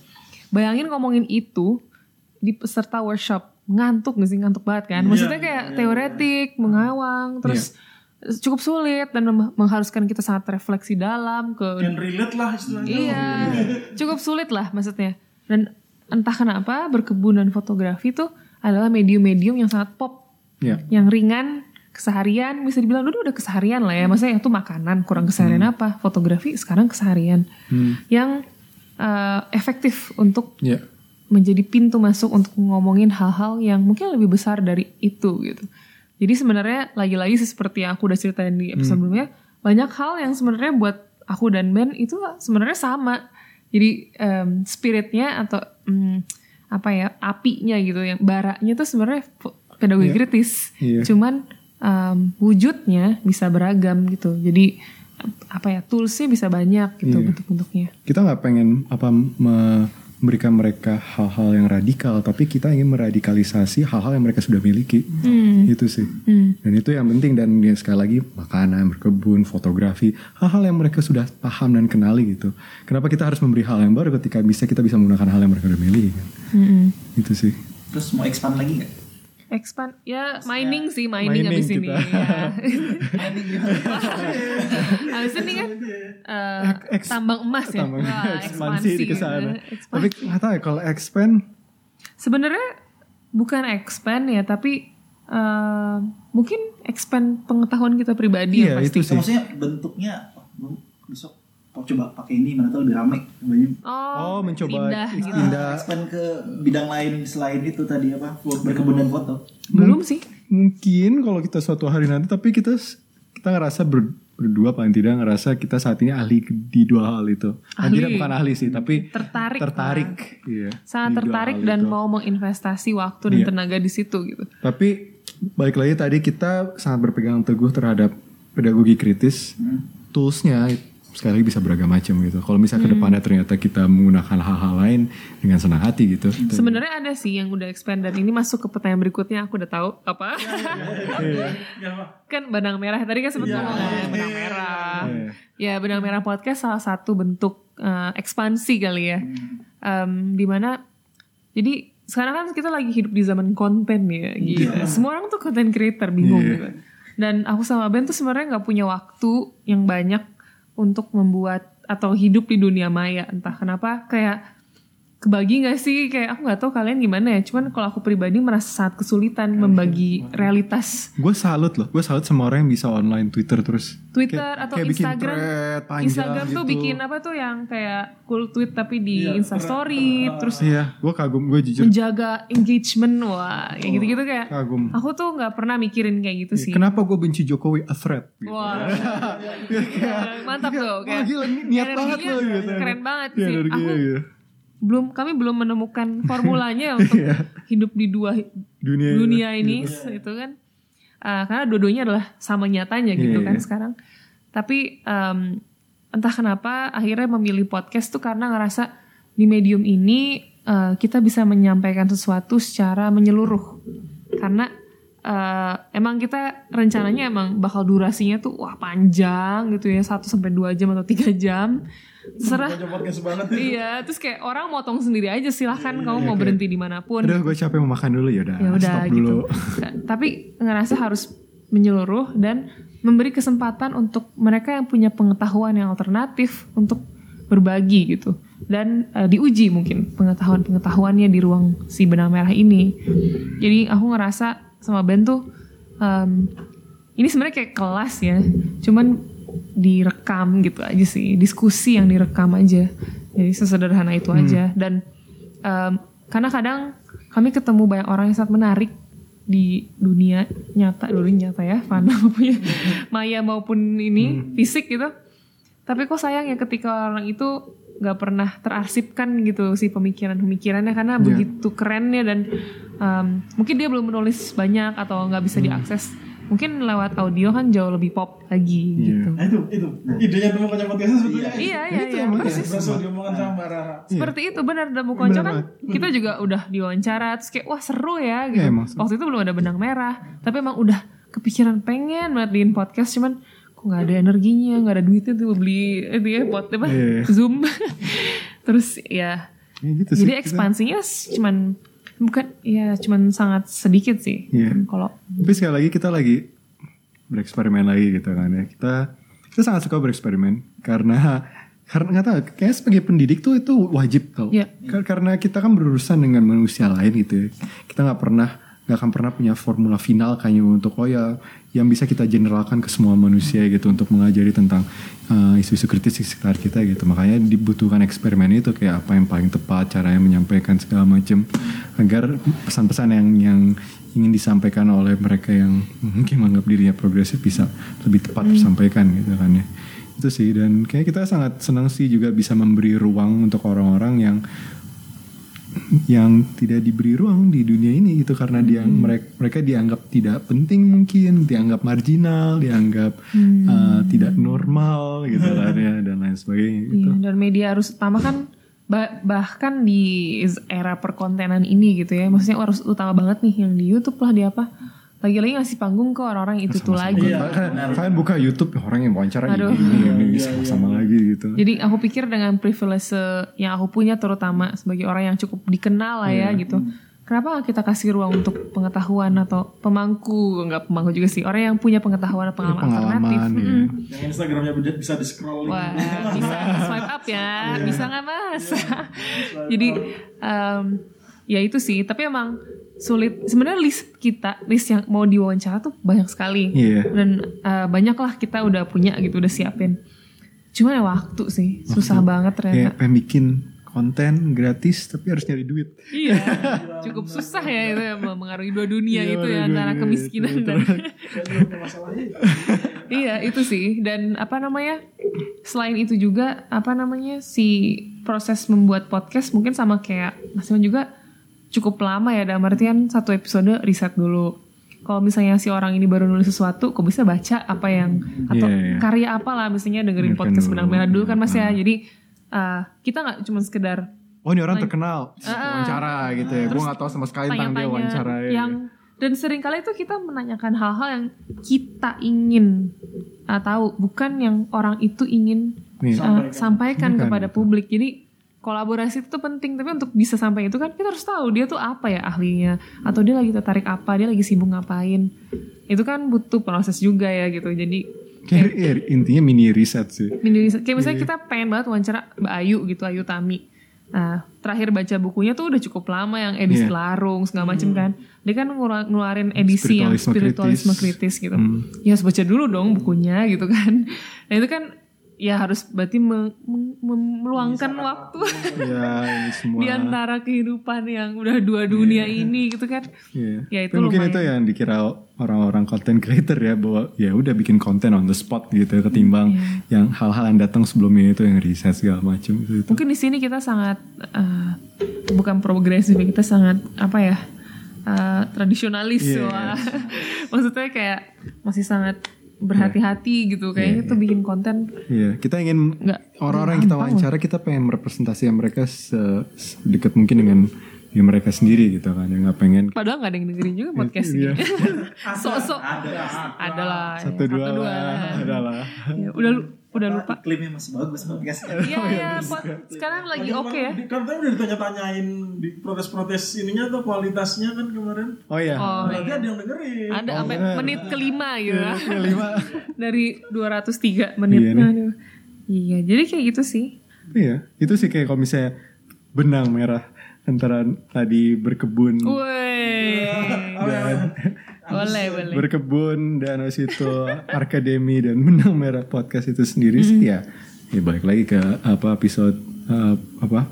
Speaker 2: Bayangin ngomongin itu di peserta workshop ngantuk gak sih ngantuk banget kan? Maksudnya kayak teoretik, mengawang, terus cukup sulit dan mengharuskan kita sangat refleksi dalam ke
Speaker 3: Dan relate lah istilahnya.
Speaker 2: Iya, cukup sulit lah maksudnya. Dan entah kenapa berkebun dan fotografi tuh adalah medium-medium yang sangat pop,
Speaker 1: Iya.
Speaker 2: yang ringan, keseharian bisa dibilang dulu udah keseharian lah ya. Maksudnya itu makanan kurang keseharian apa? Fotografi sekarang keseharian yang eh, efektif untuk
Speaker 1: Iya.
Speaker 2: menjadi pintu masuk untuk ngomongin hal-hal yang mungkin lebih besar dari itu gitu. Jadi sebenarnya lagi-lagi sih seperti yang aku udah ceritain di episode sebelumnya, banyak hal yang sebenarnya buat aku dan Ben itu sebenarnya sama. Jadi em, spiritnya atau em, apa ya apinya gitu, yang baranya tuh sebenarnya pedagogi kritis.
Speaker 1: Iya.
Speaker 2: Cuman em, wujudnya bisa beragam gitu. Jadi apa ya toolsnya bisa banyak gitu bentuk-bentuknya.
Speaker 1: kita nggak pengen apa me- memberikan mereka hal-hal yang radikal tapi kita ingin meradikalisasi hal-hal yang mereka sudah miliki. Itu sih. Dan itu yang penting. Dan ya, sekali lagi makanan berkebun fotografi hal-hal yang mereka sudah paham dan kenali gitu. Kenapa kita harus memberi hal yang baru ketika bisa kita bisa menggunakan hal yang mereka sudah miliki kan?
Speaker 2: Mm-mm.
Speaker 1: itu sih.
Speaker 4: Terus mau expand lagi nggak?
Speaker 2: Expand ya mining sih mining,
Speaker 1: Mining
Speaker 2: abis ini ya.
Speaker 4: Ini gimana?
Speaker 2: abis ini kan eh,
Speaker 1: Eks-
Speaker 2: tambang emas ya.
Speaker 1: tambang
Speaker 2: Wah,
Speaker 1: ekspansi di ke
Speaker 2: sana ekspansi.
Speaker 1: tapi nggak tahu ya kalau expand
Speaker 2: Sebenarnya bukan expand ya tapi eh, mungkin expand pengetahuan kita pribadi
Speaker 1: iya
Speaker 2: yang pasti.
Speaker 1: itu sih
Speaker 4: Maksudnya bentuknya oh, besok mau coba pakai ini mana tahu lebih rame. Banyak.
Speaker 1: Oh,
Speaker 2: Oh,
Speaker 1: mencoba
Speaker 2: indah gitu.
Speaker 1: Pindah.
Speaker 4: expand ke bidang lain selain itu tadi apa? Berkebun dan foto.
Speaker 2: Belum sih.
Speaker 1: mungkin kalau kita suatu hari nanti tapi kita kita ngerasa ber- berdua paling tidak ngerasa kita saat ini ahli di dua hal itu.
Speaker 2: Ahli.
Speaker 1: tidak bukan ahli sih, tapi
Speaker 2: Tertarik
Speaker 1: tertarik. Iya,
Speaker 2: sangat tertarik dan
Speaker 1: itu.
Speaker 2: mau menginvestasi waktu dan
Speaker 1: Iya.
Speaker 2: tenaga di situ gitu.
Speaker 1: Tapi balik lagi tadi kita sangat berpegang teguh terhadap pedagogi kritis. Toolsnya sekali lagi bisa beragam macam gitu. Kalau misalnya
Speaker 2: Hmm.
Speaker 1: ke depannya ternyata kita menggunakan hal-hal lain dengan senang hati gitu.
Speaker 2: Sebenarnya ada sih yang udah expand dan ini masuk ke pertanyaan berikutnya aku udah tahu apa.
Speaker 3: Ya, Pak.
Speaker 2: kan benang merah tadi kan sempat ngomong kan benang merah.
Speaker 1: Iya.
Speaker 2: Ya benang merah podcast salah satu bentuk eh, ekspansi kali ya. Em, di mana jadi sekarang kan kita lagi hidup di zaman konten ya gitu. Semua orang tuh content creator bingung
Speaker 1: Iya.
Speaker 2: gitu. Dan aku sama Ben tuh sebenarnya nggak punya waktu yang banyak untuk membuat atau hidup di dunia maya. Entah kenapa kayak kebagi nggak sih? Kayak aku nggak tahu kalian gimana ya. Cuman kalau aku pribadi merasa sangat kesulitan membagi realitas.
Speaker 1: Gue salut loh, gue salut sama orang yang bisa online Twitter terus.
Speaker 2: Twitter
Speaker 1: Kayak-
Speaker 2: atau
Speaker 1: kayak bikin
Speaker 2: Instagram.
Speaker 1: thread panjang
Speaker 2: Instagram tuh
Speaker 1: gitu.
Speaker 2: bikin apa tuh yang kayak cool tweet tapi di Instastory terus
Speaker 1: Iya, gue kagum, gue jujur.
Speaker 2: menjaga engagement. Wah kayak gitu-gitu kayak
Speaker 1: kagum.
Speaker 2: aku tuh nggak pernah mikirin kayak gitu sih.
Speaker 1: Kenapa gue benci Jokowi? A threat? Gitu.
Speaker 2: wah. Mantap tuh
Speaker 1: Wah gila, niat banget loh gitu.
Speaker 2: keren banget
Speaker 1: Iya,
Speaker 2: sih. aku
Speaker 1: gitu.
Speaker 2: Belum kami belum menemukan formulanya untuk hidup di dua
Speaker 1: Iya. Dunia,
Speaker 2: dunia ini itu kan. Uh, karena dua-duanya adalah sama nyatanya gitu
Speaker 1: Iya,
Speaker 2: kan
Speaker 1: iya.
Speaker 2: sekarang. Tapi em, entah kenapa akhirnya memilih podcast tuh karena ngerasa di medium ini uh, kita bisa menyampaikan sesuatu secara menyeluruh. Karena uh, emang kita rencananya emang bakal durasinya tuh wah panjang gitu ya 1 sampai 2 jam atau tiga jam
Speaker 3: banget.
Speaker 2: iya terus kayak orang motong sendiri aja silahkan kamu mau berhenti di mana pun
Speaker 1: Udah gue capek mau makan dulu ya udah.
Speaker 2: ya udah
Speaker 1: stop
Speaker 2: gitu.
Speaker 1: dulu.
Speaker 2: Nah, Tapi ngerasa harus menyeluruh dan memberi kesempatan untuk mereka yang punya pengetahuan yang alternatif untuk berbagi gitu dan eh, diuji mungkin pengetahuan-pengetahuannya di ruang si benang merah ini. Jadi aku ngerasa sama Ben tuh em, ini sebenarnya kayak kelas ya, cuman direkam gitu aja sih, diskusi yang direkam aja. Jadi sesederhana itu aja. Dan em, karena kadang kami ketemu banyak orang yang sangat menarik di dunia nyata dulu nyata ya fana maupun maya maupun ini fisik gitu. Tapi kok sayang ya ketika orang itu nggak pernah terarsipkan gitu si pemikiran-pemikirannya. Karena begitu kerennya dan em, mungkin dia belum menulis banyak atau nggak bisa diakses mungkin lewat audio kan jauh lebih pop lagi gitu
Speaker 3: Nah itu, itu. Idenya tuh makanya podcastnya sebetulnya.
Speaker 2: iya iya iya persis
Speaker 3: Berhasil diomongkan sama Mbak Rara.
Speaker 2: seperti itu benar dan Konco kan kita juga udah diwawancara terus kayak wah seru ya gitu.
Speaker 1: Iya, emang seru.
Speaker 2: Waktu itu belum ada benang merah, tapi emang udah kepikiran pengen banget bikin podcast cuman kok nggak ada energinya, nggak ada duitnya tuh beli itu ya pot apa
Speaker 1: Iya.
Speaker 2: Zoom. terus ya
Speaker 1: Ya gitu sih.
Speaker 2: jadi ekspansinya s- cuman bukan ya cuman sangat sedikit sih.
Speaker 1: Iya.
Speaker 2: Kalau
Speaker 1: Tapi sekali lagi kita lagi bereksperimen lagi gitu kan ya. Kita kita sangat suka bereksperimen karena karena nggak tahu kayak sebagai pendidik tuh itu wajib tau.
Speaker 2: Iya.
Speaker 1: Kar- Karena kita kan berurusan dengan manusia lain gitu. ya. Kita nggak pernah nggak akan pernah punya formula final kayaknya untuk oh ya yang bisa kita generalkan ke semua manusia gitu untuk mengajari tentang uh, isu-isu kritis di sekitar kita gitu. Makanya dibutuhkan eksperimen itu kayak apa yang paling tepat caranya menyampaikan segala macam agar pesan-pesan yang yang ingin disampaikan oleh mereka yang mungkin menganggap dirinya progresif bisa lebih tepat disampaikan gitu kan ya. Itu sih dan kayak kita sangat senang sih juga bisa memberi ruang untuk orang-orang yang yang tidak diberi ruang di dunia ini gitu karena dia mereka mereka dianggap tidak penting mungkin dianggap marginal dianggap uh, tidak normal gitu kan ya dan lain sebagainya gitu
Speaker 2: Iya, dan media harus utama kan ba- bahkan di era perkontenan ini gitu ya. Maksudnya harus utama banget nih yang di YouTube lah di apa. Lagi-lagi ngasih panggung ke orang-orang itu tuh lagi.
Speaker 1: Kalian kalian buka YouTube orang yang wawancara
Speaker 2: Aduh.
Speaker 1: ini ini ini sama-sama lagi gitu
Speaker 2: Jadi aku pikir dengan privilege yang aku punya terutama sebagai orang yang cukup dikenal lah ya gitu. Kenapa nggak kita kasih ruang untuk pengetahuan atau pemangku, enggak pemangku juga sih, orang yang punya pengetahuan atau pengalaman, alternatif.
Speaker 1: pengalaman ya.
Speaker 2: Mm-mm.
Speaker 3: Yang Instagramnya bisa- bisa di scroll.
Speaker 2: Wah, bisa swipe up ya, bisa nggak mas? Jadi em, ya itu sih, tapi emang sulit. Sebenarnya list kita, list yang mau diwawancara tuh banyak sekali.
Speaker 1: Iya.
Speaker 2: Dan eh, banyak lah kita udah punya gitu, udah siapin. Cuma ya waktu sih, susah banget ternyata.
Speaker 1: kayak pengen bikin konten gratis tapi harus nyari duit
Speaker 2: Iya, cukup susah ya itu ya mengaruhi dua dunia
Speaker 1: Iya,
Speaker 2: itu ya
Speaker 1: dua
Speaker 2: antara
Speaker 1: dunia
Speaker 2: kemiskinan
Speaker 1: itu.
Speaker 2: dan iya itu sih dan apa namanya selain itu juga apa namanya si proses membuat podcast mungkin sama kayak Mas Iman juga cukup lama ya dalam artian satu episode riset dulu kalau misalnya si orang ini baru nulis sesuatu kok bisa baca apa yang atau
Speaker 1: Iya, iya.
Speaker 2: karya apa lah misalnya dengerin
Speaker 1: Dengarkan
Speaker 2: podcast benang merah dulu kan mas ya jadi uh, kita nggak cuma sekedar
Speaker 1: Oh ini orang terkenal wawancara gitu ya. Gue gak tahu sama sekali tentang dia wawancara ya.
Speaker 2: yang dan sering kali itu kita menanyakan hal-hal yang kita ingin uh, tahu bukan yang orang itu ingin
Speaker 1: Nih.
Speaker 2: uh, sampaikan
Speaker 1: Bukan,
Speaker 2: kepada publik jadi kolaborasi itu penting tapi untuk bisa sampai itu kan kita harus tahu dia tuh apa ya ahlinya atau dia lagi tertarik apa dia lagi sibuk ngapain itu kan butuh proses juga ya gitu jadi
Speaker 1: Kayak, ya, intinya mini riset sih.
Speaker 2: mini riset. kayak misalnya kita pengen banget wawancara Mbak Ayu gitu Ayu Tami Nah, terakhir baca bukunya tuh udah cukup lama yang edisi
Speaker 1: Iya.
Speaker 2: larung segala macem kan. Dia kan ngelu- ngeluarin edisi yang
Speaker 1: Spiritualisme
Speaker 2: spiritualisme
Speaker 1: kritis.
Speaker 2: kritis, gitu.
Speaker 1: Hmm.
Speaker 2: Ya harus baca dulu dong bukunya gitu kan. Nah itu kan ya harus berarti me- me- me- meluangkan waktu
Speaker 1: ya ini semua.
Speaker 2: di antara kehidupan yang udah dua dunia ini gitu kan.
Speaker 1: Iya.
Speaker 2: Ya, itu
Speaker 1: Tapi mungkin
Speaker 2: lumayan.
Speaker 1: itu yang dikira orang-orang content creator ya bahwa ya udah bikin konten on the spot gitu ketimbang
Speaker 2: Iya.
Speaker 1: yang hal-hal yang datang sebelumnya itu yang riset segala macam itu. itu.
Speaker 2: Mungkin di sini kita sangat eh, bukan progresif, ya, kita sangat apa ya eh, tradisionalis
Speaker 1: Iya.
Speaker 2: wah. Maksudnya kayak masih sangat berhati-hati gitu. Kayaknya tuh bikin konten
Speaker 1: Iya, kita ingin
Speaker 2: Nggak-
Speaker 1: orang-orang yang kita wawancara kita pengen merepresentasi mereka se- sedekat mungkin dengan ya mereka sendiri gitu kan, yang nggak pengen
Speaker 2: padahal nggak ada yang dengerin juga podcast
Speaker 1: Iya.
Speaker 2: ini. Sok-sok ada lah.
Speaker 1: satu dua,
Speaker 2: dua
Speaker 1: lah, ada lah.
Speaker 2: Ya, udah lu- udah lupa.
Speaker 4: Iklimnya masih bagus podcastnya.
Speaker 2: Iya ya, pod- sekarang lagi oke ya.
Speaker 3: Di- Kan tadi udah ditanya-tanyain di protes-protes ininya tuh kualitasnya kan kemarin.
Speaker 1: Oh iya,
Speaker 2: Oh,
Speaker 3: Berarti ada yang dengerin.
Speaker 2: ada sampai menit kelima gitu.
Speaker 1: lima.
Speaker 2: Dari 203 menit.
Speaker 1: Iya.
Speaker 2: Aduh. Iya, jadi kayak gitu sih.
Speaker 1: Iya, itu sih kayak kalau misalnya benang merah antara tadi berkebun
Speaker 2: Woi.
Speaker 1: dan
Speaker 2: boleh, boleh.
Speaker 1: berkebun dan habis itu akademi dan benang merah podcast itu sendiri sih ya ya balik lagi ke apa episode uh, apa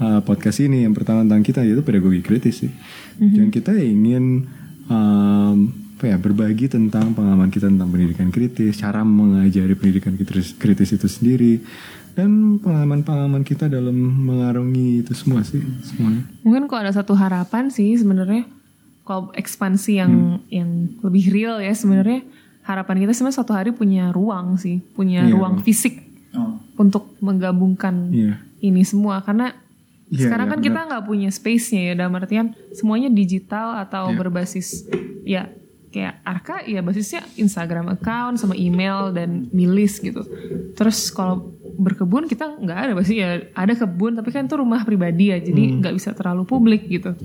Speaker 1: uh, podcast ini yang pertama tentang kita yaitu pedagogi kritis sih. Dan kita ingin um, apa ya berbagi tentang pengalaman kita tentang pendidikan kritis cara mengajari pendidikan kritis, kritis itu sendiri dan pengalaman-pengalaman kita dalam mengarungi itu semua sih semuanya.
Speaker 2: Mungkin kok ada satu harapan sih sebenarnya kalau ekspansi yang yang lebih real ya sebenarnya harapan kita sebenarnya suatu hari punya ruang sih, punya
Speaker 1: Iya,
Speaker 2: ruang fisik
Speaker 4: Oh.
Speaker 2: untuk menggabungkan
Speaker 1: Iya.
Speaker 2: ini semua karena
Speaker 1: Iya,
Speaker 2: sekarang
Speaker 1: iya,
Speaker 2: kan kita nggak punya space-nya ya dalam artian semuanya digital atau
Speaker 1: Iya.
Speaker 2: berbasis ya kayak Arka ya basisnya Instagram account sama email dan milis gitu. Terus kalau berkebun kita nggak ada pasti ya ada kebun tapi kan itu rumah pribadi ya jadi
Speaker 1: Hmm.
Speaker 2: nggak bisa terlalu publik gitu.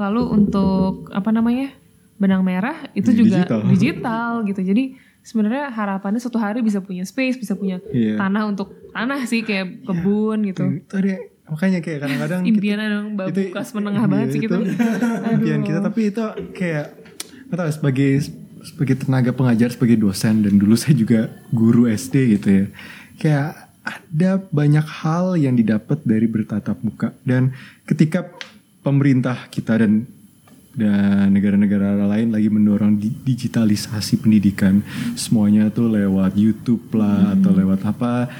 Speaker 2: Lalu untuk apa namanya benang merah itu juga
Speaker 1: digital.
Speaker 2: digital gitu. Jadi sebenarnya harapannya suatu hari bisa punya space, bisa punya
Speaker 1: Iya.
Speaker 2: tanah untuk tanah sih kayak kebun gitu.
Speaker 1: itu dia makanya kayak kadang-kadang
Speaker 2: Impian babu
Speaker 1: itu-
Speaker 2: kelas menengah
Speaker 1: iya,
Speaker 2: banget sih gitu.
Speaker 1: itu impian kita tapi itu kayak tahu sebagai sebagai tenaga pengajar sebagai dosen dan dulu saya juga guru SD gitu ya kayak ada banyak hal yang didapat dari bertatap muka dan ketika pemerintah kita dan dan negara-negara lain lagi mendorong di- digitalisasi pendidikan. Semuanya tuh lewat YouTube lah atau lewat apa.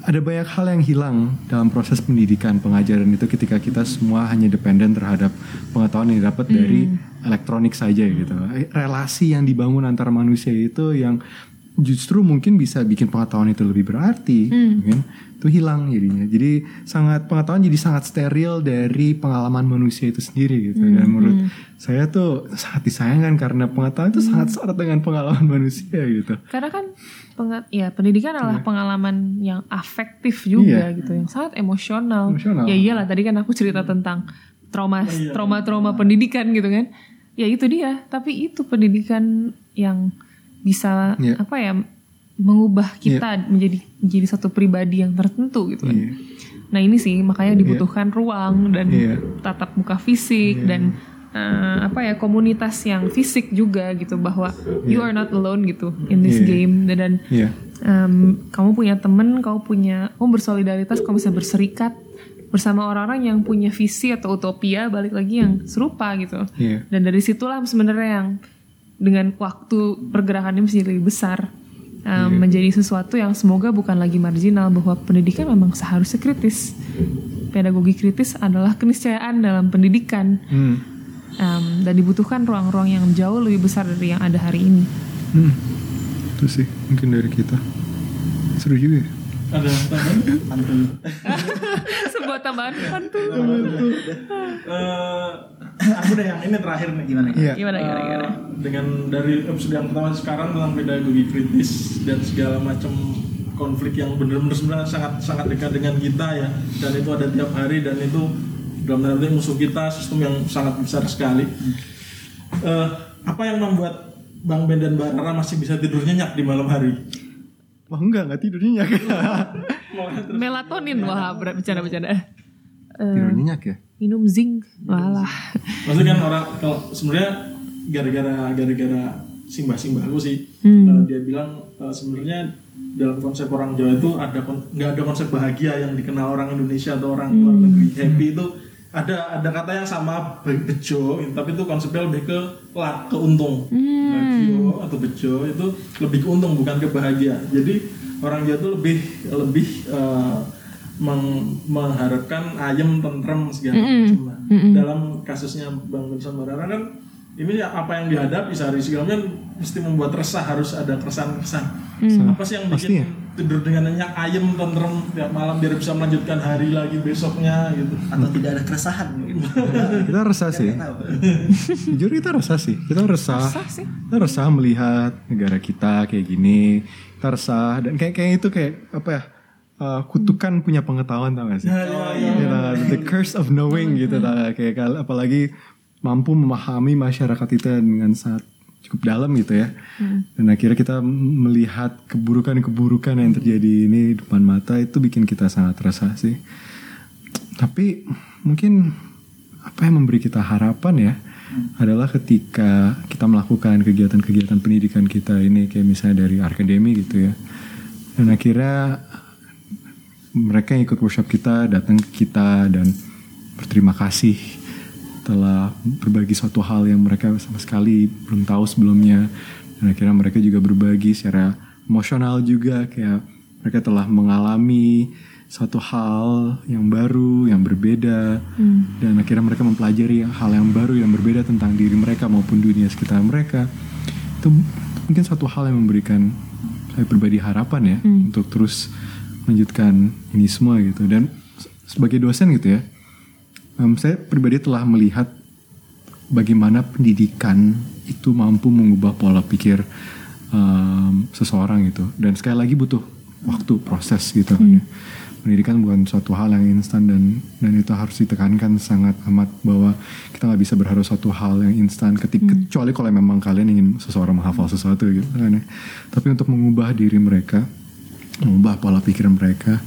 Speaker 1: Ada banyak hal yang hilang dalam proses pendidikan pengajaran itu ketika kita semua hanya dependen terhadap pengetahuan yang didapat dari elektronik saja gitu. Relasi yang dibangun antara manusia itu yang justru mungkin bisa bikin pengetahuan itu lebih berarti mungkin itu hilang jadinya jadi sangat pengetahuan jadi sangat steril dari pengalaman manusia itu sendiri gitu dan menurut saya tuh sangat disayangkan karena pengetahuan itu sangat syarat dengan pengalaman manusia gitu
Speaker 2: Karena kan pengat ya pendidikan adalah pengalaman yang afektif juga
Speaker 1: Iya.
Speaker 2: gitu, yang sangat emosional.
Speaker 1: Emosional.
Speaker 2: Ya iyalah tadi kan aku cerita tentang trauma trauma trauma pendidikan gitu kan. Ya itu dia, tapi itu pendidikan yang bisa
Speaker 1: Iya.
Speaker 2: apa ya mengubah kita menjadi menjadi satu pribadi yang tertentu gitu kan.
Speaker 1: Iya.
Speaker 2: Nah ini sih makanya dibutuhkan ruang dan
Speaker 1: Iya.
Speaker 2: tatap muka fisik dan eh, apa ya komunitas yang fisik juga gitu bahwa you are not alone gitu in this
Speaker 1: Iya.
Speaker 2: game dan, dan
Speaker 1: Iya.
Speaker 2: em, kamu punya temen, kamu punya kamu bersolidaritas, kamu bisa berserikat bersama orang-orang yang punya visi atau utopia balik lagi yang serupa gitu.
Speaker 1: Iya.
Speaker 2: Dan dari situlah sebenarnya yang dengan waktu pergerakannya menjadi lebih besar. Um, menjadi sesuatu yang semoga bukan lagi marginal bahwa pendidikan memang seharusnya kritis. Pedagogi kritis adalah keniscayaan dalam pendidikan
Speaker 1: Hmm.
Speaker 2: um, dan dibutuhkan ruang-ruang yang jauh lebih besar dari yang ada hari ini.
Speaker 1: Hmm. Itu sih mungkin dari kita. Seru juga. ya.
Speaker 3: Ada tambahan?
Speaker 4: Mantul.
Speaker 2: Sebuah tambahan pantun.
Speaker 3: Eh, aku deh yang ini terakhir nih
Speaker 4: Gimana?
Speaker 1: Iya.
Speaker 2: Gimana gimana gimana?
Speaker 3: Eh, dengan dari episode yang pertama sekarang tentang pedagogi kritis dan segala macam konflik yang benar-benar sebenarnya sangat sangat dekat dengan kita ya dan itu ada tiap hari dan itu dalam tanda musuh kita sistem yang sangat besar sekali Eh, apa yang membuat Bang Ben dan Mbak Rara masih bisa tidur nyenyak di malam hari
Speaker 1: Wah enggak, enggak tidur nyenyak.
Speaker 2: Melatonin wah berat bercanda-bercanda. Eh,
Speaker 1: tidur nyenyak ya?
Speaker 2: minum zinc walah.
Speaker 3: Maksudnya kan orang kalau sebenarnya gara-gara gara-gara simbah-simbahku sih eh, dia bilang eh, sebenarnya dalam konsep orang Jawa itu ada nggak ada konsep bahagia yang dikenal orang Indonesia atau orang luar negeri happy itu ada ada kata yang sama be- bejo tapi itu konsepnya lebih ke lah keuntung. Bagio atau bejo itu lebih ke untung bukan ke bahagia jadi orang Jawa itu lebih lebih meng- mengharapkan ayam tentrem segala macam Nah, dalam kasusnya Bang Benson Barara kan ini ya apa yang dihadapi sehari segala macam mesti membuat resah harus ada keresahan-keresahan. Apa sih yang bikin
Speaker 1: Pastinya.
Speaker 3: Tidur dengan nyenyak ayam tentrem tiap malam biar bisa melanjutkan hari lagi besoknya gitu
Speaker 4: Atau tidak ada keresahan mungkin.
Speaker 1: Kita resah sih. Jujur kita resah sih. Kita resah.
Speaker 2: Resah sih.
Speaker 1: Kita resah melihat negara kita kayak gini. Kita resah dan kayak kayak itu kayak apa ya? uh, kutukan punya pengetahuan tau gak sih? Gitu, the curse of knowing gitu tau gak? kayak apalagi mampu memahami masyarakat kita dengan sangat cukup dalam gitu ya. Dan akhirnya kita melihat keburukan-keburukan yang terjadi ini depan mata itu bikin kita sangat resah sih. Tapi mungkin apa yang memberi kita harapan ya adalah ketika kita melakukan kegiatan-kegiatan pendidikan kita ini kayak misalnya dari akademi gitu ya. Dan akhirnya mereka yang ikut workshop kita datang ke kita dan berterima kasih telah berbagi suatu hal yang mereka sama sekali belum tahu sebelumnya. Dan akhirnya mereka juga berbagi secara emosional juga kayak mereka telah mengalami suatu hal yang baru yang berbeda. Dan akhirnya mereka mempelajari hal yang baru yang berbeda tentang diri mereka maupun dunia sekitar mereka. Itu mungkin satu hal yang memberikan saya pribadi harapan ya untuk terus melanjutkan ini semua gitu. Dan se- sebagai dosen gitu ya em, saya pribadi telah melihat bagaimana pendidikan itu mampu mengubah pola pikir em, seseorang gitu dan sekali lagi butuh waktu proses gitu kan ya. pendidikan bukan suatu hal yang instan dan dan itu harus ditekankan sangat amat bahwa kita nggak bisa berharap suatu hal yang instan ketika kecuali kalau memang kalian ingin seseorang menghafal sesuatu gitu kan ya. tapi untuk mengubah diri mereka mengubah pola pikir mereka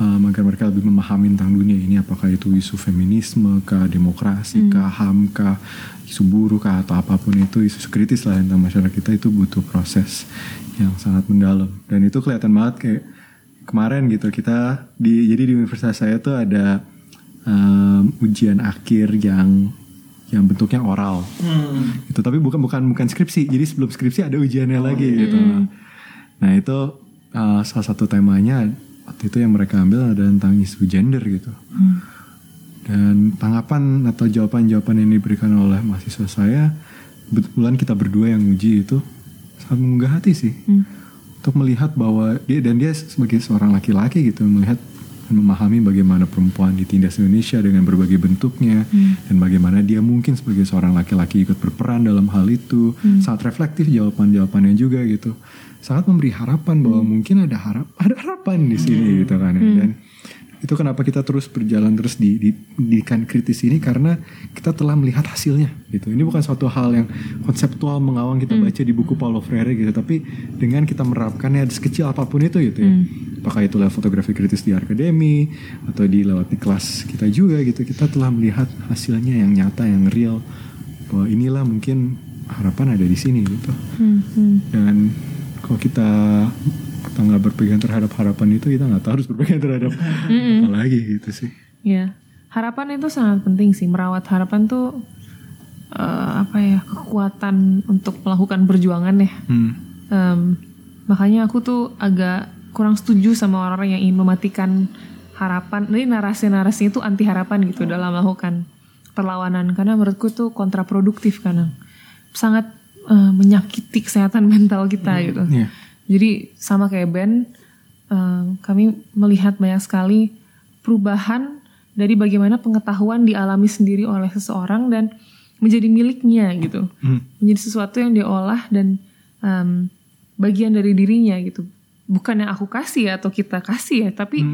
Speaker 1: um, agar mereka lebih memahami tentang dunia ini apakah itu isu feminisme kah demokrasi kah ham kah isu buruh kah atau apa pun itu isu kritis lah tentang masyarakat kita itu butuh proses yang sangat mendalam. Dan itu kelihatan banget kayak kemarin gitu kita di jadi di universitas saya tuh ada um, ujian akhir yang yang bentuknya oral.
Speaker 3: Hmm.
Speaker 1: itu tapi bukan bukan bukan skripsi. Jadi sebelum skripsi ada ujiannya lagi gitu. Nah itu uh, salah satu temanya waktu itu yang mereka ambil ada tentang isu gender gitu. Dan tanggapan atau jawaban-jawaban yang diberikan oleh mahasiswa saya kebetulan kita berdua yang uji itu sangat mengunggah hati sih. Untuk melihat bahwa dia dan dia sebagai seorang laki-laki gitu melihat memahami bagaimana perempuan ditindas di Indonesia dengan berbagai bentuknya dan bagaimana dia mungkin sebagai seorang laki-laki ikut berperan dalam hal itu. Sangat reflektif jawaban-jawabannya juga gitu. Sangat memberi harapan bahwa mungkin ada harap ada harapan di sini gitu kan ya. dan itu kenapa kita terus berjalan terus di, di pendidikan kritis ini karena kita telah melihat hasilnya gitu. Ini bukan suatu hal yang konseptual mengawang kita baca di buku Paulo Freire gitu. Tapi dengan kita menerapkannya sekecil apa pun itu gitu ya. Apakah itu lewat fotografi kritis di akademi atau di lewat di kelas kita juga gitu. Kita telah melihat hasilnya yang nyata yang real bahwa inilah mungkin harapan ada di sini gitu. Dan kalau kita kita nggak berpegang terhadap harapan itu kita nggak tahu harus berpegang terhadap apa lagi gitu sih
Speaker 2: Ya, harapan itu sangat penting sih. Merawat harapan tuh eh, apa ya kekuatan untuk melakukan perjuangan ya.
Speaker 1: hmm.
Speaker 2: Em, makanya aku tuh agak kurang setuju sama orang-orang yang ingin mematikan harapan ini narasi-narasi itu anti harapan gitu dalam melakukan perlawanan karena menurutku tuh kontraproduktif kadang sangat eh, menyakiti kesehatan mental kita gitu
Speaker 1: Iya.
Speaker 2: Jadi sama kayak band eh, kami melihat banyak sekali perubahan dari bagaimana pengetahuan dialami sendiri oleh seseorang dan menjadi miliknya gitu.
Speaker 1: Hmm.
Speaker 2: menjadi sesuatu yang diolah dan em, bagian dari dirinya gitu. Bukan yang aku kasih ya, atau kita kasih ya tapi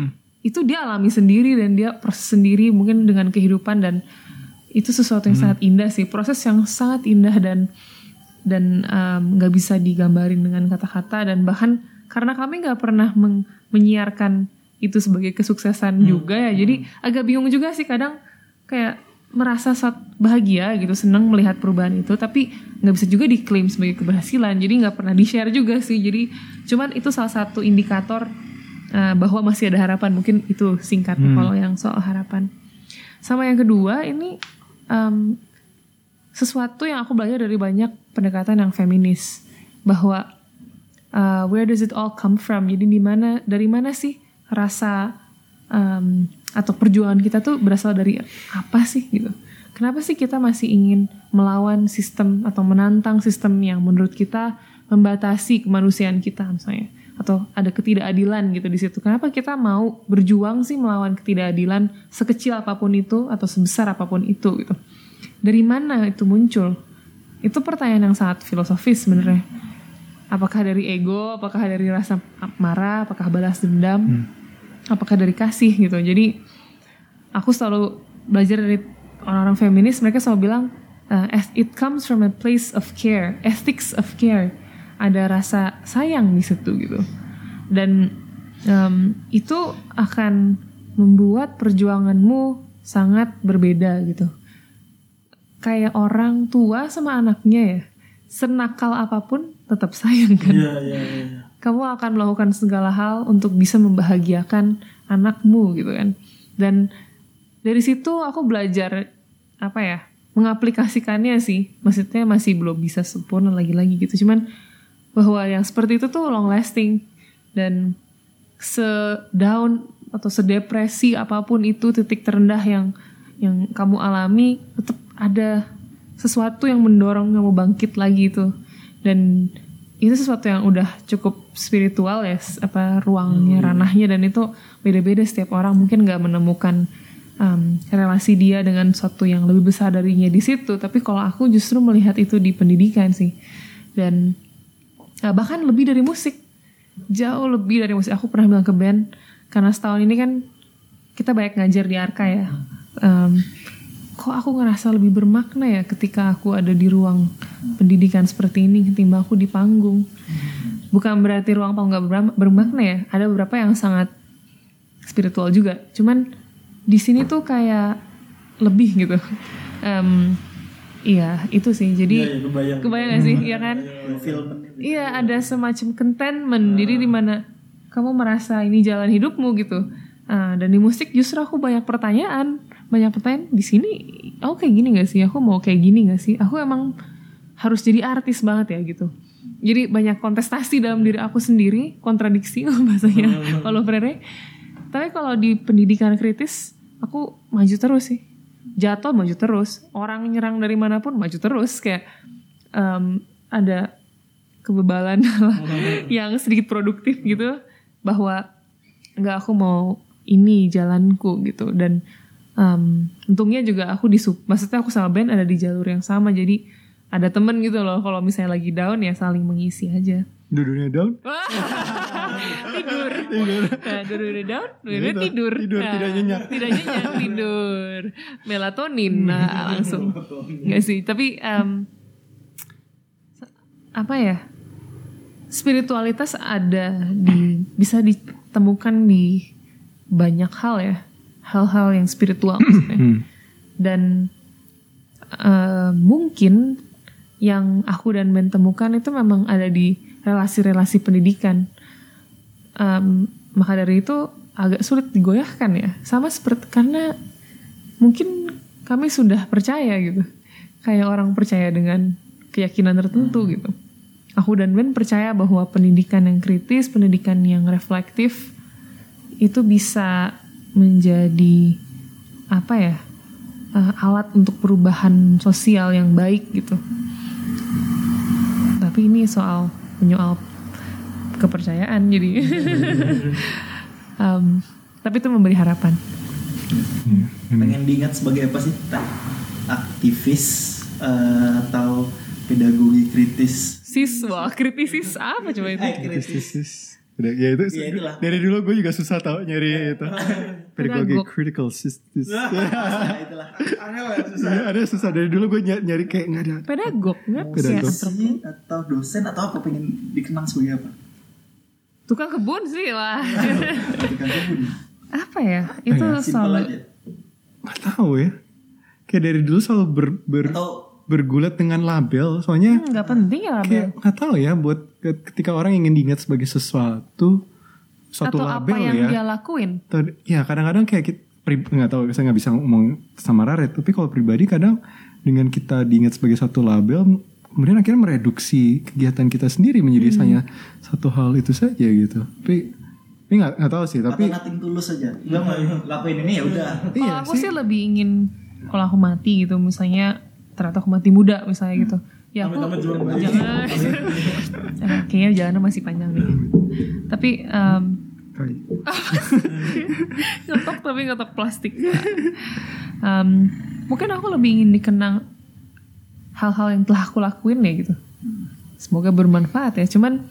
Speaker 2: itu dia alami sendiri dan dia proses sendiri mungkin dengan kehidupan dan itu sesuatu yang sangat indah sih. Proses yang sangat indah dan dan nggak bisa digambarin dengan kata-kata dan bahkan karena kami nggak pernah meng- menyiarkan itu sebagai kesuksesan juga ya. Jadi agak bingung juga sih kadang kayak merasa saat bahagia gitu senang melihat perubahan itu tapi nggak bisa juga diklaim sebagai keberhasilan. Jadi nggak pernah di share juga sih. Jadi cuman itu salah satu indikator eh, bahwa masih ada harapan. Mungkin itu singkatnya kalau yang soal harapan. Sama yang kedua ini em, sesuatu yang aku belajar dari banyak pendekatan yang feminis. Bahwa uh, where does it all come from? Jadi di mana dari mana sih rasa um, atau perjuangan kita tuh berasal dari apa sih gitu? Kenapa sih kita masih ingin melawan sistem atau menantang sistem yang menurut kita membatasi kemanusiaan kita misalnya? Atau ada ketidakadilan gitu di situ. Kenapa kita mau berjuang sih melawan ketidakadilan sekecil apa pun itu atau sebesar apa pun itu gitu? Dari mana itu muncul itu pertanyaan yang sangat filosofis sebenarnya. Apakah dari ego apakah dari rasa marah apakah balas dendam apakah dari kasih gitu. Jadi aku selalu belajar dari orang-orang feminis mereka selalu bilang uh, as- it comes from a place of care ethics of care. Ada rasa sayang di situ gitu. Dan um, itu akan membuat perjuanganmu sangat berbeda gitu kayak orang tua sama anaknya ya? Senakal apa pun tetap sayang kan?
Speaker 3: Iya, iya, iya.
Speaker 2: kamu akan melakukan segala hal untuk bisa membahagiakan anakmu gitu kan? Dan dari situ aku belajar apa ya mengaplikasikannya sih. Maksudnya masih belum bisa sempurna lagi-lagi gitu. Cuman bahwa yang seperti itu tuh long lasting. Dan sedown atau sedepresi apa pun itu titik terendah yang yang kamu alami tetap ada sesuatu yang mendorong kamu bangkit lagi itu dan itu sesuatu yang udah cukup spiritual ya apa ruangnya ranahnya dan itu beda-beda setiap orang mungkin nggak menemukan um, relasi dia dengan sesuatu yang lebih besar darinya di situ tapi kalau aku justru melihat itu di pendidikan sih dan Nah, bahkan lebih dari musik. Jauh lebih dari musik. Aku pernah bilang ke band, karena setahun ini kan kita banyak ngajar di Arka ya. Em, kok aku ngerasa lebih bermakna ya ketika aku ada di ruang pendidikan seperti ini ketimbang aku di panggung. Bukan berarti ruang panggung gak berma- bermakna ya. Ada beberapa yang sangat spiritual juga. Cuman di sini tuh kayak lebih gitu. Em, iya, itu sih. Jadi
Speaker 3: Iya, iya, kebayang.
Speaker 2: kebayang gak sih? Iya kan?
Speaker 4: Film
Speaker 2: Iya ada semacam contentment jadi di mana kamu merasa ini jalan hidupmu gitu Ah, dan di musik justru aku banyak pertanyaan banyak pertanyaan di sini aku kayak gini gak sih? Aku mau kayak gini gak sih? Aku emang harus jadi artis banget ya gitu. Jadi banyak kontestasi dalam diri aku sendiri kontradiksi bahasanya kalau Frere tapi kalau di pendidikan kritis aku maju terus sih. Jatuh maju terus. Orang nyerang dari mana pun maju terus. Kayak em, ada kebebalan yang sedikit produktif gitu bahwa nggak aku mau ini jalanku gitu. Dan em, untungnya juga aku di sup- maksudnya aku sama band ada di jalur yang sama jadi ada temen gitu loh kalau misalnya lagi down ya saling mengisi aja
Speaker 1: Duduknya down.
Speaker 2: Wah, tidur. Nah, duduknya down,
Speaker 1: Gitu.
Speaker 2: tidur.
Speaker 1: Tidur,
Speaker 2: Nah,
Speaker 1: tidak nyenyak.
Speaker 2: Tidak nyenyak, tidur. Melatonin, nah langsung. Enggak sih, tapi em, apa ya? Spiritualitas ada di bisa ditemukan di banyak hal ya, hal-hal yang spiritual maksudnya. Dan eh, mungkin yang aku dan Ben temukan itu memang ada di relasi-relasi pendidikan. Em, maka dari itu agak sulit digoyahkan ya. Sama seperti karena mungkin kami sudah percaya gitu. Kayak orang percaya dengan keyakinan tertentu gitu. aku dan Ben percaya bahwa pendidikan yang kritis, pendidikan yang reflektif itu bisa menjadi apa ya uh, alat untuk perubahan sosial yang baik gitu. Tapi ini soal menyoal kepercayaan jadi. um, tapi itu memberi harapan.
Speaker 4: pengen diingat sebagai apa sih aktivis eh, atau pedagogi kritis
Speaker 2: Siswa kritisis apa coba itu?
Speaker 4: eh kritis
Speaker 1: Kritis. Udah, ya itu
Speaker 4: Ya,
Speaker 1: dari dulu gue juga susah tau nyari itu pedagogi
Speaker 2: Pedagog.
Speaker 1: critical system.
Speaker 4: nah, itulah
Speaker 3: ya susah.
Speaker 1: Iya, ada susah dari dulu gue nyari, nyari kayak nggak ada.
Speaker 2: Pedagog nggak?
Speaker 1: Pedagog.
Speaker 4: Dosen atau dosen atau apa pengen dikenang sebagai apa
Speaker 2: Tukang kebun sih lah.
Speaker 4: Tukang kebun.
Speaker 2: apa ya? Itu
Speaker 4: simpel
Speaker 2: selalu
Speaker 1: Nggak tahu ya. Kayak dari dulu selalu ber, ber,
Speaker 4: atau
Speaker 1: bergulat dengan label. Soalnya
Speaker 2: Hmm, nggak penting ya label.
Speaker 1: kayak nggak tahu ya buat ke- ketika orang ingin diingat sebagai sesuatu suatu
Speaker 2: Atau apa
Speaker 1: label
Speaker 2: yang
Speaker 1: ya.
Speaker 2: dia lakuin.
Speaker 1: Ya kadang-kadang kayak kita nggak tahu saya nggak bisa ngomong sama Raret tapi kalau pribadi kadang dengan kita diingat sebagai satu label kemudian akhirnya mereduksi kegiatan kita sendiri menjadi
Speaker 2: Hmm.
Speaker 1: hanya satu hal itu saja gitu tapi tapi nggak nggak tahu sih tapi
Speaker 4: atau nothing tulus aja gue mau lakuin ini ya udah
Speaker 2: Kalau
Speaker 1: iya
Speaker 2: aku sih lebih ingin kalau aku mati gitu misalnya ternyata aku mati muda misalnya gitu. Ya aku
Speaker 3: bayi.
Speaker 2: jangan. Kayaknya jalannya masih panjang nih. Tapi em,
Speaker 1: Kayak-
Speaker 2: ngetok tapi ngetok plastik. Em, mungkin aku lebih ingin dikenang hal-hal yang telah aku lakuin ya gitu. Semoga bermanfaat ya. Cuman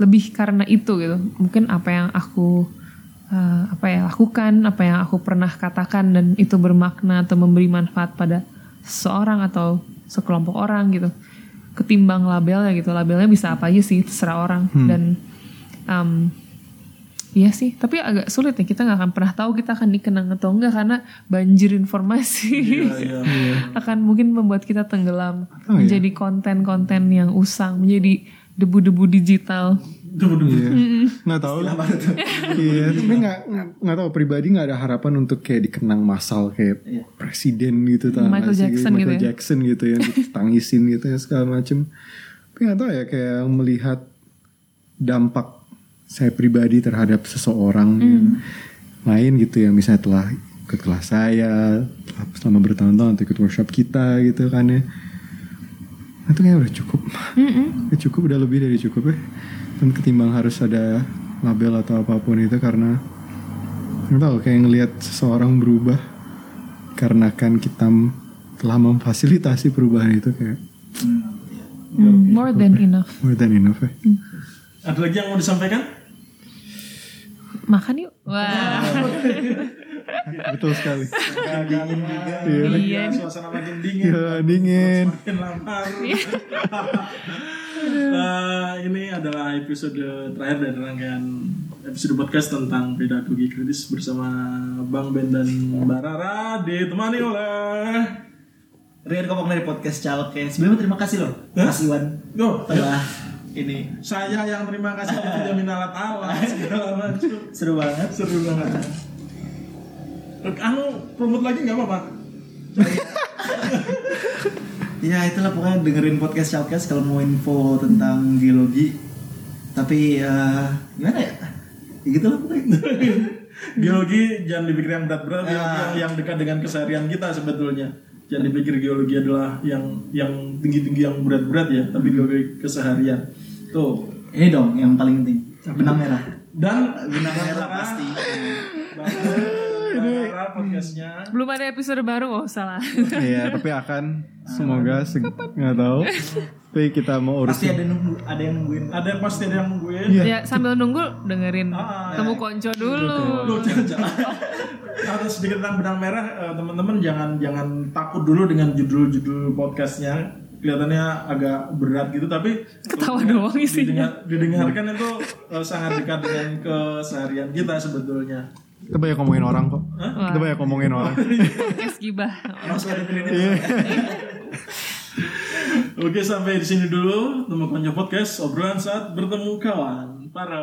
Speaker 2: lebih karena itu gitu. Mungkin apa yang aku eh, apa ya lakukan, apa yang aku pernah katakan dan itu bermakna atau memberi manfaat pada seseorang atau sekelompok orang gitu. Ketimbang labelnya gitu. Labelnya bisa apa aja sih terserah orang dan em, Iya sih, tapi agak sulit ya kita nggak akan pernah tahu kita akan dikenang atau enggak karena banjir informasi. Akan mungkin membuat kita tenggelam.
Speaker 1: Oh, iya.
Speaker 2: menjadi konten-konten yang usang, menjadi debu-debu digital.
Speaker 1: Iya. nggak tahu. Lah iya tapi nggak nggak- tahu. Pribadi nggak ada harapan untuk kayak dikenang massal kayak presiden gitu nggak
Speaker 2: Michael? Jackson
Speaker 1: Michael
Speaker 2: gitu ya.
Speaker 1: Jackson gitu yang ditangisin gitu ya segala macem. Tapi nggak tahu ya kayak melihat dampak saya pribadi terhadap seseorang yang lain gitu ya misalnya telah ikut kelas saya selama bertahun-tahun atau ikut workshop kita gitu kan ya. Itu kayaknya udah cukup. Udah cukup udah lebih dari cukup ya. Dan ketimbang harus ada label atau apa pun itu karena nggak tahu kayak ngelihat seseorang berubah karena kan kita telah memfasilitasi perubahan itu kayak
Speaker 2: Hmm, more than enough.
Speaker 1: more than enough ya.
Speaker 3: Ada lagi yang mau disampaikan?
Speaker 2: Makan yuk. Wah.
Speaker 1: betul sekali
Speaker 3: dingin juga.
Speaker 2: Iya.
Speaker 3: Suasana makin dingin.
Speaker 1: ya dingin
Speaker 3: Makin lapar. Eh, ini adalah episode terakhir dari rangkaian episode podcast tentang pedagogi kritis bersama Bang Ben dan Mbak Rara ditemani oleh
Speaker 4: Rian Kopong dari podcast Calke sebelumnya terima kasih loh? Mas Iwan
Speaker 3: Yo,
Speaker 4: telah ini
Speaker 3: saya yang terima kasih tidak minta alat segala macam.
Speaker 4: seru banget
Speaker 3: Seru banget. Anu promote lagi nggak apa-apa?
Speaker 4: ya itulah pokoknya dengerin podcast Calkes kalau mau info tentang geologi tapi eh, gimana ya ya gitu lah pokoknya
Speaker 3: Geologi jangan dipikir yang berat-berat,
Speaker 4: Ah.
Speaker 3: yang, yang dekat dengan keseharian kita sebetulnya. Jangan dipikir geologi adalah yang yang tinggi-tinggi yang berat-berat ya, tapi geologi keseharian. Tuh.
Speaker 4: ini dong yang paling penting benang merah
Speaker 3: Dan
Speaker 4: benang merah pasti
Speaker 3: ini podcastnya.
Speaker 2: Belum ada episode baru oh salah.
Speaker 1: Iya, tapi akan semoga nggak tahu. Tapi kita mau
Speaker 4: pasti
Speaker 1: urusin.
Speaker 4: ada nunggu ada yang nungguin
Speaker 3: Ada yang pasti ada yang nungguin.
Speaker 1: Iya.
Speaker 2: ya sambil nunggu dengerin
Speaker 3: Ah,
Speaker 2: temu konco dulu.
Speaker 3: Loh, jangan-jangan. Atau sedikit tentang benang merah, eh, teman-teman jangan jangan takut dulu dengan judul-judul podcastnya. Kelihatannya agak berat gitu, tapi
Speaker 2: Ketawa doang isinya.
Speaker 3: didengar- didengarkan itu eh, sangat dekat dengan keseharian kita sebetulnya.
Speaker 1: Kita banyak ngomongin orang kok.
Speaker 2: Wah.
Speaker 1: Kita banyak ngomongin orang.
Speaker 2: Podcast gibah.
Speaker 4: langsung ada kredit
Speaker 3: Oke sampai di sini dulu. Temu Konco Podcast obrolan saat bertemu kawan. Para.